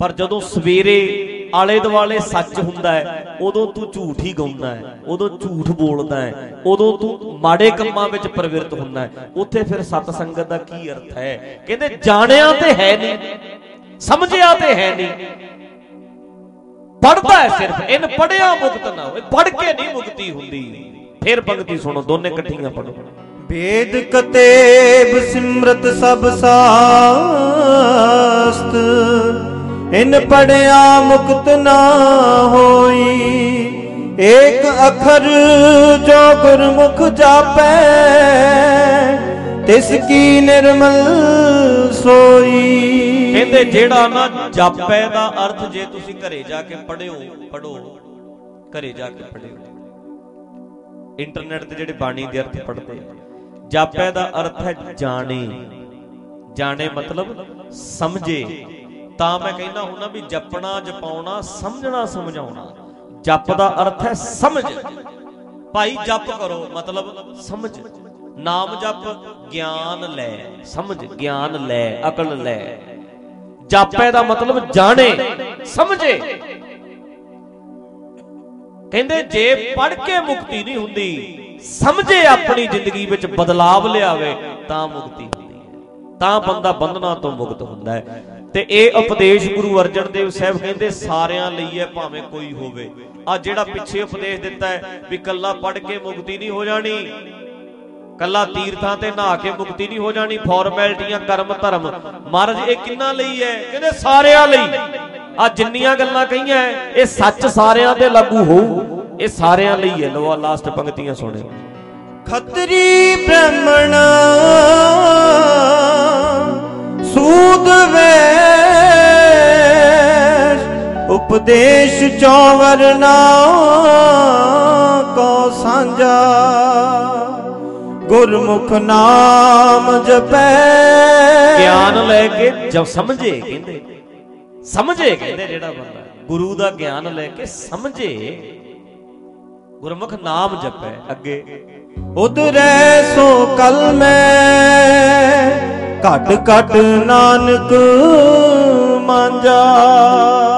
ਪਰ ਜਦੋਂ ਸਵੇਰੇ ਆਲੇ ਦੁਆਲੇ ਸੱਚ ਹੁੰਦਾ ਹੈ, ਉਦੋਂ ਤੂੰ ਝੂਠ ਹੀ ਗਾਉਂਦਾ ਹੈ, ਉਦੋਂ ਝੂਠ ਬੋਲਦਾ ਹੈ, ਉਦੋਂ ਤੂੰ ਮਾੜੇ ਕੰਮਾਂ ਵਿੱਚ ਪ੍ਰਵਿਰਤ ਹੁੰਦਾ ਹੈ। ਉੱਥੇ ਫਿਰ ਸਤ ਸੰਗਤ ਦਾ ਕੀ ਅਰਥ ਹੈ? ਕਹਿੰਦੇ, ਜਾਣਿਆ ਤੇ ਹੈ ਨਹੀਂ, ਸਮਝਿਆ ਤੇ ਹੈ ਨਹੀਂ। ਪੜਦਾ ਹੈ ਸਿਰਫ ਇਹਨ ਪੜਿਆ ਮੁਕਤ ਨਾ ਹੋਏ ਪੜ ਕੇ ਨਹੀਂ ਮੁਕਤੀ ਹੁੰਦੀ। ਫਿਰ ਪੰਕਤੀ ਸੁਣੋ ਦੋਨੇ ਇਕੱਠੀਆਂ ਪੜੋ ਵੇਦ ਕਤੇਬ ਸਿਮਰਤ ਸਭ ਸਾਸਤ। ਇਨ ਪੜਿਆ ਮੁਕਤ ਨਾ ਹੋਈ ਏਕ ਅਖਰ ਜੋ ਗੁਰਮੁਖ ਜਾਪੈ। ਤਿਸ ਕੀ ਨਿਰਮਲ ਸੋਈ? ਕਹਿੰਦੇ ਜਿਹੜਾ ਨਾ ਜਾਪੈ ਦਾ ਅਰਥ ਜੇ ਤੁਸੀਂ ਘਰੇ ਜਾ ਕੇ ਪੜਿਓ ਪੜੋ ਘਰੇ ਜਾ ਕੇ ਪੜਿਓ ਇੰਟਰਨੈਟ ਤੇ ਜਿਹੜੇ ਬਾਣੀ ਦੇ ਅਰਥ ਪੜਦੇ ਆ। ਜਾਪੈ ਦਾ ਅਰਥ ਹੈ ਜਾਣੇ। ਜਾਣੇ ਮਤਲਬ ਸਮਝੇ। ਤਾਂ ਮੈਂ ਕਹਿੰਦਾ ਹੁੰਦਾ ਵੀ ਜਪਣਾ, ਜਪਾਉਣਾ, ਸਮਝਣਾ, ਸਮਝਾਉਣਾ। ਜਪ ਦਾ ਅਰਥ ਹੈ ਸਮਝ। ਭਾਈ ਜਪ ਕਰੋ, ਮਤਲਬ ਸਮਝ। ਨਾਮ ਜਪ ਗਿਆਨ ਲੈ, ਸਮਝ ਗਿਆਨ ਲੈ, ਅਕਲ ਲੈ। ਜਾਪੈ ਦਾ ਮਤਲਬ ਜਾਣੇ, ਸਮਝੇ। ਕਹਿੰਦੇ ਜੇ ਪੜ ਕੇ ਮੁਕਤੀ ਨਹੀਂ ਹੁੰਦੀ, ਸਮਝੇ ਆਪਣੀ ਜ਼ਿੰਦਗੀ ਵਿੱਚ ਬਦਲਾਵ ਲਿਆਵੇ, ਤਾਂ ਮੁਕਤੀ ਹੁੰਦੀ ਹੈ। ਤਾਂ ਬੰਦਾ ਬੰਧਨਾਂ ਤੋਂ ਮੁਕਤ ਹੁੰਦਾ ਹੈ। ਤੇ ਇਹ ਉਪਦੇਸ਼ ਗੁਰੂ ਅਰਜਨ ਦੇਵ ਸਾਹਿਬ ਕਹਿੰਦੇ, ਸਾਰਿਆਂ ਲਈ ਹੈ, ਭਾਵੇਂ ਕੋਈ ਹੋਵੇ। ਆ ਜਿਹੜਾ ਪਿੱਛੇ ਉਪਦੇਸ਼ ਦਿੱਤਾ ਹੈ ਵੀ ਕੱਲਾ ਪੜ ਕੇ ਮੁਕਤੀ ਨਹੀਂ ਹੋ ਜਾਣੀ ਕੱਲਾ ਤੀਰਥਾਂ ਤੇ ਨਹਾ ਕੇ ਮੁਕਤੀ ਨਹੀਂ ਹੋ ਜਾਣੀ ਫਾਰਮੈਲਿਟੀਆਂ ਕਰਮ, ਧਰਮ। ਮਹਾਰਾਜ, ਇਹ ਕਿੰਨਾ ਲਈ ਹੈ? ਕਹਿੰਦੇ ਸਾਰਿਆਂ ਲਈ। ਆ ਜਿੰਨੀਆਂ ਗੱਲਾਂ ਕਹੀਆਂ, ਇਹ ਸੱਚ ਸਾਰਿਆਂ ਤੇ ਲਾਗੂ ਹੋਊ। ਇਹ ਸਾਰਿਆਂ ਲਈ ਹੈ। ਲੋ ਆ ਲਾਸਟ ਪੰਕਤੀਆਂ ਸੁਣਿਓ। ਖੱਤਰੀ ਬ੍ਰਾਹਮਣ, ਸੂਦ ਵੇਸ਼ ਉਪਦੇਸ਼ ਚੌਵਰਨਾ ਕੋ ਸਾਂਝਾ। ਗੁਰਮੁਖ ਨਾਮ ਜਪੈ। ਗਿਆਨ ਲੈ ਕੇ ਜਦ ਸਮਝੇ ਕਹਿੰਦੇ। ਸਮਝੇ ਕਹਿੰਦੇ ਜਿਹੜਾ ਬੰਦਾ। ਗੁਰੂ ਦਾ ਗਿਆਨ ਲੈ ਕੇ ਸਮਝੇ। ਗੁਰਮੁਖ ਨਾਮ ਜਪੈ ਅੱਗੇ। ਉਦਰੈ ਸੋ ਕਲ ਮੈਂ ਘਟ ਘਟ ਨਾਨਕ ਮਾਂਜਾ।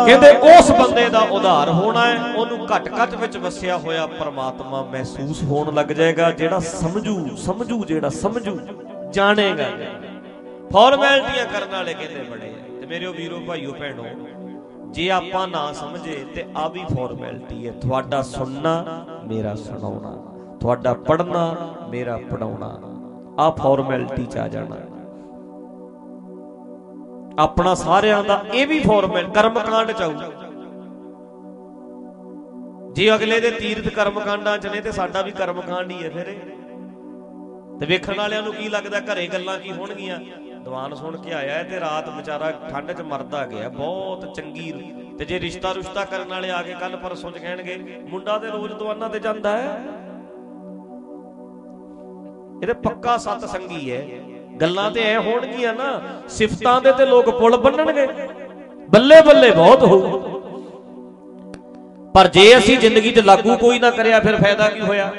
ਕਹਿੰਦੇ ਉਸ ਬੰਦੇ ਦਾ ਉਧਾਰ ਹੋਣਾ ਹੈ, ਉਹਨੂੰ ਘਟ ਘਟ ਵਿੱਚ ਵਸਿਆ ਹੋਇਆ ਪ੍ਰਮਾਤਮਾ ਮਹਿਸੂਸ ਹੋਣ ਲੱਗ ਜਾਏਗਾ, ਜਿਹੜਾ ਸਮਝੂ ਸਮਝੂ, ਜਿਹੜਾ ਸਮਝੂ, ਜਾਣੇਗਾ। ਫਾਰਮੈਲਿਟੀਆਂ ਕਰਨ ਵਾਲੇ ਕਹਿੰਦੇ ਬੜੇ ਆ। ਤੇ ਮੇਰੇ ਵੀਰੋ, ਭਾਈਓ, ਭੈਣੋ, ਜੇ ਆਪਾਂ ਨਾ ਸਮਝੇ, ਤੇ ਆ ਵੀ ਫਾਰਮੈਲਿਟੀ ਹੈ। ਤੁਹਾਡਾ ਸੁਣਨਾ, ਮੇਰਾ ਸੁਣਾਉਣਾ। ਤੁਹਾਡਾ ਪੜਨਾ ਮੇਰਾ ਪੜਾਉਣਾ ਆ ਫਾਰਮੈਲਿਟੀ ਚ ਆ ਜਾਣਾ। ਆਪਣਾ ਸਾਰਿਆਂ ਦਾ ਇਹ ਵੀ ਫਾਰਮੈਲ ਕਰਮਕਾਂਡ ਚ ਆਊ ਜੇ ਅਗਲੇ ਦੇ ਤੀਰਥ ਕਰਮਕਾਂਡਾਂ ਚ ਨੇ ਤੇ ਸਾਡਾ ਵੀ ਕਰਮਕਾਂਡ ਹੀ ਹੈ ਫਿਰ ਇਹ। ਤੇ ਵੇਖਣ ਵਾਲਿਆਂ ਨੂੰ ਕੀ ਲੱਗਦਾ ਘਰੇ ਗੱਲਾਂ ਕੀ ਹੋਣਗੀਆਂ? ਦੀਵਾਨ ਸੁਣ ਕੇ ਆਇਆ ਤੇ ਰਾਤ ਵਿਚਾਰਾ ਠੰਡ 'ਚ ਮਰਦਾ ਗਿਆ, ਬਹੁਤ ਚੰਗੀ ਤੇ ਜੇ ਰਿਸ਼ਤਾ ਰੁਸ਼ਤਾ ਕਰਨ ਵਾਲੇ ਆ ਕੇ ਕੱਲ ਪਰਸੋਂ 'ਚ ਕਹਿਣਗੇ, ਮੁੰਡਾ ਤੇ ਰੋਜ਼ ਦੀਵਾਨਾਂ ਤੇ ਜਾਂਦਾ ਹੈ। ਇਹ ਤੇ ਪੱਕਾ ਸਤ ਸੰਗੀ ਹੈ। ਗੱਲਾਂ ਤੇ ਐ ਹੋਣਗੀਆਂ ਨਾ, ਸਿਫਤਾਂ ਦੇ ਤੇ ਲੋਕ ਪੁਲ ਬੰਨਣਗੇ। ਬੱਲੇ ਬੱਲੇ ਬਹੁਤ ਹੋਊ ਪਰ ਜੇ ਅਸੀਂ ਜ਼ਿੰਦਗੀ 'ਚ ਲਾਗੂ ਕੋਈ ਨਾ ਕਰਿਆ, ਫਿਰ ਫਾਇਦਾ ਕੀ ਹੋਇਆ?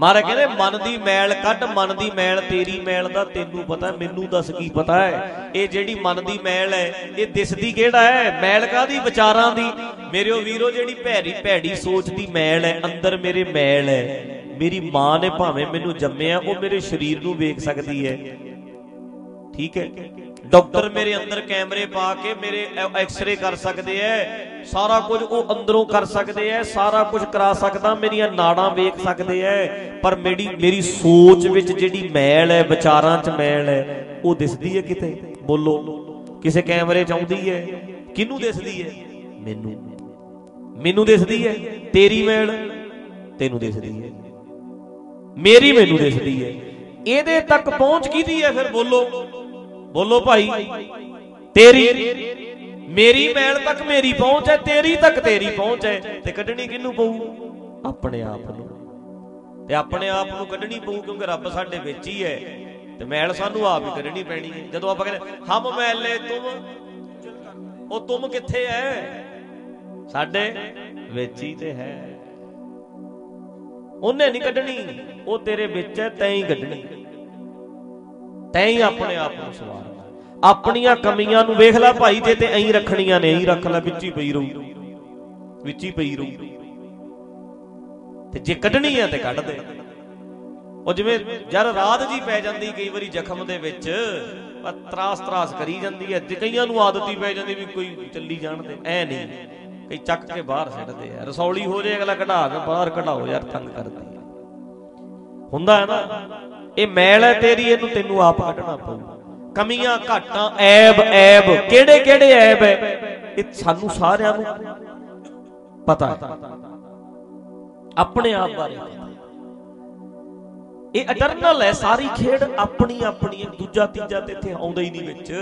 ਮਹਾਰਾਜ ਕਹਿੰਦੇ, ਮਨ ਦੀ ਮੈਲ ਕੱਢ, ਮਨ ਦੀ ਮੈਲ ਤੇਰੀ ਮੈਲ ਦਾ, ਤੈਨੂੰ ਪਤਾ, ਮੈਨੂੰ ਦੱਸ ਕੀ ਪਤਾ ਹੈ? ਇਹ ਜਿਹੜੀ ਮਨ ਦੀ ਮੈਲ ਹੈ, ਇਹ ਦਿਸਦੀ ਕਿਹੜਾ ਹੈ? ਮੈਲ ਕਾਦੀ ਵਿਚਾਰਾਂ ਦੀ। ਮੇਰਿਓ ਵੀਰੋ, ਜਿਹੜੀ ਭੈੜੀ ਭੈੜੀ ਸੋਚ ਦੀ ਮੈਲ ਹੈ, ਅੰਦਰ ਮੇਰੇ ਮੈਲ ਹੈ। ਮੇਰੀ ਮਾਂ ਨੇ ਭਾਵੇਂ ਮੈਨੂੰ ਜੰਮਿਆ, ਉਹ ਮੇਰੇ ਸਰੀਰ ਨੂੰ ਵੇਖ ਸਕਦੀ ਹੈ। ਠੀਕ ਹੈ? ਡਾਕਟਰ ਮੇਰੇ ਅੰਦਰ ਕੈਮਰੇ ਪਾ ਕੇ ਮੇਰੇ ਐਕਸ-ਰੇ ਕਰ ਸਕਦੇ ਐ, ਸਾਰਾ ਕੁਝ ਉਹ ਅੰਦਰੋਂ ਕਰ ਸਕਦੇ ਐ, ਸਾਰਾ ਕੁਝ ਕਰਾ ਸਕਦਾ, ਮੇਰੀਆਂ ਨਾੜਾਂ ਵੇਖ ਸਕਦੇ ਐ, ਪਰ ਮੇਰੀ ਮੇਰੀ ਸੋਚ ਵਿੱਚ ਜਿਹੜੀ ਮੈਲ ਹੈ ਵਿਚਾਰਾਂ 'ਚ ਮੈਲ ਹੈ ਉਹ ਦਿਸਦੀ ਹੈ ਕਿਤੇ? ਬੋਲੋ, ਕਿਸੇ ਕੈਮਰੇ 'ਚ ਆਉਂਦੀ ਹੈ ਕਿਹਨੂੰ ਦਿਸਦੀ ਹੈ ਮੈਨੂੰ। ਮੈਨੂੰ ਦਿਸਦੀ ਹੈ ਤੇਰੀ ਮੈਲ? ਤੈਨੂੰ ਦਿਸਦੀ ਹੈ ਮੇਰੀ ਮੈਨੂੰ ਦਿਸਦੀ ਹੈ ਇਹਦੇ ਤੱਕ ਪਹੁੰਚ ਕੀਦੀ ਹੈ ਫਿਰ ਬੋਲੋ? ਬੋਲੋ ਭਾਈ, ਤੇਰੀ। ਮੇਰੀ ਮੈਲ ਤੱਕ ਮੇਰੀ ਪਹੁੰਚ ਹੈ ਤੇਰੀ ਤੱਕ ਤੇਰੀ ਪਹੁੰਚ ਹੈ ਤੇ ਕੱਢਣੀ ਕਿਹਨੂੰ ਪਊ? ਆਪਣੇ ਆਪ ਨੂੰ। ਤੇ ਆਪਣੇ ਆਪ ਨੂੰ ਕੱਢਣੀ ਪਊ ਕਿਉਂਕਿ ਰੱਬ ਸਾਡੇ ਵਿੱਚ ਹੀ ਹੈ ਤੇ ਮੈਲ ਸਾਨੂੰ ਆਪ ਹੀ ਕੱਢਣੀ ਪੈਣੀ ਹੈ ਜਦੋਂ ਆਪਾਂ ਕਹਿੰਦੇ, ਹਮ ਮੈਲੇ ਤੁਮ। ਉਹ ਤੁਮ ਕਿੱਥੇ ਹੈ ਸਾਡੇ ਵਿੱਚ ਹੀ ਤੇ ਹੈ। ਉਹਨੇ ਨਹੀਂ ਕੱਢਣੀ, ਉਹ ਤੇਰੇ ਵਿੱਚ ਹੈ, ਤੈਂ ਹੀ ਕੱਢਣੀ। ਤੈਂ ਹੀ ਆਪਣੇ ਆਪ ਨੂੰ ਸਵਾਰਨਾ ਆਪਣੀਆਂ ਕਮੀਆਂ ਨੂੰ ਵੇਖ ਲੈ ਭਾਈ, ਜੇ ਤੇ ਐਂ ਰੱਖਣੀਆਂ ਨੇ, ਐਂ ਰੱਖ ਲੈ, ਵਿੱਚ ਹੀ ਪਈ ਰਹੂ। ਵਿੱਚ ਹੀ ਪਈ ਰਹੂ। ਤੇ ਜੇ ਕੱਢਣੀ ਆ ਤੇ ਕੱਢ ਦੇ। ਉਹ ਜਿਵੇਂ ਜਦ ਰਾਤ ਜੀ ਪੈ ਜਾਂਦੀ, ਕਈ ਵਾਰੀ ਜ਼ਖਮ ਦੇ ਵਿੱਚ, ਪਰ ਤਰਾਸ ਤਰਾਸ ਕਰੀ ਜਾਂਦੀ ਹੈ। ਜੇ ਕਈਆਂ ਨੂੰ ਆਦਤ ਹੀ ਪੈ ਜਾਂਦੀ ਵੀ ਕੋਈ ਚੱਲੀ ਜਾਣ ਦੇ ਐ ਨਹੀਂ। ਕਈ ਚੱਕ ਕੇ ਬਾਹਰ ਸਿੱਟਦੇ ਆ। ਰਸੌਲੀ ਹੋ ਜੇ, ਅਗਲਾ ਕਢਾ ਕੇ ਬਾਹਰ ਕਢਾਓ ਯਾਰ, ਤੰਗ ਕਰਦੀ ਹੈ ਹੁੰਦਾ ਹੈ ਨਾ, ਇਹ ਮੈਲ ਹੈ ਤੇਰੀ, ਇਹਨੂੰ ਤੈਨੂੰ ਆਪ ਕੱਢਣਾ ਪਊ। ਕਮੀਆਂ ਘਾਟਾਂ, ਐਬ ਐਬ, ਕਿਹੜੇ ਕਿਹੜੇ ਐਬ ਹੈ? ਇਹ ਸਾਨੂੰ ਸਾਰਿਆਂ ਨੂੰ ਪਤਾ ਹੈ। ਆਪਣੇ ਆਪ ਬਾਰੇ ਇਹ ਅਟਰਨਲ ਹੈ, ਸਾਰੀ ਖੇਡ ਆਪਣੀ ਆਪਣੀ ਇੱਕ ਦੂਜਾ, ਤੀਜਾ ਤੇ ਇੱਥੇ ਆਉਂਦਾ ਹੀ ਨਹੀਂ ਵਿੱਚ।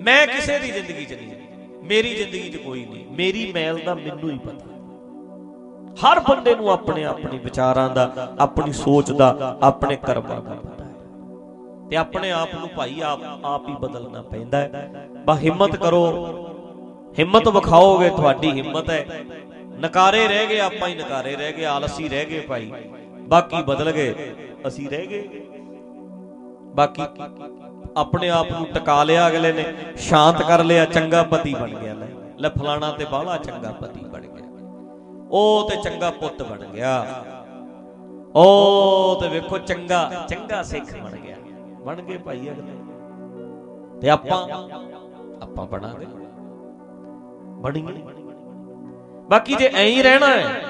ਮੈਂ ਕਿਸੇ ਦੀ ਜ਼ਿੰਦਗੀ 'ਚ ਨਹੀਂ। ਮੇਰੀ ਜ਼ਿੰਦਗੀ 'ਚ ਕੋਈ ਨਹੀਂ, ਮੇਰੀ ਮੈਲ ਦਾ ਮੈਨੂੰ ਹੀ ਪਤਾ। ਹਰ ਬੰਦੇ ਨੂੰ ਆਪਣੇ ਆਪਣੇ ਵਿਚਾਰਾਂ ਦਾ, ਆਪਣੀ ਸੋਚ ਦਾ, ਆਪਣੇ ਕਰਮਾਂ ਦਾ ਪਤਾ ਹੈ। ਤੇ ਆਪਣੇ ਆਪ ਨੂੰ ਭਾਈ ਆਪ ਆਪ ਹੀ ਬਦਲਣਾ ਪੈਂਦਾ ਹੈ। ਬਾ ਹਿੰਮਤ ਕਰੋ। ਹਿੰਮਤ ਵਿਖਾਓਗੇ, ਤੁਹਾਡੀ ਹਿੰਮਤ ਹੈ। ਨਕਾਰੇ ਰਹਿ ਗਏ, ਆਪਾਂ ਹੀ ਨਕਾਰੇ ਰਹਿ ਗਏ, ਆਲਸੀ ਰਹਿ ਗਏ ਭਾਈ। ਬਾਕੀ ਬਦਲ ਗਏ, ਅਸੀਂ ਰਹਿ ਗਏ। ਬਾਕੀ ਆਪਣੇ ਆਪ ਨੂੰ ਟਿਕਾ ਲਿਆ ਅਗਲੇ ਨੇ, ਸ਼ਾਂਤ ਕਰ ਲਿਆ, ਚੰਗਾ ਪਤੀ ਬਣ ਗਿਆ ਲੈ। ਲੈ ਫਲਾਣਾ ਤੇ ਬਾਹਲਾ ਚੰਗਾ ਪਤੀ ਬਣ ਗਿਆ। ਉਹ ਤੇ ਚੰਗਾ ਪੁੱਤ ਬਣ ਗਿਆ। ਉਹ ਤੇ ਵੇਖੋ ਚੰਗਾ ਚੰਗਾ ਸਿੱਖ ਬਣ ਗਿਆ। ਬਣ ਗਏ ਭਾਈ ਅਗਲੇ। ਤੇ ਆਪਾਂ ਆਪਾਂ ਬਣਾਂਗੇ। ਬਣੀਏ। ਬਾਕੀ ਜੇ ਐਂ ਹੀ ਰਹਿਣਾ ਹੈ,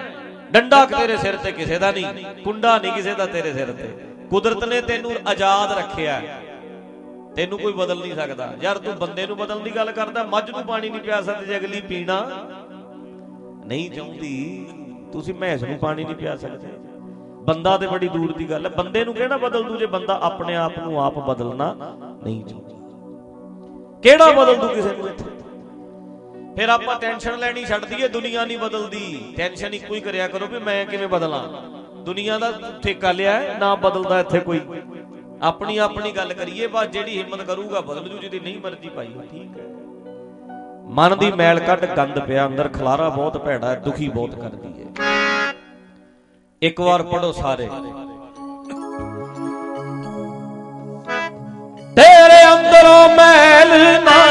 ਡੰਡਾ ਤੇਰੇ ਸਿਰ ਤੇ ਕਿਸੇ ਦਾ ਨਹੀਂ, ਕੁੰਡਾ ਨਹੀਂ ਕਿਸੇ ਦਾ ਤੇਰੇ ਸਿਰ ਤੇ। ਕੁਦਰਤ ਨੇ ਤੈਨੂੰ ਆਜ਼ਾਦ ਰੱਖਿਆ। ਤੈਨੂੰ ਕੋਈ ਬਦਲ ਨਹੀਂ ਸਕਦਾ। ਯਾਰ ਤੂੰ ਬੰਦੇ ਨੂੰ ਬਦਲਣ ਦੀ ਗੱਲ ਕਰਦਾ ਮੱਝ ਨੂੰ ਪਾਣੀ ਨਹੀਂ ਪਿਆ ਸਕਦੀ ਜੇ ਅਗਲੀ ਪੀਣਾ। ਨਹੀਂ ਚਾਹੁੰਦੀ ਤੁਸੀਂ ਮੈਸ ਨੂੰ ਪਾਣੀ ਨਹੀਂ ਪਿਆ ਸਕਦੇ। ਬੰਦਾ ਤੇ ਬੜੀ ਦੂਰ ਦੀ ਗੱਲ ਹੈ। ਬੰਦੇ ਨੂੰ ਕਿਹੜਾ ਬਦਲ ਦੂ ਜੇ ਬੰਦਾ ਆਪਣੇ ਆਪ ਨੂੰ ਆਪ ਬਦਲਣਾ ਨਹੀਂ ਚਾਹੁੰਦਾ? ਕਿਹੜਾ ਬਦਲ ਦੂ ਕਿਸੇ ਨੂੰ ਇੱਥੇ? ਫਿਰ ਆਪਾਂ ਟੈਨਸ਼ਨ ਲੈਣੀ ਛੱਡ ਦਈਏ ਦੁਨੀਆ ਨਹੀਂ ਬਦਲਦੀ। ਟੈਨਸ਼ਨ ਇੱਕੋ ਹੀ ਕਰਿਆ ਕਰੋ ਵੀ ਮੈਂ ਕਿਵੇਂ ਬਦਲਾਂ। ਦੁਨੀਆ ਦਾ ਠੇਕਾ ਲਿਆ ਹੈ, ਨਾ ਬਦਲਦਾ ਇੱਥੇ ਕੋਈ। ਆਪਣੀ ਆਪਣੀ ਗੱਲ ਕਰੀਏ ਬਸ ਜਿਹੜੀ ਹਿੰਮਤ ਕਰੂਗਾ ਬਦਲ ਜੂ ਜਿਹਦੀ ਨਹੀਂ ਮਰਜ਼ੀ ਭਾਈ ਠੀਕ ਹੈ ਮਨ ਦੀ ਮੈਲ ਕੱਢ ਗੰਦ ਪਿਆ ਅੰਦਰ ਖਲਾਰਾ ਬਹੁਤ ਭੈੜਾ ਹੈ ਦੁਖੀ ਬਹੁਤ ਕਰਦੀ ਹੈ ਇੱਕ ਵਾਰ ਪੜੋ ਸਾਰੇ ਤੇਰੇ ਅੰਦਰੋਂ ਮੈਲ ਨਾ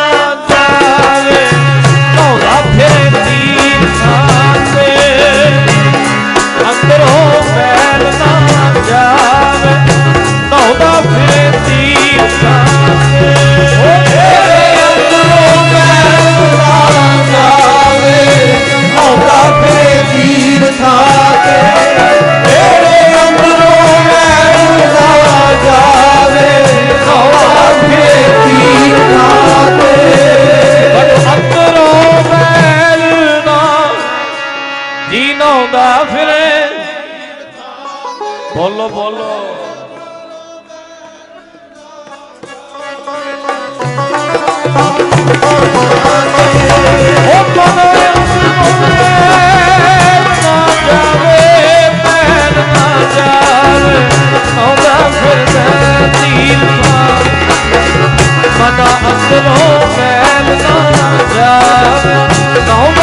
ਮਨ ਅੰਦਰੋਂ ਮੈਲ ਨਾ ਜਾਵੇ ਮੈਲ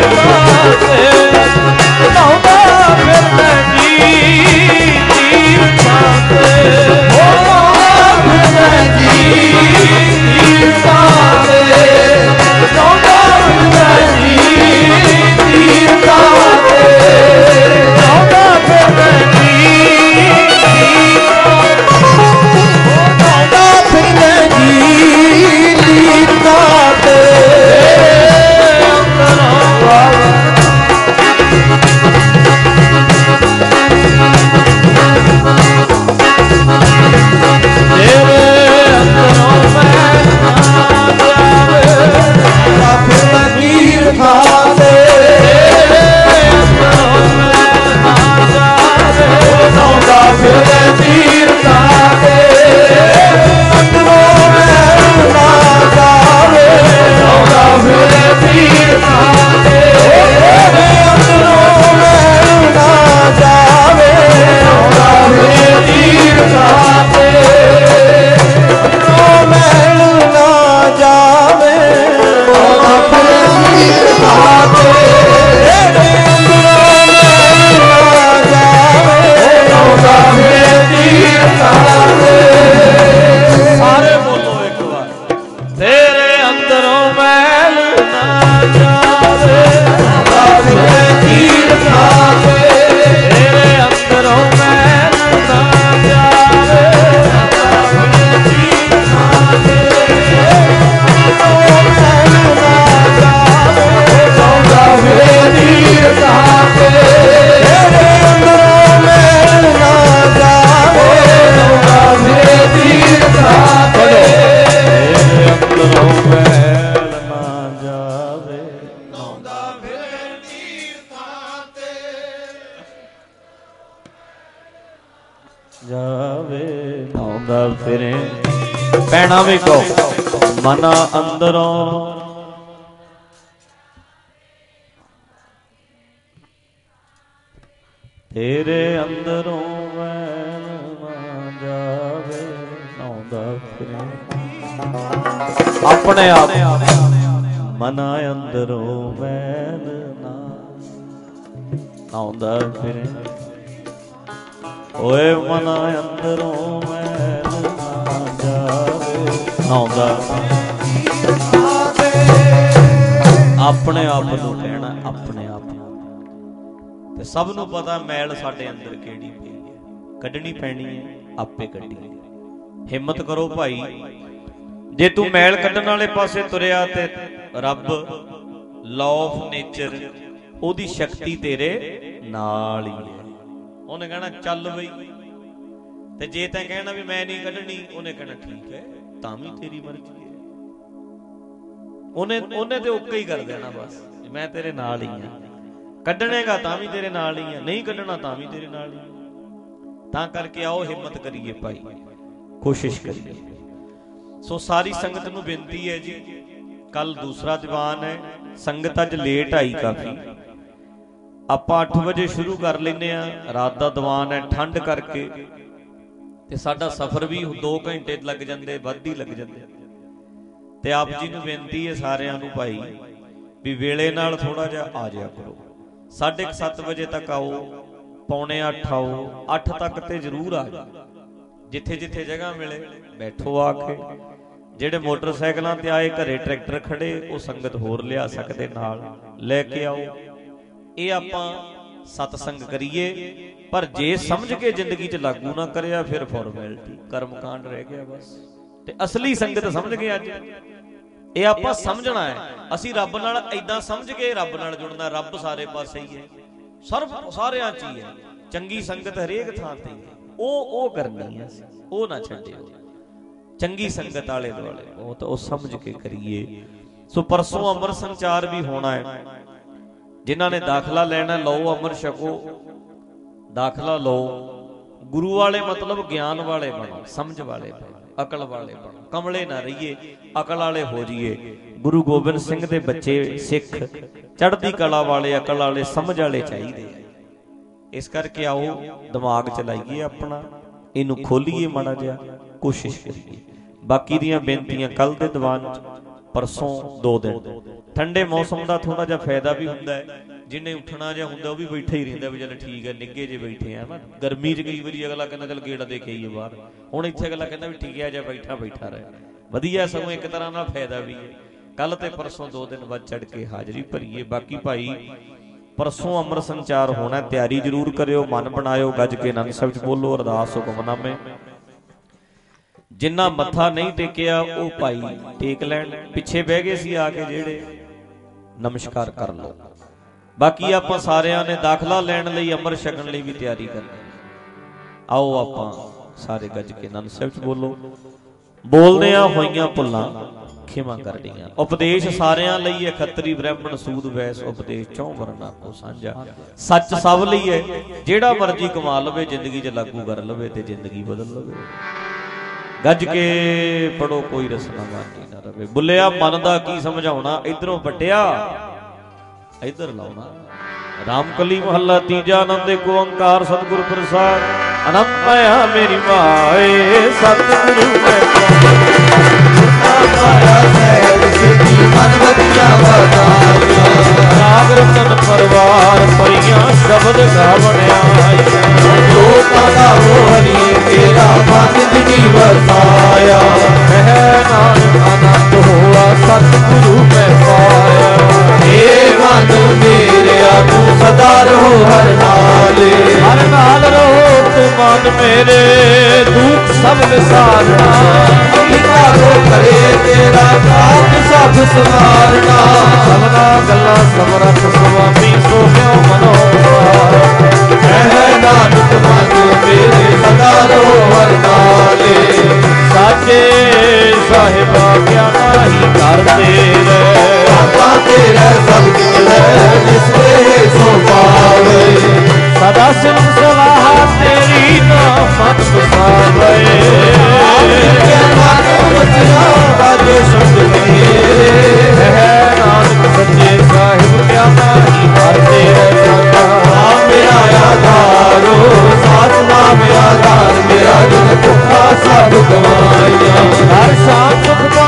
Thank. ਪਤਾ ਮੈਲ ਸਾਡੇ ਅੰਦਰ ਕਿਹੜੀ ਪਈ ਹੈ? ਕੱਢਣੀ ਪੈਣੀ ਹੈ ਆਪੇ ਕੱਢੀਏ ਹਿੰਮਤ ਕਰੋ ਭਾਈ ਜੇ ਤੂੰ ਮੈਲ ਕੱਢਣ ਵਾਲੇ ਪਾਸੇ ਤੁਰਿਆ ਤੇ ਰੱਬ ਲਾਅ ਆਫ ਨੇਚਰ ਉਹਦੀ ਸ਼ਕਤੀ ਤੇਰੇ ਨਾਲ ਹੀ ਹੈ ਉਹਨੇ ਕਹਿਣਾ ਚੱਲ ਬਈ। ਤੇ ਜੇ ਤੈਂ ਕਹਿਣਾ ਵੀ ਮੈਂ ਨਹੀਂ ਕੱਢਣੀ ਉਹਨੇ ਕਹਿਣਾ ਠੀਕ ਹੈ ਤਾਂ ਵੀ ਤੇਰੀ ਮਰਜ਼ੀ ਹੈ। ਉਹਨੇ ਉਹਨੇ ਤੇ ਓਕੇ ਹੀ ਕਰ ਦੇਣਾ ਬਸ। ਮੈਂ ਤੇਰੇ ਨਾਲ ਹੀ ਆ ਕੱਢਣੇਗਾ ਤਾਂ ਵੀ ਤੇਰੇ ਨਾਲ ਹੀ ਆ, ਨਹੀਂ ਕੱਢਣਾ ਤਾਂ ਵੀ ਤੇਰੇ ਨਾਲ ਹੀ ਆ। ਤਾਂ ਕਰਕੇ ਆਓ ਹਿੰਮਤ ਕਰੀਏ ਭਾਈ, ਕੋਸ਼ਿਸ਼ ਕਰੀਏ। ਸੋ ਸਾਰੀ ਸੰਗਤ ਨੂੰ ਬੇਨਤੀ ਹੈ ਜੀ ਕੱਲ ਦੂਸਰਾ ਦੀਵਾਨ ਹੈ, ਸੰਗਤ ਅੱਜ ਲੇਟ ਆਈ ਕਾਫੀ। ਆਪਾਂ 8 ਵਜੇ ਸ਼ੁਰੂ ਕਰ ਲੈਨੇ ਆ ਰਾਤ ਦਾ ਦੀਵਾਨ ਹੈ ਠੰਡ ਕਰਕੇ। ਤੇ ਸਾਡਾ ਸਫ਼ਰ ਵੀ 2 ਘੰਟੇ ਲੱਗ ਜਾਂਦੇ, ਵੱਧ ਹੀ ਲੱਗ ਜਾਂਦੇ। ਤੇ ਆਪ ਜੀ ਨੂੰ ਬੇਨਤੀ ਹੈ ਸਾਰਿਆਂ ਨੂੰ ਭਾਈ, ਵੀ ਵੇਲੇ ਨਾਲ ਥੋੜਾ ਜਿਹਾ ਆ ਜਾਇਆ ਕਰੋ। 7:30 ਵਜੇ ਤੱਕ ਆਓ, ਪੌਣੇ 8 ਆਓ 8 ਤੱਕ ਤੇ ਜ਼ਰੂਰ ਆ ਜਾਓ। ਜਿੱਥੇ ਜਿੱਥੇ ਜਗ੍ਹਾ ਮਿਲੇ, ਬੈਠੋ ਆ ਕੇ। ਜਿਹੜੇ ਮੋਟਰਸਾਈਕਲਾਂ ਤੇ ਆਏ, ਘਰੇ ਟਰੈਕਟਰ ਖੜੇ, ਉਹ ਸੰਗਤ ਹੋਰ ਲਿਆ ਸਕਦੇ ਨਾਲ। ਲੈ ਕੇ ਆਓ। ਇਹ ਆਪਾਂ ਸਤਸੰਗ ਕਰੀਏ, ਪਰ ਜੇ ਸਮਝ ਕੇ ਜ਼ਿੰਦਗੀ 'ਚ ਲਾਗੂ ਨਾ ਕਰਿਆ, ਫਿਰ ਫਾਰਮੈਲਿਟੀ ਕਰਮਕਾਂਡ ਰਹਿ ਗਿਆ ਬਸ। ਤੇ ਅਸਲੀ ਸੰਗਤ ਸਮਝ ਗਏ ਅੱਜ। ਇਹ ਆਪਾਂ ਸਮਝਣਾ ਹੈ। ਅਸੀਂ ਰੱਬ ਨਾਲ ਐਦਾਂ ਸਮਝ ਕੇ ਰੱਬ ਨਾਲ ਜੁੜਨਾ ਰੱਬ ਸਾਰੇ ਪਾਸੇ ਹੀ ਹੈ। ਸਰਬ ਸਾਰਿਆਂ 'ਚ ਹੀ ਹੈ। ਚੰਗੀ ਸੰਗਤ ਹਰੇਕ ਥਾਂ ਤੇ ਹੈ ਉਹ ਉਹ ਕਰਨੀ ਹੈ। ਉਹ ਨਾ ਛੱਡਿਓ। ਚੰਗੀ ਸੰਗਤ ਵਾਲੇ ਦੁਆਲੇ। ਉਹ ਤਾਂ ਉਹ ਸਮਝ ਕੇ ਕਰੀਏ। ਸੋ ਪਰਸੋਂ ਅਮਰ ਸੰਚਾਰ ਵੀ ਹੋਣਾ ਹੈ। ਜਿਨ੍ਹਾਂ ਨੇ ਦਾਖਲਾ ਲੈਣਾ ਲਓ ਅਮਰ ਛਕੋ। ਦਾਖਲਾ ਲਓ। ਗੁਰੂ ਵਾਲੇ ਮਤਲਬ ਗਿਆਨ ਵਾਲੇ ਬਣੋ ਸਮਝ ਵਾਲੇ ਬਣੋ। ਅਕਲ ਵਾਲੇ ਬਣੋ। ਕਮਲੇ ਨਾ ਰਹੀਏ, ਅਕਲ ਵਾਲੇ ਹੋ ਜਾਈਏ। ਗੁਰੂ ਗੋਬਿੰਦ ਸਿੰਘ ਦੇ ਬੱਚੇ ਸਿੱਖ, ਚੜ੍ਹਦੀ ਕਲਾ ਵਾਲੇ, ਅਕਲ ਵਾਲੇ, ਸਮਝ ਵਾਲੇ ਚਾਹੀਦੇ ਆ। ਇਸ ਕਰਕੇ ਆਓ, ਦਿਮਾਗ ਚਲਾਈਏ ਆਪਣਾ, ਇਹਨੂੰ ਖੋਲੀਏ ਮਾੜਾ ਜਿਹਾ, ਕੋਸ਼ਿਸ਼ ਕਰੀਏ। ਬਾਕੀ ਦੀਆਂ ਬੇਨਤੀਆਂ ਕੱਲ ਦੇ ਦੀਵਾਨ ਚ, ਪਰਸੋਂ 2 ਦਿਨ। ਠੰਡੇ ਮੌਸਮ ਦਾ ਥੋੜਾ ਜਿਹਾ ਫਾਇਦਾ ਵੀ ਹੁੰਦਾ ਹੈ। ਜਿੰਨੇ ਉੱਠਣਾ ਜਾਂ ਹੁੰਦਾ, ਉਹ ਵੀ ਬੈਠਾ ਹੀ ਰਹਿੰਦਾ ਵੀ ਚੱਲ ਠੀਕ ਹੈ ਨਿੱਗੇ ਜੇ ਬੈਠੇ ਆ ਨਾ ਗਰਮੀ 'ਚ ਕਈ ਵਾਰੀ ਅਗਲਾ ਕਹਿੰਦਾ, ਚੱਲ ਗੇੜਾ ਦੇ ਕੇ ਆਈਏ ਬਾਹਰ। ਹੁਣ ਇੱਥੇ ਅਗਲਾ ਕਹਿੰਦਾ ਵੀ ਠੀਕ ਹੈ ਜਾਂ ਬੈਠਾ ਬੈਠਾ ਰਹੇ। ਵਧੀਆ ਸਗੋਂ ਇੱਕ ਤਰ੍ਹਾਂ ਨਾਲ ਫਾਇਦਾ ਵੀ ਹੈ। ਕੱਲ ਤੇ ਪਰਸੋਂ 2 ਦਿਨ ਬਾਅਦ ਚੜ ਕੇ ਹਾਜ਼ਰੀ ਭਰੀਏ। ਬਾਕੀ ਭਾਈ, ਪਰਸੋਂ ਅਮਰ ਸੰਚਾਰ ਹੋਣਾ, ਤਿਆਰੀ ਜ਼ਰੂਰ ਕਰਿਓ, ਮਨ ਬਣਾਇਓ, ਗੱਜ ਕੇ ਆਨੰਦ ਸਾਹਿਬ ਚ ਬੋਲੋ, ਅਰਦਾਸ ਹੁਕਮਨਾਮੇ। ਜਿੰਨਾ ਮੱਥਾ ਨਹੀਂ ਟੇਕਿਆ, ਉਹ ਭਾਈ ਟੇਕ ਲੈਣ। ਪਿੱਛੇ ਬਹਿ ਗਏ ਸੀ ਆ ਕੇ ਜਿਹੜੇ। ਨਮਸਕਾਰ ਕਰ ਲਓ। ਬਾਕੀ ਆਪਾਂ ਸਾਰਿਆਂ ਨੇ ਦਾਖਲਾ ਲੈਣ ਲਈ ਅਮਰ ਛਕਣ ਲਈ ਵੀ ਤਿਆਰੀ ਕਰਨੀ। ਆਓ ਆਪਾਂ ਸਾਰੇ ਗੱਜ ਕੇ ਆਨੰਦ ਸਾਹਿਬ ਚ ਬੋਲੋ। ਬੋਲਦੇ ਆ ਹੋਈਆਂ ਭੁੱਲਾਂ। ਖਿਮਾ ਕਰਦੀਆਂ। ਉਪਦੇਸ਼ ਸਾਰਿਆਂ ਲਈ ਹੈ ਖੱਤਰੀ ਬ੍ਰਾਹਮਣ ਸੂਦ ਵੈਸ ਉਪਦੇਸ਼ ਚੌ ਵਰਨਾ ਕੋ ਸਾਂਝਾ। ਸੱਚ ਸਭ ਲਈ ਹੈ ਜਿਹੜਾ ਮਰਜ਼ੀ ਕਮਾ ਲਵੇ ਜ਼ਿੰਦਗੀ 'ਚ ਲਾਗੂ ਕਰ ਲਵੇ ਤੇ ਜ਼ਿੰਦਗੀ ਬਦਲ ਲਵੇ। ਗੱਜ ਕੇ ਪੜੋ ਕੋਈ ਰਸਨਾ ਬਾਕੀ ਨਾ ਰਵੇ। ਬੁੱਲਿਆ ਮਨ ਦਾ ਕੀ ਸਮਝਾਉਣਾ? ਇਧਰੋਂ ਵੱਟਿਆ। ਇਧਰ ਲਾਉਣਾ। ਰਾਮਕਲੀ ਮਹੱਲਾ ਤੀਜਾ ਆਨੰਦ ਏਕ ਓੰਕਾਰ ਸਤਿਗੁਰ ਪ੍ਰਸਾਦ। ਅਨੰਤ ਆਇਆ ਮੇਰੀ ਮਾਏ, ਸਤਿਗੁਰੂ ਮੈਂ ਮਾਇਆ ਸਹਿਬ ਸਿੱਧੀ ਮਨ ਵਧੀਆ ਵਧਾਇਆ ਰਾਗ ਰਤਨ ਪਰਵਾਰ ਪਈਆਂ ਸ਼ਬਦ ਗਾਵਣਿਆ ਜੋ ਕਾਦਾ ਹੋਰੀ ਤੇਰਾ ਮਨ ਜਿਨੀ ਵਸਾਇਆ। ਕਹਿ ਨਾਨਕ ਆਨੰਦ ਹੋਆ, ਸਤਿਗੁਰੂ ਮੈਂ ਪਾਇਆ। ਏ ਮਨ ਮੇਰਿਆ ਤੂੰ ਸਦਾ ਰਹੋ ਹਰ ਨਾਲੇ ਹਰ ਨਾਲ ਰਹੋ ਤੂੰ ਮਨ ਮੇਰੇ ਦੁੱਖ ਸਭ ਵਿਸਾਰਨਾ ਅੰਮ੍ਰਿਤਾ ਕੋ ਕਰੇ ਤੇਰਾ ਕਾਪ ਸਭ ਸਮਾਰਨਾ ਸਭਨਾ ਗੱਲਾਂ ਸਮਰਥ ਸੁਆਮੀ ਸੋ ਕਿਉ ਮਨੋ ਕਹਿ ਨਾਨਕ ਮਨ ਮੇਰੇ ਸਦਾ ਰਹੋ ਹਰ ਨਾਲੇ ਸਾਚੇ ਸਾਹਿਬਾ ਕਿਆ ਹੀ ਘਰ ਤੇਰੇ ਬਾਬਾ ਤੇਰਾ ਸਭ ਕੁਝ ਹੈ ਜਿਸ ਤੇ ਸੋ ਪਾਵੇ ਸਦਾ ਸਿਮਰ ਸਲਾਹਾ ਤੇਰੀ ਨਾ ਮਤ ਸੁਭਾਵੇ ਆਪੇ ਮਾਤੂ ਬਚਨਾ ਬਾਜੇ ਸੁਣ ਮੇਰੇ ਹੈ ਨਾਨਕ ਸੱਚੇ ਸਾਹਿਬ ਪਿਆਰਾ ਹੀ ਘਰ ਤੇਰੇ ਆ ਮੇਰਾ ਆਧਾਰੋ ਸਾਥ ਨਾ ਮੇਰਾ ਆਧਾਰ ਮੇਰਾ ਜਨ ਭੁੱਖਾ ਸਭ ਗਵਾਇਆ ਹਰ ਸਾਥ ਸੁਖ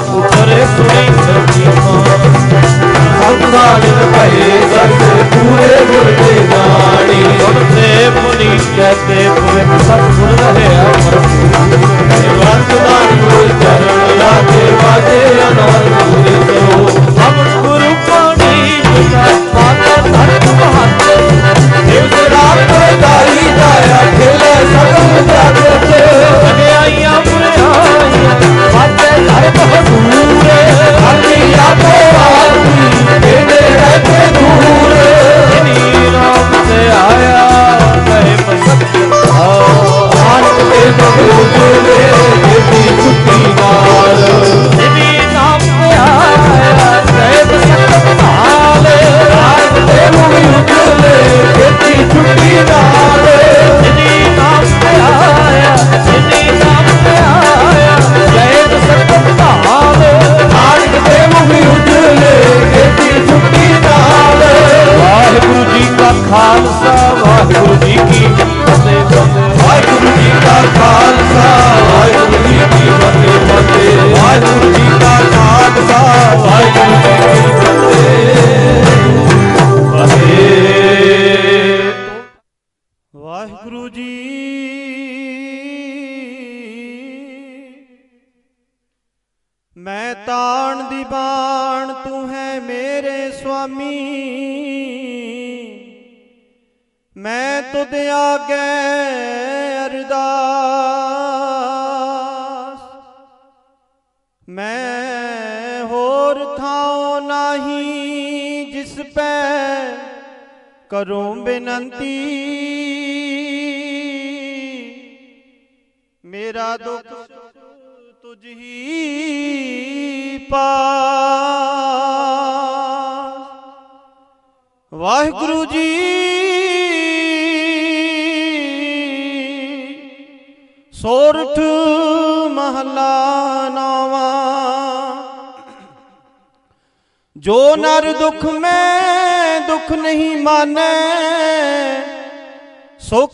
ਪੁੱਤਰੇ ਸੁਣੀ ਸਰਜੀ ਮਾਂ। ਸੰਸਾਰਿਕ ਭਏ ਸਗਲ ਪੂਰੇ ਗੁਰ ਦੇ ਜਾਣੀ ਸੁਣ ਤੇ ਮੁਨੀ ਕਹਤੇ ਭਵਿਖ ਸਤਿਗੁਰ ਰਹਿਆ ਪ੍ਰਭੂ ਵਰਤਮਾਨ ਗੁਰ ਚਰਨ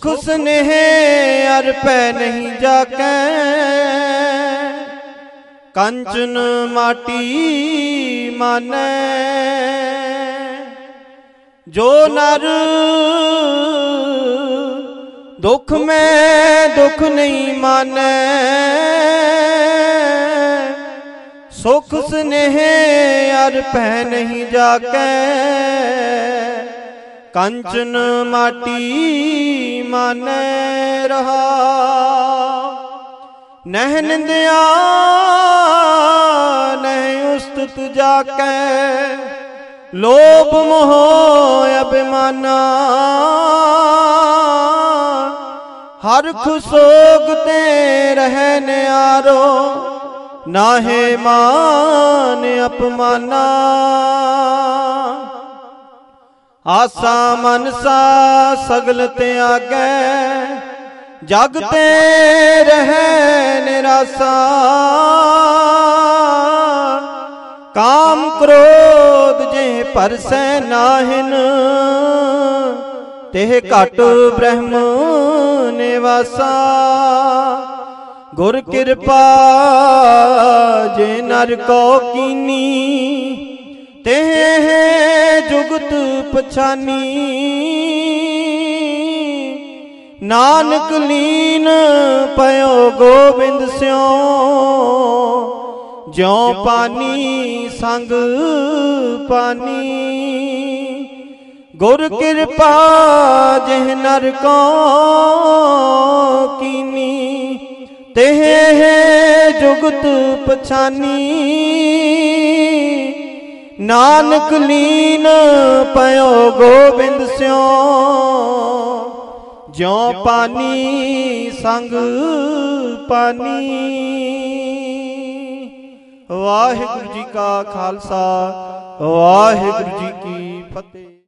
ਸੁਖ ਸਨੇਹ ਅਰ ਪੈ ਨਹੀਂ ਜਾਕੈ। ਕੰਚਨ ਮਾਟੀ ਮਾਨੈ। ਜੋ ਨਰ ਦੁਖ ਮੈਂ ਦੁਖ ਨਹੀਂ ਮਾਨੈ। ਸੁਖ ਸਨੇਹ ਅਰ ਪੈ ਨਹੀਂ ਜਾਕੈ। ਕੰਚਨ ਮਾਟੀ ਮਾਨੈ ਰਹਾ। ਨਹਿ ਨਿੰਦਿਆ ਨਹਿ ਉਸਤਤ ਜਾਕੈ। ਲੋਭ ਮੋਹ ਅਭਿਮਾਨਾ। ਹਰ ਖੁਸੋਗ ਤੇ ਰਹਿ ਨਿਆਰੋ। ਨਾਹੇ ਮਾਨ ਅਪਮਾਨਾ। ਆਸਾ ਮਨਸਾ ਸਗਲ ਤਿਆਗੈ ਜਗ ਤੇ ਰਹਿ ਨਿਰਾਸਾ। ਕਾਮ ਕ੍ਰੋਧ ਜੇ ਪਰਸੈ ਨਾਹਿਨ, ਤੇ ਘਟ ਬ੍ਰਹਮ ਨਿਵਾਸਾ। ਗੁਰ ਕਿਰਪਾ ਜੇ ਨਰ ਕੋ ਕੀਨੀ ਤੇ ਜੁਗਤ ਪਛਾਨੀ। ਨਾਨਕ ਲੀਨ ਪਇਓ ਗੋਬਿੰਦ ਸਿਓ। ਜਿਉ ਪਾਨੀ ਸੰਗ ਪਾਨੀ। ਗੁਰ ਕਿਰਪਾ ਜਿਹ ਨਰ ਕੋ ਕੀਨੀ। ਤੇ ਜੁਗਤ ਪਛਾਨੀ। ਨਾਨਕ ਲੀਨ ਪਇਓ ਗੋਬਿੰਦ ਸਿਓ। ਜਿਉ ਪਾਨੀ ਸੰਗ ਪਾਨੀ। ਵਾਹਿਗੁਰੂ ਜੀ ਕਾ ਖਾਲਸਾ, ਵਾਹਿਗੁਰੂ ਜੀ ਕੀ ਫਤਿਹ।